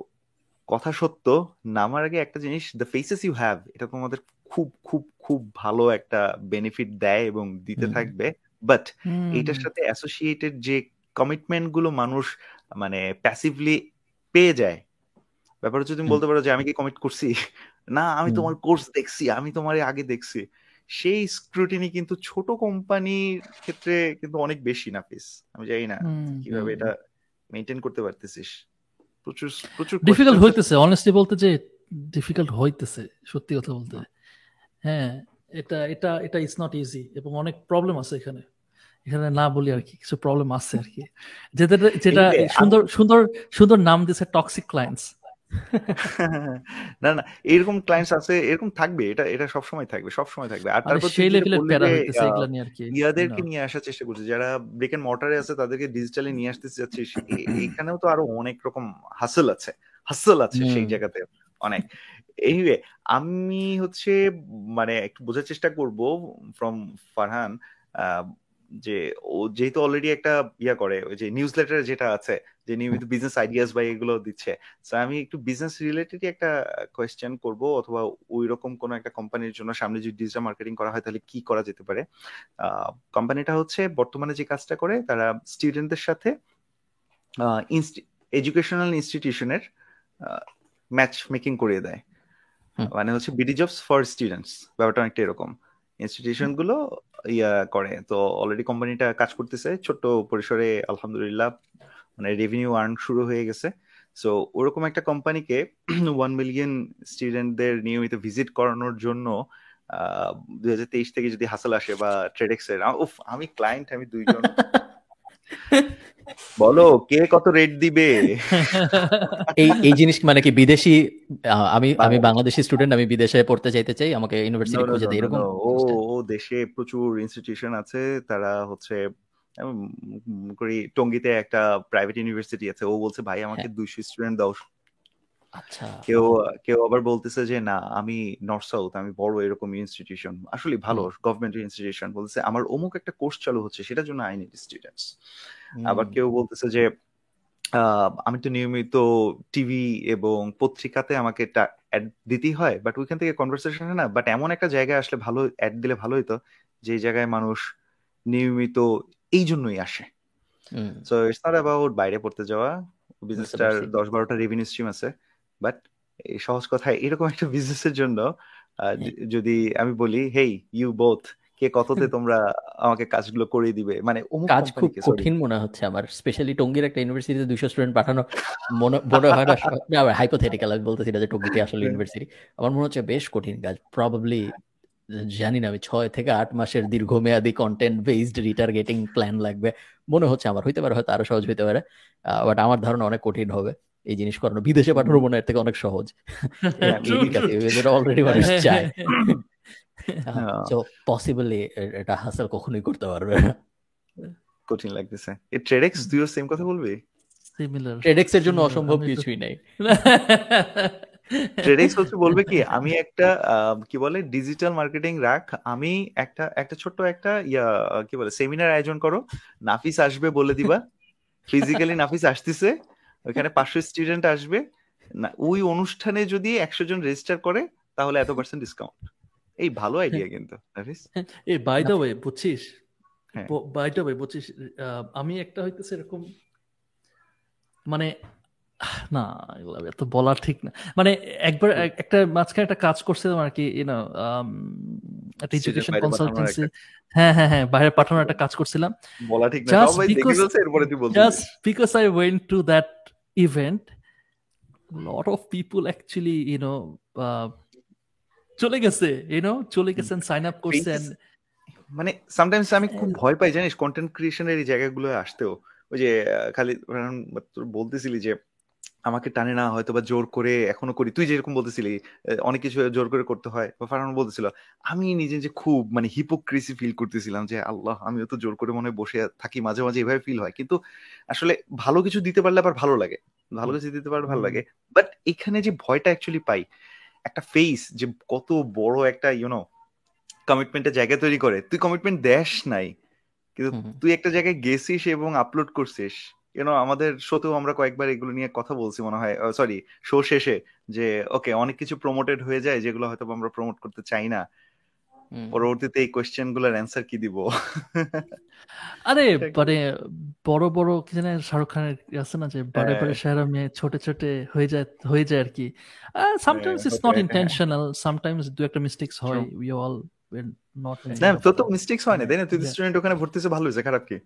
কথা সত্য নামার আগে একটা জিনিস দ্য ফেসেস ইউ হ্যাভ এটা তোমাদের খুব খুব খুব ভালো একটা বেনিফিট দেয় এবং দিতে থাকবে। বাট এটার সাথে অ্যাসোসিয়েটেড যে কমিটমেন্টগুলো মানুষ মানে প্যাসিভলি পেয়ে যায় ব্যাপার হচ্ছে তুমি বলতে পারো যে আমি কি কমিট করছি? না আমি তোমার কোর্স দেখছি আমি তোমার আগে দেখছি। সেই স্ক্রুটিনি কিন্তু ছোট কোম্পানির ক্ষেত্রে কিন্তু অনেক বেশি না পিস আমি জানি না কীভাবে এটা মেনটেন করতে পারতেছিস। প্রচুর প্রচুর ডিফিকাল্ট হইতেছে অনেস্টলি বলতে যে ডিফিকাল্ট হইতেছে সত্যি কথা বলতে। হ্যাঁ এটা এটা এটা ইজ নট ইজি এবং অনেক প্রবলেম আছে এখানে। এখানে না বলি আর কি কিছু প্রবলেম আছে আর কি। যেটা যেটা সুন্দর সুন্দর সুন্দর নাম দিয়েছে টক্সিক ক্লায়েন্টস না না এরকম ক্লায়েন্টস আছে এরকম থাকবে এটা এটা সব সময় থাকবে সব সময় থাকবে। আর তারপর সেই লেভেলের প্যারা হইতেছে এগুলা নিয়ে আর কি। ইয়াদেরকে নিয়ে আসার চেষ্টা করছে যারা ব্রেক এন্ড মর্টারে আছে তাদেরকে ডিজিটালি নিয়ে আসতে যাচ্ছে এখানেও তো আরও অনেক রকম হাসল আছে হাসল আছে সেই জায়গাতে অনেক। এনিওয়ে আমি হচ্ছে মানে একটু বোঝার চেষ্টা করব ফ্রম ফারহান যে ও যেহেতু অলরেডি একটা ইয়া করে ওই যে নিউজ লেটার যেটা আছে যে নিয়মিত বিজনেস আইডিয়াস বা এগুলো দিচ্ছে তো আমি একটু বিজনেস রিলেটেড একটা কোয়েশ্চেন করব অথবা ওই রকম কোনো একটা কোম্পানির জন্য সামনে যদি ডিজিটাল মার্কেটিং করা হয় তাহলে কি করা যেতে পারে? কোম্পানিটা হচ্ছে বর্তমানে যে কাজটা করে তারা স্টুডেন্টদের সাথে এডুকেশনাল ইনস্টিটিউশনের ম্যাচ মেকিং করিয়ে দেয়। মানে হচ্ছে বিডি জবস ফর স্টুডেন্টস ব্যাপারটা অনেকটা এরকম। ইনস্টিটিউশনগুলো ইয়া করে। তো অলরেডি কোম্পানিটা কাজ করতেছে, ছোট্ট পরিসরে আলহামদুলিল্লাহ মানে রেভিনিউ আর্ন শুরু হয়ে গেছে। সো ওরকম একটা কোম্পানিকে ওয়ান মিলিয়ন স্টুডেন্টদের নিয়মিত ভিজিট করানোর জন্য দুই হাজার তেইশ থেকে যদি হাসল আসে বা ট্রেডেক্স এর উফ, আমি ক্লায়েন্ট আমি দুইজন। বলো কে কত রেট দিবে? এই এই জিনিস মানে কি বিদেশি আমি আমি বাংলাদেশি স্টুডেন্ট আমি বিদেশে পড়তে চাইতে চাই আমাকে ইউনিভার্সিটি খুঁজে দেয় এরকম ও ও দেশে প্রচুর ইনস্টিটিউশন আছে তারা হচ্ছে করি টঙ্গিতে একটা প্রাইভেট ইউনিভার্সিটি আছে ও বলছে ভাই আমাকে হ্যাঁ। দুইশো স্টুডেন্ট দাও আচ্ছা। কেউ কেউ আবার বলতেছে যে না আমি নর্থ সাউথ আমি বড় এরকম ইনস্টিটিউশন আসলে ভালো গভর্নমেন্ট ইনস্টিটিউশন বলতেছে আমার অমুক একটা কোর্স চালু হচ্ছে সেটার জন্য আই নিড স্টুডেন্টস আবার কেউ বলতেছে যে আমি তো নিয়মিত টিভি এবং পত্রিকাতে আমাকে অ্যাড দিতেই হয় বাট ওইখান থেকে কনভারসেশন না বাট এমন একটা জায়গায় আসলে ভালো অ্যাড দিলে ভালো হতো যে জায়গায় মানুষ নিয়মিত এই জন্যই আসে। সো ইটস নট অ্যাবাউট বাইরে পড়তে যাওয়া। বিজনেসটার দশ বারোটা রেভিনিউ স্ট্রিম আছে। বাট সহজ কথা এরকম একটা বিজনেসের জন্য যদি আমি বলি হেই ইউ বোথ কে কততে তোমরা আমাকে কাজগুলো করে দিবে? মানে কাজ খুব কঠিন মনে হচ্ছে আমার স্পেশালি টঙ্গির একটা ইউনিভার্সিটিতে দুইশো স্টুডেন্ট পাঠানো মনে হয় না হাইপোথেটিক্যাল আমি বলতেছি না যে টঙ্গিতে আসলে ইউনিভার্সিটি আমার মনে হচ্ছে বেশ কঠিন কাজ। প্রবাবলি জানি না আমি ছয় থেকে আট মাসের দীর্ঘমেয়াদী কন্টেন্ট বেসড রিটার্গেটিং প্ল্যান লাগবে। মনে হচ্ছে আমার হইতে পারে হয়তো আরও সহজ হইতে পারে বাট আমার ধারণা অনেক কঠিন হবে। এই জিনিস করানো। বিদেশে পাঠানো মনে এর থেকে অনেক সহজ। অলরেডি মানুষ চায়। তো পসিবলি এটা হাসল কখনোই করতে পারবে না। কঠিন লাগতেছে। এই ট্রেডেক্স তুইও সেম কথা বলবি? সিমিলার ট্রেডেক্স এর জন্য অসম্ভব কিছুই নাই। ট্রেডেক্স হচ্ছে বলবে কি আমি একটা কি বলে ডিজিটাল মার্কেটিং রাখ। আমি একটা একটা ছোট্ট একটা ইয়া কি বলে সেমিনার আয়োজন করো। নাফিস আসবে বলে দিবা। ফিজিক্যালি নাফিস আসতেছে। ওখানে পাঁচশো স্টুডেন্ট আসবে। না ওই অনুষ্ঠানে যদি একশো জন রেজিস্টার করে তাহলে এত পার্সেন্ট ডিসকাউন্ট এই ভালো আইডিয়া কিন্তু এই বাই দ্য ওয়ে বুঝছিস? বাই দ্য ওয়ে বুঝছিস আমি একটা হইতেছে এরকম মানে না এগুলো এত বলা ঠিক না। মানে একবার একটা মাঝখানে একটা কাজ করছিলাম আর কি ইউনো একটা এডুকেশন কনসালটেন্সি হ্যাঁ হ্যাঁ হ্যাঁ বাইরে পাঠানোর একটা কাজ করছিলাম। বলা ঠিক না। দেখে ফেলছে এরপরে তুই বলছিস just because I went to that event lot of people actually you know চলে গেছে ইউনো চলে গেছেন সাইন আপ করছেন মানে সামটাইমস আমি খুব ভয় পাই জানিস কন্টেন্ট ক্রিয়েশনের এই জায়গাগুলো আসতেও। ওই যে খালি বলতেছিলি যে আমাকে টানে না হয়তো বা জোর করে এখনও করি। তুই যেরকম বলতেছিলি অনেক কিছু জোর করে করতে হয়। বা ফারহান বলতেছিল আমি নিজে যে খুব মানে হিপোক্রেসি ফিল করতেছিলাম যে আল্লাহ আমিও তো জোর করে মনে বসে থাকি মাঝে মাঝে এভাবে ফিল হয়। কিন্তু আসলে ভালো কিছু দিতে পারলে আবার ভালো লাগে। ভালো কিছু দিতে পারলে ভালো লাগে। বাট এখানে যে ভয়টা অ্যাকচুয়ালি পাই একটা ফেস যে কত বড় একটা ইউনো কমিটমেন্টের জায়গা তৈরি করে। তুই কমিটমেন্ট দেশ নাই। কিন্তু তুই একটা জায়গায় গেছিস এবং আপলোড করছিস। কেন আমাদের শোতেও আমরা কয়েকবার এগুলো নিয়ে কথা বলছি মনে হয়। সরি শো শেষে যে ওকে অনেক কিছু প্রমোটেড হয়ে যায় যেগুলো হয়তো আমরা প্রমোট করতে চাই না। পরবর্তীতে এই কোয়েশ্চেনগুলোর অ্যান্সার কি দিব? আরে মানে বড় বড় কি জানে শাহরুখ খানের আছে না যে বড় বড় শহর মে ছোট ছোট হয়ে যায় হয়ে যায় আর কি। Sometimes it's not intentional sometimes দু একটা মিস্টেকস হয় উই অল নট না তো তো মিস্টেকস হয় না তাই না? তুই স্টুডেন্ট ওখানে ভর্তি হয়েছে ভালো হয়েছে খারাপ কি?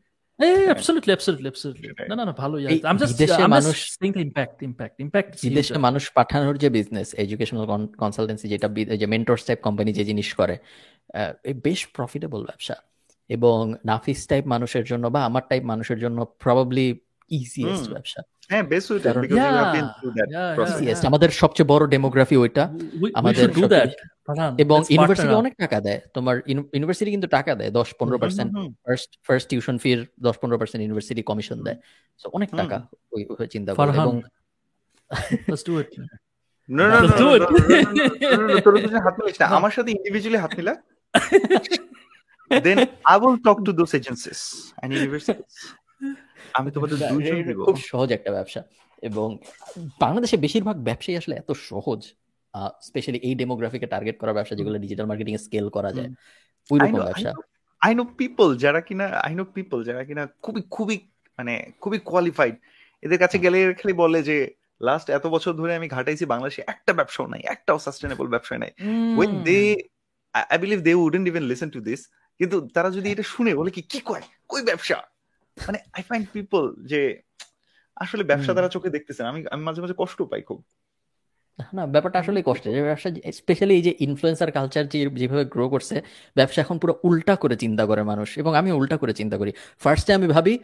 মানুষ পাঠানোর যে বিজনেস এডুকেশনাল কনসালটেন্সি যেটা যে মেন্টরস টাইপ কোম্পানি যে জিনিস করে বেশ প্রফিটেবল ব্যবসা। এবং নাফিস টাইপ মানুষের জন্য বা আমার টাইপ মানুষের জন্য প্রবাবলি ইজিয়েস্ট ব্যবসা। হ্যাঁ বেস্ট আমাদের সবচেয়ে বড় ডেমোগ্রাফি ওইটা। আমাদের এবং ইউনিভার্সিটি অনেক টাকা দেয়। তোমার ইউনিভার্সিটি কিন্তু টাকা দেয় দশ পনেরো পার্সেন্ট ফার্স্ট ফার্স্ট টিউশন ফির দশ পনেরো পার্সেন্ট ইউনিভার্সিটি কমিশন দেয়। তো অনেক টাকা ওই চিন্তা করে। এবং আমার সাথে ইন্ডিভিজুয়ালি হাত মিলা। Then I will talk to those agencies and universities আমি তোমাদের দুইজন দিব। খুব সহজ একটা ব্যবসা এবং বাংলাদেশে বেশিরভাগ ব্যবসায়ী আসলে এত সহজ স্পেশালি এই ডেমোগ্রাফিকে টার্গেট করা ব্যবসা যেগুলো ডিজিটাল মার্কেটিং এ স্কেল করা যায়। ওই রকম ব্যবসা। আই নো পিপল যারা কিনা আই নো পিপল যারা কিনা খুবই খুবই মানে খুবই কোয়ালিফাইড এদের কাছে গেলে খালি বলে যে লাস্ট এত বছর ধরে আমি ঘাটাইছি বাংলাদেশে একটা ব্যবসাও নাই একটাও সাস্টেনেবল ব্যবসা নাই। When they I believe they wouldn't even listen to this কিন্তু তারা যদি এটা শুনে বলে কি কি কয়? কই ব্যবসা? মানে আই ফাইন্ড পিপল যে আসলে ব্যবসা তারা চোখে দেখতেছেন আমি আমি মাঝে মাঝে কষ্ট পাই খুব। না ব্যাপারটা আসলে কষ্ট। যে ব্যবসা স্পেশালি এই যে ইনফ্লুয়েন্সার কালচার যে যেভাবে গ্রো করছে ব্যবসা এখন পুরো উল্টা করে চিন্তা করে মানুষ। এবং আমি উল্টা করে চিন্তা করি। ফার্স্টে আমি ভাবি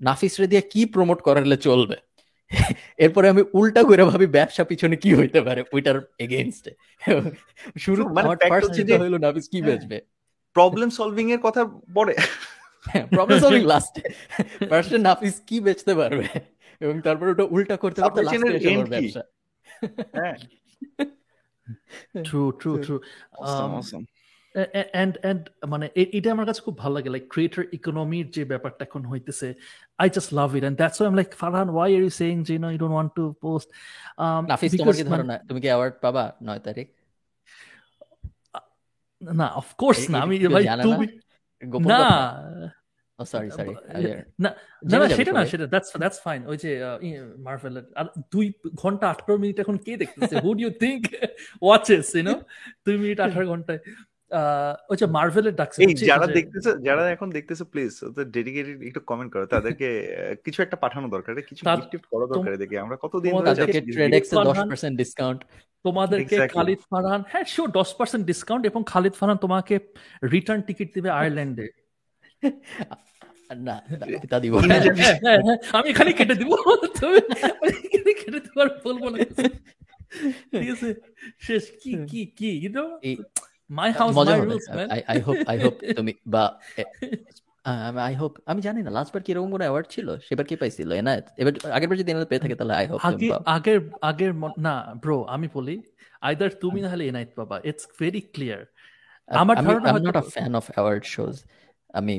নাফিস রে দিয়ে কি প্রমোট করালে চলবে? এরপরে আমি উল্টা করে ভাবি ব্যবসা পিছনে কি হইতে পারে? ওইটার এগেইনস্টে শুরু মানে ফার্স্ট চিন্তা হলো নাফিস কি বেচবে? প্রবলেম সলভিং এর কথা পড়ে। প্রবলেম সলভিং লাস্টে ফার্স্টে নাফিস কি বেচতে পারবে। এবং তারপর ওটা উল্টা করতে করতে লাস্টে এসে ওর ব্যবসা। হ্যাঁ। True true true and and মানে এটা আমার কাছে খুব ভালো লাগে। লাইক ক্রিয়েটর ইকোনমির যে ব্যাপারটা এখন হইতেছে I just love it and that's I am like Farhan why are you saying যে no you don't want to post Nafis তোমার কি ধারণা তুমি কি অ্যাওয়ার্ড পাবা 9 তারিখ? না অফ কোর্স না। আমি ভাই তুমি না? সরি সরি না না সেটা না সেটা দ্যাটস দ্যাটস ফাইন ওই যে মার্ভেল আর দুই ঘণ্টা আঠারো মিনিট এখন কে দেখতেছে? Who do you think watches you know দুই মিনিট আঠারো ঘন্টায়। ওই যে মার্ভেলের ডাকছে যারা দেখতেছে যারা এখন দেখতেছে প্লিজ ডেডিকেটেড একটু কমেন্ট করো। তাদেরকে কিছু একটা পাঠানো দরকার কিছু গিফট করা দরকার দেখি আমরা কতদিন ধরে তাদেরকে ট্রেডেক্সে 10% ডিসকাউন্ট তোমাদেরকে খালিদ ফারহান হ্যাঁ শিওর দশ পার্সেন্ট ডিসকাউন্ট এবং খালিদ ফারহান তোমাকে রিটার্ন টিকিট দিবে আয়ারল্যান্ডে না তা দিব আমি এখানে কেটে দিব তুমি এখানে কেটে দিব আর বলব না ঠিক আছে শেষ কি কি কি you know my house my rules man I hope I hope তুমি বা আই হোপ আমি জানি না লাস্ট বার কি এরকম কোনো অ্যাওয়ার্ড ছিল সেবার কি পাইছিল এনায়েত এবার আগের বার যদি এনায়েত পেয়ে থাকে তাহলে আই হোপ আগে আগের আগের না ব্রো আমি বলি আইদার তুমি না হলে এনায়েত পাবা ইটস ভেরি ক্লিয়ার আমার ধারণা I am not a fan of award shows আমি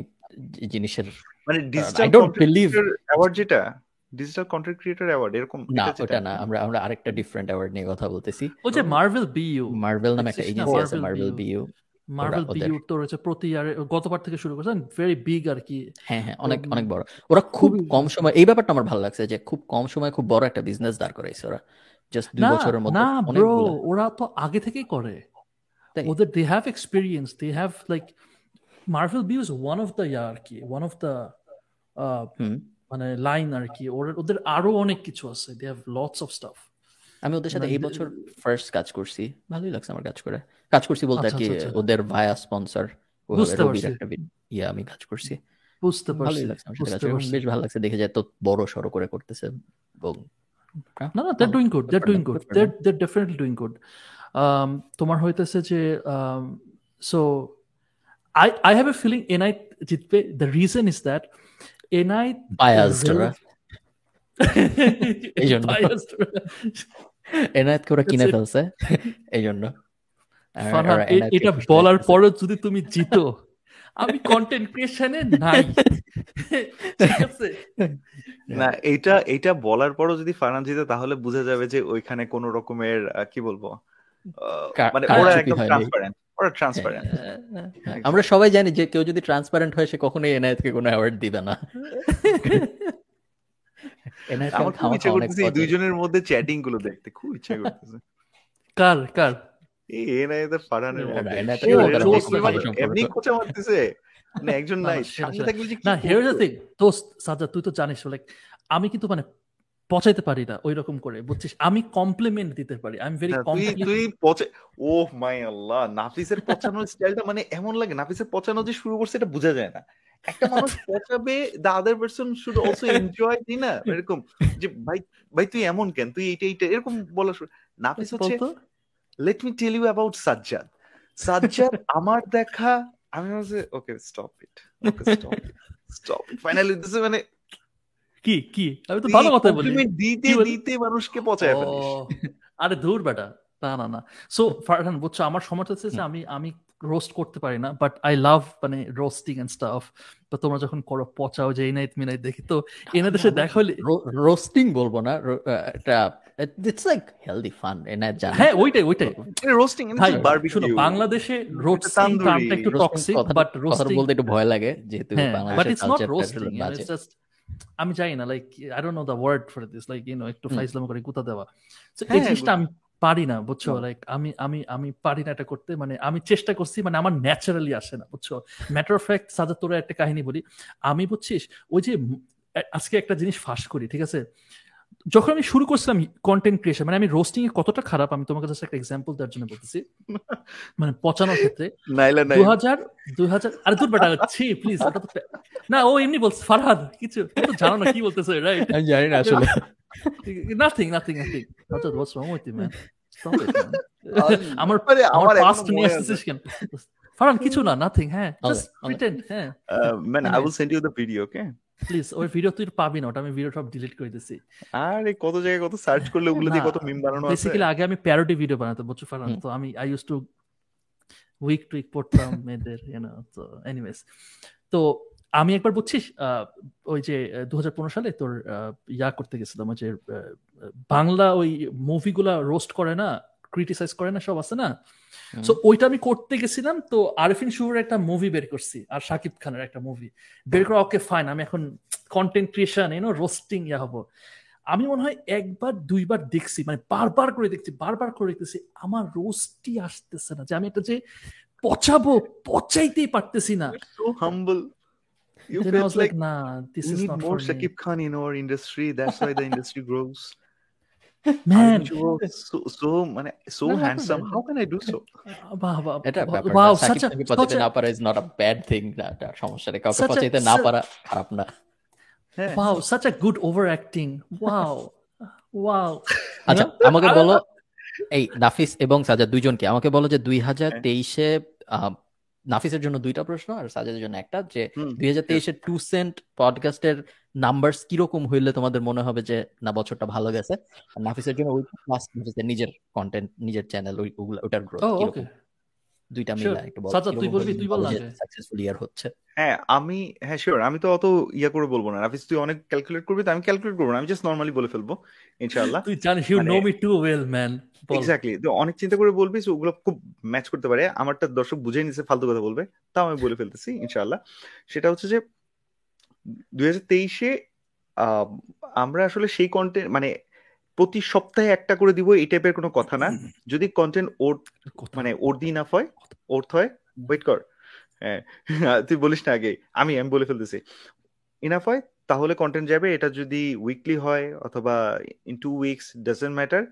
জিনিসের মানে digital I don't believe award যেটা? ডিজিটাল কন্টেন্ট ক্রিয়েটর অ্যাওয়ার্ড এরকম না ওটা না আমরা আমরা আরেকটা ডিফারেন্ট অ্যাওয়ার্ড নিয়ে কথা বলতেছি। ও যে মার্ভেল বিইউ মার্ভেল নামে একটা এজেন্সি আছে মার্ভেল বিইউ মার্ভেল বিইউ তো রয়েছে প্রতি ইয়ারে গতবার থেকে শুরু করেছেন ভেরি বিগ আর কি। হ্যাঁ হ্যাঁ অনেক অনেক বড়। ওরা খুব কম সময় এই ব্যাপারটা আমার ভালো লাগছে যে খুব কম সময় খুব বড় একটা বিজনেস দাঁড় করাইছে ওরা। জাস্ট দুই বছরের মধ্যে না ব্রো ওরা তো আগে থেকেই করে। ওদের they have experience they have like Marvel view is one of the year আর কি ওয়ান অফ দ্য মানে লাইন আর কি ওদের আরও অনেক কিছু আছে। They have lots of stuff আমি ওদের সাথে এই বছর ফার্স্ট কাজ করছি। ভালোই লাগছে আমার কাজ করে। কাজ করছি বলতে আর কি ওদের ভায়া স্পন্সর বুঝতে পারছি। ইয়া আমি কাজ করছি। বুঝতে পারছি। বেশ ভালো লাগছে। দেখে যায় তো বড় সড়ো করে করতেছে না না that doing good that doing good that that definitely doing good তোমার হইতেছে যে so I I have a feeling Enite জিতবে the reason is that Enite biased এই জন্য এনায়েত করে কিনে ফেলছে এই জন্য এটা বলার পরও যদি তুমি জিতো আমি কন্টেন্ট ক্রিয়েশনে নাই না এটা এটা বলার পরও যদি ফারহান জিতে তাহলে বোঝা যাবে যে ওইখানে কোন রকমের কি বলব? মানে ওরা একদম ট্রান্সপারেন্ট ওরা ট্রান্সপারেন্ট আমরা সবাই জানি যে কেউ যদি ট্রান্সপারেন্ট হয় সে কখনোই এনায়েতকে কোনো অ্যাওয়ার্ড দিবে না। আমার খুব ইচ্ছা করতেছে এই দুইজনের মধ্যে চ্যাটিংগুলো দেখতে খুব ইচ্ছা করতেছে। কার কার? এই এনায়েতের ফারহানের এমনি কোচা মারতেছে। মানে একজন নাই সামনে থাকলে যে না হিয়ার দ্য থিং দোস্ত সাজা তুই তো জানিস লাইক আমি কিন্তু মানে পচাইতে পারি না ওই রকম করে বুঝছিস? আমি কমপ্লিমেন্ট দিতে পারি আই এম ভেরি তুই পচে ও মাই আল্লাহ নাফিসের পচানোর স্টাইলটা মানে এমন লাগে নাফিসের পচানো যে শুরু করছে এটা বোঝা যায় না। একটা মানুষ পচাবে the other person should also enjoy তাই না এরকম। যে ভাই ভাই তুই এমন কেন? তুই এইটা এইটা এরকম বলা শুরু নাফিস হচ্ছে let me tell you about Sajjad. Sajjad আমার দেখা আমি okay stop it okay stop stop finally this মানে কি কি? আমি তো ভালো কথা বলি। দিতে দিতে মানুষকে পচায় ফেলিস। আরে দূর বেটা। না না না। সো ফারহান বুঝছ আমার সমস্যা হচ্ছে যে আমি আমি রোস্ট করতে পারি না বাট আই লাভ মানে রোস্টিং এন্ড স্টাফ তো তোমরা যখন করো পচাও যে এনাইত মিনাইত দেখি তো এনে দেশে দেখা হলে রোস্টিং বলব না এটা ইটস লাইক হেলদি ফান এনাইত জানে। হ্যাঁ ওইটাই ওইটাই। রোস্টিং ভাই শুনো বাংলাদেশে রোস্টিং টার্মটা একটু টক্সিক বাট রোস্টিং বলতে একটু ভয় লাগে যেহেতু বাংলাদেশে but it's not roasting it's just আমি চাই না like I don't know the word for this like you know একটু ফাইজলাম করে গুতা দেওয়া। সো এই জিনিসটা আমি পারি না বুঝছ? লাইক আমি আমি আমি পারি না এটা করতে মানে আমি চেষ্টা করছি মানে আমার ন্যাচারালি আসে না বুঝছ? ম্যাটার অফ ফ্যাক্ট সাজা তোরা একটা কাহিনী বলি। আমি বুঝছিস ওই যে আজকে একটা জিনিস ফাঁস করি ঠিক আছে? যখন আমি শুরু করছিলাম কন্টেন্ট ক্রিয়েশন মানে আমি রোস্টিং এ কতটা খারাপ আমি তোমাকে জাস্ট একটা এক্সাম্পল দেওয়ার জন্য বলতেছি। মানে পচানোর ক্ষেত্রে। দু হাজার দুই হাজার আরে দূর বেটা ছি প্লিজ না ও এমনি বলছে ফারহাদ কিছু তো জানো না কি বলতেছে রাইট আমি জানি না আসলে। নাথিং নাথিং নাথিং অর্থাৎ what's wrong with you man আমার আমার পাস্ট নিয়ে আসতেছিস কেন? ফারান কিছু না নাথিং হ্যাঁ জাস্ট প্রিটেন্ড হ্যাঁ। Man I will send you the video okay please ওই ভিডিও তুই পাবি না ওটা আমি ভিডিও সব ডিলিট করে দিছি। আরে কত জায়গায় কত সার্চ করলে ওগুলো দিয়ে কত মিম বানানো আছে। বেসিক্যালি আগে আমি প্যারোডি ভিডিও বানাতাম বুঝছ ফারান তো আমি আই ইউজ টু উইক টুইক পড়তাম মেয়েদের ইউনো তো এনিওয়েজ তো আমি একবার বুঝছিস ওই যে দু হাজার পনেরো সালে তোর ইয়া করতে গেছিলাম যে বাংলা ওই মুভিগুলা রোস্ট করে না ক্রিটিসাইজ করে না সব আছে না সো ওইটা আমি করতে গেছিলাম তো আরিফিন শুভর একটা মুভি বের করছি আর শাকিব খানের একটা মুভি বের করা ওকে ফাইন আমি এখন content creation you know roasting yeah হব আমি মনে হয় একবার দুইবার দেখছি মানে বারবার করে দেখছি বারবার করে দেখতেছি আমার রোস্টই আসতেছে না যে আমি একটা যে পচাবো পচাইতেই পারতেছি না so humble You like, like, nah, this we is need not more for Shakib me. Khan in our industry. That's why the industry grows. Man, so so মানে so No, handsome. no. How can I do so? বাহ, বাহ, এটা ব্যাপার wow, না such a, পচাইতে না পারা is not a bad thing না এটা সমস্যা নেই কাউকে পচাইতে না পারা খারাপ না হ্যাঁ wow, such a good overacting. Wow, wow. আচ্ছা আমাকে বলো এই নাফিস এবং সাজা দুইজনকে আমাকে বলো যে দুই হাজার তেইশে নাফিসের জন্য দুইটা প্রশ্ন আর সাজাদের জন্য একটা যে দুই হাজার তেইশের টু সেন্ট পডকাস্টের নাম্বার কীরকম হইলে তোমাদের মনে হবে যে না বছরটা ভালো গেছে? আর নাফিসের জন্য ওই প্লাস নিজের কন্টেন্ট নিজের চ্যানেল ওই ওটার গ্রোথ. দুইটা Sure. একটু বলো সাজ্জাদ, তুই বলবি, তুই বল আগে। সাকসেসফুল ইয়ার হচ্ছে। হ্যাঁ আমি হ্যাঁ শিওর আমি তো অত ইয়া করে বলব না। রাফিজ তুই অনেক ক্যালকুলেট করবি তো আমি ক্যালকুলেট করব না। আমি জাস্ট নর্মালি বলে ফেলব ইনশাআল্লাহ। তুই জানিস you know me too well man exactly তো অনেক চিন্তা করে বলবি so ওগুলো খুব ম্যাচ করতে পারে। আমারটা দর্শক বুঝে নিছে ফালতু কথা বলবে তাও আমি বলে ফেলতেছি ইনশাআল্লাহ। সেটা হচ্ছে যে দুই হাজার তেইশে আমরা আসলে সেই কন্টেন্ট মানে প্রতি সপ্তাহে একটা করে দিব এই টাইপের কোনো কথা না। যদি কন্টেন্ট ওর মানে ওর দিন আফ হয় অর্থ হয় ওয়েট কর। হ্যাঁ তুই বলিস না আগে। আমি আমি বলে ফেলতেছি। ইনাফ হয় তাহলে কন্টেন্ট যাবে। এটা যদি উইকলি হয় অথবা in two weeks doesn't matter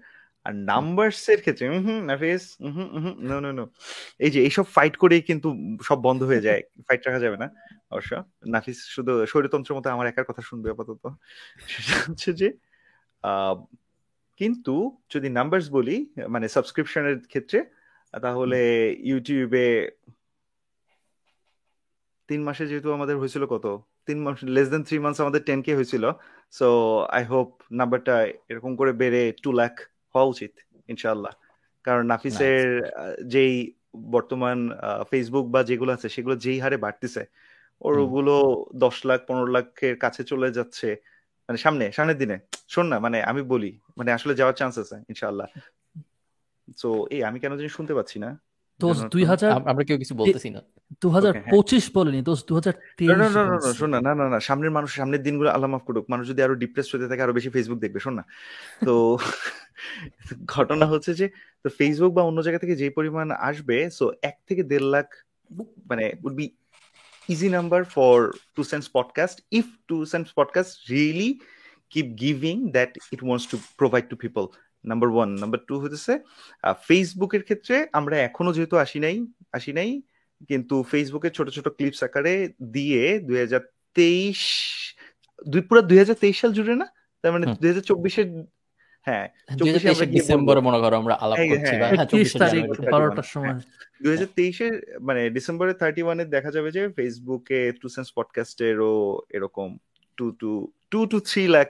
R numbers এর ক্ষেত্রে হুম হুম নাফিস হুম হুম নো নো নো এই যে এইসব ফাইট করেই কিন্তু সব বন্ধ হয়ে যায়। ফাইট রাখা যাবে না অবশ্য। নাফিস শুধু শরীরতন্ত্রের মতো আমার একার কথা শুনবে আপাতত। সেটা হচ্ছে যে আহ, কিন্তু যদি নাম্বারস বলি মানে সাবস্ক্রিপশনের ক্ষেত্রে তাহলে ইউটিউবে তিন মাসে যেহেতু আমাদের হয়েছিল কত? তিন মাস লেস দেন থ্রি মান্থস আমাদের টেন কে হয়েছিল। সো আই হোপ নাম্বারটা এরকম করে বেড়ে টু লাখ হওয়া উচিত ইনশাআল্লাহ। কারণ নাফিসের যেই বর্তমান ফেসবুক বা যেগুলো আছে সেগুলো যেই হারে বাড়তেছে ওর ওগুলো দশ লাখ পনেরো লাখের কাছে চলে যাচ্ছে। মানে সামনে সামনের দিনে। শোন না মানে আমি বলি মানে আসলে যাওয়ার চান্স আছে ইনশাআল্লাহ। সো এই আমি কেন জানি শুনতে পাচ্ছি না। তো? দুই হাজার আমরা কেউ কিছু বলতেছি না। দু হাজার হ্যাঁ। পঁচিশ বলেনি দোষ দু হাজার না তেইশ না না না, না শোন না না না না সামনের মানুষ সামনের দিনগুলো আল্লাহ মাফ করুক মানুষ যদি আরও ডিপ্রেস হতে থাকে আরও বেশি ফেসবুক দেখবে শোন না। তো ঘটনা হচ্ছে যে তো ফেসবুক বা অন্য জায়গা থেকে যে পরিমাণ আসবে সো এক থেকে দেড় লাখ মানে would be easy number for two sense podcast if two sense podcast really keep giving that it wants to provide to people number one number two হতেছে ফেসবুকের ক্ষেত্রে আমরা এখনও যেহেতু আসি নাই আসি নাই কিন্তু ফেসবুকে ছোট ছোট ক্লিপস আকারে দিয়ে দুই হাজার তেইশ দুই পুরো দুই হাজার তেইশ সাল জুড়ে না? তার মানে। দুই হাজার চব্বিশের হ্যাঁ দুই হাজার 24 আমরা তেইশের গিয়ে ডিসেম্বরে। মনে করো আমরা আলাপ করছি হ্যাঁ, হ্যাঁ তারিখ বারোটার সময়। দুই হাজার তেইশের মানে ডিসেম্বরের থার্টি ওয়ানে দেখা যাবে যে ফেসবুকে টু সেন্স পডকাস্টেরও এরকম two two two two three lakh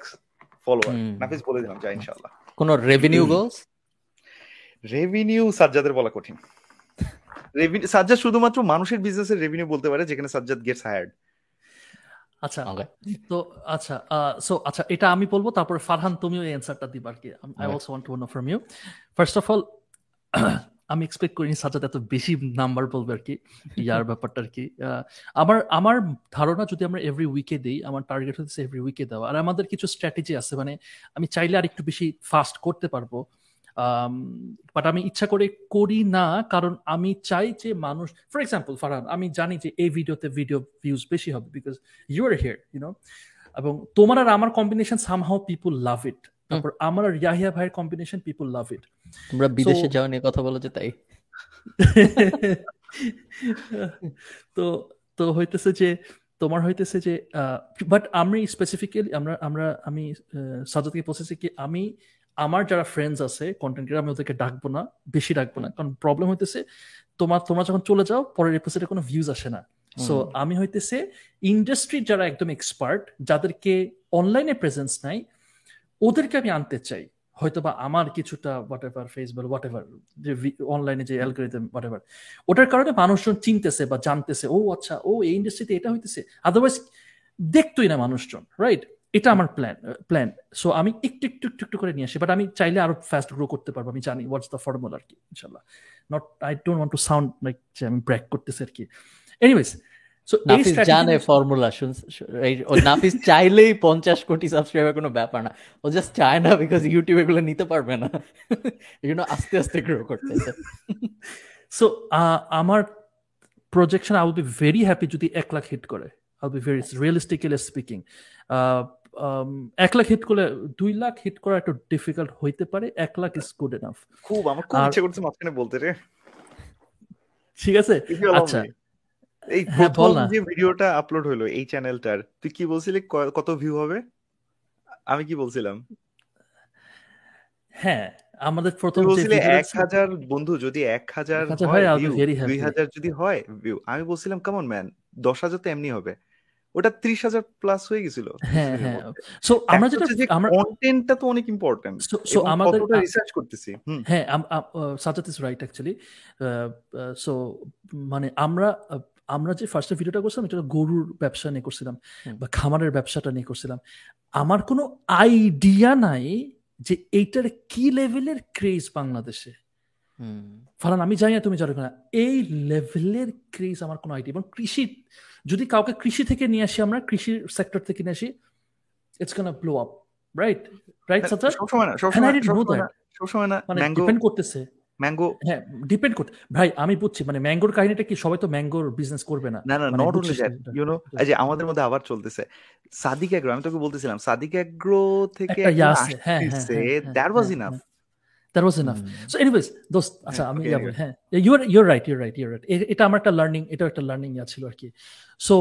follower hmm. Nafis বলে দিলাম যা ইনশাল্লাহ কোনো রেভিনিউ গোলস রেভিনিউ সাজ্জাদের বলা কঠিন। রেভিনিউ সাজ্জাদ শুধুমাত্র মানুষের বিজনেসের রেভিনিউ বলতে পারে যেখানে সাজ্জাদ গেটস হায়ার্ড আচ্ছা তো আচ্ছা সো আচ্ছা এটা আমি বলব তারপরে ফারহান তুমিও এই অ্যান্সারটা দিবা আর কি I. Also want to know from you first of all আমি এক্সপেক্ট করিনি সাজ্জাদ এত বেশি নাম্বার বলবে আর কি ইয়ার ব্যাপারটা আর কি আমার আমার ধারণা যদি আমরা এভরি উইকে দিই আমার টার্গেট হচ্ছে এভরি উইকে দেওয়া। আর আমাদের কিছু স্ট্র্যাটেজি আছে মানে আমি চাইলে আর একটু বেশি ফাস্ট করতে পারব। বাট আমি ইচ্ছা করে করি না কারণ আমি চাই যে মানুষ ফর এক্সাম্পল ফারহান আমি জানি যে এই ভিডিওতে ভিডিও ভিউজ বেশি হবে because you are here you know এবং তোমার আর আমার combination somehow people love it তারপর আমার আর ইয়াহিয়া ভাইয়ের কম্বিনেশন পিপুল লাভ ইট তোমরা বিদেশে যাওয়া নিয়ে কথা বলো যে তাই। তো তো হইতেছে যে তোমার হইতেছে যে বাট আমি স্পেসিফিক্যালি আমরা আমরা আমি সাজাদকে বলতেছি কি আমি আমার যারা ফ্রেন্ডস আছে কন্টেন্ট আমি ওদেরকে ডাকবো না বেশি ডাকবো না। কারণ প্রবলেম হইতেছে তোমার তোমরা যখন চলে যাও পরের এপিসোডে কোনো ভিউজ আসে না। সো আমি হইতেছে ইন্ডাস্ট্রির যারা একদম এক্সপার্ট যাদেরকে অনলাইনে প্রেজেন্স নাই ওদেরকে আমি আনতে চাই। হয়তো বা আমার কিছুটা whatever Facebook whatever যে অনলাইনে যে অ্যালগোরিদম হোয়াট এভার ওটার কারণে মানুষজন চিনতেছে বা জানতেছে ও আচ্ছা ও এই ইন্ডাস্ট্রিতে এটা হইতেছে। আদারওয়াইজ দেখতোই না মানুষজন রাইট এটা আমার প্ল্যান প্ল্যান সো আমি একটু একটু একটু একটু করে নিয়ে আসি বাট আমি চাইলে আরও ফাস্ট গ্রো করতে পারব আমি জানি হোয়াটস দ্য ফর্মুলা আর কি ইনশাল্লাহ. Not I don't want to sound like যে আমি ব্র্যাক করতেছি আর কি. এনিওয়েজ নাফিস জানে ফর্মুলা নাফিস চাইলেই পঞ্চাশ কোটি সাবস্ক্রাইবার কোনো ব্যাপার না। ও জাস্ট চায় না বিকজ ইউটিউব এগুলো নিতে পারবে না। এই জন্য আস্তে আস্তে গ্রো করতেছে। সো আমার projection I will be very happy যদি এক লাখ হিট করে। রিয়েলিস্টিক্যালি স্পিকিং এক লাখ হিট করলে দুই লাখ হিট করা একটু ডিফিকাল্ট হইতে পারে এক লাখ ইজ গুড এনাফ খুব আমার খুব ইচ্ছে করছে মাঝখানে বলতে রে। ঠিক আছে? আচ্ছা। এই হ্যাঁ, প্রথম যে ভিডিওটা আপলোড হলো এই চ্যানেলটার তুই কি বলছিলি কত ভিউ হবে? আমি কি বলছিলাম? হ্যাঁ আমাদের প্রথম বলছিলে এক হাজার বন্ধু যদি এক হাজার দুই হাজার যদি হয় ভিউ আমি বলছিলাম কেমন ম্যান দশ হাজার তো এমনি হবে। ওটা ত্রিশ হাজার প্লাস হয়ে গেছিল। হ্যাঁ হ্যাঁ। সো আমরা যেটা আমরা কন্টেন্টটা তো অনেক ইম্পর্টেন্ট সো আমাদের রিসার্চ করতেছি। হ্যাঁ Sajjad is right actually so মানে আমরা আমরা যে ফার্স্ট ভিডিওটা করছিলাম এটা গরুর ব্যবসা নিয়ে করছিলাম বা খামারের ব্যবসাটা নিয়ে করছিলাম। আমার কোনো আইডিয়া নাই যে এইটার কি লেভেলের ক্রেজ বাংলাদেশে। ফারান আমি জানি না তুমি জানো না এই লেভেলের ক্রেজ আমার কোনো আইডিয়া এবং কৃষি যদি কাউকে কৃষি থেকে নিয়ে আসি আমরা কৃষি সেক্টর থেকে নিয়ে আসি it's gonna blow up right right সাথে সবসময় না সবসময় না মানে ডিপেন্ড করতেছে। ম্যাঙ্গো হ্যাঁ ডিপেন্ড করতে ভাই আমি বুঝছি মানে ম্যাঙ্গোর কাহিনীটা কি সবাই তো ম্যাঙ্গোর বিজনেস করবে না। না না not only that you know. এই যে আমাদের মধ্যে আবার চলতেছে সাদিক এগ্রো আমি তোকে বলতেছিলাম সাদিক এগ্রো থেকে হ্যাঁ that was enough that was enough so anyways দোস্ত আচ্ছা আমি যাব হ্যাঁ। You're you're right you're right you're right এটা আমার একটা লার্নিং এটা একটা লার্নিং ইয়া ছিল আর কি সো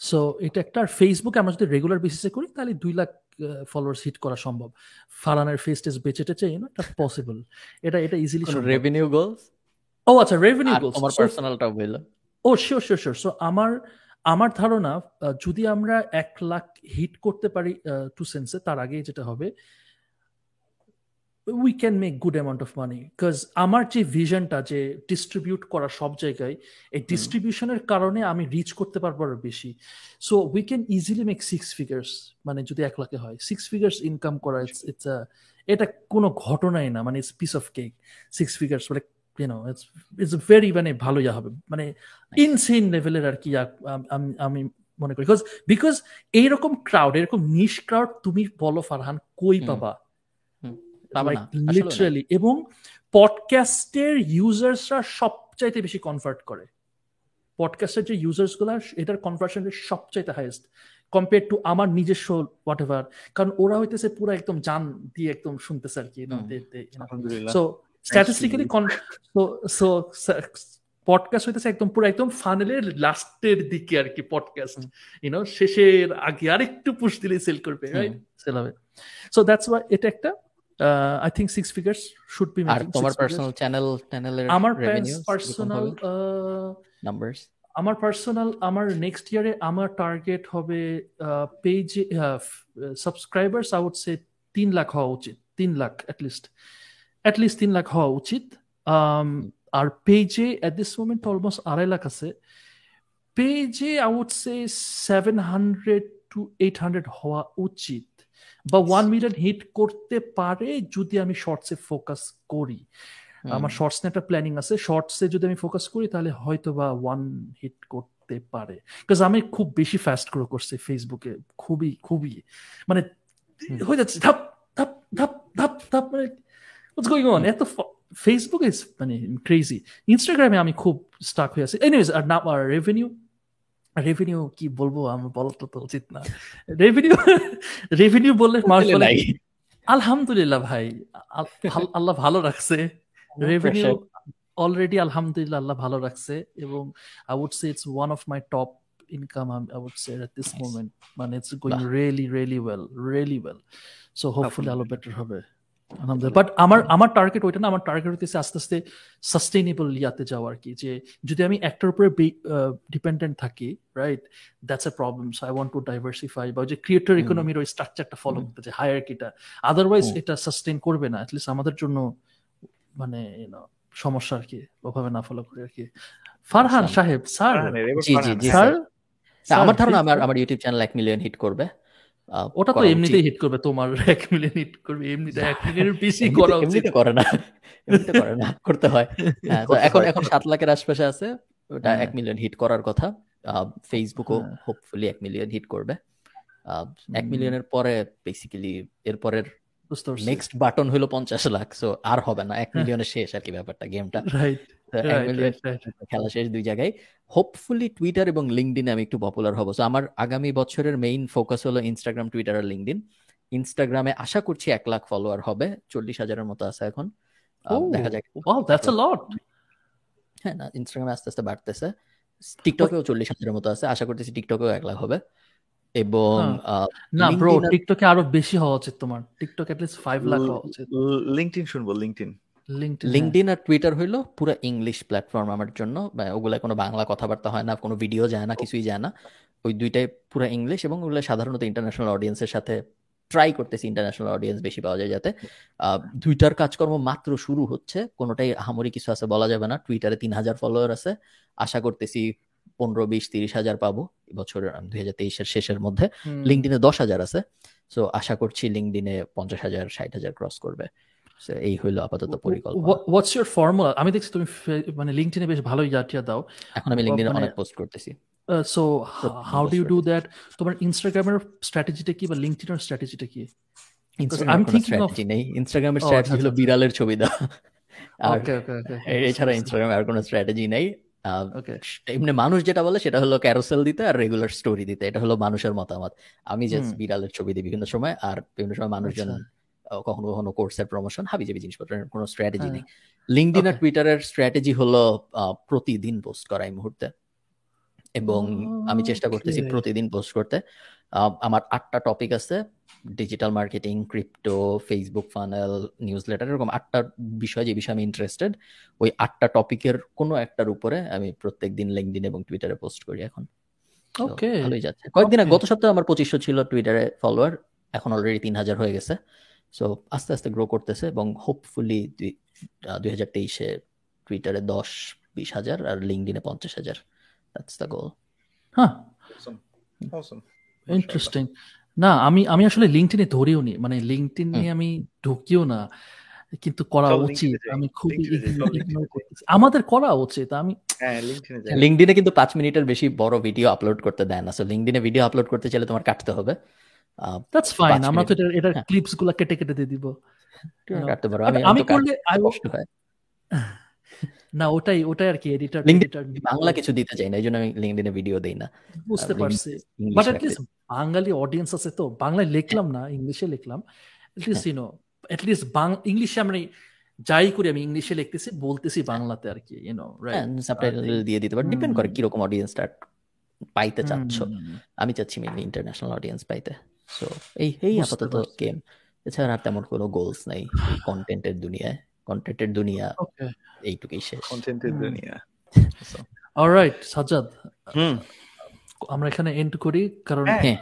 সো এটা একটা ফেসবুকে আমরা যদি রেগুলার বেসিসে করি তাহলে দুই লাখ ফলোয়ার্স হিট করা সম্ভব। ফালানের ফেস টেস বেঁচে টেচে ইউনো এটা পসিবল এটা এটা ইজিলি রেভিনিউ গোলস ও আচ্ছা রেভিনিউ গোলস আমার পার্সোনালটা বলল ও শিওর শিওর শিওর সো আমার আমার ধারণা যদি আমরা এক লাখ হিট করতে পারি টু সেন্সে তার আগে যেটা হবে we can make good amount of money because আমার যে ভিশনটা যে ডিস্ট্রিবিউট করা সব জায়গায় এই ডিস্ট্রিবিউশনের কারণে আমি রিচ করতে পারব আরও বেশি। So we can easily make six figures মানে যদি এক লাখে হয়। সিক্স ফিগার্স ইনকাম করা ইটস ইটস এটা কোনো ঘটনাই না মানে it's piece of cake six figures মানে you know it's it's very মানে ভালো ইয়া হবে। মানে ইনসেন লেভেলের আর কি আমি মনে করি। বিকজ বিকজ এইরকম ক্রাউড এরকম নিশ ক্রাউড তুমি বলো ফারহান কই পাবা? লিটারালি এবং পডকাস্টের ইউজার্সরা সবচাইতে বেশি কনভার্ট করে। পডকাস্টের যে ইউজার্সগুলা এটার কনভার্সন রেট সবচাইতে হাইয়েস্ট কম্পেয়ার টু আমার নিজস্ব হোয়াট এভার কারণ ওরা হইতেছে পুরো একদম জান দিয়ে একদম শুনতেছে আর কি সো স্ট্যাটিস্টিক্যালি সো পডকাস্ট হইতেছে একদম পুরো একদম ফানেলের লাস্টের দিকে আর কি পডকাস্ট ইউনো শেষের আগে আরেকটু পুশ দিলে সেল করবে সেল হবে। সো দ্যাটস ওয়াই এটা একটা I think six figures should be আর তোমার পার্সোনাল চ্যানেল চ্যানেলের আমার পার্সোনাল নাম্বারস আমার পার্সোনাল আমার নেক্সট ইয়ারে আমার টার্গেট হবে পেজে সাবস্ক্রাইবার্স আই উড সে তিন লাখ হওয়া উচিত তিন লাখ অ্যাটলিস্ট অ্যাটলিস্ট তিন লাখ হওয়া উচিত। আর পেজে অ্যাট দিস মোমেন্ট অলমোস্ট আড়াই লাখ আছে। পেজে I would say seven hundred to eight hundred হওয়া উচিত। বা ওয়ান মিলিয়ন হিট করতে পারে যদি আমি শর্টসে ফোকাস করি। আমার শর্টস নিয়ে একটা প্ল্যানিং আছে। শর্টসে যদি আমি ফোকাস করি তাহলে হয়তো বা ওয়ান হিট করতে পারে। বিকজ আমি খুব বেশি ফাস্ট গ্রো করছি ফেসবুকে খুবই খুবই। মানে হয়ে যাচ্ছে। ধাপ ধাপ ধাপ ধাপ ধাপ মানে গোয়িং অন এত ফেসবুক ইজ মানে ক্রেজি ইনস্টাগ্রামে আমি খুব স্টাক হয়ে আছি। এনিওয়েজ আর না আর রেভিনিউ রেভিনিউ কি বলব? আমি বলতে তো উচিত না। রেভিনিউ রেভিনিউ বললে মানুষ বলে আলহামদুলিল্লাহ ভাই আল্লাহ ভালো রাখছে। রেভিনিউ অলরেডি আলহামদুলিল্লাহ আল্লাহ ভালো রাখছে এবং I would say it's one of my top income I would say at this nice. moment. মানে it's going bah. really really well really well. So hopefully আলো better বাট আমার আমার টার্গেট ওইটা না আমার টার্গেট হইতেছে আস্তে আস্তে সাস্টেনেবল ইয়াতে যাওয়া আর কি। যে যদি আমি একটার উপরে ডিপেন্ডেন্ট থাকি right that's a problem so I want to diversify বা যে ক্রিয়েটর ইকোনমির ওই স্ট্রাকচারটা ফলো করতে যে হায়ার কিটা আদারওয়াইজ এটা সাস্টেন করবে না অ্যাটলিস্ট আমাদের জন্য মানে সমস্যা আর কি ওভাবে না ফলো করে আর কি। ফারহান সাহেব স্যার জি জি জি স্যার। আমার ধারণা আমার আমার ইউটিউব চ্যানেল এক মিলিয়ন হিট করবে। ওটা তো এমনিতেই হিট করবে তোমার এক মিলিয়ন হিট করবে এমনিতে এক মিলিয়নের বেশি করা এমনিতে করে না এমনিতে করে না করতে হয়। হ্যাঁ, তো এখন এখন সাত লাখের আশপাশে আছে ওটা এক মিলিয়ন হিট করার কথা। ফেসবুকও হোপফুলি এক মিলিয়ন হিট করবে। এক মিলিয়নের পরে বেসিক্যালি এরপরের নেক্সট বাটন হলো পঞ্চাশ লাখ সো আর হবে না এক মিলিয়নের শেষ আর কি ব্যাপারটা গেমটা খেলা শেষ দুই জায়গায়। হোপফুলি টুইটার এবং লিঙ্কডিনে আমি একটু পপুলার হব। আমার আগামী বছরের মেইন ফোকাস হলো ইনস্টাগ্রাম টুইটার আর লিঙ্কডিন ইনস্টাগ্রামে আশা করছি এক লাখ ফলোয়ার হবে। চল্লিশ হাজারের মতো আছে এখন। দেখা যাক। হ্যাঁ না ইনস্টাগ্রামে আস্তে আস্তে বাড়তেছে। টিকটকেও চল্লিশ হাজারের মতো আছে। আশা করতেছি টিকটকেও এক লাখ হবে। এবং। না ব্রো টিকটকে আরও বেশি হওয়া উচিত তোমার। টিকটক এট লিস্ট 5 লাখ হওয়া উচিত। লিংকডইন শুনব লিংকডইন লিঙ্কডিন আর টুইটার হইল পুরো ইংলিশ প্ল্যাটফর্ম আমার জন্য। ওগুলা কোনো বাংলা কথাবার্তা হয় না কোনো ভিডিও যায় না কিছুই যায় না। ওই দুইটাই পুরো ইংলিশ এবং ওগুলো সাধারণত ইন্টারন্যাশনাল অডিয়েন্সের সাথে ট্রাই করতেছি ইন্টারন্যাশনাল অডিয়েন্স বেশি পাওয়া যায় যাতে। দুইটার কাজকর্ম মাত্র শুরু হচ্ছে কোনোটাই আহামরি কিছু আছে বলা যাবে না। টুইটারে তিন হাজার ফলোয়ার আছে। আশা করতেছি পনেরো বিশ তিরিশ হাজার পাবো বছর দুই হাজার তেইশের শেষের মধ্যে। লিঙ্কডিনে দশ হাজার আছে। সো আশা করছি লিঙ্কডিনে পঞ্চাশ হাজার ষাট হাজার ক্রস করবে। এই হইল আপাতত পরিকল্পনা। হোয়াটস ইউর ফর্মুলা আমি দেখছি তুমি মানে লিঙ্কডিনে বেশ ভালোই জাটিয়া দাও। এখন আমি লিঙ্কডিনে অনেক পোস্ট করতেছি। So how do you do that তোমার ইনস্টাগ্রামের স্ট্র্যাটেজিটা কি বা লিঙ্কডিনের স্ট্র্যাটেজিটা কি? আমি থিংকিং অফ নেই। ইনস্টাগ্রামের স্ট্র্যাটেজি হলো বিড়ালের ছবি দাও। ওকে এছাড়া ইনস্টাগ্রামে আর কোনো স্ট্র্যাটেজি নেই। এমনি মানুষ যেটা বলে সেটা হলো ক্যারোসেল দিতে আর রেগুলার স্টোরি দিতে। এটা হলো মানুষের মতামত। আমি জাস্ট বিড়ালের ছবি দিই বিভিন্ন সময়। আর বিভিন্ন সময় মানুষজন আচ্ছা। কখনো কখনো কোর্সের প্রমোশন হাবি যাবি জিনিসপত্রের কোনো স্ট্র্যাটেজি নেই। লিঙ্কডিন আর টুইটারের স্ট্র্যাটেজি হলো প্রতিদিন পোস্ট করা এই মুহূর্তে। এবং আমি চেষ্টা করতেছি প্রতিদিন পোস্ট করতে। আমার আটটা টপিক আছে digital marketing crypto Facebook funnel newsletter এরকম আটটা বিষয় যে বিষয়ে আমি ইন্টারেস্টেড ওই আটটা টপিকের কোনো একটার উপরে আমি প্রত্যেক দিন লিঙ্কডিন এবং টুইটারে পোস্ট করি এখন। ওকে ভালোই যাচ্ছে। কয়েকদিন গত সপ্তাহে আমার পঁচিশশো ছিল টুইটারে ফলোয়ার এখন অলরেডি তিন হাজার হয়ে গেছে। সো আস্তে আস্তে গ্রো করতেছে এবং হোপফুলি দুই হাজার তেইশে টুইটারে দশ বিশ হাজার আর লিঙ্কডিনে পঞ্চাশ হাজার। দ্যাটস দ্য গোল হ্যাঁ ইন্টারেস্টিং না আমি আমি আসলে লিঙ্কটিনে ধরেও নি। মানে লিঙ্কটিন নিয়ে আমি ঢুকিও না। কিন্তু করা উচিত। আমি খুবই আমাদের করা উচিত। আমি লিঙ্কডিনে কিন্তু পাঁচ মিনিটের বেশি বড় ভিডিও আপলোড করতে দেয় না। সো লিঙ্কডিনে ভিডিও আপলোড করতে চাইলে তোমার কাটতে হবে। দ্যাটস ফাইন আমরা তো এটা এটা ক্লিপসগুলো কেটে কেটে দিয়ে দিব। কাটতে পারো। আমি আমি করলে কষ্ট হয়। না ওটাই ওটাই আর কি এডিটর এডিটর বাংলা কিছু দিতে চাই না এইজন্য আমি লিংকডইনে ভিডিও দেই না। বুঝতে পারছি। But at least Bangali audience আছে তো বাংলায় লিখলাম না ইংলিশে লিখলাম। At least you know at least ইংলিশে আমরা যাই করি আমি ইংলিশে লিখতেছি বলতেছি বাংলাতে আর কি ইউ নো রাইট সাবটাইটেল দিয়ে দিতে পারি। ডিপেন্ড করে কি রকম অডিয়েন্সটা পাইতে চাচ্ছ। আমি চাচ্ছি মেইনলি ইন্টারন্যাশনাল অডিয়েন্স পাইতে। সো এই এই আপাতত গেম এছাড়া আর তেমন কোনো গোলস নাই কন্টেন্টের দুনিয়ায়। কন্টেন্টের দুনিয়া এইটুকুই শেষ। কন্টেন্টের দুনিয়া। অলরাইট সাজ্জাদ আমরা এখানে এন্ড করি কারণ হ্যাঁ।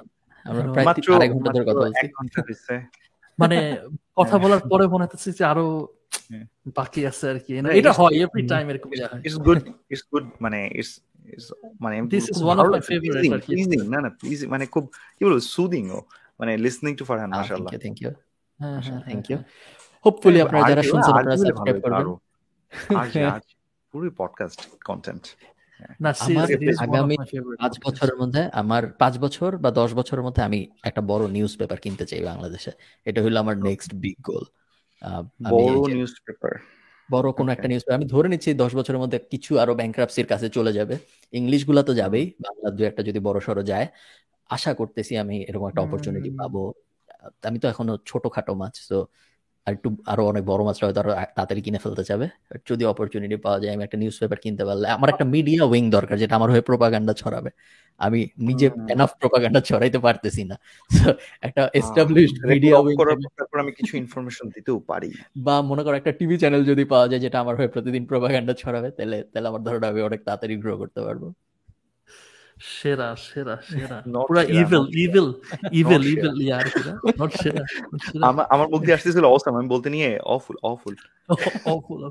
আমরা প্রায় আড়াই ঘণ্টা ধরে কথা বলছি। মানে কথা বলার পরে মনে হচ্ছে যে আরও বাকি আছে আর কি। এটা হয় এভরি টাইম এরকম ইটস গুড ইটস গুড মানে ইটস মানে this is one of my favourite pleasing না না প্লিজ মানে খুব কি বলব সুদিং ও। মানে লিসনিং টু ফারহান মাশাআল্লাহ। থ্যাংক ইউ হ্যাঁ হ্যাঁ থ্যাংক ইউ হোপফুলি আপনারা যারা শুনছেন আপনারা সাবস্ক্রাইব করবেন। আজ আজ পুরো পডকাস্ট কন্টেন্ট না আগামী পাঁচ বছরের মধ্যে আমার পাঁচ বছর বা দশ বছরের মধ্যে আমি একটা বড় নিউজ পেপার কিনতে চাই বাংলাদেশে। এটা হলো আমার নেক্সট বিগ গোল বড় নিউজ পেপার বড় কোনো একটা নিউজ আমি ধরে নিচ্ছি দশ বছরের মধ্যে কিছু আরও ব্যাংক্রাপসির কাছে চলে যাবে। ইংলিশগুলা তো যাবেই। বাংলা দু একটা যদি বড় সড়ো যায় আশা করতেছি আমি এরকম একটা অপরচুনিটি পাবো। আমি তো এখনও ছোটখাটো মাছ তো আর একটু আরও অনেক বড় মাছটা হয়তো আরও তাড়াতাড়ি কিনে ফেলতে চাবে। যদি অপরচুনিটি পাওয়া যায় আমি একটা নিউজ পেপার কিনতে পারলে আমার একটা মিডিয়া উইং দরকার যেটা আমার হয়ে প্রোপাগান্ডা ছড়াবে। আমি নিজে এনাফ প্রোপাগান্ডা ছড়াইতে পারতেছি না। একটা এস্টাবলিশড মিডিয়া উইং তারপর আমি কিছু ইনফরমেশন দিতেও পারি। বা মনে করো একটা টিভি চ্যানেল যদি পাওয়া যায় যেটা আমার হয়ে প্রতিদিন প্রোপাগান্ডা ছড়াবে তাহলে তাহলে আমার ধারণা আমি অনেক তাড়াতাড়ি গ্রো করতে পারব। সেরা সেরা সেরা। পুরা evil evil evil evil yeah not সেরা। আমার মুখ দিয়ে আসতেছিল অসাম আমি বলতে নিয়ে awful awful awful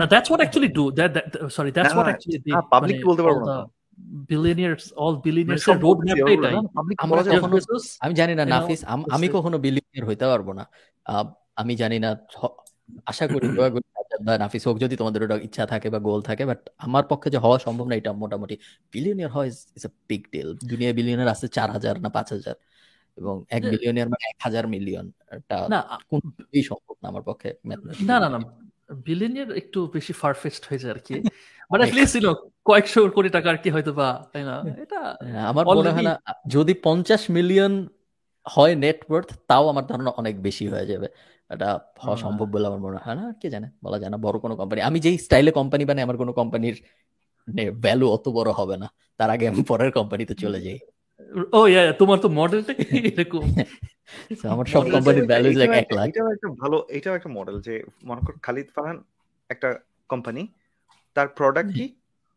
Now that's what actually do that, that sorry that's what actually they public বলতে পারব না billionaires all billionaires এর রোড ম্যাপ এটাই। আমরা কখনো আমি জানি না নাফিস আমি কখনো বিলিয়নিয়ার হইতে পারব না। আমি জানি না আশা করি। বা নাফিস হোক যদি তোমাদের ওটা ইচ্ছা থাকে বা গোল থাকে বাট আমার পক্ষে যে হওয়া সম্ভব না এটা মোটামুটি বিলিয়নিয়ার হয় ইস এ বিগ ডিল দুনিয়া বিলিয়নিয়ার আছে চার হাজার না পাঁচ হাজার। এবং এক বিলিয়নিয়ার মানে এক হাজার মিলিয়ন এটা কোনই সম্ভব না আমার পক্ষে না না না বিলিয়নিয়ার একটু বেশি ফারফেস্ট হয়ে যায় আর কি মানে অ্যাটলিস্ট ছিল কয়েকশো কোটি টাকা আর কি হয়তো বা তাই না? এটা হ্যাঁ, আমার মনে হয় না যদি পঞ্চাশ মিলিয়ন হয় নেটওয়ার্থ তাও আমার ধারণা অনেক বেশি হয়ে যাবে। এটা হওয়া সম্ভব বলে আমার মনে হয়। না কে জানে বলা যায় না বড় কোনো কোম্পানি আমি যেই স্টাইলে কোম্পানি বানাই আমার কোনো কোম্পানির ভ্যালু অত বড় হবে না। তার আগে আমি পরের কোম্পানিতে চলে যাই। ও ইয়া তোমার তো মডেলটা এরকম। আমার সব কোম্পানির ভ্যালু লাইক 1 লাখ। এটাও একটা ভালো এটাও একটা মডেল যে মনে কর খালিদ ফারহান একটা কোম্পানি তার প্রোডাক্ট কি?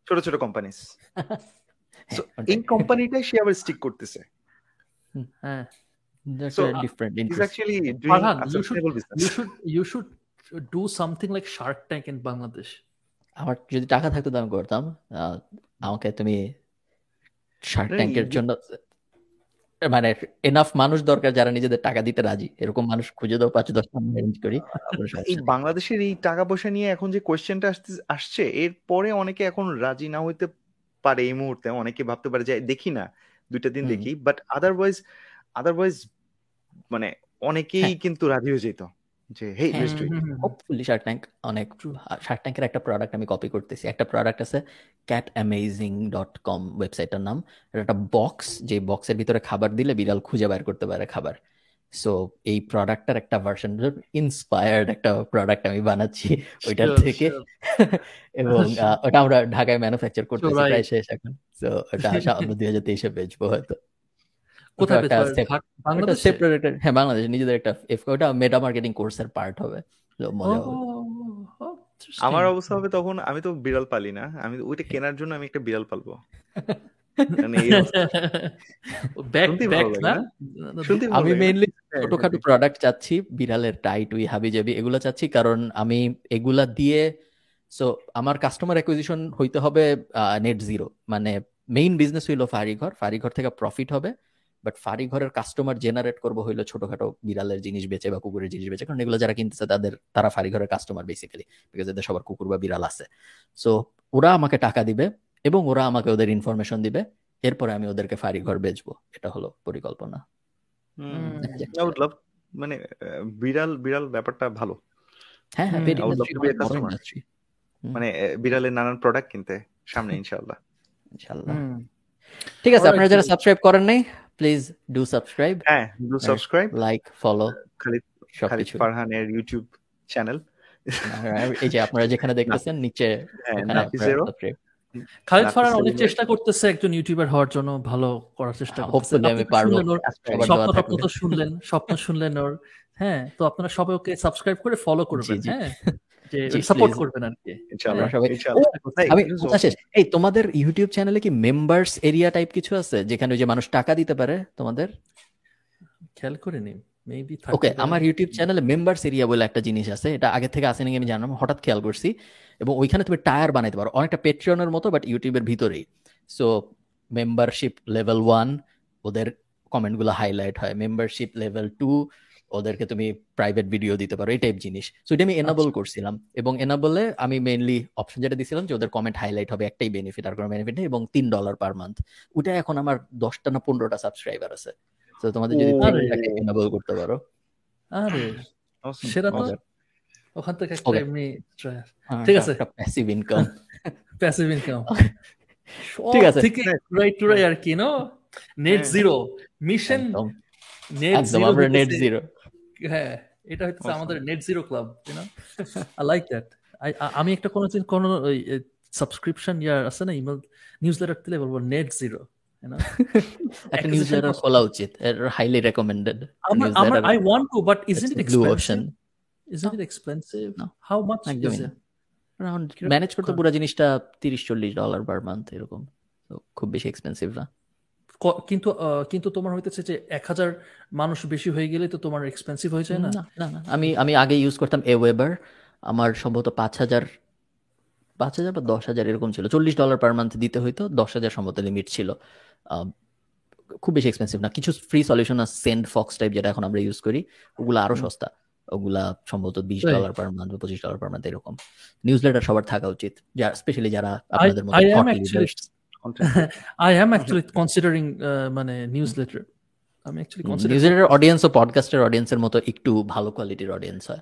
ছোট ছোট কোম্পানিস এই কোম্পানিটাই সে আবার স্টিক করতেছে। হ্যাঁ। That's so, a different uh, interest. He's actually doing Farhan, a you should, business. You should, you should do something like Shark Tank in Bangladesh. আমার যদি টাকা থাকতো আমি করতাম। আমাকে তুমি শার্ক ট্যাঙ্কের জন্য মানে এনাফ মানুষ দরকার যারা নিজেদের টাকা দিতে রাজি। এরকম মানুষ খুঁজে দাও পাঁচ দশ অ্যারেঞ্জ করি। এই বাংলাদেশের এই টাকা পয়সা নিয়ে এখন যে কোয়েশ্চেনটা আসতে আসছে এরপরে অনেকে এখন রাজি না হইতে পারে এই মুহূর্তে। অনেকে ভাবতে পারে যে দেখি না দুইটা দিন দেখি। বাট আদারওয়াইজ আদারওয়াইজ মানে অনেকেই হ্যাঁ। কিন্তু রাজি হয়ে যেত যে hey let's do hopefully shark tank অনেক শার্ক ট্যাঙ্কের একটা প্রোডাক্ট আমি কপি করতেছি। একটা প্রোডাক্ট আছে ক্যাট অ্যামেজিং ডট কম ওয়েবসাইটটার নাম। একটা বক্স যে বক্সের ভিতরে খাবার দিলে বিড়াল খুঁজে বের করতে পারে খাবার। সো এই প্রোডাক্টটার একটা ভার্সন ইন্সপায়ার্ড একটা প্রোডাক্ট আমি বানাচ্ছি ওইটার থেকে। এবং ওটা আমরা ঢাকায় ম্যানুফ্যাকচার করতেছি প্রায় শেষ এখন। সো ওটা আসা অন্য দুই হাজার তেইশে বেচবো হয়তো। কোথায় হ্যাঁ বাংলাদেশে নিজেদের একটা ওটা মেটা মার্কেটিং কোর্সের পার্ট হবে আমার অবস্থা হবে তখন আমি তো বিড়াল পালি না আমি ওইটা কেনার জন্য আমি একটা বিড়াল পালবো। মানে আমি মেইনলি হ্যাঁ, ছোটখাটো প্রোডাক্ট চাচ্ছি বিড়ালের টাই টুই হাবি জাবি এগুলো চাচ্ছি কারণ আমি এগুলা দিয়ে সো আমার কাস্টমার অ্যাকুইজিশন হইতে হবে নেট জিরো মানে মেইন বিজনেস হইল ফারিঘর ফারিঘর থেকে প্রফিট হবে। বাট ফারি ঘরের কাস্টমার জেনারেট করব হইল ছোটখাটো বিড়ালের জিনিস বেচে বা কুকুরের জিনিস বেচে। কারণ এগুলো যারা কিনতেছে তাদের তারা ফারি ঘরের কাস্টমার বেসিক্যালি বিকজ এদের সবার কুকুর বা বিড়াল আছে। সো ওরা আমাকে টাকা দিবে এবং ওরা আমাকে ওদের ইনফরমেশন দিবে। এরপরে আমি ওদেরকে ফারি ঘর বেচবো। এটা হলো পরিকল্পনা। মানে বিড়াল বিড়াল ব্যাপারটা ভালো। হ্যাঁ হ্যাঁ মানে বিড়ালের নানান প্রোডাক্ট কিনতে সামনে ইনশাআল্লাহ। ইনশাআল্লাহ। ঠিক আছে আপনারা যারা সাবস্ক্রাইব করেন নাই প্লিজ ডু সাবস্ক্রাইব হ্যাঁ do subscribe like follow Khalid Khalid ফারহানের YouTube channel এই যে আপনারা যেখানে দেখতেছেন নিচে হ্যাঁ, খালিদ ফারহান অনেক চেষ্টা করতেছে একজন ইউটিউবার হওয়ার জন্য ভালো করার চেষ্টা করতেছে। আমি পারব স্বপ্ন তো শুনলেন স্বপ্ন শুনলেন ওর। হ্যাঁ তো আপনারা সবাই ওকে সাবস্ক্রাইব করে ফলো করবেন হ্যাঁ। সাপোর্ট করবেন আর কি আমি এই তোমাদের ইউটিউব চ্যানেলে কি মেম্বার্স এরিয়া টাইপ কিছু আছে? যেখানে যে মানুষ টাকা দিতে পারে তোমাদের? খেয়াল করে নিন ওকে আমার ইউটিউব চ্যানেলে মেম্বার্স এরিয়া বলে একটা জিনিস আছে। এটা আগে থেকে আসেনি আমি জানলাম হঠাৎ খেয়াল করছি। এবং ওইখানে তুমি টায়ার বানাইতে পারো। অনেকটা পেট্রিয়নের মতো বাট ইউটিউবের ভিতরেই। সো মেম্বারশিপ লেভেল ওয়ান ওদের কমেন্টগুলো হাইলাইট হয়। মেম্বারশিপ লেভেল টু ওদেরকে তুমি প্রাইভেট ভিডিও দিতে পারো এই টাইপ জিনিস। সো এটা আমি এনাবল আচ্ছা। করছিলাম এবং এনাবলে আমি মেইনলি অপশন যেটা দিছিলাম যে ওদের কমেন্ট হাইলাইট হবে একটাই বেনিফিট আর কোনো বেনিফিট নেই এবং তিন ডলার পার মান্থ ওটা এখন আমার দশটা না পনেরোটা সাবস্ক্রাইবার আছে। তো তোমাদের যদি এনাবল করতে পারো। আরে সেটা তো। ওখান থেকে একটা এমনি হ্যাঁ, ঠিক আছে। প্যাসিভ ইনকাম প্যাসিভ ইনকাম ঠিক আছে। ঠিক রাইট টু রাইট আর কি no net zero mission net zero net zero হ্যাঁ এটা হচ্ছে আমাদের net zero club no I like that আমি একটা কোনো কোনো সাবস্ক্রিপশন ইয়ার আছে না ইমেল নিউজ লেটার দিলে বলব নেট জিরো একটা নিউজ লেটার খোলা উচিত highly recommended I want to but isn't it expensive isn't it expensive how much is it manage করতে পুরো জিনিসটা তিরিশ চল্লিশ ডলার পার মান্থ এরকম। খুব বেশি এক্সপেন্সিভ না। কিন্তু কিন্তু তোমার হইতেছে যে এক হাজার মানুষ বেশি হয়ে গেলে তো তোমার এক্সপেন্সিভ হয়ে যায় না? না না আমি আমি আগে ইউজ করতাম এ ওয়েবার আমার সম্ভবত পাঁচ হাজার পাঁচ হাজার বা দশ হাজার এরকম ছিল। চল্লিশ ডলার পার মান্থ দিতে হইতো দশ হাজার সম্ভবত লিমিট ছিল। খুব বেশি এক্সপেন্সিভ না। কিছু ফ্রি সলিউশন আর সেন্ড ফক্স টাইপ যেটা এখন আমরা ইউজ করি। ওগুলো আরও সস্তা। ওগুলা সম্ভবত বিশ ডলার পার মান্থ বা পঁচিশ ডলার পার মান্থ এরকম। নিউজ লেটার সবার থাকা উচিত। যারা স্পেশালি যারা আপনাদের মতো আই অ্যাম অ্যাকচুয়ালি কনসিডারিং মানে নিউজ লেটার আমি অ্যাকচুয়ালি নিউজ লেটার অডিয়েন্স ও পডকাস্টের অডিয়েন্সের মতো একটু ভালো কোয়ালিটির অডিয়েন্স হয়।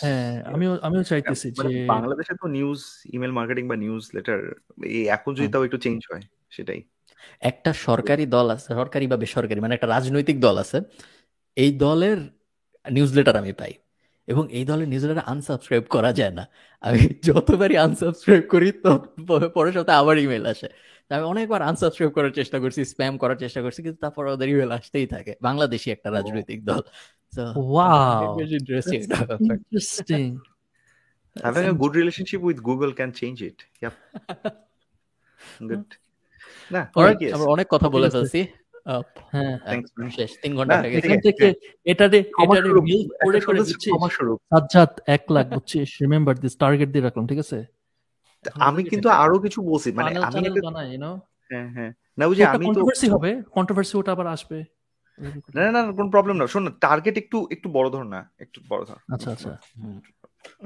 হ্যাঁ আমিও আমিও চাইতেছি মানে যে বাংলাদেশে তো নিউজ ইমেল মার্কেটিং বা নিউজ লেটার এই এখন যদি তাও একটু চেঞ্জ হয় সেটাই। একটা সরকারি দল আছে সরকারি বা বেসরকারি মানে একটা রাজনৈতিক দল আছে এই দলের নিউজ লেটার আমি পাই। এবং এই দলের নিউজ লেটার আনসাবস্ক্রাইব করা যায় না। আমি যতবারই আনসাবস্ক্রাইব করি তো পরের সপ্তাহে আবার ইমেল আসে। আমি অনেকবার আনসাবস্ক্রাইব করার চেষ্টা করছি স্প্যাম করার চেষ্টা করছি কিন্তু তারপর ওদের ইমেল আসতেই থাকে। বাংলাদেশি একটা রাজনৈতিক দল। Interesting. Having a good relationship with Google can change it. Yep. good. না আমরা অনেক কথা বলে ফেলছি। তিন ঘণ্টা হয়ে এটারে এটারে করে করে সাজ্জাদ এক লাখ বুঝছিস? রিমেম্বার দিস টার্গেট দিয়ে রাখলাম ঠিক আছে? আমি কিন্তু আরও কিছু বলছি মানে আমি নো হ্যাঁ হ্যাঁ। না বুঝি আমি তো কন্ট্রোভার্সি হবে কন্ট্রোভার্সি ওটা আবার আসবে। না না না কোনো প্রবলেম না। শোন টার্গেট একটু একটু বড় ধর না একটু বড় ধর। আচ্ছা আচ্ছা।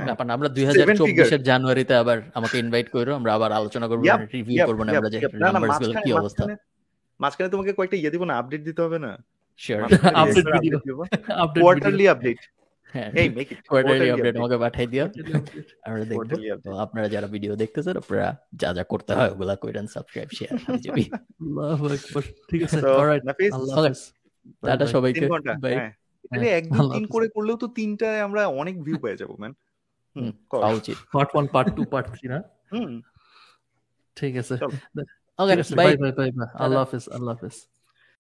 ব্যাপার আমরা দুই হাজার চব্বিশের জানুয়ারিতে আবার আমাকে ইনভাইট করো আমরা আবার আলোচনা করব রিভিউ করব না আমরা যে নাম্বারসগুলো কি অবস্থা। মাঝখানে তোমাকে কয়েকটা ইয়ে দিব না আপডেট দিতে হবে না? Sure update video quarterly update এই মেক ইট কোয়ার্টারলি আপডেট আমাকে পাঠাই দিও। আমরা দেখব। তো আপনারা যারা ভিডিও দেখতেছেন আপনারা যা যা করতে হয় ওগুলা কইরেন সাবস্ক্রাইব শেয়ার ঠিক আছে টাটা সবাইকে বাই এক দুই তিন করে করলেও তো তিনটায় আমরা অনেক ভিউ পেয়ে যাব man part one part two part three না? হুম। ঠিক আছে। Okay, Seriously, bye. bye. Bye bye bye. this. I love this.